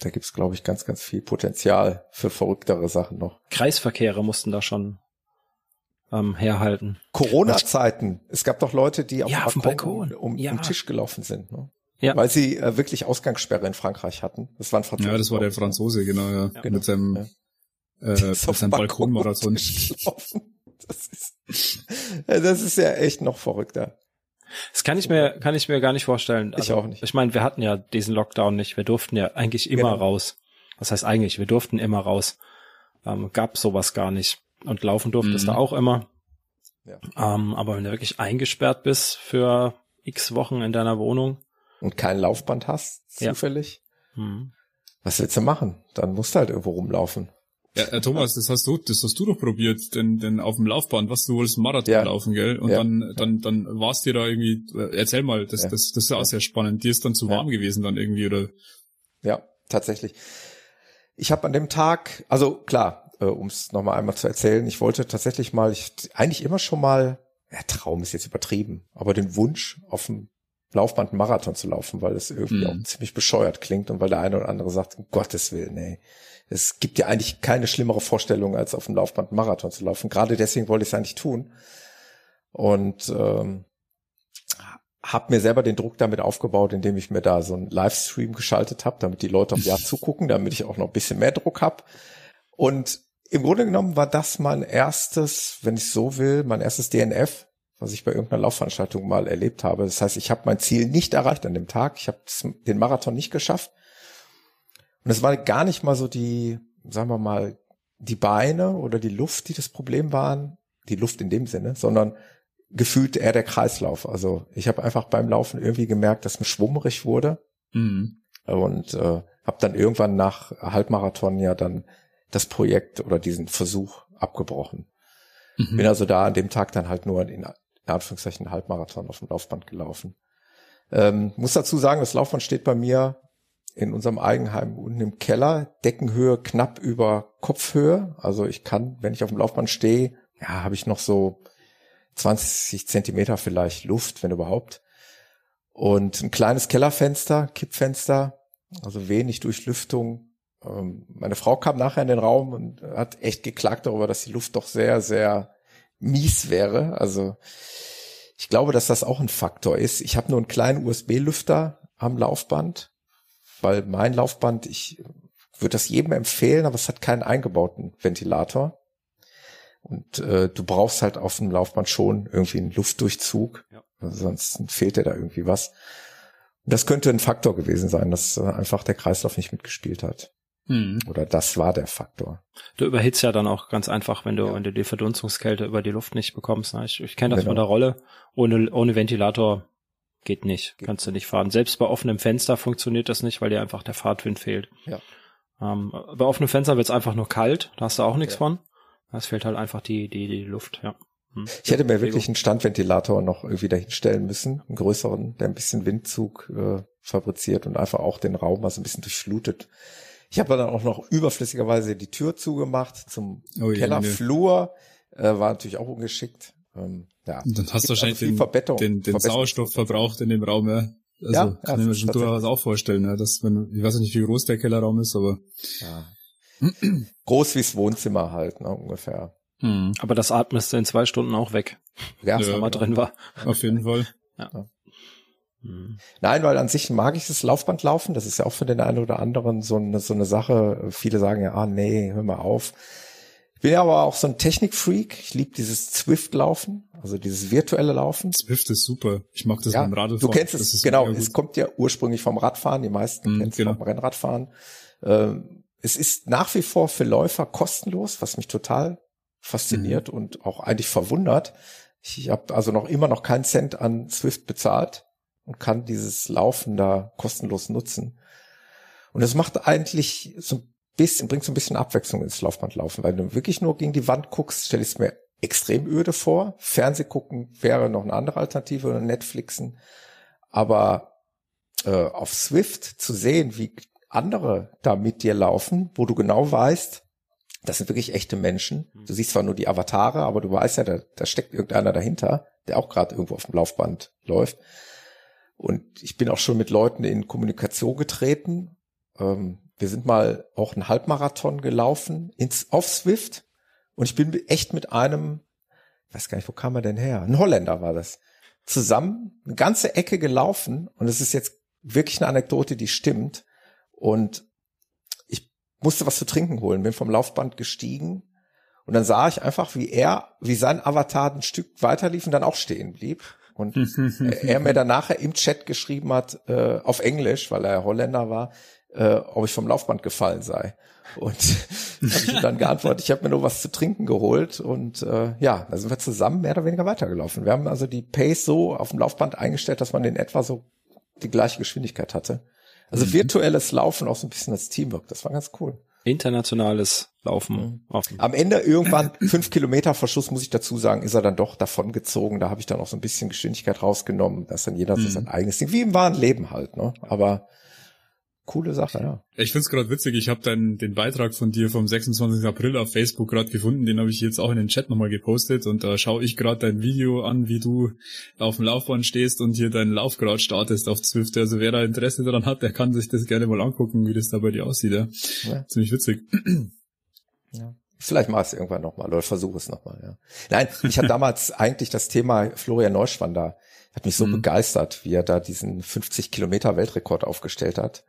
Da gibt's, glaube ich, ganz, ganz viel Potenzial für verrücktere Sachen noch. Kreisverkehre mussten da schon ähm, herhalten. Corona-Zeiten. Es gab doch Leute, die auf, ja, dem Balkon, Balkon um, ja. um Tisch gelaufen sind. Ne? Ja. Weil sie äh, wirklich Ausgangssperre in Frankreich hatten. Das war ein Franzose. Ja, das war der Franzose, genau, ja. ja. Mit seinem, ja. äh, mit seinem [LAUGHS] Balkonmarathon. Das ist, das ist ja echt noch verrückter. Das kann ich mir, kann ich mir gar nicht vorstellen. Also, ich auch nicht. Ich meine, wir hatten ja diesen Lockdown nicht. Wir durften ja eigentlich immer genau. raus. Was heißt eigentlich? Wir durften immer raus. Ähm, gab sowas gar nicht. Und laufen durftest mhm. du auch immer. Ja. Ähm, aber wenn du wirklich eingesperrt bist für x Wochen in deiner Wohnung, und kein Laufband hast, zufällig, ja. mhm. was willst du machen? Dann musst du halt irgendwo rumlaufen. Ja, äh, Thomas, das hast du, das hast du doch probiert, denn, denn auf dem Laufband, was du wolltest Marathon ja. laufen, gell? Und ja. dann, dann, dann warst dir da irgendwie, äh, erzähl mal, das, ja. das, das ist auch sehr spannend. Dir ist dann zu warm gewesen dann irgendwie, oder? Ja, tatsächlich. Ich habe an dem Tag, also klar, äh, um es nochmal einmal zu erzählen, ich wollte tatsächlich mal, ich eigentlich immer schon mal, ja, Traum ist jetzt übertrieben, aber den Wunsch, auf dem Laufband einen Marathon zu laufen, weil das irgendwie mhm. auch ziemlich bescheuert klingt und weil der eine oder andere sagt, um Gottes Willen, ey, es gibt ja eigentlich keine schlimmere Vorstellung, als auf dem Laufband Marathon zu laufen. Gerade deswegen wollte ich es eigentlich tun. Und ähm, habe mir selber den Druck damit aufgebaut, indem ich mir da so einen Livestream geschaltet habe, damit die Leute auf Jahr [LAUGHS] zugucken, damit ich auch noch ein bisschen mehr Druck habe. Und im Grunde genommen war das mein erstes, wenn ich so will, mein erstes DNF, was ich bei irgendeiner Laufveranstaltung mal erlebt habe. Das heißt, ich habe mein Ziel nicht erreicht an dem Tag. Ich habe den Marathon nicht geschafft. Und es war gar nicht mal so die, sagen wir mal, die Beine oder die Luft, die das Problem waren, die Luft in dem Sinne, sondern gefühlt eher der Kreislauf. Also ich habe einfach beim Laufen irgendwie gemerkt, dass mir schwummerig wurde mhm. und äh, habe dann irgendwann nach Halbmarathon ja dann das Projekt oder diesen Versuch abgebrochen. Mhm. Bin also da an dem Tag dann halt nur in, Anführungszeichen Halbmarathon auf dem Laufband gelaufen. Ähm, muss dazu sagen, das Laufband steht bei mir in unserem Eigenheim unten im Keller, Deckenhöhe knapp über Kopfhöhe. Also ich kann, wenn ich auf dem Laufband stehe, ja, habe ich noch so 20 Zentimeter vielleicht Luft, wenn überhaupt. Und ein kleines Kellerfenster, Kippfenster, also wenig Durchlüftung. Ähm, meine Frau kam nachher in den Raum und hat echt geklagt darüber, dass die Luft doch sehr, sehr mies wäre. Also ich glaube, dass das auch ein Faktor ist. Ich habe nur einen kleinen USB-Lüfter am Laufband, weil mein Laufband, ich würde das jedem empfehlen, aber es hat keinen eingebauten Ventilator. Und äh, du brauchst halt auf dem Laufband schon irgendwie einen Luftdurchzug, ja. sonst fehlt dir da irgendwie was. Und das könnte ein Faktor gewesen sein, dass äh, einfach der Kreislauf nicht mitgespielt hat. Mhm. Oder das war der Faktor. Du überhitzt ja dann auch ganz einfach, wenn du, ja. wenn du die Verdunstungskälte über die Luft nicht bekommst. Ne? Ich, ich kenne das genau. von der Rolle. Ohne, ohne Ventilator geht nicht. Geht. Kannst du nicht fahren. Selbst bei offenem Fenster funktioniert das nicht, weil dir einfach der Fahrtwind fehlt. Ja. Ähm, bei offenem Fenster wird es einfach nur kalt. Da hast du auch nichts ja. von. Es fehlt halt einfach die, die, die Luft, ja. Hm. Ich hätte mir wirklich einen Standventilator noch irgendwie dahinstellen müssen, einen größeren, der ein bisschen Windzug äh, fabriziert und einfach auch den Raum also ein bisschen durchflutet. Ich habe dann auch noch überflüssigerweise die Tür zugemacht zum oh, Kellerflur. Äh, war natürlich auch ungeschickt. Ähm, ja. Dann hast du wahrscheinlich also den, den, den Sauerstoff verbraucht in dem Raum, ja. Also ja, kann ja, ich mir schon durchaus auch vorstellen, ja, dass wenn, ich weiß nicht, wie groß der Kellerraum ist, aber. Ja. groß wie's Wohnzimmer halt, ne, ungefähr. Hm. Aber das atmest du in zwei Stunden auch weg. Ja, ja mal drin war. Auf jeden Fall. Ja. Nein, weil an sich mag ich das Laufbandlaufen. Das ist ja auch für den einen oder anderen so eine, so eine Sache. Viele sagen ja, ah nee, hör mal auf. Ich bin ja aber auch so ein Technikfreak. Ich liebe dieses Zwift-Laufen, also dieses virtuelle Laufen. Zwift ist super. Ich mag das ja, beim Radfahren. Du kennst es, genau. Es kommt ja ursprünglich vom Radfahren. Die meisten mm, kennen es genau. vom Rennradfahren. Ähm, es ist nach wie vor für Läufer kostenlos, was mich total fasziniert mhm. und auch eigentlich verwundert. Ich habe also noch immer noch keinen Cent an Swift bezahlt und kann dieses Laufen da kostenlos nutzen. Und es macht eigentlich so ein bisschen, bringt so ein bisschen Abwechslung ins Laufbandlaufen, weil du wirklich nur gegen die Wand guckst, stelle ich es mir extrem öde vor. Fernseh gucken wäre noch eine andere Alternative oder Netflixen. Aber äh, auf Swift zu sehen, wie andere da mit dir laufen, wo du genau weißt, das sind wirklich echte Menschen. Du siehst zwar nur die Avatare, aber du weißt ja, da, da steckt irgendeiner dahinter, der auch gerade irgendwo auf dem Laufband läuft. Und ich bin auch schon mit Leuten in Kommunikation getreten. Ähm, wir sind mal auch einen Halbmarathon gelaufen ins, auf Swift. Und ich bin echt mit einem, weiß gar nicht, wo kam er denn her? Ein Holländer war das. Zusammen eine ganze Ecke gelaufen. Und es ist jetzt wirklich eine Anekdote, die stimmt. Und ich musste was zu trinken holen, bin vom Laufband gestiegen. Und dann sah ich einfach, wie er, wie sein Avatar ein Stück weiter lief und dann auch stehen blieb. Und er mir [LAUGHS] dann nachher im Chat geschrieben hat, äh, auf Englisch, weil er Holländer war, äh, ob ich vom Laufband gefallen sei. Und [LAUGHS] habe ich dann geantwortet, ich habe mir nur was zu trinken geholt und äh, ja, da sind wir zusammen mehr oder weniger weitergelaufen. Wir haben also die Pace so auf dem Laufband eingestellt, dass man in etwa so die gleiche Geschwindigkeit hatte. Also mhm. virtuelles Laufen auch so ein bisschen als Teamwork, das war ganz cool. Internationales Laufen. Mhm. Am Ende irgendwann [LAUGHS] fünf Kilometer Verschuss, muss ich dazu sagen, ist er dann doch davon gezogen. Da habe ich dann auch so ein bisschen Geschwindigkeit rausgenommen. dass dann jeder so sein mhm. eigenes Ding, wie im wahren Leben halt. Ne? Aber coole Sache, ja. Ich find's gerade witzig, ich habe dann den Beitrag von dir vom 26. April auf Facebook gerade gefunden, den habe ich jetzt auch in den Chat nochmal gepostet und da schaue ich gerade dein Video an, wie du auf dem Laufbahn stehst und hier deinen Laufgrad startest auf Zwift. Also wer da Interesse daran hat, der kann sich das gerne mal angucken, wie das da bei dir aussieht. Ja. ja. Ziemlich witzig. [CLEARS THROAT] Ja. Vielleicht mach es irgendwann nochmal oder versuche es nochmal, ja. Nein, ich hatte damals [LAUGHS] eigentlich das Thema Florian Neuschwander, hat mich so mhm. begeistert, wie er da diesen 50 Kilometer Weltrekord aufgestellt hat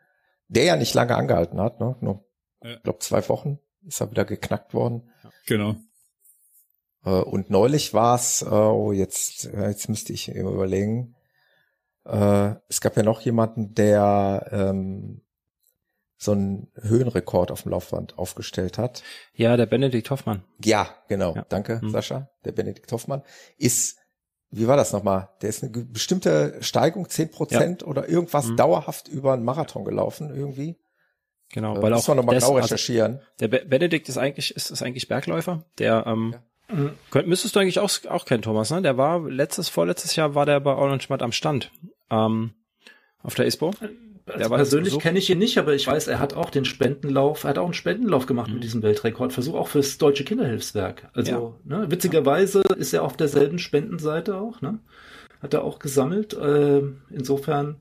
der ja nicht lange angehalten hat, ne? Nur, ja. ich glaube, zwei Wochen ist er wieder geknackt worden. Genau. Äh, und neulich war es, äh, oh, jetzt, jetzt müsste ich eben überlegen. Äh, es gab ja noch jemanden, der ähm, so einen Höhenrekord auf dem Laufband aufgestellt hat. Ja, der Benedikt Hoffmann. Ja, genau. Ja. Danke, hm. Sascha. Der Benedikt Hoffmann ist wie war das nochmal? Der ist eine bestimmte Steigung, zehn Prozent ja. oder irgendwas mhm. dauerhaft über einen Marathon gelaufen irgendwie. Genau, äh, weil auch wir nochmal genau also recherchieren. Also der Benedikt ist eigentlich, ist, ist eigentlich Bergläufer. Der, ähm, ja. Mhm. könnt, müsstest du eigentlich auch, auch kennen, Thomas, ne? Der war letztes, vorletztes Jahr war der bei Orland Schmidt am Stand. Ähm, auf der ISPO. Also persönlich kenne ich ihn nicht, aber ich weiß, er hat auch den Spendenlauf, er hat auch einen Spendenlauf gemacht mhm. mit diesem Weltrekordversuch, auch fürs Deutsche Kinderhilfswerk. Also, ja. ne, witzigerweise ist er auf derselben Spendenseite auch, ne? Hat er auch gesammelt. Äh, insofern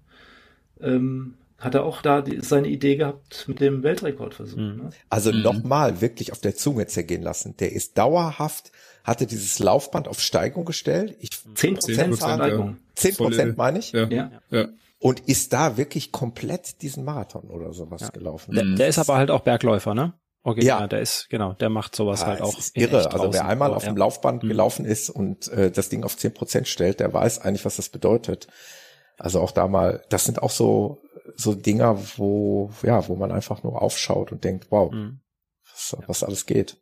ähm, hat er auch da die, seine Idee gehabt mit dem Weltrekordversuch. Mhm. Ne? Also mhm. nochmal wirklich auf der Zunge zergehen lassen. Der ist dauerhaft, hatte dieses Laufband auf Steigung gestellt. Ich, 10 Prozent Steigung. 10 Prozent meine ich. Ja. ja. ja und ist da wirklich komplett diesen Marathon oder sowas ja. gelaufen. Der, der, ist aber halt auch Bergläufer, ne? Okay, ja. ja, der ist, genau, der macht sowas ja, halt auch. Ist irre. Also wer einmal auf dem Laufband mhm. gelaufen ist und äh, das Ding auf zehn Prozent stellt, der weiß eigentlich, was das bedeutet. Also auch da mal, das sind auch so, so Dinger, wo, ja, wo man einfach nur aufschaut und denkt, wow, mhm. was, was alles geht.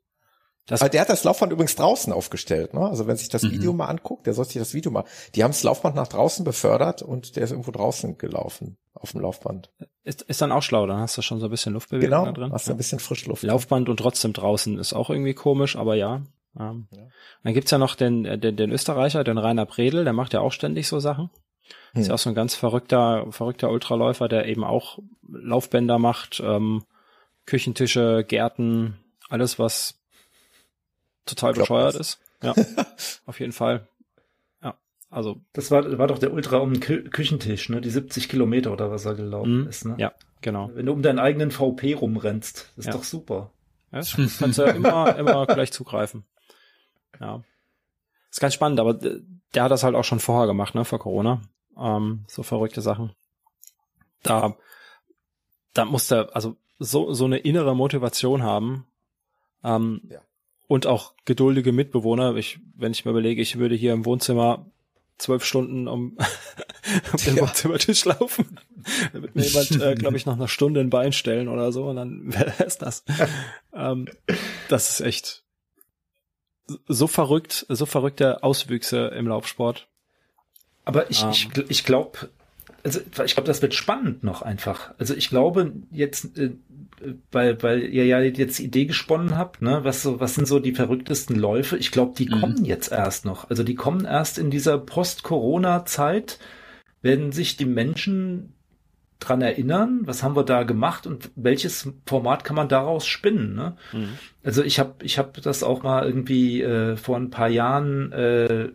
Das der hat das Laufband übrigens draußen aufgestellt. Ne? Also wenn sich das mhm. Video mal anguckt, der soll sich das Video mal. Die haben das Laufband nach draußen befördert und der ist irgendwo draußen gelaufen auf dem Laufband. Ist, ist dann auch schlau, dann hast du schon so ein bisschen Luftbewegung genau, da drin. hast du ein bisschen Frischluft. Laufband und trotzdem draußen ist auch irgendwie komisch, aber ja. Ähm. ja. Dann gibt's ja noch den, äh, den, den Österreicher, den Rainer Predel, der macht ja auch ständig so Sachen. Hm. Ist ja auch so ein ganz verrückter, verrückter Ultraläufer, der eben auch Laufbänder macht, ähm, Küchentische, Gärten, alles was total bescheuert das. ist. Ja, [LAUGHS] auf jeden Fall. Ja, also. Das war, war doch der Ultra um den Kü Küchentisch, ne? Die 70 Kilometer oder was er gelaufen mm, ist, ne? Ja, genau. Wenn du um deinen eigenen VP rumrennst, das ist ja. doch super. Ja, kannst du ja immer, immer gleich zugreifen. Ja. Ist ganz spannend, aber der hat das halt auch schon vorher gemacht, ne, vor Corona. Ähm, so verrückte Sachen. Da, da muss der, also so, so eine innere Motivation haben, ähm, ja und auch geduldige Mitbewohner. Ich, wenn ich mir überlege, ich würde hier im Wohnzimmer zwölf Stunden um, [LAUGHS] um den ja. Wohnzimmertisch laufen, da wird mir jemand, äh, glaube ich, noch eine Stunde ein Bein stellen oder so und dann [LAUGHS] wäre es das. ähm, das ist echt so verrückt, so verrückte Auswüchse im Laufsport. Aber ich, um. ich, ähm. ich glaube, also ich glaube, das wird spannend noch einfach. Also ich glaube jetzt, äh, weil, weil ihr ja jetzt die Idee gesponnen habt, ne, was so, was sind so die verrücktesten Läufe? Ich glaube, die mhm. kommen jetzt erst noch. Also die kommen erst in dieser Post-Corona-Zeit, werden sich die Menschen dran erinnern, was haben wir da gemacht und welches Format kann man daraus spinnen. Ne? Mhm. Also ich habe ich hab das auch mal irgendwie äh, vor ein paar Jahren äh,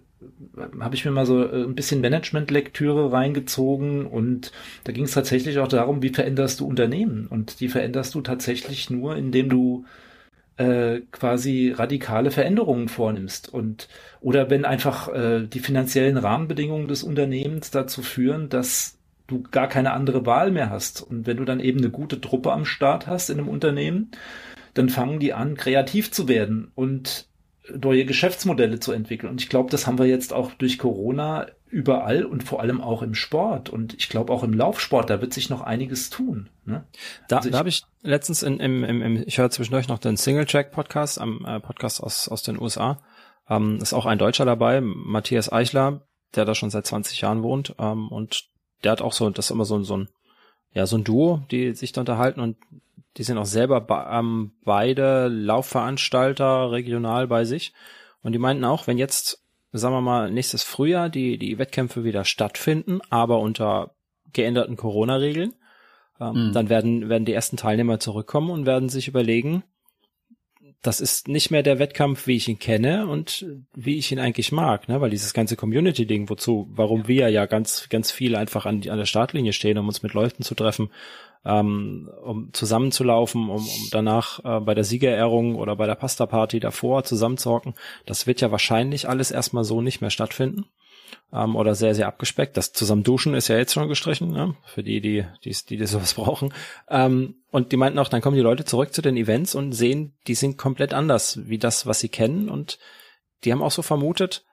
habe ich mir mal so äh, ein bisschen Management-Lektüre reingezogen und da ging es tatsächlich auch darum, wie veränderst du Unternehmen? Und die veränderst du tatsächlich nur, indem du äh, quasi radikale Veränderungen vornimmst und oder wenn einfach äh, die finanziellen Rahmenbedingungen des Unternehmens dazu führen, dass du gar keine andere Wahl mehr hast. Und wenn du dann eben eine gute Truppe am Start hast in einem Unternehmen, dann fangen die an, kreativ zu werden und neue Geschäftsmodelle zu entwickeln. Und ich glaube, das haben wir jetzt auch durch Corona überall und vor allem auch im Sport. Und ich glaube auch im Laufsport, da wird sich noch einiges tun. Ne? Da, also da habe ich letztens in, im, im, im, ich höre zwischendurch noch den Single Track Podcast, am äh, Podcast aus, aus den USA. Ähm, ist auch ein Deutscher dabei, Matthias Eichler, der da schon seit 20 Jahren wohnt. Ähm, und der hat auch so, das ist immer so, so ein, ja, so ein Duo, die sich da unterhalten und die sind auch selber ähm, beide Laufveranstalter regional bei sich. Und die meinten auch, wenn jetzt, sagen wir mal, nächstes Frühjahr die, die Wettkämpfe wieder stattfinden, aber unter geänderten Corona-Regeln, ähm, mhm. dann werden, werden die ersten Teilnehmer zurückkommen und werden sich überlegen, das ist nicht mehr der Wettkampf, wie ich ihn kenne und wie ich ihn eigentlich mag, ne? Weil dieses ganze Community-Ding, wozu, warum wir ja ganz, ganz viel einfach an, an der Startlinie stehen, um uns mit Leuten zu treffen, ähm, um zusammenzulaufen, um, um danach äh, bei der Siegerehrung oder bei der Pasta-Party davor zusammenzuhocken, das wird ja wahrscheinlich alles erstmal so nicht mehr stattfinden ähm, oder sehr, sehr abgespeckt. Das zusammen duschen ist ja jetzt schon gestrichen, ne? für die, die, die, die, die [LAUGHS] sowas brauchen. Ähm, und die meinten auch, dann kommen die Leute zurück zu den Events und sehen, die sind komplett anders wie das, was sie kennen. Und die haben auch so vermutet,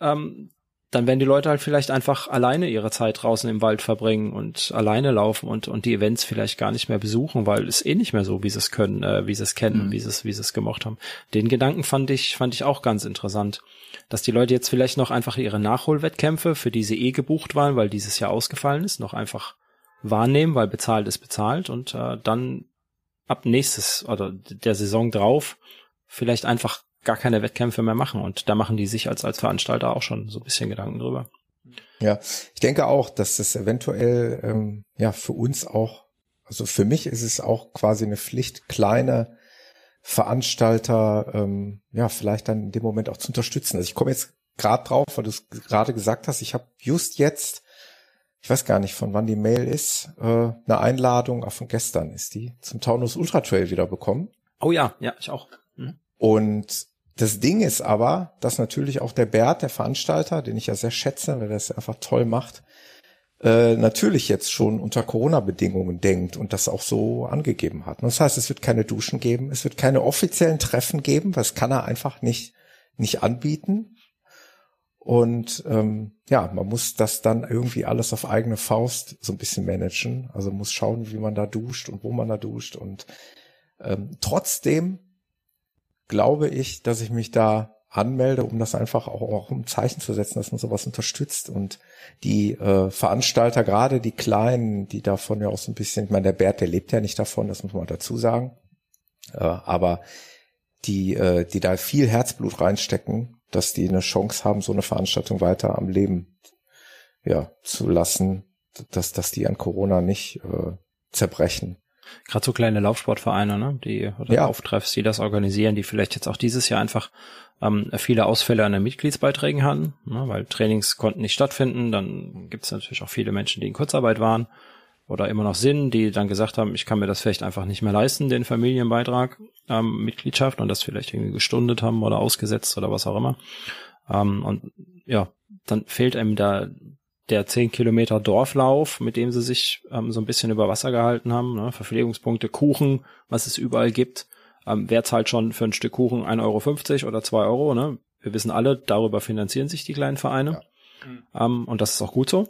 ähm, dann werden die Leute halt vielleicht einfach alleine ihre Zeit draußen im Wald verbringen und alleine laufen und, und die Events vielleicht gar nicht mehr besuchen, weil es eh nicht mehr so, wie sie es können, äh, wie sie es kennen, mhm. wie sie es, wie sie es gemocht haben. Den Gedanken fand ich, fand ich auch ganz interessant dass die Leute jetzt vielleicht noch einfach ihre Nachholwettkämpfe, für die sie eh gebucht waren, weil dieses Jahr ausgefallen ist, noch einfach wahrnehmen, weil bezahlt ist bezahlt und äh, dann ab nächstes oder der Saison drauf vielleicht einfach gar keine Wettkämpfe mehr machen und da machen die sich als als Veranstalter auch schon so ein bisschen Gedanken drüber. Ja, ich denke auch, dass das eventuell ähm, ja für uns auch, also für mich ist es auch quasi eine Pflicht, kleine Veranstalter ähm, ja vielleicht dann in dem Moment auch zu unterstützen. Also ich komme jetzt gerade drauf, weil du es gerade gesagt hast, ich habe just jetzt, ich weiß gar nicht, von wann die Mail ist, äh, eine Einladung, auch von gestern ist die, zum Taunus Ultra Trail wieder bekommen. Oh ja, ja, ich auch. Mhm. Und das Ding ist aber, dass natürlich auch der Bert, der Veranstalter, den ich ja sehr schätze, weil er das einfach toll macht, äh, natürlich jetzt schon unter Corona-Bedingungen denkt und das auch so angegeben hat. Das heißt, es wird keine Duschen geben, es wird keine offiziellen Treffen geben, was kann er einfach nicht, nicht anbieten. Und ähm, ja, man muss das dann irgendwie alles auf eigene Faust so ein bisschen managen. Also muss schauen, wie man da duscht und wo man da duscht. Und ähm, trotzdem glaube ich, dass ich mich da anmelde, um das einfach auch, auch um Zeichen zu setzen, dass man sowas unterstützt und die äh, Veranstalter, gerade die Kleinen, die davon ja auch so ein bisschen, ich meine, der Bert, der lebt ja nicht davon, das muss man dazu sagen, äh, aber die, äh, die da viel Herzblut reinstecken, dass die eine Chance haben, so eine Veranstaltung weiter am Leben ja, zu lassen, dass, dass die an Corona nicht äh, zerbrechen. Gerade so kleine Laufsportvereine, ne? Die oder ja. Auftreffs, die das organisieren, die vielleicht jetzt auch dieses Jahr einfach ähm, viele Ausfälle an den Mitgliedsbeiträgen hatten, ne? weil Trainings konnten nicht stattfinden. Dann gibt es natürlich auch viele Menschen, die in Kurzarbeit waren oder immer noch sind, die dann gesagt haben, ich kann mir das vielleicht einfach nicht mehr leisten, den Familienbeitrag, ähm, Mitgliedschaft und das vielleicht irgendwie gestundet haben oder ausgesetzt oder was auch immer. Ähm, und ja, dann fehlt einem da der 10 Kilometer Dorflauf, mit dem sie sich ähm, so ein bisschen über Wasser gehalten haben, ne? Verpflegungspunkte, Kuchen, was es überall gibt. Ähm, wer zahlt schon für ein Stück Kuchen 1,50 Euro oder 2 Euro? Ne? Wir wissen alle, darüber finanzieren sich die kleinen Vereine. Ja. Ähm, und das ist auch gut so.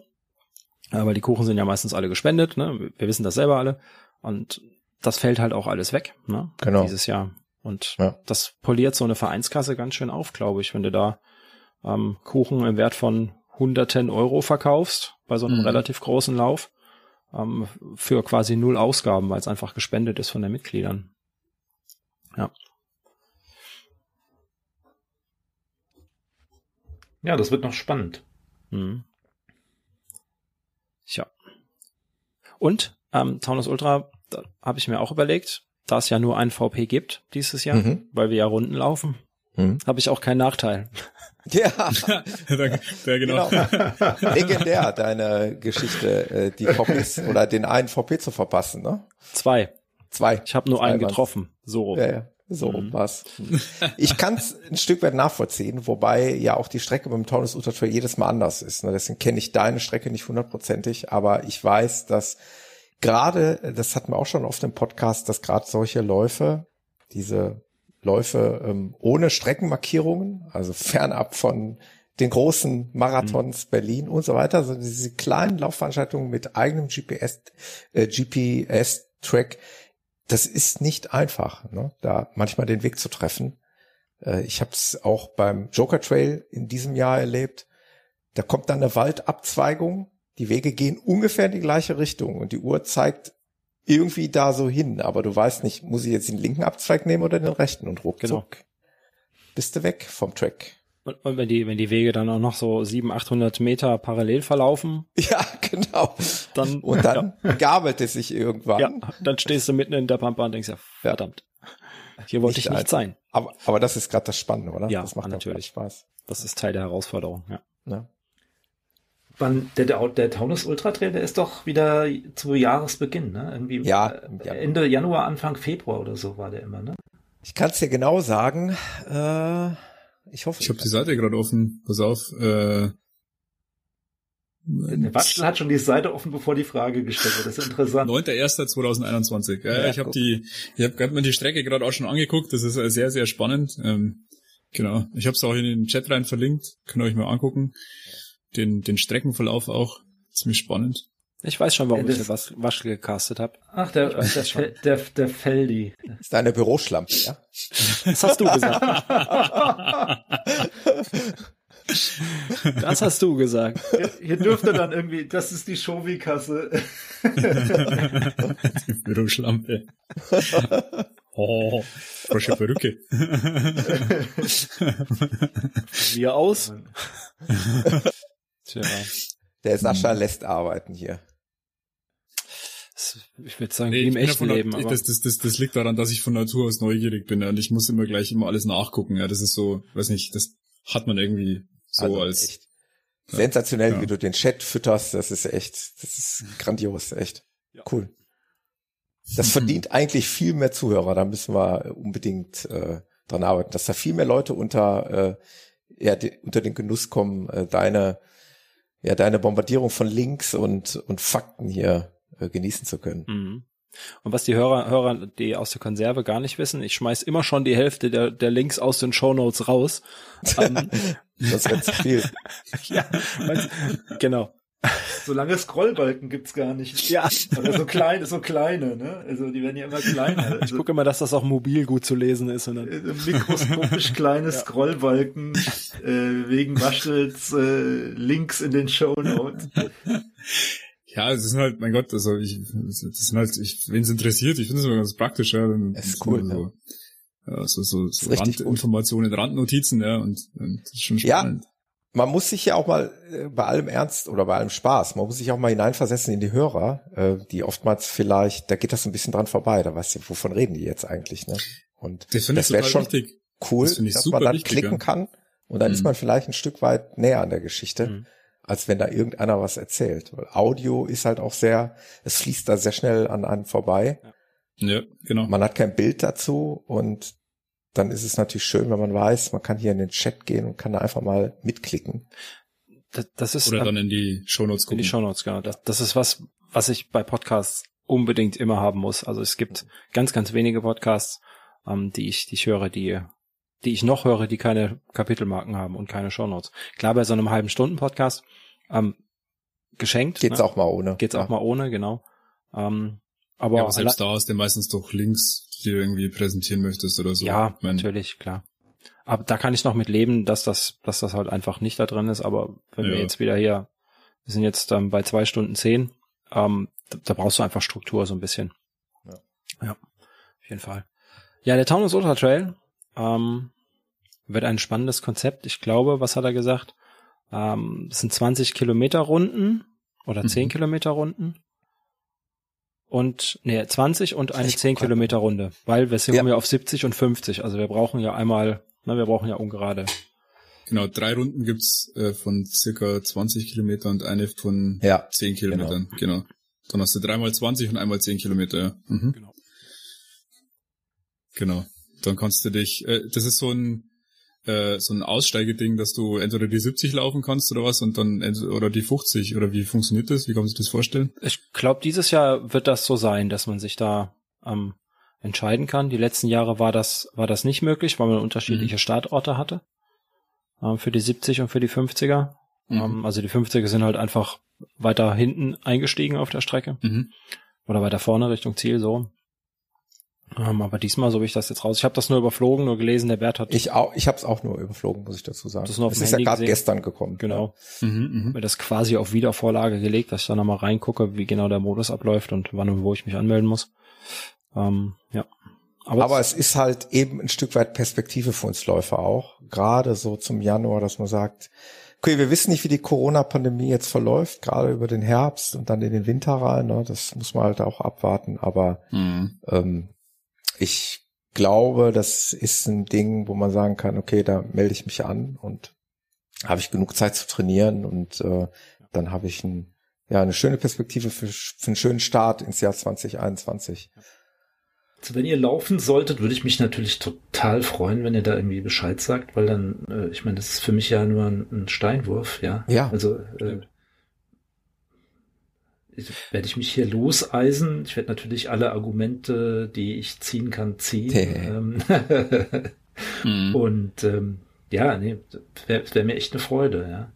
Äh, weil die Kuchen sind ja meistens alle gespendet. Ne? Wir wissen das selber alle. Und das fällt halt auch alles weg ne? genau. dieses Jahr. Und ja. das poliert so eine Vereinskasse ganz schön auf, glaube ich, wenn du da ähm, Kuchen im Wert von hunderten Euro verkaufst bei so einem mhm. relativ großen Lauf ähm, für quasi null Ausgaben, weil es einfach gespendet ist von den Mitgliedern. Ja. Ja, das wird noch spannend. Mhm. Tja. Und ähm, Taunus Ultra, da habe ich mir auch überlegt, da es ja nur ein VP gibt dieses Jahr, mhm. weil wir ja Runden laufen, mhm. habe ich auch keinen Nachteil. [LAUGHS] Ja, [LAUGHS] ja genau. genau. [LAUGHS] Legendär, deine Geschichte, äh, die VPs oder den einen VP zu verpassen, ne? Zwei. Zwei. Ich habe nur Zwei einen getroffen. So. Ja, ja. So mhm. was. Ich kann es ein Stück weit nachvollziehen, wobei ja auch die Strecke beim Taunus Ultra Trail jedes Mal anders ist. Ne? Deswegen kenne ich deine Strecke nicht hundertprozentig, aber ich weiß, dass gerade, das hatten wir auch schon auf dem Podcast, dass gerade solche Läufe, diese Läufe ähm, ohne Streckenmarkierungen, also fernab von den großen Marathons mhm. Berlin und so weiter, also diese kleinen Laufveranstaltungen mit eigenem GPS, äh, GPS-Track, das ist nicht einfach, ne? da manchmal den Weg zu treffen. Äh, ich habe es auch beim Joker Trail in diesem Jahr erlebt. Da kommt dann eine Waldabzweigung, die Wege gehen ungefähr in die gleiche Richtung und die Uhr zeigt irgendwie da so hin, aber du weißt nicht, muss ich jetzt den linken Abzweig nehmen oder den rechten und ruckzuck genau. bist du weg vom Track. Und, und, wenn die, wenn die Wege dann auch noch so 700, 800 Meter parallel verlaufen. [LAUGHS] Ja, genau. Dann, und dann [LAUGHS] ja. gabelt es sich irgendwann. Ja, dann stehst du mitten in der Pampa und denkst ja, verdammt. Hier wollte nicht ich nicht alt. sein. Aber, aber das ist gerade das Spannende, oder? Ja, das macht natürlich Spaß. Das ist Teil der Herausforderung, ja. ja. Wann, der, der, der Taunus Ultra Trail, der ist doch wieder zu Jahresbeginn, ne? Irgendwie ja, äh, Ende Januar, Anfang Februar oder so war der immer, ne? Ich kann es dir genau sagen. Äh, ich hoffe. Ich habe die Seite gerade offen. Pass auf. Äh, der Waschel hat schon die Seite offen, bevor die Frage gestellt wird. Das ist interessant. 9.1.2021. Ja, ja, ich habe die, ich habe hab mir die Strecke gerade auch schon angeguckt. Das ist äh, sehr, sehr spannend. Ähm, genau. Ich habe es auch in den Chat rein verlinkt. Könnt ihr euch mal angucken. Den, den Streckenverlauf auch. Ziemlich spannend. Ich weiß schon, warum ja, ich was Waschel gecastet habe. Ach, der, der, der, der, der Feldi. Das ist deine Büroschlampe, ja? Das hast du gesagt. Das hast du gesagt. Hier, hier dürfte dann irgendwie, das ist die Shovi-Kasse. [LAUGHS] Die Büroschlampe. Oh, frische Perücke. Wir aus. Tja. Der Sascha lässt arbeiten hier. Ich würde sagen, nee, im echten Leben. Aber das, das, das, das liegt daran, dass ich von Natur aus neugierig bin ja, und ich muss immer gleich immer alles nachgucken. Ja, das ist so, weiß nicht, das hat man irgendwie so also als echt. sensationell, ja. wie du den Chat fütterst. Das ist echt, das ist grandios, echt ja. cool. Das verdient [LAUGHS] eigentlich viel mehr Zuhörer. Da müssen wir unbedingt äh, dran arbeiten, dass da viel mehr Leute unter äh, ja, de, unter den Genuss kommen, äh, deine ja deine Bombardierung von Links und und Fakten hier äh, genießen zu können. Mhm. Und was die Hörer, Hörer, die aus der Konserve gar nicht wissen, ich schmeiß immer schon die Hälfte der, der Links aus den Show Notes raus. [LAUGHS] Ähm, das wäre zu viel. [LAUGHS] ja, genau. [LAUGHS] Solange Scrollbalken gibt's gar nicht. [LAUGHS] Ja. Oder so kleine, so kleine, ne? Also die werden ja immer kleiner. Also, [LAUGHS] ich gucke immer, dass das auch mobil gut zu lesen ist. Und dann äh, mikroskopisch kleine ja. Scrollbalken äh, wegen Waschels äh, Links in den Show Notes. Ja, es ist halt, mein Gott, also ich, das sind halt, ich, wenn es interessiert, ich finde es immer ganz praktisch, ja. Dann es ist cool, so, ja. ja. so, so, so Randinformationen, Randnotizen, ja, und, und das ist schon spannend. Ja, man muss sich ja auch mal äh, bei allem Ernst oder bei allem Spaß, man muss sich auch mal hineinversetzen in die Hörer, äh, die oftmals vielleicht, da geht das ein bisschen dran vorbei, da weißt du, wovon reden die jetzt eigentlich, ne? Und das, das wäre schon wichtig. cool, das dass man dann wichtig, klicken ja. kann und dann mhm. ist man vielleicht ein Stück weit näher an der Geschichte. Mhm als wenn da irgendeiner was erzählt. Weil Audio ist halt auch sehr, es fließt da sehr schnell an einem vorbei. Ja, genau. Man hat kein Bild dazu und dann ist es natürlich schön, wenn man weiß, man kann hier in den Chat gehen und kann da einfach mal mitklicken. Das, das ist oder dann in die Shownotes gucken. In die Shownotes, genau. Das, das ist was, was ich bei Podcasts unbedingt immer haben muss. Also es gibt ganz, ganz wenige Podcasts, ähm, die ich, die ich höre, die die ich noch höre, die keine Kapitelmarken haben und keine Shownotes. Klar, bei so einem halben Stunden Podcast ähm, geschenkt. Geht's ne? auch mal ohne. Geht's ja. auch mal ohne, genau. Ähm, aber, ja, aber selbst da hast du meistens doch Links, die du irgendwie präsentieren möchtest oder so. Ja, meine, natürlich, klar. Aber da kann ich noch mit leben, dass das, dass das halt einfach nicht da drin ist. Aber wenn ja. wir jetzt wieder hier, wir sind jetzt ähm, bei zwei Stunden zehn, ähm, da, da brauchst du einfach Struktur so ein bisschen. Ja. ja, auf jeden Fall. Ja, der Taunus Ultra Trail ähm, wird ein spannendes Konzept. Ich glaube, was hat er gesagt? Ähm, es sind 20 Kilometer Runden oder mhm. 10 Kilometer Runden. Und, nee, 20 und eine 10 Kilometer Runde. Weil wir sind ja. auf 70 und 50. Also wir brauchen ja einmal, na, wir brauchen ja ungerade. Genau, drei Runden gibt's äh, von circa 20 Kilometer und eine von ja, 10 Kilometern. Genau. genau. Dann hast du dreimal 20 und einmal 10 Kilometer, ja. Mhm. Genau. Genau. Dann kannst du dich, äh, das ist so ein, äh, so ein Aussteigeding, dass du entweder die 70 laufen kannst oder was und dann oder die 50 oder wie funktioniert das? Wie kann man sich das vorstellen? Ich glaube, dieses Jahr wird das so sein, dass man sich da ähm, entscheiden kann. Die letzten Jahre war das war das nicht möglich, weil man unterschiedliche mhm. Startorte hatte ähm, für die 70 und für die 50er. Mhm. Ähm, also die 50er sind halt einfach weiter hinten eingestiegen auf der Strecke mhm. oder weiter vorne Richtung Ziel so. Um, aber diesmal, so wie ich das jetzt raus, ich habe das nur überflogen, nur gelesen, der Bert hat. Ich auch, ich habe es auch nur überflogen, muss ich dazu sagen. Das ist, nur auf es ist ja gerade gestern gekommen. Genau. Mhm, mh. Mir das quasi auf Wiedervorlage gelegt, dass ich da nochmal reingucke, wie genau der Modus abläuft und wann und wo ich mich anmelden muss. Ähm, ja. Aber, Aber es ist halt eben ein Stück weit Perspektive für uns Läufer auch. Gerade so zum Januar, dass man sagt, okay, wir wissen nicht, wie die Corona-Pandemie jetzt verläuft, gerade über den Herbst und dann in den Winter rein. Ne? Das muss man halt auch abwarten. Aber mhm. ähm, ich glaube, das ist ein Ding, wo man sagen kann, okay, da melde ich mich an und habe ich genug Zeit zu trainieren und äh, dann habe ich ein, ja, eine schöne Perspektive für, für einen schönen Start ins Jahr 2021. Also wenn ihr laufen solltet, würde ich mich natürlich total freuen, wenn ihr da irgendwie Bescheid sagt, weil dann, äh, ich meine, das ist für mich ja nur ein, ein Steinwurf, ja. Ja. Also äh, werde ich mich hier loseisen. Ich werde natürlich alle Argumente, die ich ziehen kann, ziehen. ähm, [LAUGHS] Und ähm, ja, nee, wäre wär mir echt eine Freude, ja.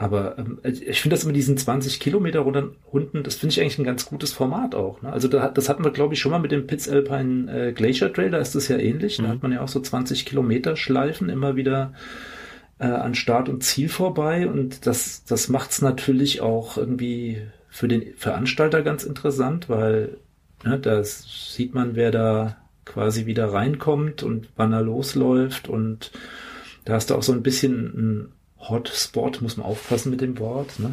Aber ähm, ich finde das immer diesen 20 Kilometer Runden, das finde ich eigentlich ein ganz gutes Format auch. Ne? Also da, das hatten wir, glaube ich, schon mal mit dem Pitts Alpine äh, Glacier Trail, da ist das ja ähnlich. Mhm. Da hat man ja auch so 20 Kilometer Schleifen immer wieder äh, an Start und Ziel vorbei. Und das, das macht's natürlich auch irgendwie für den Veranstalter ganz interessant, weil ne, da sieht man, wer da quasi wieder reinkommt und wann er losläuft und da hast du auch so ein bisschen ein Hotspot, muss man aufpassen mit dem Wort, ne?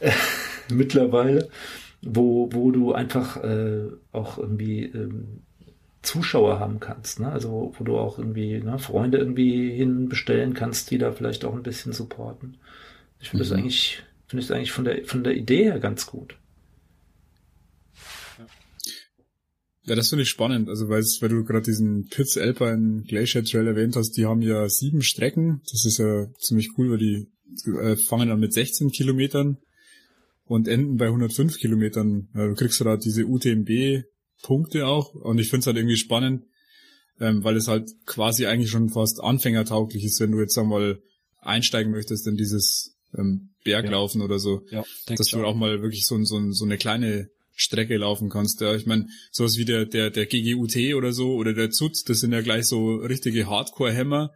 [LAUGHS] mittlerweile, wo, wo du einfach äh, auch irgendwie ähm, Zuschauer haben kannst, ne? Also wo du auch irgendwie ne, Freunde irgendwie hinbestellen kannst, die da vielleicht auch ein bisschen supporten. Ich finde mhm. das eigentlich finde ich eigentlich von der, von der Idee her ganz gut. Ja, das finde ich spannend. Also, weil, weil du gerade diesen Pitts Alpine Glacier Trail erwähnt hast, die haben ja sieben Strecken. Das ist ja ziemlich cool, weil die äh, fangen dann mit 16 Kilometern und enden bei 105 Kilometern. Ja, du kriegst da diese UTMB Punkte auch. Und ich finde es halt irgendwie spannend, ähm, weil es halt quasi eigentlich schon fast anfängertauglich ist, wenn du jetzt einmal einsteigen möchtest in dieses ähm, Berglaufen ja. oder so. Ja, dass du auch. mal wirklich so, so, so eine kleine Strecke laufen kannst. Ja, ich meine, sowas wie der, der, der GGUT oder so oder der ZUT, das sind ja gleich so richtige Hardcore-Hämmer.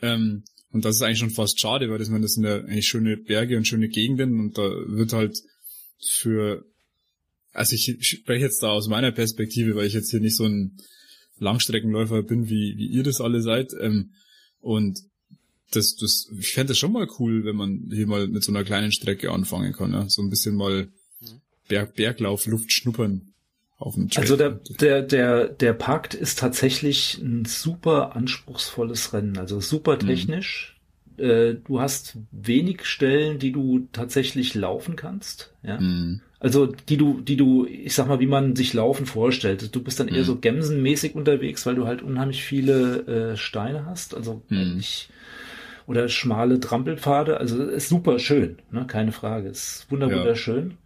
Ähm, und das ist eigentlich schon fast schade, weil das, meine, das sind ja eigentlich schöne Berge und schöne Gegenden und da wird halt für, also ich spreche jetzt da aus meiner Perspektive, weil ich jetzt hier nicht so ein Langstreckenläufer bin, wie, wie ihr das alle seid. Ähm, und das, das, ich fände das schon mal cool, wenn man hier mal mit so einer kleinen Strecke anfangen kann, ja? so ein bisschen mal Berg, Berglauf, Luft schnuppern auf dem Trail. Also der, der, der, der Pakt ist tatsächlich ein super anspruchsvolles Rennen, also super mhm. technisch. Mhm. du hast wenig Stellen, die du tatsächlich laufen kannst, ja. Mhm. Also die du, die du, ich sag mal, wie man sich Laufen vorstellt. Du bist dann eher mhm. so gemsenmäßig unterwegs, weil du halt unheimlich viele äh, Steine hast. Also mhm. ich, oder schmale Trampelpfade. Also ist super schön, ne? keine Frage. Ist wunderschön. Ja.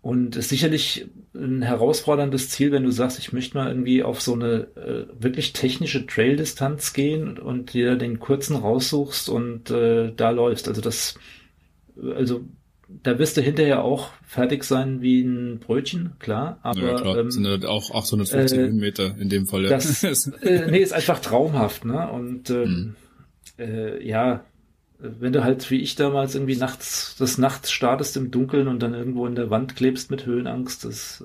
Und ist sicherlich ein herausforderndes Ziel, wenn du sagst, ich möchte mal irgendwie auf so eine äh, wirklich technische Trail-Distanz gehen und dir den kurzen raussuchst und äh, da läufst. Also das, also da wirst du hinterher auch fertig sein wie ein Brötchen, klar. Aber ja, klar. Ähm, sind ja auch 850 äh, Höhenmeter in dem Fall. Ja. Das, [LAUGHS] äh, nee, ist einfach traumhaft, ne? Und ähm, hm äh, ja, wenn du halt wie ich damals irgendwie nachts, des Nachts startest im Dunkeln und dann irgendwo in der Wand klebst mit Höhenangst, das.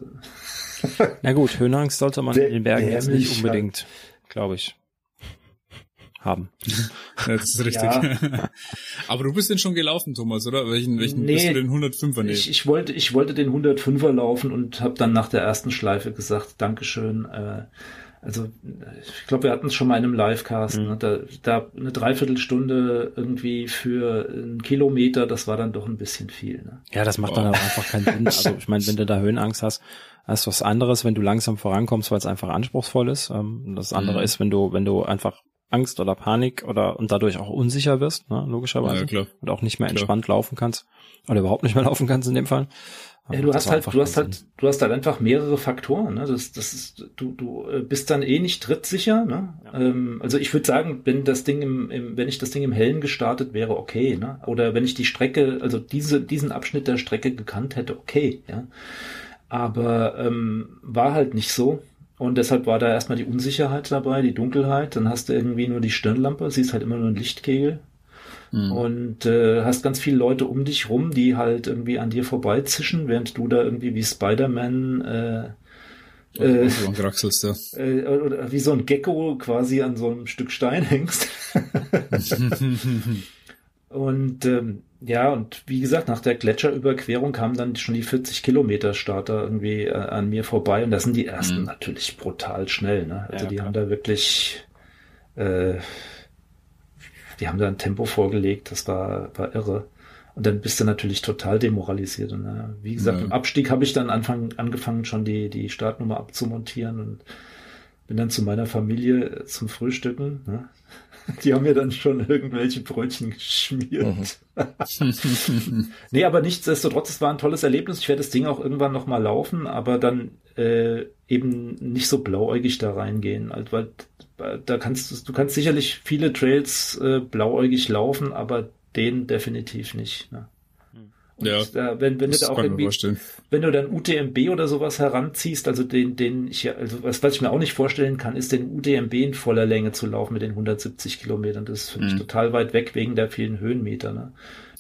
[LAUGHS] Na gut, Höhenangst sollte man in den Bergen jetzt nicht unbedingt, glaube ich, haben. Ja, [LAUGHS] das ist richtig. Ja. [LAUGHS] Aber du bist denn schon gelaufen, Thomas, oder? Welchen, welchen nee, bist du den 105er nehmen? Ich, ich wollte, ich wollte den 105er laufen und habe dann nach der ersten Schleife gesagt, Dankeschön. Äh, also ich glaube, wir hatten es schon mal in einem Livecast, mhm. ne? da, da eine Dreiviertelstunde irgendwie für einen Kilometer, das war dann doch ein bisschen viel. Ne? Ja, das macht oh. dann auch einfach keinen Sinn. Also ich meine, wenn du da Höhenangst hast, hast du was anderes, wenn du langsam vorankommst, weil es einfach anspruchsvoll ist. Ähm, das andere mhm. ist, wenn du, wenn du einfach Angst oder Panik oder und dadurch auch unsicher wirst, ne, logischerweise. Ja, und auch nicht mehr entspannt klar. laufen kannst. Oder überhaupt nicht mehr [LAUGHS] laufen kannst in dem Fall. Ja, du hast halt, du hast halt, du hast halt einfach mehrere Faktoren. Ne? Das, das ist, du, du äh, bist dann eh nicht trittsicher. Ne? Ja. Ähm, also ich würde sagen, wenn das Ding im, im, wenn ich das Ding im Hellen gestartet wäre, okay. Ne? Oder wenn ich die Strecke, also diese, diesen Abschnitt der Strecke gekannt hätte, okay. Ja. Aber ähm, war halt nicht so. Und deshalb war da erstmal die Unsicherheit dabei, die Dunkelheit. Dann hast du irgendwie nur die Stirnlampe, siehst halt immer nur einen Lichtkegel. Mhm. Und äh, hast ganz viele Leute um dich rum, die halt irgendwie an dir vorbeizischen, während du da irgendwie wie Spider-Man äh, äh, [LAUGHS] äh, oder wie so ein Gecko quasi an so einem Stück Stein [LAUGHS] hängst. [LAUGHS] und ähm, ja, und wie gesagt, nach der Gletscherüberquerung kamen dann schon die 40 Kilometer Starter irgendwie äh, an mir vorbei und das sind die ersten mhm. natürlich brutal schnell. Ne? Also ja, die klar. haben da wirklich, äh, die haben da ein Tempo vorgelegt, das war, war irre. Und dann bist du natürlich total demoralisiert. Und äh, wie gesagt, ja. im Abstieg habe ich dann Anfang, angefangen, schon die, die Startnummer abzumontieren und bin dann zu meiner Familie zum Frühstücken. Ne? [LAUGHS] Die haben mir dann schon irgendwelche Brötchen geschmiert. Mhm. [LAUGHS] nee, aber nichtsdestotrotz, es war ein tolles Erlebnis. Ich werde das Ding auch irgendwann nochmal laufen, aber dann äh, eben nicht so blauäugig da reingehen. Also, weil da kannst du, du kannst sicherlich viele Trails äh, blauäugig laufen, aber den definitiv nicht. Ne? Und ja, äh, wenn, wenn du da auch irgendwie, wenn du dann UTMB oder sowas heranziehst, also den, den ich ja, also was, was ich mir auch nicht vorstellen kann, ist den UTMB in voller Länge zu laufen mit den 170 Kilometern. Das ist für mich mhm. total weit weg wegen der vielen Höhenmeter. Ne?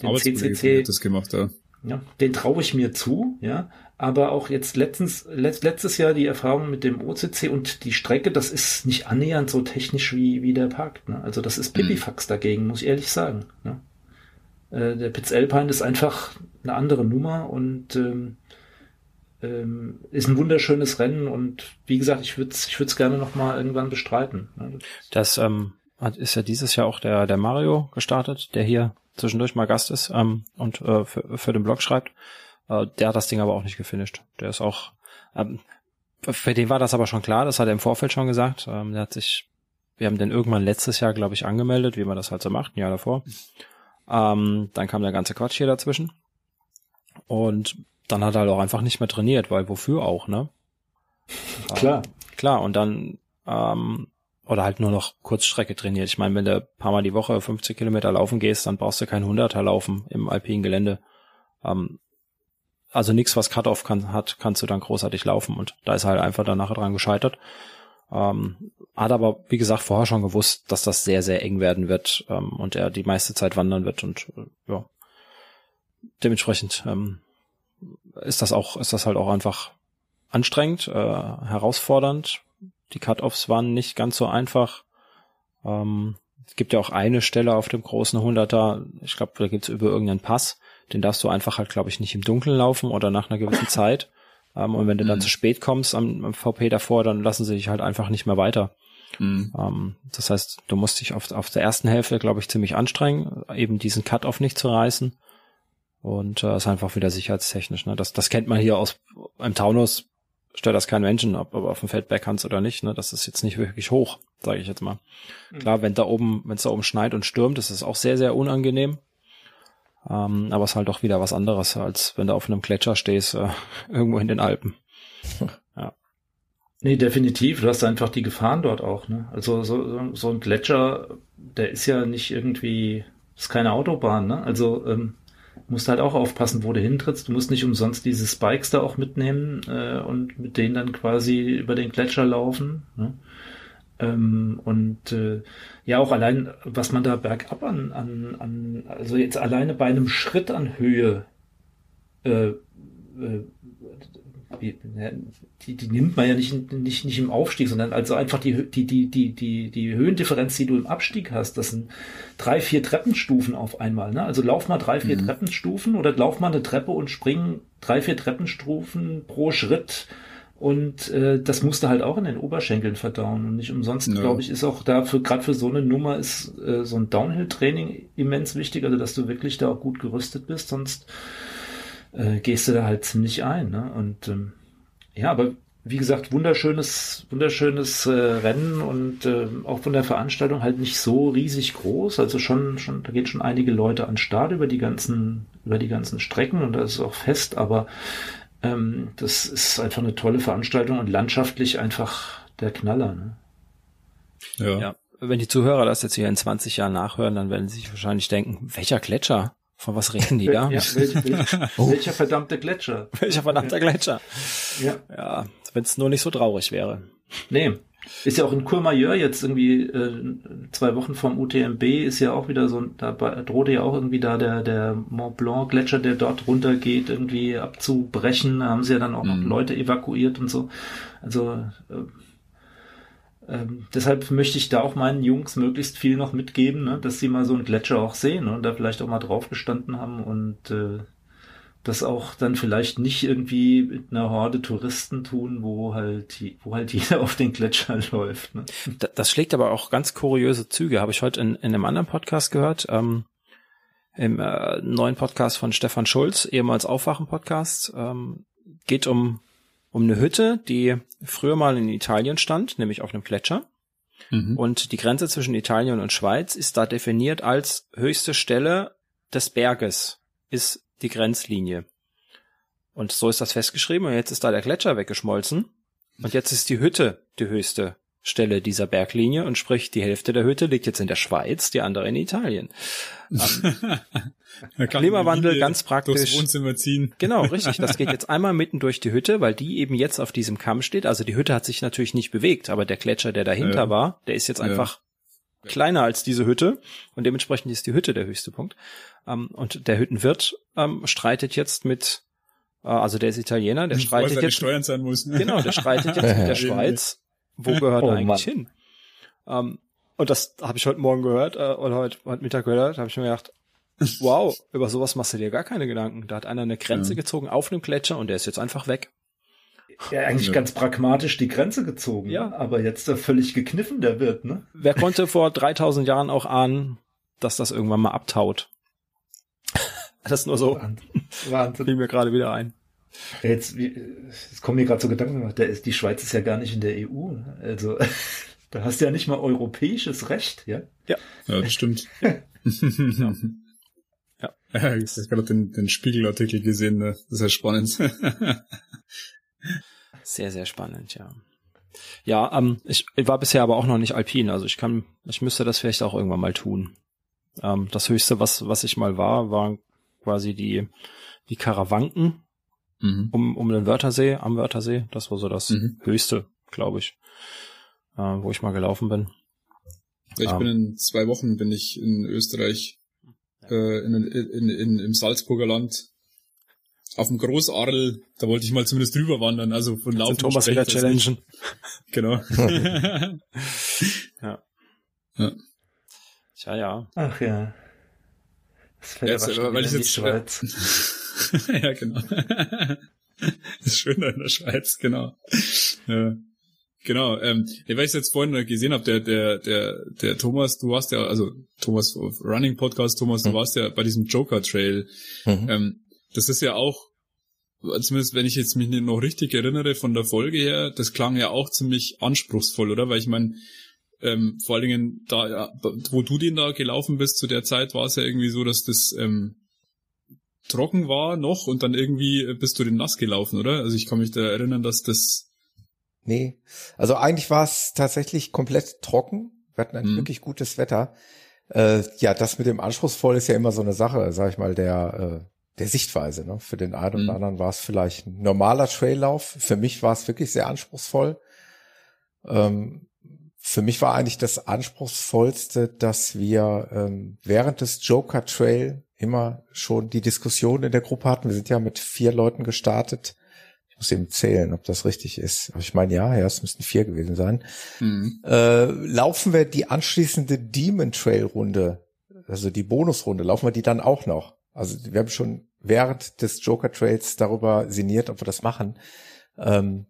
Den CCC, das gemacht, ja. ja den traue ich mir zu, ja. Aber auch jetzt letztens, letzt, letztes Jahr die Erfahrung mit dem OCC und die Strecke, das ist nicht annähernd so technisch wie, wie der Park. Ne? Also das ist mhm. Pipifax dagegen, muss ich ehrlich sagen. Ne? Äh, der Pitts Alpine ist einfach eine andere Nummer und ähm, ähm, ist ein wunderschönes Rennen und wie gesagt, ich würde es ich würd's gerne noch mal irgendwann bestreiten. Ne? Das ähm, ist ja dieses Jahr auch der, der Mario gestartet, der hier zwischendurch mal Gast ist ähm, und äh, für, für den Blog schreibt. Äh, der hat das Ding aber auch nicht gefinisht. Der ist auch, ähm, für den war das aber schon klar, das hat er im Vorfeld schon gesagt. Ähm, der hat sich, wir haben den irgendwann letztes Jahr, glaube ich, angemeldet, wie man das halt so macht, ein Jahr davor. Ähm, dann kam der ganze Quatsch hier dazwischen. Und dann hat er halt auch einfach nicht mehr trainiert, weil wofür auch, ne? Klar. Ähm, klar, und dann, ähm, oder halt nur noch Kurzstrecke trainiert. Ich meine, wenn du paar Mal die Woche 50 Kilometer laufen gehst, dann brauchst du kein Hunderter laufen im alpinen Gelände. Ähm, also nichts, was Cut-Off kann, hat, kannst du dann großartig laufen und da ist er halt einfach dann nachher dran gescheitert. Ähm, hat aber, wie gesagt, vorher schon gewusst, dass das sehr, sehr eng werden wird ähm, und er die meiste Zeit wandern wird und äh, ja, dementsprechend ähm, ist das auch, ist das halt auch einfach anstrengend, äh, herausfordernd. Die Cut-Offs waren nicht ganz so einfach. Ähm, es gibt ja auch eine Stelle auf dem großen Hunderter, ich glaube, da gibt's über irgendeinen Pass, den darfst du einfach halt, glaube ich, nicht im Dunkeln laufen oder nach einer gewissen [LAUGHS] Zeit. Ähm, und wenn du dann mhm. zu spät kommst am, am, VP davor, dann lassen sie dich halt einfach nicht mehr weiter. Mhm. Ähm, das heißt, du musst dich auf, auf der ersten Hälfte, glaube ich, ziemlich anstrengen, eben diesen Cut-Off nicht zu reißen. Und äh, ist einfach wieder sicherheitstechnisch. Ne? Das, das kennt man hier aus im Taunus, stört das kein Menschen, ob, ob auf dem Feldberg kannst oder nicht. Ne? Das ist jetzt nicht wirklich hoch, sage ich jetzt mal. Mhm. Klar, wenn da oben, wenn es da oben schneit und stürmt, ist es auch sehr, sehr unangenehm. Ähm, aber es ist halt doch wieder was anderes, als wenn du auf einem Gletscher stehst, äh, [LAUGHS] irgendwo in den Alpen. [LAUGHS] ja. Nee, definitiv. Du hast einfach die Gefahren dort auch. Ne? Also so, so ein Gletscher, der ist ja nicht irgendwie, ist keine Autobahn. Ne? Also ähm, musst halt auch aufpassen, wo du hintrittst. Du musst nicht umsonst diese Spikes da auch mitnehmen äh, und mit denen dann quasi über den Gletscher laufen. Ne? Ähm, und äh, ja, auch allein, was man da bergab an, an, an, also jetzt alleine bei einem Schritt an Höhe, äh, äh, die, die nimmt man ja nicht, nicht, nicht im Aufstieg, sondern also einfach die, die, die, die, die, die Höhendifferenz, die du im Abstieg hast, das sind drei, vier Treppenstufen auf einmal. Ne? Also lauf mal drei, vier mhm. Treppenstufen oder lauf mal eine Treppe und spring drei, vier Treppenstufen pro Schritt und äh, das musste halt auch in den Oberschenkeln verdauen. Und nicht umsonst, ja. glaube ich, ist auch dafür, gerade für so eine Nummer, ist äh, so ein Downhill-Training immens wichtig, also dass du wirklich da auch gut gerüstet bist, sonst äh, gehst du da halt ziemlich ein. Ne? Und ähm, ja, aber wie gesagt, wunderschönes, wunderschönes äh, Rennen und äh, auch von der Veranstaltung halt nicht so riesig groß. Also schon, schon, da gehen schon einige Leute an Start über die ganzen, über die ganzen Strecken und das ist auch fest, aber ähm, das ist einfach eine tolle Veranstaltung und landschaftlich einfach der Knaller. Ne? Ja. ja. Wenn die Zuhörer das jetzt hier in 20 Jahren nachhören, dann werden sie sich wahrscheinlich denken, welcher Gletscher? Von was reden die [LAUGHS] da? ja, welch, welch, [LAUGHS] oh. Welcher verdammte Gletscher? Welcher verdammter Gletscher? Ja. Ja, wenn es nur nicht so traurig wäre. Nee. Ist ja auch in Courmayeur jetzt irgendwie äh, zwei Wochen vom UTMB ist ja auch wieder so, da drohte ja auch irgendwie da der, der Mont Blanc Gletscher, der dort runtergeht, irgendwie abzubrechen. Da haben sie ja dann auch mhm. noch Leute evakuiert und so. Also äh, ähm, deshalb möchte ich da auch meinen Jungs möglichst viel noch mitgeben, ne, dass sie mal so einen Gletscher auch sehen ne, und da vielleicht auch mal drauf gestanden haben und äh, das auch dann vielleicht nicht irgendwie mit einer Horde Touristen tun, wo halt, wo halt [LAUGHS] jeder auf den Gletscher läuft. Ne? Das schlägt aber auch ganz kuriose Züge, habe ich heute in, in einem anderen Podcast gehört. Ähm, Im äh, neuen Podcast von Stefan Schulz, ehemals Aufwachen-Podcast, ähm, geht um um eine Hütte, die früher mal in Italien stand, nämlich auf einem Gletscher. Mhm. Und die Grenze zwischen Italien und Schweiz ist da definiert als höchste Stelle des Berges, ist die Grenzlinie. Und so ist das festgeschrieben und jetzt ist da der Gletscher weggeschmolzen. Und jetzt ist die Hütte die höchste Stelle dieser Berglinie und sprich, die Hälfte der Hütte liegt jetzt in der Schweiz, die andere in Italien. [LAUGHS] Klimawandel ganz praktisch. Wohnzimmer ziehen. Genau, richtig. Das geht [LAUGHS] jetzt einmal mitten durch die Hütte, weil die eben jetzt auf diesem Kamm steht. Also die Hütte hat sich natürlich nicht bewegt, aber der Gletscher, der dahinter ja. war, der ist jetzt einfach ja. kleiner als diese Hütte und dementsprechend ist die Hütte der höchste Punkt. Ähm, und der Hüttenwirt ähm, streitet jetzt mit uh, also der ist Italiener, der streitet jetzt. Steuern sein muss. Genau, der streitet jetzt mit der [LAUGHS] Schweiz, wo gehört oh, er eigentlich Mann. hin? Ähm, und das habe ich heute Morgen gehört, äh, oder heute, heute Mittag gehört, habe ich mir gedacht, wow, über sowas machst du dir gar keine Gedanken. Da hat einer eine Grenze ja. gezogen auf einem Gletscher und der ist jetzt einfach weg. Ja, eigentlich ja. ganz pragmatisch die Grenze gezogen. Ja. Ne? Aber jetzt der völlig gekniffen, der wird, ne? Wer konnte vor 3000 Jahren auch ahnen, dass das irgendwann mal abtaut? Das ist nur so. Wahnsinn. Fiel mir gerade wieder ein. Jetzt, jetzt kommen mir gerade so Gedanken, der ist, die Schweiz ist ja gar nicht in der EU. Also [LAUGHS] da hast du ja nicht mal europäisches Recht, ja? Ja, ja das stimmt. [LAUGHS] ja. ja. ja. Ich habe gerade den, den Spiegelartikel gesehen, ne? das ist ja spannend. [LAUGHS] sehr, sehr spannend, ja. Ja, ähm, ich, ich war bisher aber auch noch nicht alpin, also ich kann, ich müsste das vielleicht auch irgendwann mal tun. Ähm, das höchste, was, was ich mal war, war quasi die, die Karawanken mhm. um, um den Wörthersee, am Wörthersee. Das war so das mhm. höchste, glaube ich, äh, wo ich mal gelaufen bin. Ich ähm, bin in zwei Wochen bin ich in Österreich, äh, in, in, in, im Salzburger Land auf dem Großarl, da wollte ich mal zumindest drüber wandern, also von Laufen. Thomas wieder challengen. [LAUGHS] Genau. [LAUGHS] [LAUGHS] ja. ja. Tja, ja. Ach ja. Das fällt ja, aber weil ich jetzt Schweiz. [LAUGHS] ja, genau. das [LAUGHS] ist schön in der Schweiz, genau. Ja. Genau, ähm, weil ich jetzt vorhin gesehen habe, der, der, der, der Thomas, du warst ja, also Thomas Running Podcast, Thomas, du mhm. warst ja bei diesem Joker Trail. Mhm. Ähm, das ist ja auch, zumindest wenn ich jetzt mich noch richtig erinnere von der Folge her, das klang ja auch ziemlich anspruchsvoll, oder? Weil ich meine, ähm, vor allen Dingen da, ja, wo du den da gelaufen bist zu der Zeit, war es ja irgendwie so, dass das ähm, trocken war noch und dann irgendwie bist du den nass gelaufen, oder? Also ich kann mich da erinnern, dass das. Nee, also eigentlich war es tatsächlich komplett trocken. Wir hatten ein mhm. wirklich gutes Wetter. Äh, ja, das mit dem anspruchsvoll ist ja immer so eine Sache, sag ich mal, der, äh, der Sichtweise. Ne? Für den einen mhm. oder anderen war es vielleicht ein normaler Traillauf. Für mich war es wirklich sehr anspruchsvoll. Ähm, für mich war eigentlich das anspruchsvollste, dass wir ähm, während des Joker Trail immer schon die Diskussion in der Gruppe hatten. Wir sind ja mit vier Leuten gestartet. Ich muss eben zählen, ob das richtig ist. Aber ich meine, ja, ja, es müssten vier gewesen sein. Mhm. Äh, laufen wir die anschließende Demon Trail Runde, also die Bonusrunde, laufen wir die dann auch noch? Also wir haben schon während des Joker Trails darüber sinniert, ob wir das machen. Ähm,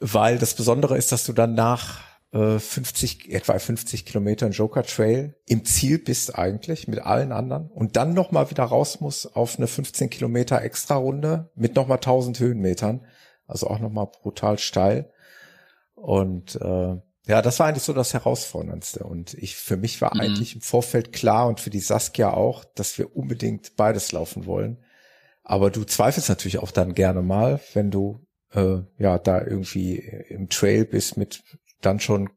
weil das Besondere ist, dass du dann nach 50, äh, etwa 50 Kilometern Joker Trail im Ziel bist eigentlich mit allen anderen und dann nochmal wieder raus muss auf eine 15 Kilometer extra Runde mit nochmal 1000 Höhenmetern. Also auch nochmal brutal steil. Und äh, ja, das war eigentlich so das Herausforderndste. Und ich, für mich war mhm. eigentlich im Vorfeld klar und für die Saskia auch, dass wir unbedingt beides laufen wollen. Aber du zweifelst natürlich auch dann gerne mal, wenn du äh, ja da irgendwie im Trail bist mit dann schon,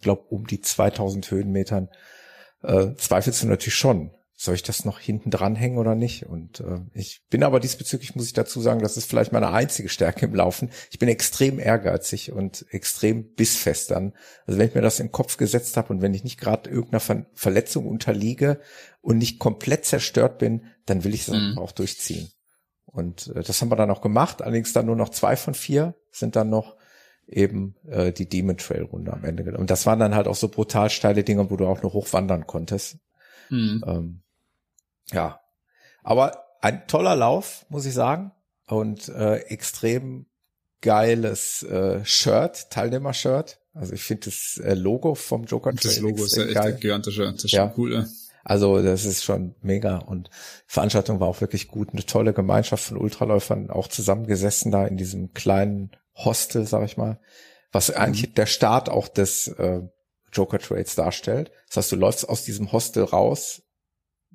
glaub, um die 2000 Höhenmetern, äh, zweifelst du natürlich schon. soll ich das noch hinten dranhängen oder nicht? Und äh, ich bin aber diesbezüglich, muss ich dazu sagen, das ist vielleicht meine einzige Stärke im Laufen. Ich bin extrem ehrgeizig und extrem bissfest dann. Also wenn ich mir das im Kopf gesetzt habe und wenn ich nicht gerade irgendeiner Ver Verletzung unterliege und nicht komplett zerstört bin, dann will ich es mhm. auch durchziehen. Und äh, das haben wir dann auch gemacht. Allerdings dann nur noch zwei von vier sind dann noch eben äh, die Demon Trail Runde am Ende. Und das waren dann halt auch so brutal steile Dinge, wo du auch nur hochwandern konntest. Mhm. Ähm, ja, aber ein toller Lauf, muss ich sagen. Und äh, extrem geiles äh, Shirt, Teilnehmer-Shirt. Also ich finde das äh, Logo vom Joker Trail Das Logo ist ja echt geil. gigantischer. Das ist ja. schon cool. Ja. Also das ist schon mega und Veranstaltung war auch wirklich gut. Eine tolle Gemeinschaft von Ultraläufern auch zusammengesessen da in diesem kleinen Hostel, sag ich mal, was mhm. eigentlich der Start auch des äh, Joker Trades darstellt. Das heißt, du läufst aus diesem Hostel raus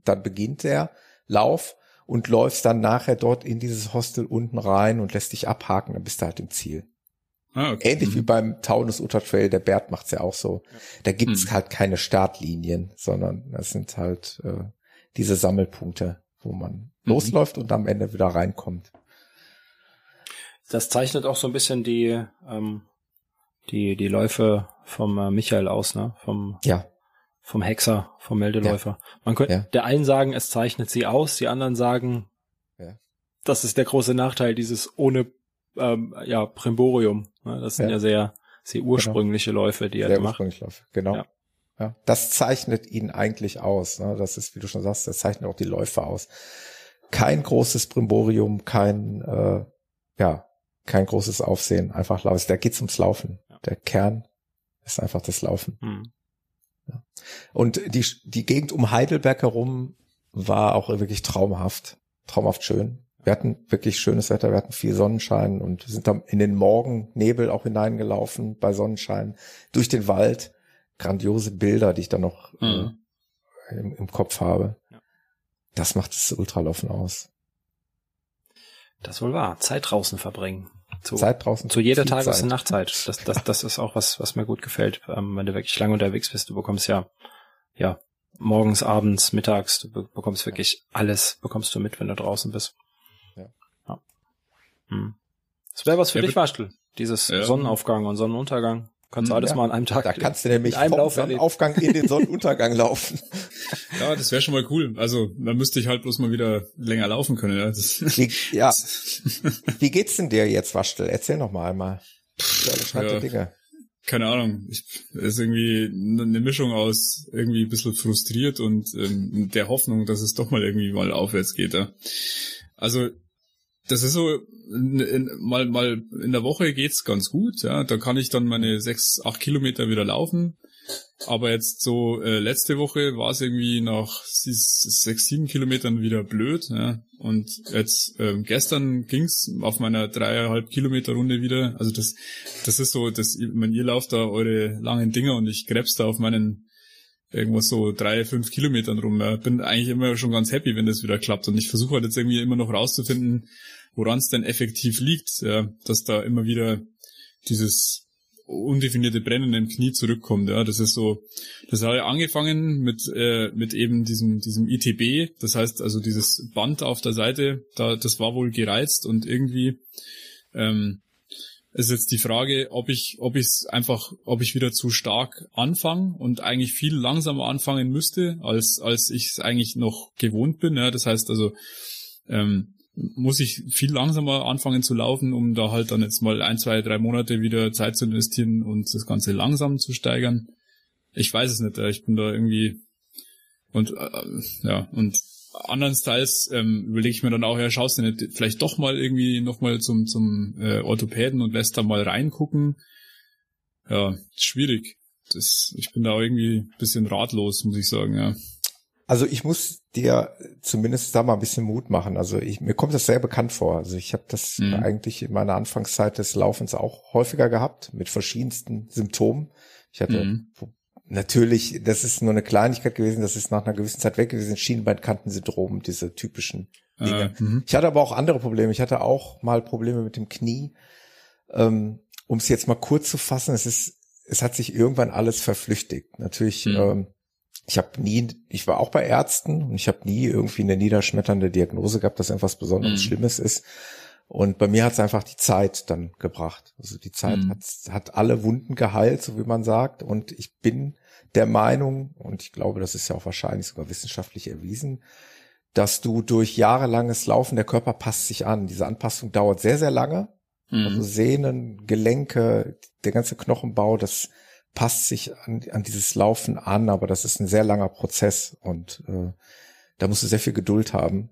dann beginnt der Lauf und läufst dann nachher dort in dieses Hostel unten rein und lässt dich abhaken, dann bist du halt im Ziel. Ah, okay. Ähnlich mhm. wie beim Taunus Utter Trail, der Bert macht's ja auch so. Da gibt's mhm. halt keine Startlinien, sondern das sind halt äh, diese Sammelpunkte, wo man mhm. losläuft und am Ende wieder reinkommt. Das zeichnet auch so ein bisschen die ähm, die die Läufe vom äh, Michael aus, ne? Vom ja vom Hexer, vom Meldeläufer. Ja. Man könnte, ja. der einen sagen, es zeichnet sie aus, die anderen sagen, ja. das ist der große Nachteil dieses ohne ähm, ja Primborium. Ne? Das sind ja, sehr sehr genau. ursprüngliche genau. Läufe, die er sehr macht. Läufe, genau. Ja. Das zeichnet ihn eigentlich aus. Ne? Das ist, wie du schon sagst, das zeichnet auch die Läufe aus. Kein großes Primborium, kein äh, ja kein großes Aufsehen, einfach Lauf. Da geht's ums Laufen. Der Kern ist einfach das Laufen. Hm. Und die, die Gegend um Heidelberg herum war auch wirklich traumhaft, traumhaft schön. Wir hatten wirklich schönes Wetter, wir hatten viel Sonnenschein und sind dann in den Morgennebel auch hineingelaufen bei Sonnenschein durch den Wald. Grandiose Bilder, die ich dann noch mhm. äh, im, im, Kopf habe. Das macht das Ultralaufen aus. Das wohl wahr. Zeit draußen verbringen. Zu, Zeit draußen. Zu jeder Tages- und Nachtzeit. Das, das, das ist auch was, was mir gut gefällt. Ähm, wenn du wirklich lange unterwegs bist, du bekommst ja, ja, morgens, abends, mittags, du bekommst wirklich alles, bekommst du mit, wenn du draußen bist. Ja. ja. Hm. Das wäre was für ja, dich, Waschtel. Dieses ja. Sonnenaufgang und Sonnenuntergang. Kannst du alles ja. mal an einem Tag. Da kannst du nämlich vom Lauf Sonnenaufgang in den Sonnenuntergang [LAUGHS] laufen. Ja, das wäre schon mal cool. Also, da müsste ich halt bloß mal wieder länger laufen können. Ja. Das, Wie, ja. [LAUGHS] Wie geht's denn dir jetzt, Waschtel? Erzähl noch mal einmal. Ja, Dinge. Keine Ahnung. Ich, ist irgendwie eine Mischung aus irgendwie ein bisschen frustriert und ähm, der Hoffnung, dass es doch mal irgendwie mal aufwärts geht. Ja. Also das ist so, in, in, mal, mal in der Woche geht's ganz gut, ja. Da kann ich dann meine sechs, acht Kilometer wieder laufen. Aber jetzt so äh, letzte Woche war es irgendwie nach sechs, sieben Kilometern wieder blöd. Ja. Und jetzt ähm, gestern ging's auf meiner dreieinhalb Kilometer Runde wieder. Also das, das ist so, das, ich meine, ihr lauft da eure langen Dinger und ich krebs da auf meinen irgendwas so drei, fünf Kilometern rum. Ja. Bin eigentlich immer schon ganz happy, wenn das wieder klappt. Und ich versuche halt jetzt irgendwie immer noch rauszufinden, woran es denn effektiv liegt, ja, dass da immer wieder dieses undefinierte Brennen im Knie zurückkommt. Ja, das ist so, das hat angefangen mit äh, mit eben diesem diesem ITB, das heißt also dieses Band auf der Seite, da das war wohl gereizt und irgendwie ähm, ist jetzt die Frage, ob ich ob ich es einfach, ob ich wieder zu stark anfange und eigentlich viel langsamer anfangen müsste, als als ich es eigentlich noch gewohnt bin. Ja, das heißt also ähm, muss ich viel langsamer anfangen zu laufen, um da halt dann jetzt mal ein, zwei, drei Monate wieder Zeit zu investieren und das Ganze langsam zu steigern. Ich weiß es nicht, ich bin da irgendwie und äh, ja, und anderen Styles ähm, überlege ich mir dann auch, ja, schaust du nicht vielleicht doch mal irgendwie nochmal zum, zum äh, Orthopäden und lässt da mal reingucken. Ja, schwierig. Das, ich bin da irgendwie ein bisschen ratlos, muss ich sagen, ja. Also ich muss dir zumindest da mal ein bisschen Mut machen. Also ich, mir kommt das sehr bekannt vor. Also ich habe das mhm. eigentlich in meiner Anfangszeit des Laufens auch häufiger gehabt mit verschiedensten Symptomen. Ich hatte mhm. Natürlich, das ist nur eine Kleinigkeit gewesen, das ist nach einer gewissen Zeit weg gewesen, Schienbeinkantensyndrom, diese typischen Dinge. Äh, ich hatte aber auch andere Probleme. Ich hatte auch mal Probleme mit dem Knie. Ähm, um es jetzt mal kurz zu fassen, es ist, es hat sich irgendwann alles verflüchtigt. Natürlich mhm. ähm, ich habe nie, ich war auch bei Ärzten und ich habe nie irgendwie eine niederschmetternde Diagnose gehabt, dass irgendwas besonders mhm. Schlimmes ist. Und bei mir hat es einfach die Zeit dann gebracht. Also die Zeit mhm. hat, hat alle Wunden geheilt, so wie man sagt. Und ich bin der Meinung, und ich glaube, das ist ja auch wahrscheinlich sogar wissenschaftlich erwiesen, dass du durch jahrelanges Laufen, der Körper passt sich an. Diese Anpassung dauert sehr, sehr lange. Mhm. Also Sehnen, Gelenke, der ganze Knochenbau, das passt sich an, an dieses Laufen an, aber das ist ein sehr langer Prozess und äh, da musst du sehr viel Geduld haben.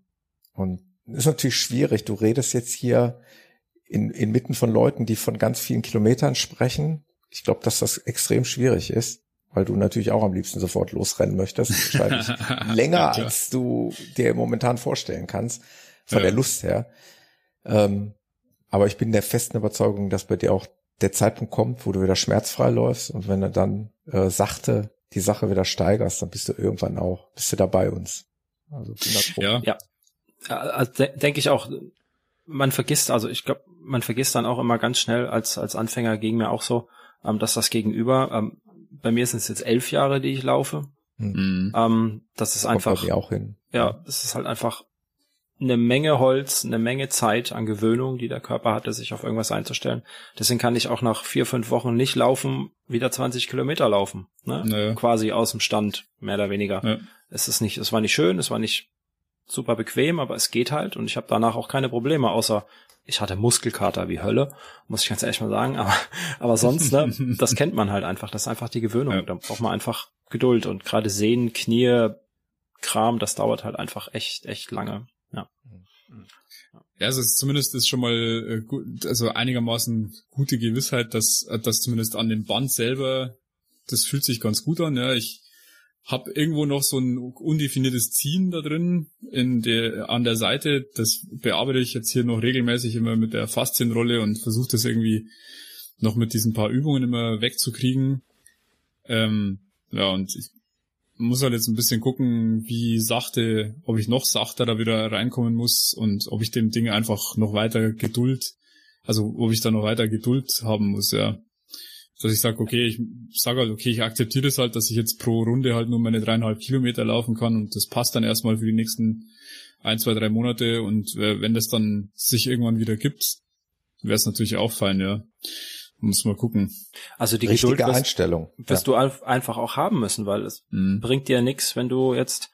Und ist natürlich schwierig. Du redest jetzt hier in, inmitten von Leuten, die von ganz vielen Kilometern sprechen. Ich glaube, dass das extrem schwierig ist, weil du natürlich auch am liebsten sofort losrennen möchtest. Wahrscheinlich [LAUGHS] länger, ja, als du dir momentan vorstellen kannst, von ja. der Lust her. Ähm, aber ich bin der festen Überzeugung, dass bei dir auch der Zeitpunkt kommt, wo du wieder schmerzfrei läufst und wenn du dann äh, sachte die Sache wieder steigerst, dann bist du irgendwann auch, bist du da bei uns. Also ja. ja, also de denke ich auch, man vergisst, also ich glaube, man vergisst dann auch immer ganz schnell, als, als Anfänger ging mir auch so, ähm, dass das Gegenüber, ähm, bei mir sind es jetzt elf Jahre, die ich laufe. Mhm. Ähm, das ist einfach. Auch hin. Ja, das ist halt einfach eine Menge Holz, eine Menge Zeit an Gewöhnung, die der Körper hatte, sich auf irgendwas einzustellen. Deswegen kann ich auch nach vier, fünf Wochen nicht laufen, wieder 20 Kilometer laufen. Ne? Naja. Quasi aus dem Stand, mehr oder weniger. Ja. Es ist nicht, es war nicht schön, es war nicht super bequem, aber es geht halt und ich habe danach auch keine Probleme, außer ich hatte Muskelkater wie Hölle, muss ich ganz ehrlich mal sagen, [LAUGHS] aber, aber sonst, ne, das [LAUGHS] kennt man halt einfach, das ist einfach die Gewöhnung, ja. da braucht man einfach Geduld und gerade Sehen, Knie, Kram, das dauert halt einfach echt, echt lange, ja. Ja, also zumindest ist schon mal äh, gut, also einigermaßen gute Gewissheit, dass, dass zumindest an dem Band selber, das fühlt sich ganz gut an, ja, ich hab irgendwo noch so ein undefiniertes Ziehen da drin in der, an der Seite. Das bearbeite ich jetzt hier noch regelmäßig immer mit der Faszienrolle und versuche das irgendwie noch mit diesen paar Übungen immer wegzukriegen. Ähm, ja, und ich muss halt jetzt ein bisschen gucken, wie sachte, ob ich noch sachter da wieder reinkommen muss und ob ich dem Ding einfach noch weiter Geduld, also ob ich da noch weiter Geduld haben muss, ja dass ich sage, okay, ich sage halt, okay, ich akzeptiere das halt, dass ich jetzt pro Runde halt nur meine dreieinhalb Kilometer laufen kann und das passt dann erstmal für die nächsten ein, zwei, drei Monate und äh, wenn das dann sich irgendwann wieder gibt, wäre es natürlich auffallen, ja. Muss mal gucken. Also die Richtige Geduld wirst, Einstellung. wirst ja. du einfach auch haben müssen, weil es mhm. bringt dir nichts, wenn du jetzt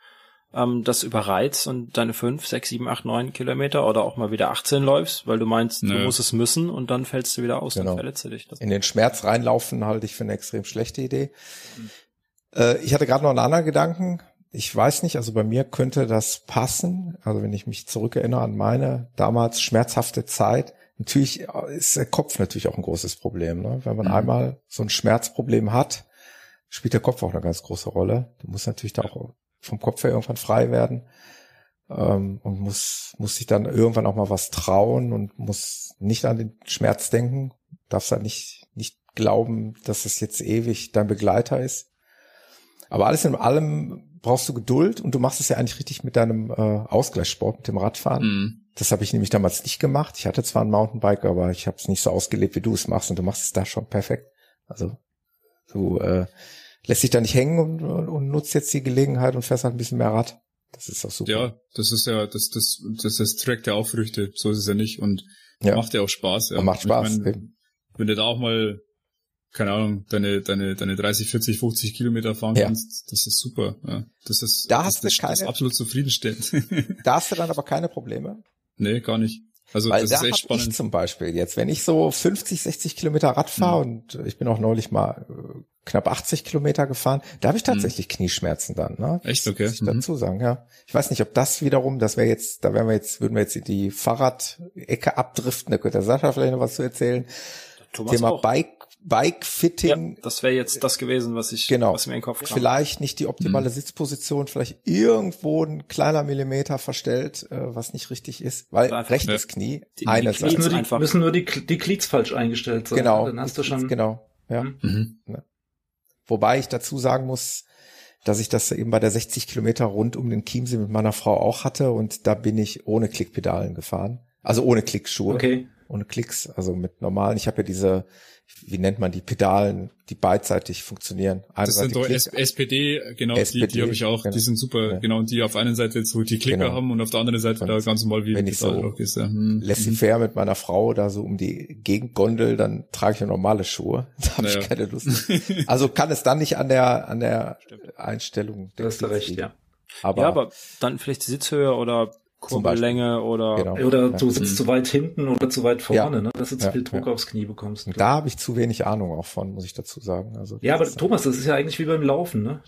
ähm, das überreizt und deine fünf, sechs, sieben, acht, neun Kilometer oder auch mal wieder 18 läufst, weil du meinst, Nö. du musst es müssen und dann fällst du wieder aus, genau. dann verletzt du dich. Das In den Schmerz reinlaufen halte ich für eine extrem schlechte Idee. Mhm. Äh, ich hatte gerade noch einen anderen Gedanken. Ich weiß nicht, also bei mir könnte das passen. Also wenn ich mich zurückerinnere an meine damals schmerzhafte Zeit, natürlich ist der Kopf natürlich auch ein großes Problem. Ne? Wenn man mhm. einmal so ein Schmerzproblem hat, spielt der Kopf auch eine ganz große Rolle. Du musst natürlich da auch vom Kopf her irgendwann frei werden ähm, und muss, muss sich dann irgendwann auch mal was trauen und muss nicht an den Schmerz denken, darfst halt nicht, nicht glauben, dass es jetzt ewig dein Begleiter ist. Aber alles in allem brauchst du Geduld und du machst es ja eigentlich richtig mit deinem äh, Ausgleichssport, mit dem Radfahren. Mhm. Das habe ich nämlich damals nicht gemacht. Ich hatte zwar ein Mountainbike, aber ich habe es nicht so ausgelebt, wie du es machst und du machst es da schon perfekt. Also du äh, lässt sich da nicht hängen und, und nutzt jetzt die Gelegenheit und fährst halt ein bisschen mehr Rad. Das ist doch super. Ja, das ist ja, das, das, das, das trägt ja auch Früchte, so ist es ja nicht und ja. macht ja auch Spaß. Ja. macht Spaß. Ich mein, wenn du da auch mal, keine Ahnung, deine, deine, deine 30, 40, 50 Kilometer fahren ja. kannst, das ist super. Ja. Das ist, da das, hast das, du keine, das ist absolut zufriedenstellend. da hast du dann aber keine Probleme. Nee, gar nicht. Also Weil das da ist echt spannend. Ich zum Beispiel jetzt, wenn ich so 50, 60 Kilometer Rad fahre mhm. und ich bin auch neulich mal äh, knapp 80 Kilometer gefahren, da habe ich mhm. tatsächlich mhm. Knieschmerzen dann. Ne? Echt okay. Muss ich mhm. dazu sagen, ja. Ich weiß nicht, ob das wiederum, das wäre jetzt, da wären wir jetzt, würden wir jetzt in die Fahrradecke abdriften. Da könnte der Sascha vielleicht noch was zu erzählen. Thomas Thema auch. Bike Bike-Fitting. Ja, das wäre jetzt das gewesen, was ich, genau. was mir in den Kopf kam. Vielleicht nicht die optimale mhm. Sitzposition, vielleicht irgendwo ein kleiner Millimeter verstellt, äh, was nicht richtig ist, weil rechtes Knie, die, eine die Seite. Müssen nur, müssen nur die, die Glieds falsch eingestellt sein. Genau. Dann hast du schon. Genau. Ja. Mhm. mhm. Ne. Wobei ich dazu sagen muss, dass ich das eben bei der 60 Kilometer rund um den Chiemsee mit meiner Frau auch hatte und da bin ich ohne Klickpedalen gefahren. Also ohne Klickschuhe. Okay. ohne Klicks, also mit normalen. Ich habe ja diese wie nennt man die Pedalen, die beidseitig funktionieren. Eine das sind so SPD, genau, SPD, die, die habe ich auch, genau. die sind super, ja. genau, und die auf einer Seite so die Klicker genau. haben und auf der anderen Seite und da ganz normal wie wenn ich so ist, ja. hm. laissez-faire mit meiner Frau da so um die Gegend gondel, dann trage ich ja normale Schuhe. [LAUGHS] Da habe naja. ich keine Lust. [LAUGHS] also kann es dann nicht an der an der Stimmt. Einstellung. Du hast recht, ja. Aber, ja, aber dann vielleicht Sitzhöhe oder Kurbellänge oder genau. oder du sitzt zu weit hinten oder zu weit vorne, ja. ne, dass du zu ja, viel Druck ja. aufs Knie bekommst. Da habe ich zu wenig Ahnung auch von, muss ich dazu sagen. Also ja, aber Thomas, das ist ja eigentlich wie beim Laufen, ne?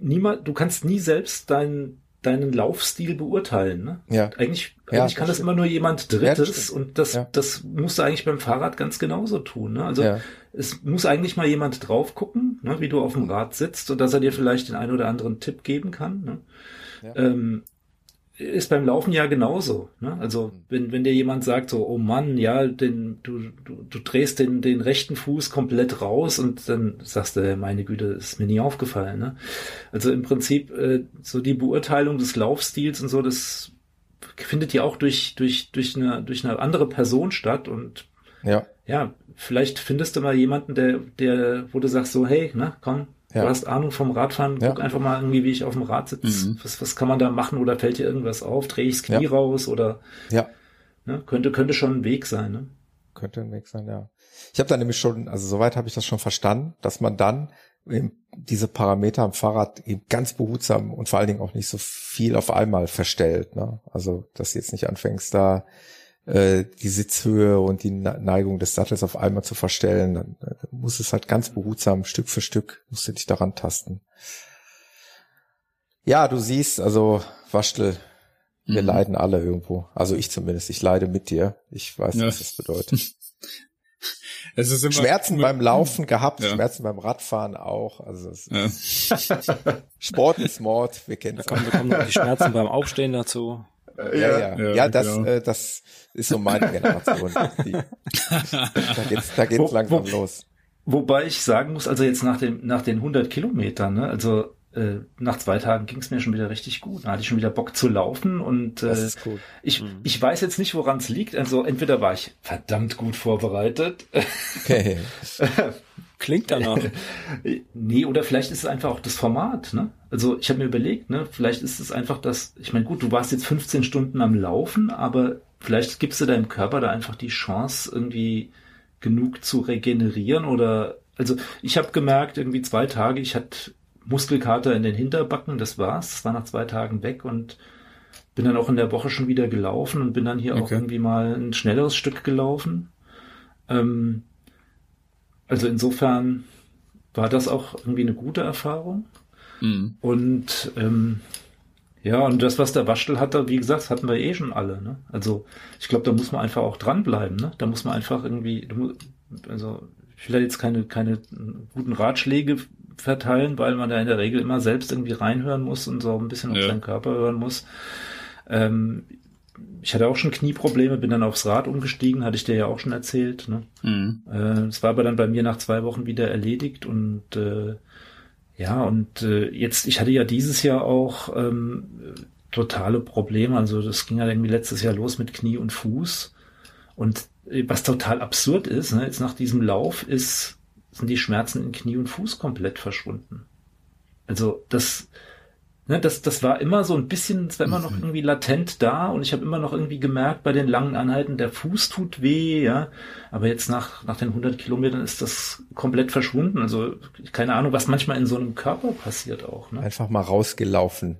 Niemand, du kannst nie selbst deinen deinen Laufstil beurteilen, ne? Ja. Eigentlich, eigentlich kann das immer nur jemand Drittes das und das das musst du eigentlich beim Fahrrad ganz genauso tun, ne? Also es muss eigentlich mal jemand drauf gucken, ne, wie du auf dem Rad sitzt und dass er dir vielleicht den einen oder anderen Tipp geben kann, ne? Ähm, ist beim Laufen ja genauso. Ne? Also wenn, wenn dir jemand sagt so, oh Mann, ja, den, du, du, du drehst den, den rechten Fuß komplett raus und dann sagst du, meine Güte, ist mir nie aufgefallen. Ne? Also im Prinzip äh, so die Beurteilung des Laufstils und so, das findet ja auch durch, durch, durch, eine, durch eine andere Person statt und ja. ja, vielleicht findest du mal jemanden, der, der, wo du sagst so, hey, ne, komm, ja. Du hast Ahnung vom Radfahren, ja. guck einfach mal irgendwie, wie ich auf dem Rad sitze. Mhm. Was, was kann man da machen oder fällt dir irgendwas auf? Drehe ich das Knie ja. raus oder ja. Ne, könnte, könnte schon ein Weg sein, ne? Könnte ein Weg sein, ja. Ich habe da nämlich schon, also soweit habe ich das schon verstanden, dass man dann eben diese Parameter am Fahrrad eben ganz behutsam und vor allen Dingen auch nicht so viel auf einmal verstellt. Ne? Also, dass du jetzt nicht anfängst, da äh, die Sitzhöhe und die Neigung des Sattels auf einmal zu verstellen, dann äh, muss es halt ganz behutsam Stück für Stück musst du dich daran tasten. Ja, du siehst, also Waschtel, wir mhm. leiden alle irgendwo. Also ich zumindest, ich leide mit dir. Ich weiß, ja. was das bedeutet. [LAUGHS] es ist immer, Schmerzen immer, beim Laufen gehabt, ja. Schmerzen beim Radfahren auch. Also ja. [LAUGHS] Sport ist Mord, wir kennen es. Da kommen, da kommen noch die Schmerzen beim Aufstehen dazu. Ja, ja, ja, ja das, genau. äh, das ist so meine Generation. [LAUGHS] Die, da geht's, da geht's wo, langsam wo, los. Wobei ich sagen muss, also jetzt nach dem, nach den 100 Kilometern, ne, also äh, nach zwei Tagen ging es mir schon wieder richtig gut. Da hatte ich schon wieder Bock zu laufen und äh, ich, mhm. ich weiß jetzt nicht, woran es liegt. Also entweder war ich verdammt gut vorbereitet. Okay. [LAUGHS] Klingt danach. [LAUGHS] nee, oder vielleicht ist es einfach auch das Format, ne? Also ich habe mir überlegt, ne, vielleicht ist es einfach das, ich meine, gut, du warst jetzt 15 Stunden am Laufen, aber vielleicht gibst du deinem Körper da einfach die Chance, irgendwie genug zu regenerieren oder also ich habe gemerkt, irgendwie zwei Tage, ich hatte Muskelkater in den Hinterbacken, das war's, das war nach zwei Tagen weg und bin dann auch in der Woche schon wieder gelaufen und bin dann hier okay. auch irgendwie mal ein schnelleres Stück gelaufen. Ähm, also insofern war das auch irgendwie eine gute Erfahrung. Mhm. Und ähm, ja, und das, was der Waschtel hatte, wie gesagt, hatten wir eh schon alle. Ne? Also ich glaube, da muss man einfach auch dranbleiben. Ne? Da muss man einfach irgendwie, also ich will jetzt keine, keine guten Ratschläge verteilen, weil man da in der Regel immer selbst irgendwie reinhören muss und so ein bisschen auf seinen Körper hören muss. Ähm, ich hatte auch schon Knieprobleme, bin dann aufs Rad umgestiegen, hatte ich dir ja auch schon erzählt. Ne? Mhm. Äh, es war aber dann bei mir nach zwei Wochen wieder erledigt und äh, ja, und äh, jetzt, ich hatte ja dieses Jahr auch ähm, totale Probleme. Also das ging ja irgendwie letztes Jahr los mit Knie und Fuß. Und äh, was total absurd ist, ne, jetzt nach diesem Lauf ist, sind die Schmerzen in Knie und Fuß komplett verschwunden. Also das, ne, das, das war immer so ein bisschen, es war immer noch mhm. irgendwie latent da und ich habe immer noch irgendwie gemerkt bei den langen Anhalten, der Fuß tut weh, ja. Aber jetzt nach, nach den 100 Kilometern ist das komplett verschwunden. Also keine Ahnung, was manchmal in so einem Körper passiert auch. Ne? Einfach mal rausgelaufen.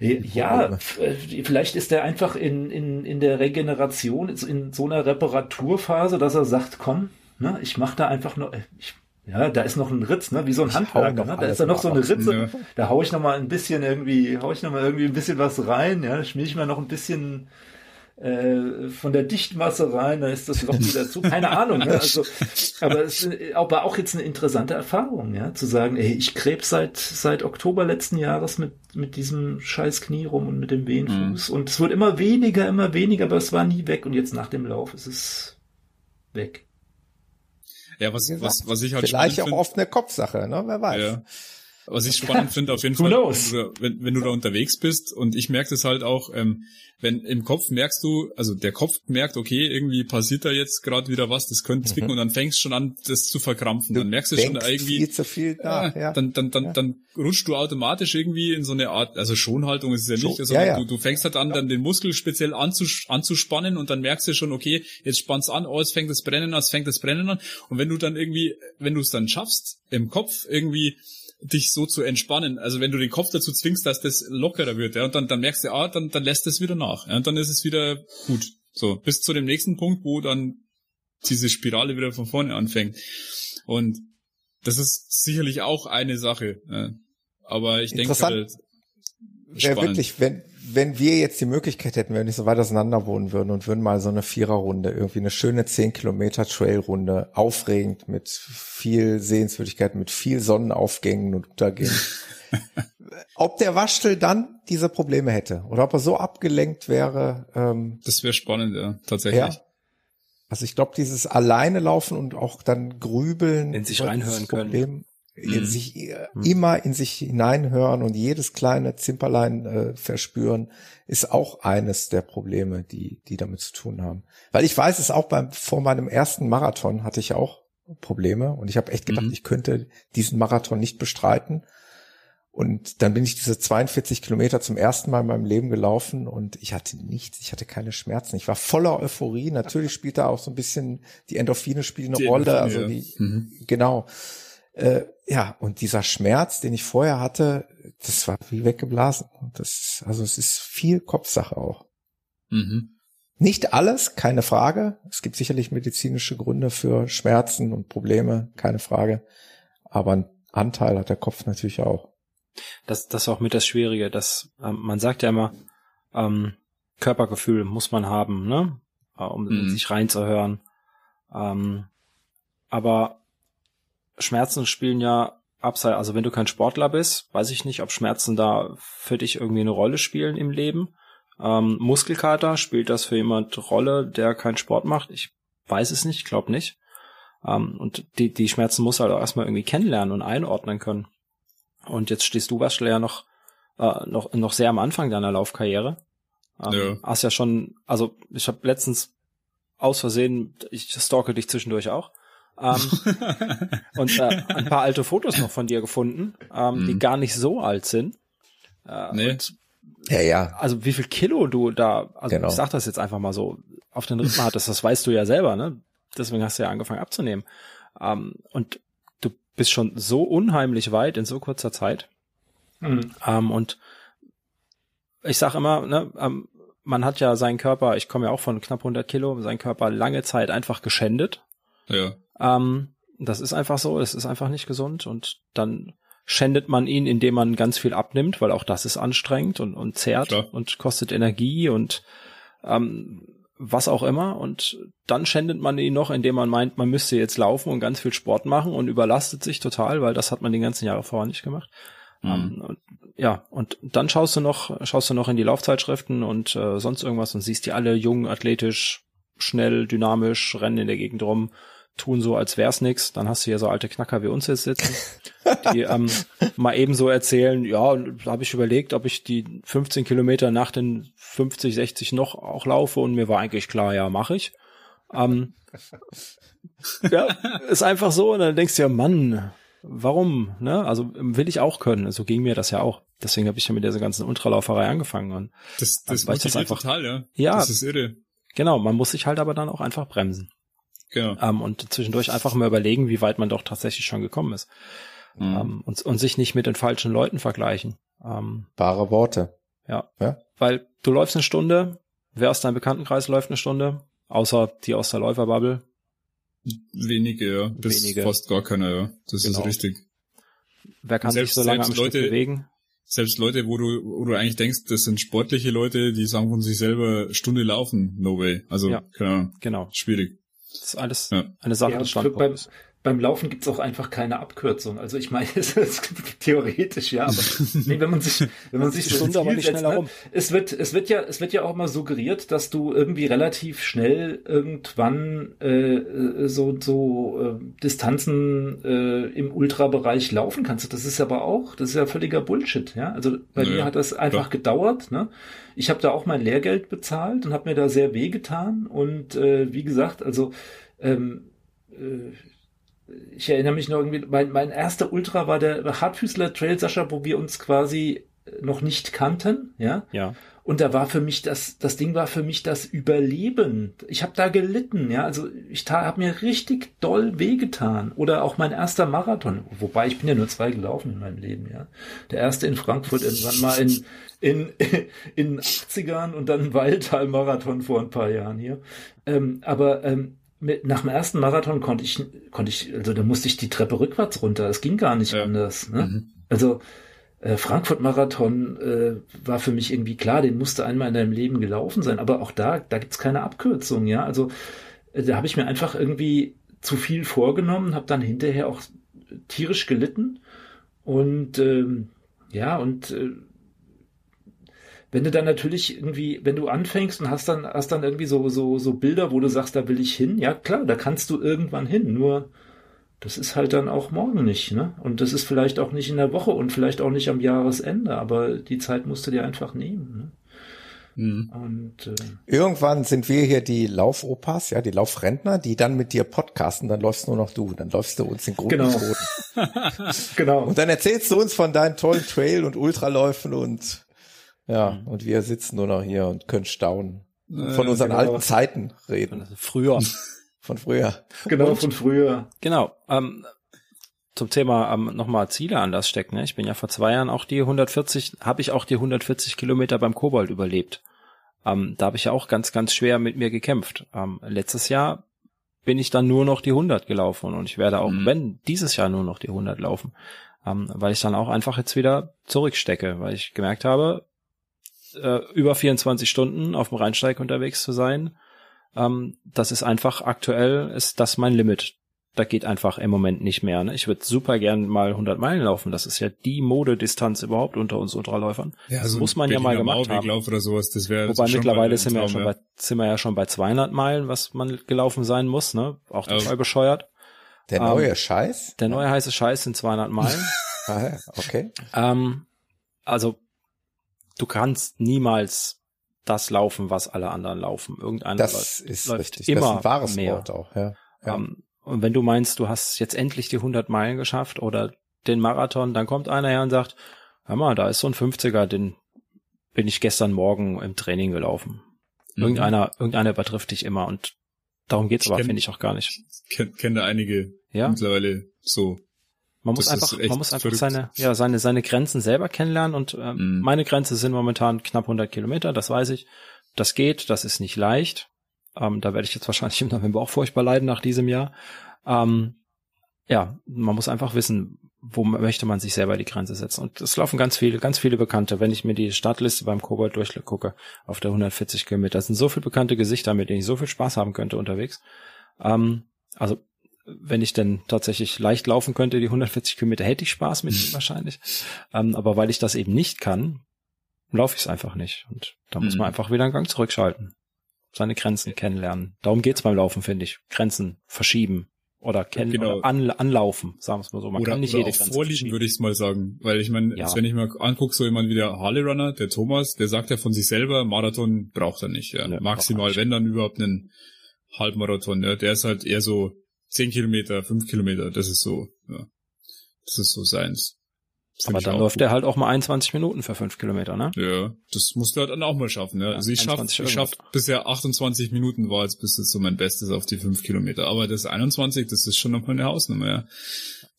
Ja, vielleicht ist er einfach in, in, in der Regeneration, in so einer Reparaturphase, dass er sagt, komm, ne, ich mache da einfach nur, ich ja, da ist noch ein Ritz, ne? Wie so ein Handwerker, ne? Da ist da noch so eine Ritze. Ja. Da hau ich noch mal ein bisschen irgendwie, hau ich noch mal irgendwie ein bisschen was rein, ja? Schmier ich mal noch ein bisschen äh, von der Dichtmasse rein, da ist das Loch wieder zu. Keine [LAUGHS] Ahnung, ne? Also, [LAUGHS] aber es ist aber auch jetzt eine interessante Erfahrung, ja, zu sagen, ey, ich krebs seit seit Oktober letzten Jahres mit mit diesem scheiß Knie rum und mit dem Wehenfuß mhm. und es wird immer weniger, immer weniger, aber es war nie weg und jetzt nach dem Lauf ist es weg. Ja, was, was, was ich halt Vielleicht auch oft eine Kopfsache, ne? Wer weiß. Ja. Was ich spannend [LAUGHS] finde, auf jeden Fall, wenn, wenn, du da unterwegs bist und ich merke das halt auch, ähm, wenn im Kopf merkst du, also der Kopf merkt, okay, irgendwie passiert da jetzt gerade wieder was, das könnte zwicken mhm. und dann fängst du schon an, das zu verkrampfen. Du dann merkst du schon irgendwie, viel zu viel da, ja, dann, dann, dann, ja. dann rutscht du automatisch irgendwie in so eine Art, also Schonhaltung ist es ja nicht, also ja, ja. Du, du fängst halt an, dann den Muskel speziell anzus, anzuspannen und dann merkst du schon, okay, jetzt spannst an, oh, es fängt das Brennen an, es fängt das Brennen an und wenn du dann irgendwie, wenn du es dann schaffst, im Kopf irgendwie dich so zu entspannen. Also wenn du den Kopf dazu zwingst, dass das lockerer wird, ja, und dann, dann merkst du, ah, dann, dann lässt es wieder nach. Ja, und dann ist es wieder gut. So, bis zu dem nächsten Punkt, wo dann diese Spirale wieder von vorne anfängt. Und das ist sicherlich auch eine Sache. Ja. Aber ich denke halt, wäre wirklich, wenn, wenn wir jetzt die Möglichkeit hätten, wenn wir nicht so weit auseinander wohnen würden und würden mal so eine Viererrunde, irgendwie eine schöne 10 Kilometer Trailrunde, aufregend mit viel Sehenswürdigkeit, mit viel Sonnenaufgängen und Untergängen. [LAUGHS] ob der Waschtel dann diese Probleme hätte oder ob er so abgelenkt wäre. Ähm, das wäre spannend, ja, tatsächlich. Ja. Also ich glaube, dieses alleine laufen und auch dann grübeln. In sich reinhören können mhm. sich mhm. immer in sich hineinhören und jedes kleine Zimperlein äh, verspüren, ist auch eines der Probleme, die, die damit zu tun haben. Weil ich weiß es auch beim, vor meinem ersten Marathon hatte ich auch Probleme und ich habe echt gedacht, mhm. ich könnte diesen Marathon nicht bestreiten. Und dann bin ich diese 42 Kilometer zum ersten Mal in meinem Leben gelaufen und ich hatte nichts, ich hatte keine Schmerzen. Ich war voller Euphorie. Natürlich spielt da auch so ein bisschen die Endorphine spielen eine die Rolle. Also die, mhm. genau. Äh, ja, und dieser Schmerz, den ich vorher hatte, das war wie weggeblasen. Das, also es ist viel Kopfsache auch. Mhm. Nicht alles, keine Frage. Es gibt sicherlich medizinische Gründe für Schmerzen und Probleme, keine Frage. Aber ein Anteil hat der Kopf natürlich auch. Das, das ist auch mit das Schwierige, dass ähm, man sagt ja immer, ähm, Körpergefühl muss man haben, ne, äh, um mhm. sich reinzuhören. Ähm, aber Schmerzen spielen ja abseits, also wenn du kein Sportler bist, weiß ich nicht, ob Schmerzen da für dich irgendwie eine Rolle spielen im Leben. Ähm, Muskelkater, spielt das für jemand Rolle, der keinen Sport macht? Ich weiß es nicht, ich glaube nicht. Ähm, und die, die Schmerzen muss halt auch erstmal irgendwie kennenlernen und einordnen können. Und jetzt stehst du, Waschler, ja noch, äh, noch, noch sehr am Anfang deiner Laufkarriere. Ähm, ja. Hast ja schon, also ich habe letztens aus Versehen, ich stalke dich zwischendurch auch, ähm, [LAUGHS] und äh, ein paar alte Fotos noch von dir gefunden, ähm, mhm. die gar nicht so alt sind. Äh, nee. ja, ja. Also wie viel Kilo du da, also genau. ich sag das jetzt einfach mal so, auf den Rippen hattest, das weißt du ja selber, ne? Deswegen hast du ja angefangen abzunehmen. Ähm, und du bist schon so unheimlich weit in so kurzer Zeit. Mhm. Ähm, und ich sag immer, ne, ähm, man hat ja seinen Körper, ich komme ja auch von knapp 100 Kilo, seinen Körper lange Zeit einfach geschändet. Ja. Ähm, das ist einfach so, es ist einfach nicht gesund und dann schändet man ihn, indem man ganz viel abnimmt, weil auch das ist anstrengend und, und zehrt Klar. und kostet Energie und ähm, was auch immer. Und dann schändet man ihn noch, indem man meint, man müsste jetzt laufen und ganz viel Sport machen und überlastet sich total, weil das hat man die ganzen Jahre vorher nicht gemacht. Mhm. Ähm, und, ja, und dann schaust du noch, schaust du noch in die Laufzeitschriften und äh, sonst irgendwas und siehst die alle jung, athletisch, schnell, dynamisch, rennen in der Gegend rum tun so, als wär's nix. Dann hast du hier so alte Knacker wie uns jetzt sitzen, [LAUGHS] die ähm, mal eben so erzählen, ja, da habe ich überlegt, ob ich die 15 Kilometer nach den 50, 60 noch auch laufe und mir war eigentlich klar, ja, mache ich. Ähm, [LAUGHS] ja, ist einfach so und dann denkst du ja, Mann, warum? Ne? Also will ich auch können. So ging mir das ja auch. Deswegen habe ich ja mit dieser ganzen Ultralauferei angefangen. Und das das, also, das einfach total, ja. Ja. Das ist irre. Genau, man muss sich halt aber dann auch einfach bremsen. Genau. Ähm, und zwischendurch einfach mal überlegen, wie weit man doch tatsächlich schon gekommen ist. Mhm. Ähm, und, und sich nicht mit den falschen Leuten vergleichen. Ähm, Wahre Worte. Ja. ja. Weil du läufst eine Stunde, wer aus deinem Bekanntenkreis läuft eine Stunde, außer die aus der Läuferbubble. Wenige, ja. Bis Wenige. fast gar keiner, ja. Das genau. ist richtig. Wer kann selbst, sich so lange am Leute, Stück bewegen? Selbst Leute, wo du, wo du eigentlich denkst, das sind sportliche Leute, die sagen von sich selber Stunde laufen, no way. Also, ja. Genau. Schwierig. Das ist alles ja. eine Sache ja, des Standpunktes. beim Laufen gibt's auch einfach keine Abkürzung. Also ich meine, [LAUGHS] es ist theoretisch, ja, aber nee, [LAUGHS] wenn man sich, wenn man sich so aber nicht setzt, schneller ne, es wird, es wird ja, es wird ja auch mal suggeriert, dass du irgendwie relativ schnell irgendwann äh, so so äh, Distanzen äh, im Ultrabereich laufen kannst. Das ist aber auch, das ist ja völliger Bullshit, ja. Also bei Naja, mir hat das einfach doch. gedauert, ne? Ich habe da auch mein Lehrgeld bezahlt und habe mir da sehr wehgetan und äh, wie gesagt, also ähm, äh, ich erinnere mich noch irgendwie, mein, mein erster Ultra war der Hartfüßler Trail, Sascha, wo wir uns quasi noch nicht kannten, ja. Ja. Und da war für mich das, das Ding war für mich das Überleben. Ich habe da gelitten, ja. Also ich habe mir richtig doll wehgetan. Oder auch mein erster Marathon. Wobei ich bin ja nur zwei gelaufen in meinem Leben, ja. Der erste in Frankfurt irgendwann mal in, in, [LAUGHS] in den 80ern und dann ein Waldtal-Marathon vor ein paar Jahren hier. Ähm, aber ähm, mit, nach dem ersten Marathon konnte ich, konnte ich, also da musste ich die Treppe rückwärts runter. Es ging gar nicht Ja. anders. Ne? Mhm. Also äh, Frankfurt-Marathon äh, war für mich irgendwie klar, den musste einmal in deinem Leben gelaufen sein. Aber auch da, da gibt's keine Abkürzung, ja. Also äh, da habe ich mir einfach irgendwie zu viel vorgenommen, habe dann hinterher auch tierisch gelitten. Und ähm, ja, und äh, wenn du dann natürlich irgendwie, wenn du anfängst und hast dann, hast dann irgendwie so, so, so Bilder, wo du sagst, da will ich hin, ja klar, da kannst du irgendwann hin, nur das ist halt dann auch morgen nicht, ne? Und das ist vielleicht auch nicht in der Woche und vielleicht auch nicht am Jahresende, aber die Zeit musst du dir einfach nehmen, Mhm. ne? Und äh, Irgendwann sind wir hier die Laufopas, ja, die Laufrentner, die dann mit dir podcasten, dann läufst nur noch du, dann läufst du uns den Grund Genau. Boden. [LAUGHS] genau. Und dann erzählst du uns von deinen tollen Trail- und Ultraläufen und ja, Mhm. und wir sitzen nur noch hier und können staunen. Äh, Von unseren genau. alten Zeiten reden, Früher. [LAUGHS] von früher. genau von früher. Genau. Ähm, zum Thema ähm, nochmal Ziele anders stecken. Ne? Ich bin ja vor zwei Jahren auch die 140, habe ich auch die 140 Kilometer beim Kobold überlebt. Ähm, da habe ich ja auch ganz, ganz schwer mit mir gekämpft. Ähm, letztes Jahr bin ich dann nur noch die 100 gelaufen und ich werde auch, Mhm. wenn dieses Jahr nur noch die 100 laufen, ähm, weil ich dann auch einfach jetzt wieder zurückstecke, weil ich gemerkt habe, äh, über 24 Stunden auf dem Rheinsteig unterwegs zu sein, ähm, das ist einfach aktuell, ist das mein Limit. Da geht einfach im Moment nicht mehr. Ne? Ich würde super gern mal 100 Meilen laufen. Das ist ja die Modedistanz überhaupt unter uns Ultraläufern. Ja, das so muss man ja mal gemacht haben. Mauerweglauf oder sowas, das wäre Wobei schon mittlerweile sind wir, ja schon bei, sind wir ja schon bei 200 Meilen, was man gelaufen sein muss. Ne? Auch total bescheuert. Der Ähm, neue Scheiß? Der neue heiße Scheiß sind 200 Meilen. [LAUGHS] Ah, ja, okay. ähm, also du kannst niemals das laufen, was alle anderen laufen. Irgendeiner Das läuft, ist läuft richtig. immer das ist ein wahres mehr. Wort auch, ja. ja. Ähm, und wenn du meinst, du hast jetzt endlich die 100 Meilen geschafft oder den Marathon, dann kommt einer her und sagt, hör mal, da ist so ein 50er, den bin ich gestern Morgen im Training gelaufen. Mhm. Irgendeiner, irgendeiner übertrifft dich immer und darum geht's Ich aber, finde ich auch gar nicht. Kennt kenn da einige Ja, mittlerweile so. Man muss das ist einfach, man muss einfach verrückt. seine, ja, seine, seine Grenzen selber kennenlernen und ähm, Mhm. meine Grenze sind momentan knapp 100 Kilometer, das weiß ich. Das geht, das ist nicht leicht. Ähm, da werde ich jetzt wahrscheinlich im November auch furchtbar leiden nach diesem Jahr. Ähm, ja, man muss einfach wissen, wo möchte man sich selber die Grenze setzen. Und es laufen ganz viele, ganz viele Bekannte. Wenn ich mir die Startliste beim Kobold durchgucke, auf der 140 Kilometer, sind so viele bekannte Gesichter, mit denen ich so viel Spaß haben könnte unterwegs. Ähm, also, wenn ich denn tatsächlich leicht laufen könnte, die 140 Kilometer, hätte ich Spaß mit ihnen wahrscheinlich. Ähm, aber weil ich das eben nicht kann, laufe ich es einfach nicht. Und da muss Mhm. man einfach wieder einen Gang zurückschalten. Seine Grenzen kennenlernen. Darum geht's beim Laufen, finde ich. Grenzen verschieben. Oder kennen Genau. oder an, anlaufen, sagen wir es mal so. Man oder kann nicht oder jede Grenze vorliegen, würde ich es mal sagen. Weil ich meine, Ja. wenn ich mal angucke, so jemand wie der Harley Runner, der Thomas, der sagt ja von sich selber, Marathon braucht er nicht. Ja. Braucht Maximal, nicht. wenn dann überhaupt einen Halbmarathon. Ja. Der ist halt eher so 10 Kilometer, 5 Kilometer, das ist so, ja. Das ist so seins. Find Aber dann läuft gut. er halt auch mal 21 Minuten für 5 Kilometer, ne? Ja, das musst du halt dann auch mal schaffen. Ja. Ja, also ich schaff, 21 ich schaff bisher 28 Minuten war jetzt bis jetzt so mein Bestes auf die 5 Kilometer. Aber das 21, das ist schon nochmal eine Hausnummer, ja.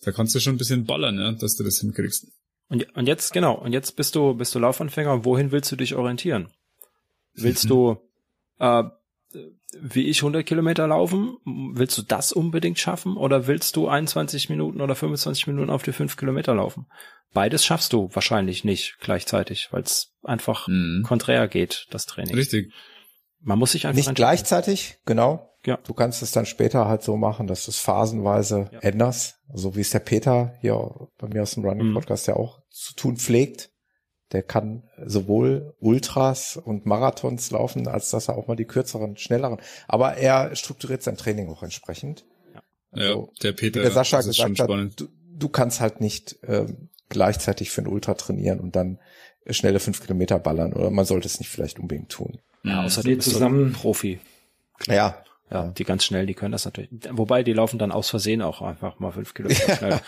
Da kannst du schon ein bisschen ballern, ja, dass du das hinkriegst. Und, und jetzt, genau, und jetzt bist du, bist du Laufanfänger, wohin willst du dich orientieren? Willst [LAUGHS] du, äh, wie ich 100 Kilometer laufen? Willst du das unbedingt schaffen? Oder willst du 21 Minuten oder 25 Minuten auf die 5 Kilometer laufen? Beides schaffst du wahrscheinlich nicht gleichzeitig, weil es einfach Mhm. konträr geht, das Training. Richtig. Man muss sich einfach nicht gleichzeitig, genau. Ja. Du kannst es dann später halt so machen, dass du es phasenweise ja. änderst, so wie es der Peter hier bei mir aus dem Running mhm. Podcast ja auch zu tun pflegt. Der kann sowohl Ultras und Marathons laufen, als dass er auch mal die kürzeren, schnelleren. Aber er strukturiert sein Training auch entsprechend. Ja, also, ja der Peter. Der Sascha gesagt hat, du, du, kannst halt nicht ähm, gleichzeitig für ein Ultra trainieren und dann schnelle fünf Kilometer ballern oder man sollte es nicht vielleicht unbedingt tun. Ja, außer du bist zusammen Profi. Ja, ja, die ganz schnell, die können das natürlich. Wobei, die laufen dann aus Versehen auch einfach mal fünf Kilometer [LAUGHS] schneller.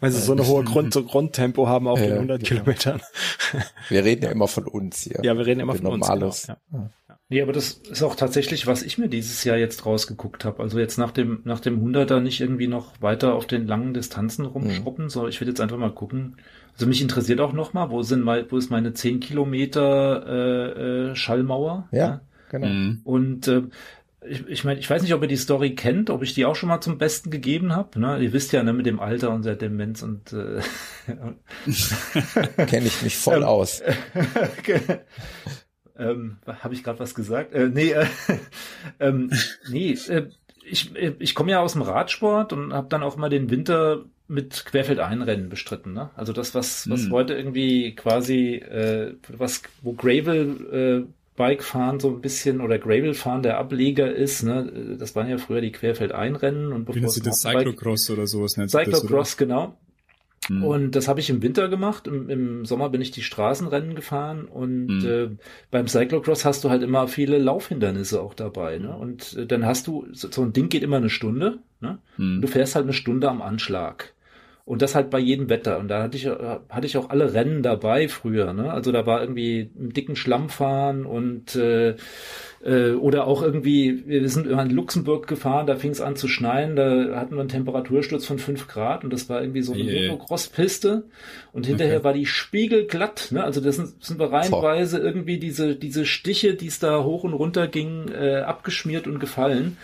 weil sie so eine hohe [LAUGHS] Grund, so Grundtempo haben auf ja, den 100 genau. Kilometern. [LAUGHS] wir reden ja immer von uns hier. Ja, wir reden immer von normales. uns. Genau. Ja. Nee, aber das ist auch tatsächlich, was ich mir dieses Jahr jetzt rausgeguckt habe. Also jetzt nach dem, nach dem 100er nicht irgendwie noch weiter auf den langen Distanzen rumschruppen, mhm. sondern ich will jetzt einfach mal gucken. Also mich interessiert auch noch mal, wo sind mal, wo ist meine 10 Kilometer äh, äh, Schallmauer? Ja, ja? genau. Mhm. Und äh, ich, ich meine, ich weiß nicht, ob ihr die Story kennt, ob ich die auch schon mal zum Besten gegeben habe. Ne? Ihr wisst ja, ne, mit dem Alter und der Demenz und äh, [LAUGHS] kenne ich mich voll ähm, aus. [LAUGHS] ähm, habe ich gerade was gesagt? Äh, nee, äh, [LAUGHS] ähm, nee, äh, ich, äh, ich komme ja aus dem Radsport und habe dann auch mal den Winter mit Querfeldeinrennen bestritten. Ne? Also das, was, was hm. heute irgendwie quasi, äh, was, wo Gravel äh, Bike fahren so ein bisschen oder Gravel fahren der Ableger ist, ne, das waren ja früher die Querfeldeinrennen und bevor es das Cyclocross oder sowas nennt Cyclocross, das, genau. Mhm. Und das habe ich im Winter gemacht. Im, Im, Sommer bin ich die Straßenrennen gefahren und mhm. äh, beim Cyclocross hast du halt immer viele Laufhindernisse auch dabei. Ne? Und äh, dann hast du, so, so, ein Ding geht immer eine Stunde. Ne? Mhm. Du fährst halt eine Stunde am Anschlag. Und das halt bei jedem Wetter. Und da hatte ich, hatte ich auch alle Rennen dabei früher. Ne? Also da war irgendwie im dicken Schlamm fahren und äh, äh, oder auch irgendwie, wir sind immer in Luxemburg gefahren, da fing es an zu schneien, da hatten wir einen Temperatursturz von fünf Grad und das war irgendwie so eine yeah. Motocross-Piste und hinterher okay. war die spiegelglatt. Ne? Also das sind, sind wir reihenweise irgendwie diese, diese Stiche, die es da hoch und runter ging, äh, abgeschmiert und gefallen.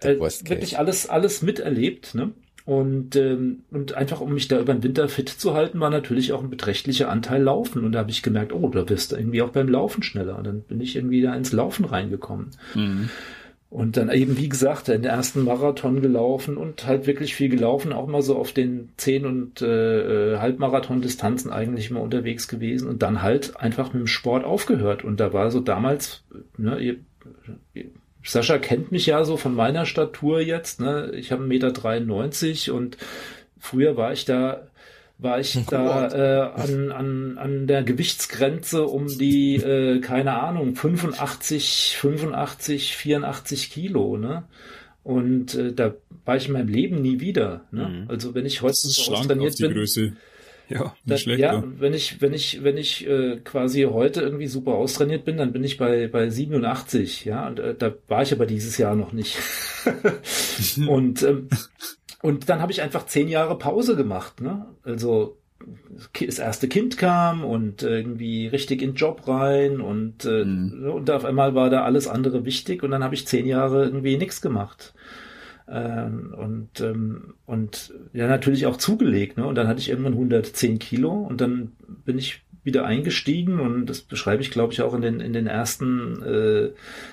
Äh, wirklich alles, alles miterlebt. Ne? Und, ähm, und einfach, um mich da über den Winter fit zu halten, war natürlich auch ein beträchtlicher Anteil Laufen. Und da habe ich gemerkt, oh, da bist du irgendwie auch beim Laufen schneller. Und dann bin ich irgendwie da ins Laufen reingekommen. Mhm. Und dann eben, wie gesagt, den ersten Marathon gelaufen und halt wirklich viel gelaufen, auch mal so auf den 10 und äh, äh, Halbmarathon-Distanzen eigentlich immer unterwegs gewesen und dann halt einfach mit dem Sport aufgehört. Und da war so damals, ne, ihr, Sascha kennt mich ja so von meiner Statur jetzt. Ne? Ich habe 1,93 Meter und früher war ich da war ich da [LAUGHS] äh, an, an, an der Gewichtsgrenze um die, äh, keine Ahnung, 85, 85, 84 Kilo, ne? Und äh, da war ich in meinem Leben nie wieder. Ne? Mhm. Also wenn ich heute so trainiert bin, Größe. [LAUGHS] Ja, nicht das, schlecht. Ja, ja, wenn ich, wenn ich, wenn ich äh, quasi heute irgendwie super austrainiert bin, dann bin ich bei, bei 87, ja, und äh, da war ich aber dieses Jahr noch nicht. [LAUGHS] und, ähm, und dann habe ich einfach zehn Jahre Pause gemacht, ne? Also das erste Kind kam und irgendwie richtig in den Job rein und, äh, mhm. und auf einmal war da alles andere wichtig und dann habe ich zehn Jahre irgendwie nichts gemacht. Ähm, und, ähm, und ja, natürlich auch zugelegt. Ne? Und dann hatte ich irgendwann 110 Kilo und dann bin ich wieder eingestiegen und das beschreibe ich, glaube ich, auch in den, in den ersten, äh,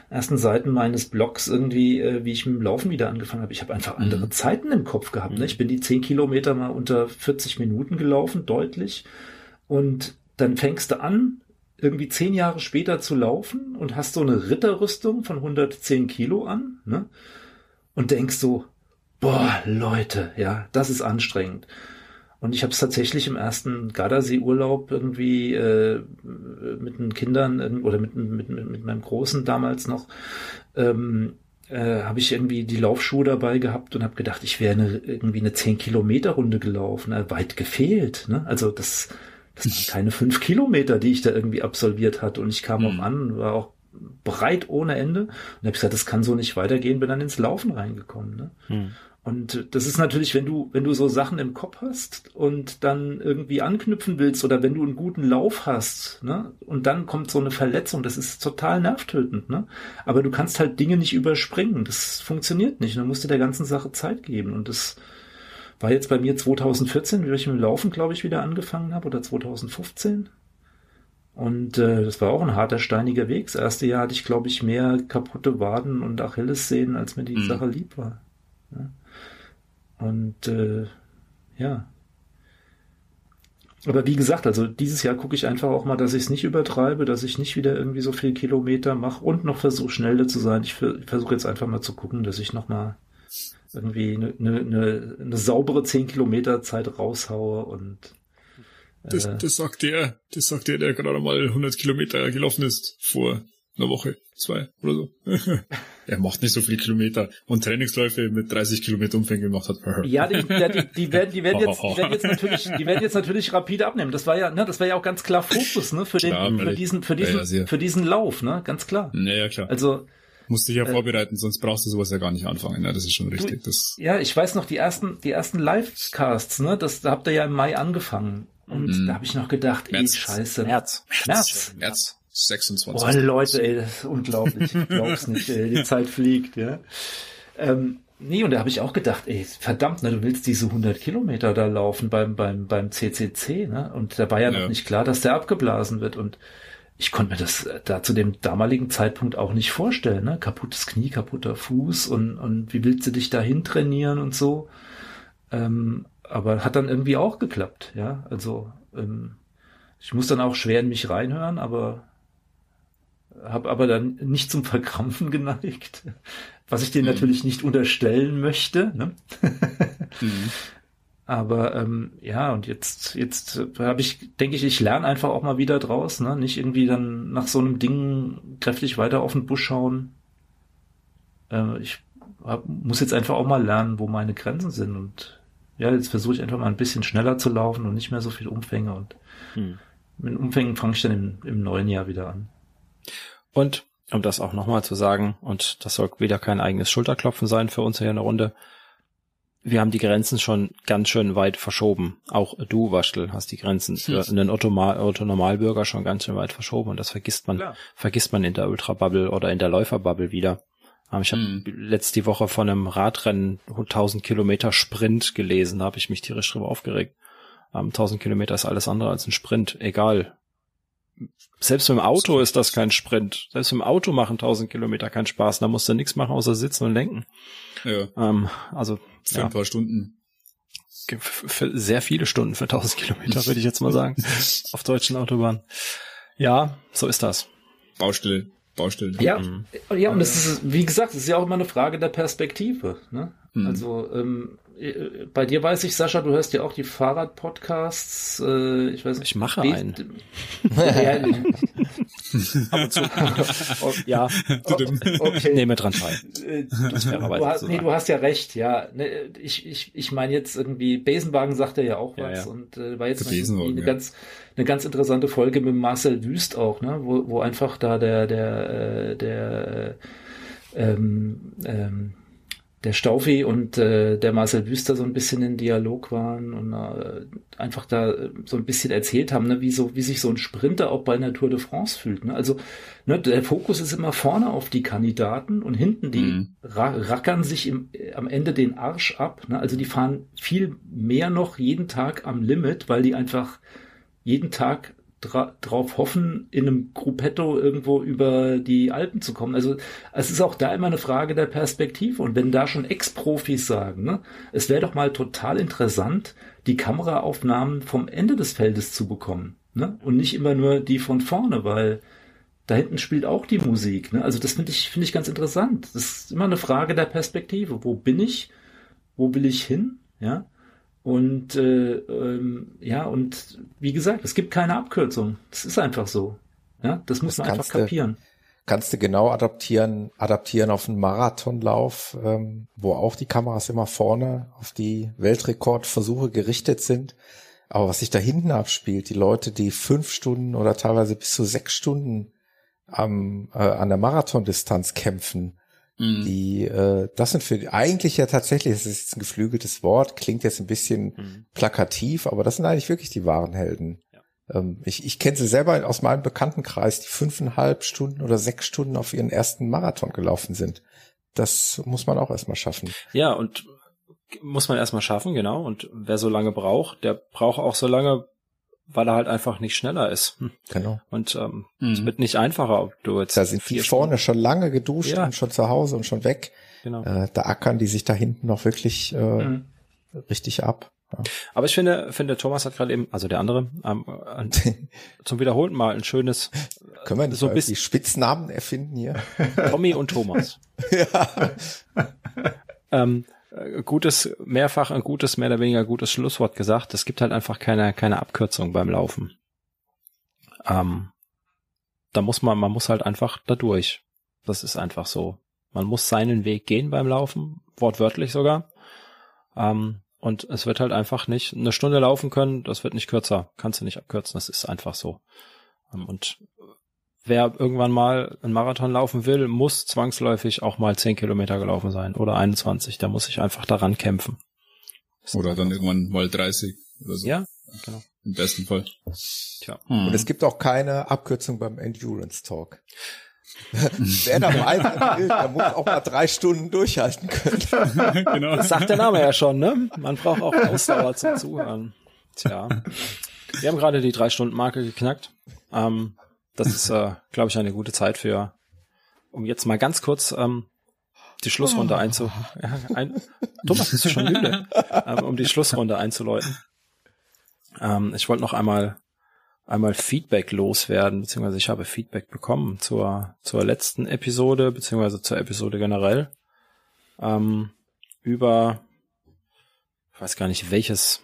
ersten Seiten meines Blogs irgendwie, äh, wie ich mit dem Laufen wieder angefangen habe. Ich habe einfach andere mhm. Zeiten im Kopf gehabt. Ne? Mhm. Ich bin die 10 Kilometer mal unter 40 Minuten gelaufen, deutlich. Und dann fängst du an, irgendwie zehn Jahre später zu laufen und hast so eine Ritterrüstung von 110 Kilo an. Ne? Und denkst so, boah, Leute, ja, das ist anstrengend. Und ich habe es tatsächlich im ersten Gardasee-Urlaub irgendwie äh, mit den Kindern oder mit, mit, mit meinem Großen damals noch, ähm, äh, habe ich irgendwie die Laufschuhe dabei gehabt und habe gedacht, ich wäre eine, irgendwie eine 10-Kilometer-Runde gelaufen, äh, weit gefehlt. Ne? Also das, das waren keine fünf Kilometer, die ich da irgendwie absolviert hatte. Und ich kam mhm. auch an, war auch breit ohne Ende. Und habe gesagt, das kann so nicht weitergehen, bin dann ins Laufen reingekommen. Ne? Hm. Und das ist natürlich, wenn du, wenn du so Sachen im Kopf hast und dann irgendwie anknüpfen willst oder wenn du einen guten Lauf hast, ne, und dann kommt so eine Verletzung, das ist total nervtötend, ne? Aber du kannst halt Dinge nicht überspringen. Das funktioniert nicht. Du musst dir der ganzen Sache Zeit geben. Und das war jetzt bei mir 2014, wie ich mit dem Laufen, glaube ich, wieder angefangen habe, oder 2015. Und äh, das war auch ein harter, steiniger Weg. Das erste Jahr hatte ich, glaube ich, mehr kaputte Waden und Achillessehnen, als mir die mhm. Sache lieb war. Ja. Und äh, ja. Aber wie gesagt, also dieses Jahr gucke ich einfach auch mal, dass ich es nicht übertreibe, dass ich nicht wieder irgendwie so viel Kilometer mache und noch versuche schneller zu sein. Ich versuche jetzt einfach mal zu gucken, dass ich noch mal irgendwie eine, eine, eine, eine saubere 10 Kilometer Zeit raushaue und das, äh, das sagt der, das sagt der, der gerade mal 100 Kilometer gelaufen ist vor einer Woche, zwei oder so. [LAUGHS] er macht nicht so viele Kilometer und Trainingsläufe mit 30 Kilometer Umfänge gemacht hat. [LAUGHS] ja, die, die, die, werden, die werden jetzt, die werden jetzt natürlich, [LAUGHS] die werden jetzt natürlich rapide abnehmen. Das war ja, ne, das war ja auch ganz klar Fokus, ne, für den, klar, für diesen, für diesen, ja, ja, für diesen Lauf, ne, ganz klar. Naja, klar. Also, Musst dich ja äh, vorbereiten, sonst brauchst du sowas ja gar nicht anfangen. Ne? Das ist schon richtig. Du, das ja, ich weiß noch, die ersten, die ersten Livecasts, ne, das, da habt ihr ja im Mai angefangen. Und mm. da habe ich noch gedacht, März. ey, scheiße. März. März. März. 26. Boah, Leute, ey, das ist unglaublich. Ich glaub's nicht, ey. Die Zeit fliegt, ja. Ähm, nee, und da habe ich auch gedacht, ey, verdammt, ne, du willst diese 100 Kilometer da laufen beim, beim, beim CCC, ne? Und da war ja, ja. noch nicht klar, dass der abgeblasen wird. Und ich konnte mir das da zu dem damaligen Zeitpunkt auch nicht vorstellen, ne? Kaputtes Knie, kaputter Fuß und, und wie willst du dich dahin trainieren und so. Ähm, aber hat dann irgendwie auch geklappt, ja. Also ähm, ich muss dann auch schwer in mich reinhören, aber habe aber dann nicht zum Verkrampfen [LAUGHS] geneigt, was ich dir mhm. natürlich nicht unterstellen möchte. Ne? mhm. Aber ähm, ja, und jetzt, jetzt habe ich, denke ich, ich lerne einfach auch mal wieder draus, ne? Nicht irgendwie dann nach so einem Ding kräftig weiter auf den Busch schauen. Äh, ich hab, muss jetzt einfach auch mal lernen, wo meine Grenzen sind. Und ja, jetzt versuche ich einfach mal ein bisschen schneller zu laufen und nicht mehr so viel Umfänge. Und hm. mit Umfängen fange ich dann im, im neuen Jahr wieder an. Und um das auch nochmal zu sagen, und das soll wieder kein eigenes Schulterklopfen sein für uns hier in der Runde, wir haben die Grenzen schon ganz schön weit verschoben. Auch du, Waschtel, hast die Grenzen für hm. einen Otto-Normalbürger schon ganz schön weit verschoben und das vergisst man, Klar. vergisst man in der Ultra-Bubble oder in der Läufer-Bubble wieder. Ich habe hm. letzte Woche von einem Radrennen 1000 Kilometer Sprint gelesen, da habe ich mich tierisch drüber aufgeregt. 1000 Kilometer ist alles andere als ein Sprint, egal selbst im Auto ist das kein Sprint. Selbst im Auto machen 1000 Kilometer keinen Spaß. Da musst du nichts machen außer sitzen und lenken. Ja. Ähm, also für ja. ein paar Stunden. Für sehr viele Stunden für 1000 Kilometer würde ich jetzt mal sagen [LAUGHS] auf deutschen Autobahnen. Ja, so ist das. Baustelle, Baustelle. Ja, mhm. ja und es ist, wie gesagt, es ist ja auch immer eine Frage der Perspektive. Ne? Mhm. Also ähm, äh, bei dir weiß ich, Sascha, du hörst ja auch die Fahrrad-Podcasts. Äh, ich weiß nicht. Ich mache einen. [LAUGHS] ja, [LAUGHS] ja. [LAUGHS] okay. Nehme dran teil. Äh, du, hast, nee, du hast ja recht, ja. Ne, ich, ich, ich meine jetzt irgendwie, Besenwagen sagt er ja auch was. Ja, ja. Und äh, war jetzt eine, eine ja. ganz eine ganz interessante Folge mit Marcel Wüst auch, ne? wo, wo einfach da der, der, äh, der ähm, ähm, der Staufi und äh, der Marcel Wüster so ein bisschen in Dialog waren und äh, einfach da so ein bisschen erzählt haben, ne, wie so wie sich so ein Sprinter auch bei einer Tour de France fühlt. Ne? Also ne, der Fokus ist immer vorne auf die Kandidaten und hinten die mhm. ra rackern sich im, äh, am Ende den Arsch ab. Ne? Also die fahren viel mehr noch jeden Tag am Limit, weil die einfach jeden Tag drauf hoffen, in einem Gruppetto irgendwo über die Alpen zu kommen. Also es ist auch da immer eine Frage der Perspektive. Und wenn da schon Ex-Profis sagen, ne, es wäre doch mal total interessant, die Kameraaufnahmen vom Ende des Feldes zu bekommen. Ne? Und nicht immer nur die von vorne, weil da hinten spielt auch die Musik. Ne? Also das finde ich, finde ich ganz interessant. Das ist immer eine Frage der Perspektive. Wo bin ich? Wo will ich hin? Ja. Und äh, ähm, ja, und wie gesagt, es gibt keine Abkürzung. Das ist einfach so. Ja, das muss das man einfach kapieren. Du, kannst du genau adaptieren, adaptieren auf einen Marathonlauf, ähm, wo auch die Kameras immer vorne auf die Weltrekordversuche gerichtet sind. Aber was sich da hinten abspielt, die Leute, die fünf Stunden oder teilweise bis zu sechs Stunden am, äh, an der Marathondistanz kämpfen, Mhm. Die, äh, das sind für eigentlich ja tatsächlich, das ist jetzt ein geflügeltes Wort, klingt jetzt ein bisschen mhm. plakativ, aber das sind eigentlich wirklich die wahren Helden. Ja. Ähm, ich ich kenne sie selber aus meinem Bekanntenkreis, die fünfeinhalb Stunden oder sechs Stunden auf ihren ersten Marathon gelaufen sind. Das muss man auch erstmal schaffen. Ja, und muss man erstmal schaffen, genau. Und wer so lange braucht, der braucht auch so lange, weil er halt einfach nicht schneller ist. Hm. Genau. Und ähm, mhm. es wird nicht einfacher, ob du jetzt. Da sind die vorne schon lange geduscht ja. und schon zu Hause und schon weg. Genau. Äh, da ackern die sich da hinten noch wirklich äh, mhm. richtig ab. Ja. Aber ich finde, finde Thomas hat gerade eben, also der andere, ähm, [LAUGHS] zum wiederholten Mal ein schönes. Können wir nicht so bis die Spitznamen erfinden hier? Tommy und Thomas. [LAUGHS] ja. ähm, äh, gutes, mehrfach ein gutes, mehr oder weniger gutes Schlusswort gesagt. Es gibt halt einfach keine, keine Abkürzung beim Laufen. Ähm, da muss man, man muss halt einfach da durch. Das ist einfach so. Man muss seinen Weg gehen beim Laufen, wortwörtlich sogar. Ähm, und es wird halt einfach nicht eine Stunde laufen können, das wird nicht kürzer. Kannst du nicht abkürzen, das ist einfach so. Ähm, und wer irgendwann mal einen Marathon laufen will, muss zwangsläufig auch mal 10 Kilometer gelaufen sein oder 21. Da muss ich einfach daran kämpfen. Oder dann irgendwann mal 30 oder so. Ja, genau. Im besten Fall. Tja. Hm. Und es gibt auch keine Abkürzung beim Endurance Talk. [LAUGHS] Wer da mal will, der muss auch mal drei Stunden durchhalten können. [LAUGHS] genau. Das sagt der Name ja schon, ne? Man braucht auch Ausdauer zum Zuhören. Tja. Wir haben gerade die drei Stunden Marke geknackt. Ähm, das ist, äh, glaube ich, eine gute Zeit für, um jetzt mal ganz kurz ähm, die Schlussrunde einzu. Ja, ein, Thomas, bist du schon müde? Ähm, um die Schlussrunde einzuläuten. Ähm, ich wollte noch einmal einmal Feedback loswerden, beziehungsweise ich habe Feedback bekommen zur, zur letzten Episode, beziehungsweise zur Episode generell. Ähm, über, ich weiß gar nicht, welches,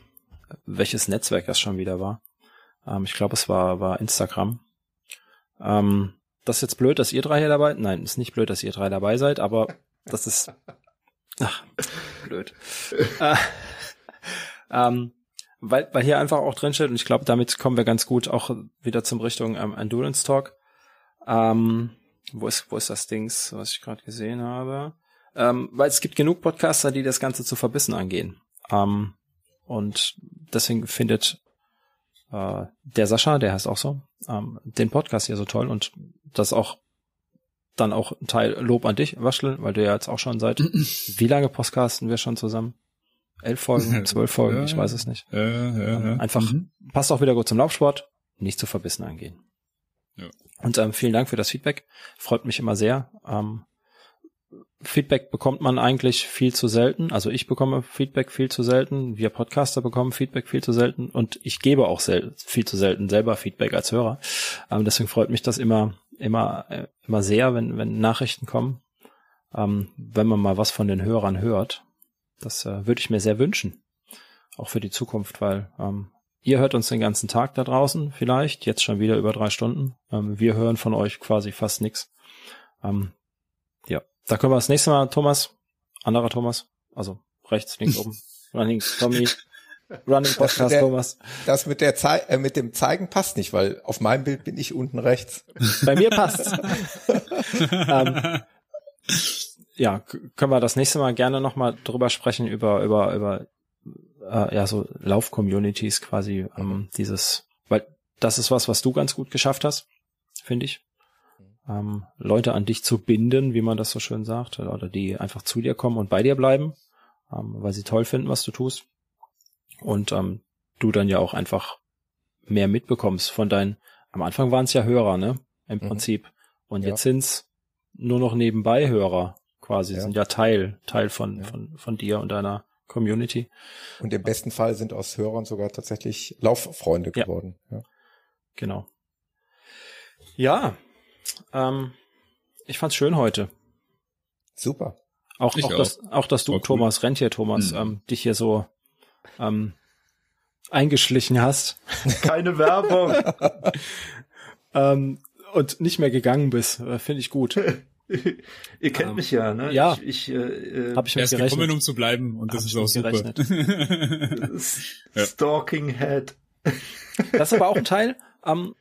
welches Netzwerk das schon wieder war. Ähm, ich glaube, es war, war Instagram. Ähm, das ist jetzt blöd, dass ihr drei hier dabei, nein, ist nicht blöd, dass ihr drei dabei seid, aber das ist, [LAUGHS] ach, blöd. äh, ähm, weil, weil hier einfach auch drin steht, und ich glaube, damit kommen wir ganz gut auch wieder zum Richtung ähm, Endurance Talk. Ähm, wo ist, wo ist das Dings, was ich gerade gesehen habe? Ähm, weil es gibt genug Podcaster, die das Ganze zu verbissen angehen. Ähm, und deswegen findet äh, der Sascha, der heißt auch so, ähm, den Podcast hier so toll und das auch dann auch ein Teil Lob an dich, Waschel, weil du ja jetzt auch schon seit [CLEARS THROAT] wie lange podcasten wir schon zusammen? elf Folgen, zwölf Folgen, ja, ich weiß es nicht. Ja, ja, ja. Einfach mhm. passt auch wieder gut zum Laufsport, nicht zu verbissen angehen. Ja. Und ähm, vielen Dank für das Feedback. Freut mich immer sehr. Ähm, Feedback bekommt man eigentlich viel zu selten. Also ich bekomme Feedback viel zu selten. Wir Podcaster bekommen Feedback viel zu selten. Und ich gebe auch viel zu selten selber Feedback als Hörer. Ähm, deswegen freut mich das immer, immer, äh, immer sehr, wenn, wenn Nachrichten kommen. Ähm, wenn man mal was von den Hörern hört. Das äh, würde ich mir sehr wünschen. Auch für die Zukunft, weil ähm, ihr hört uns den ganzen Tag da draußen vielleicht, jetzt schon wieder über drei Stunden. Ähm, wir hören von euch quasi fast nix. Ähm, ja, da können wir das nächste Mal, Thomas, anderer Thomas, also rechts, links oben, [LAUGHS] Running Tommy, Running Podcast der, Thomas. Das mit der Zei äh, mit dem Zeigen passt nicht, weil auf meinem Bild bin ich unten rechts. Bei mir passt's. [LAUGHS] ähm, ja, können wir das nächste Mal gerne nochmal drüber sprechen, über, über, über, äh, ja, so Lauf-Communities quasi, ähm, dieses, weil das ist was, was du ganz gut geschafft hast, finde ich. Ähm, Leute an dich zu binden, wie man das so schön sagt, oder die einfach zu dir kommen und bei dir bleiben, ähm, weil sie toll finden, was du tust. Und ähm, du dann ja auch einfach mehr mitbekommst von deinen, am Anfang waren es ja Hörer, ne? Im mhm. Prinzip. Und ja. jetzt sind's nur noch nebenbei Hörer quasi, ja. sind ja Teil, Teil von, ja. von, von dir und deiner Community. Und im besten Fall sind aus Hörern sogar tatsächlich Lauffreunde geworden. Ja. Genau. Ja, ähm, ich fand's schön heute. Super. Auch, auch, auch. Dass, auch, dass du, cool. Thomas, Rentier Thomas, mhm. ähm, dich hier so ähm, eingeschlichen hast. [LAUGHS] Keine Werbung. [LAUGHS] ähm, und nicht mehr gegangen bist. Äh, Finde ich gut. [LAUGHS] Ihr kennt um, mich ja, ne? Ja. Ich, ich, äh, Hab ich er ist gerechnet. gekommen, um zu bleiben und das Hab ist auch super. Stalking Head. Das ist aber auch ein Teil, ähm,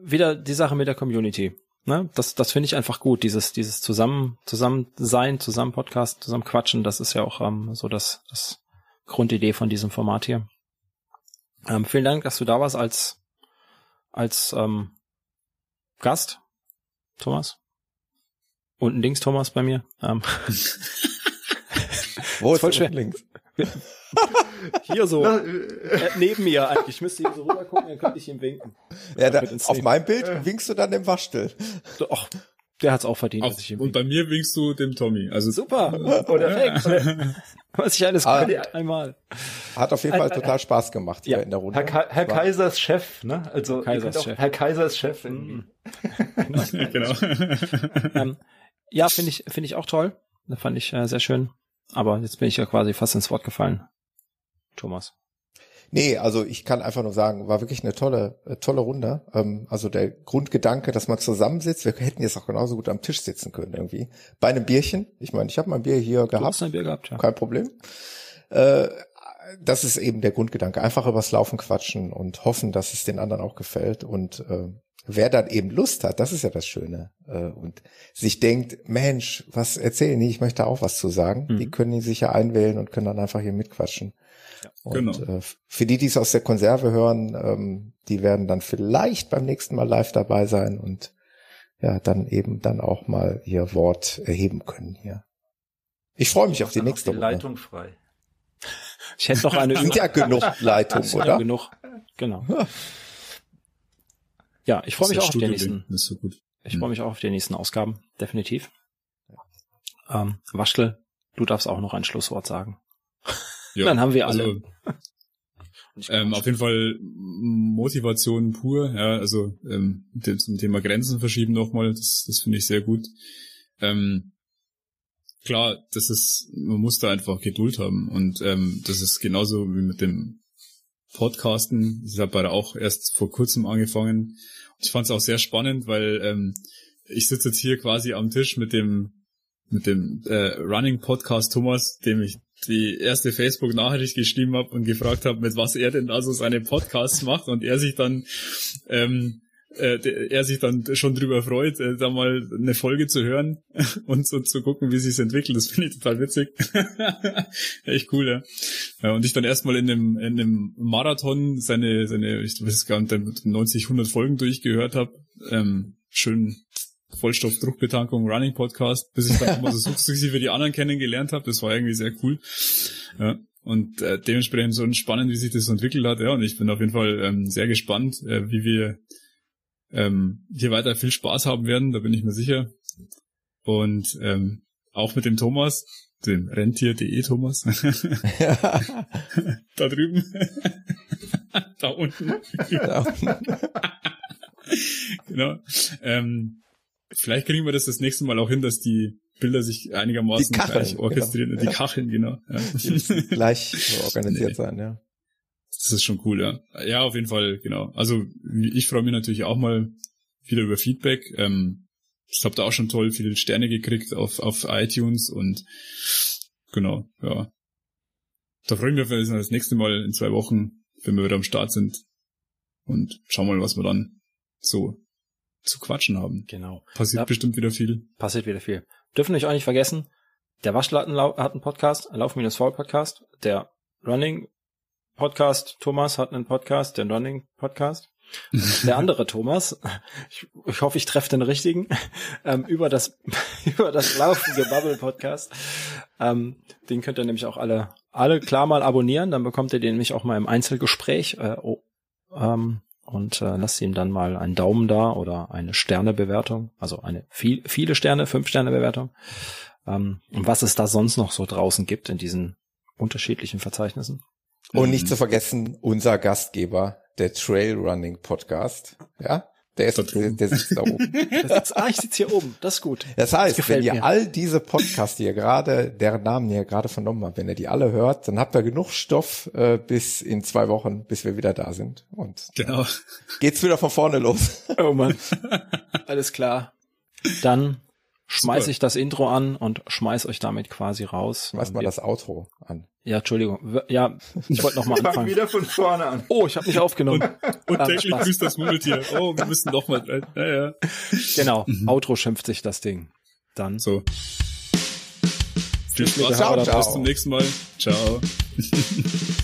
wieder die Sache mit der Community. Ne? Das, das finde ich einfach gut, dieses, dieses zusammen, zusammen sein, zusammen Podcast, zusammen quatschen, das ist ja auch ähm, so das, das Grundidee von diesem Format hier. Ähm, vielen Dank, dass du da warst als, als ähm, Gast, Thomas. Unten links, Thomas, bei mir. Ähm. [LAUGHS] [LAUGHS] Wo ist voll schwer. links? Hier so, äh, neben mir eigentlich. Ich müsste hier so rüber gucken, dann könnte ich ihm winken. Ja, da, auf meinem Bild winkst du dann dem Waschtel. Ach, der hat's auch verdient, Auf, dass ich ihm und bei mir winkst du dem Tommy. Also Super, [LAUGHS] perfekt. Was [LAUGHS] ich alles Ah, kann, einmal. Hat auf jeden Fall total Spaß gemacht hier Ja, in der Runde. Herr, Ka Herr Kaisers Chef, ne? Also Kaisers auch Chef. Herr Kaisers Chef. irgendwie. genau. [LAUGHS] Ähm, ja, finde ich, finde ich auch toll. Das fand ich äh, sehr schön. Aber jetzt bin ich ja quasi fast ins Wort gefallen. Thomas. Nee, also ich kann einfach nur sagen, war wirklich eine tolle, äh, tolle Runde. Ähm, also der Grundgedanke, dass man zusammensitzt, wir hätten jetzt auch genauso gut am Tisch sitzen können irgendwie. Bei einem Bierchen. Ich meine, ich habe mein Bier hier Du gehabt. hast ein Bier gehabt, ja. kein Problem. Äh, das ist eben der Grundgedanke. Einfach übers Laufen quatschen und hoffen, dass es den anderen auch gefällt. Und äh, wer dann eben Lust hat, das ist ja das Schöne. Äh, und sich denkt, Mensch, was erzählen die? Ich möchte auch was zu sagen. Mhm. Die können sich ja einwählen und können dann einfach hier mitquatschen. Und Genau. äh, für die, die es aus der Konserve hören, ähm, die werden dann vielleicht beim nächsten Mal live dabei sein und ja, dann eben dann auch mal ihr Wort erheben können hier. Ich freue mich auf die nächste die Runde. Leitung frei. [LAUGHS] Ich hätte noch eine [LAUGHS] Sind ja genug [LAUGHS] Leitungen, ja oder? genug. Genau. Ja, ich freue mich auch auf die nächsten. So gut. Ich Hm. freue mich auch auf die nächsten Ausgaben, definitiv. Ähm, Waschtel, du darfst auch noch ein Schlusswort sagen. Ja, Dann haben wir alle. Also, Und ich- ähm, auf jeden Fall Motivation pur, ja, also ähm, zum Thema Grenzen verschieben nochmal, das, das finde ich sehr gut. Ähm, klar, das ist, man muss da einfach Geduld haben und ähm, das ist genauso wie mit dem Podcasten. Ich habe da auch erst vor kurzem angefangen. Ich fand es auch sehr spannend, weil ähm, ich sitze jetzt hier quasi am Tisch mit dem mit dem äh, Running Podcast Thomas, dem ich die erste Facebook-Nachricht geschrieben habe und gefragt habe, mit was er denn also seine Podcasts macht und er sich dann ähm, äh, er sich dann schon drüber freut, äh, da mal eine Folge zu hören [LAUGHS] und so zu gucken, wie sich's entwickelt. Das finde ich total witzig. [LAUGHS] Echt cool, ja. ja. Und ich dann erstmal in einem, in einem Marathon seine, seine, ich weiß gar nicht, 90, 100 Folgen durchgehört habe. Ähm, schön Vollstoff-Druckbetankung Running Podcast, bis ich dann immer so sukzessive die anderen kennengelernt habe. Das war irgendwie sehr cool. Ja. Und äh, dementsprechend so spannend, wie sich das entwickelt hat. Ja, und ich bin auf jeden Fall ähm, sehr gespannt, äh, wie wir ähm, hier weiter viel Spaß haben werden, da bin ich mir sicher. Und ähm, auch mit dem Thomas, dem Rentier.de Thomas, [LAUGHS] da drüben, da unten, genau. Ähm, vielleicht kriegen wir das das nächste Mal auch hin, dass die Bilder sich einigermaßen Die Kacheln, gleich orchestrieren. genau. Die. Kacheln, genau. Ja. Gleich so organisiert Nee. sein, ja. Das ist schon cool, ja. Ja, auf jeden Fall, genau. Also ich freue mich natürlich auch mal wieder über Feedback. Ähm, ich habe da auch schon toll viele Sterne gekriegt auf, auf iTunes und genau, ja. Da freue ich mich auf das nächste Mal in zwei Wochen, wenn wir wieder am Start sind. Und schauen mal, was wir dann so zu quatschen haben. Genau. Passiert Ja. bestimmt wieder viel. Passiert wieder viel. Dürfen euch auch nicht vergessen, der Waschlatten hat einen Podcast, Lauf-Faul-Podcast, der Running Podcast, Thomas hat einen Podcast, den Running Podcast. [LAUGHS] Der andere Thomas, ich, ich hoffe, ich treffe den richtigen, ähm, über das [LAUGHS] über das Laufen Gebubble Podcast. Ähm, den könnt ihr nämlich auch alle alle klar mal abonnieren, dann bekommt ihr den nämlich auch mal im Einzelgespräch äh, oh, ähm, und äh, lasst ihm dann mal einen Daumen da oder eine Sternebewertung, also eine viel, viele Sterne, fünf Sterne Bewertung. Ähm, und was es da sonst noch so draußen gibt in diesen unterschiedlichen Verzeichnissen. Und nicht zu vergessen, unser Gastgeber, der Trail Running Podcast. Ja, der ist, Da der, der sitzt da oben. [LAUGHS] Das sitzt, ah, ich sitze hier oben, das ist gut. Das heißt, gefällt wenn ihr mir. all diese Podcasts, die ihr gerade, deren Namen ihr gerade vernommen habt, wenn ihr die alle hört, dann habt ihr genug Stoff äh, bis in zwei Wochen, bis wir wieder da sind. Und Genau. geht's wieder von vorne los. [LAUGHS] Oh Mann. [LAUGHS] Alles klar. Dann schmeiß Super. ich das Intro an und schmeiß euch damit quasi raus. Schmeiß mal das Outro an. Ja, Entschuldigung. Ja, ich wollte noch mal Fang anfangen. wieder von vorne an. Oh, ich habe nicht aufgenommen. [LAUGHS] Und Ähm, täglich Spaß. grüßt das Murmeltier. Oh, wir müssen doch mal. rein. Ja, ja. Genau, Outro schimpft sich das Ding. Dann So. Viel Tschüss, Spaß. Ciao, Bis ciao. zum nächsten Mal. Ciao. [LAUGHS]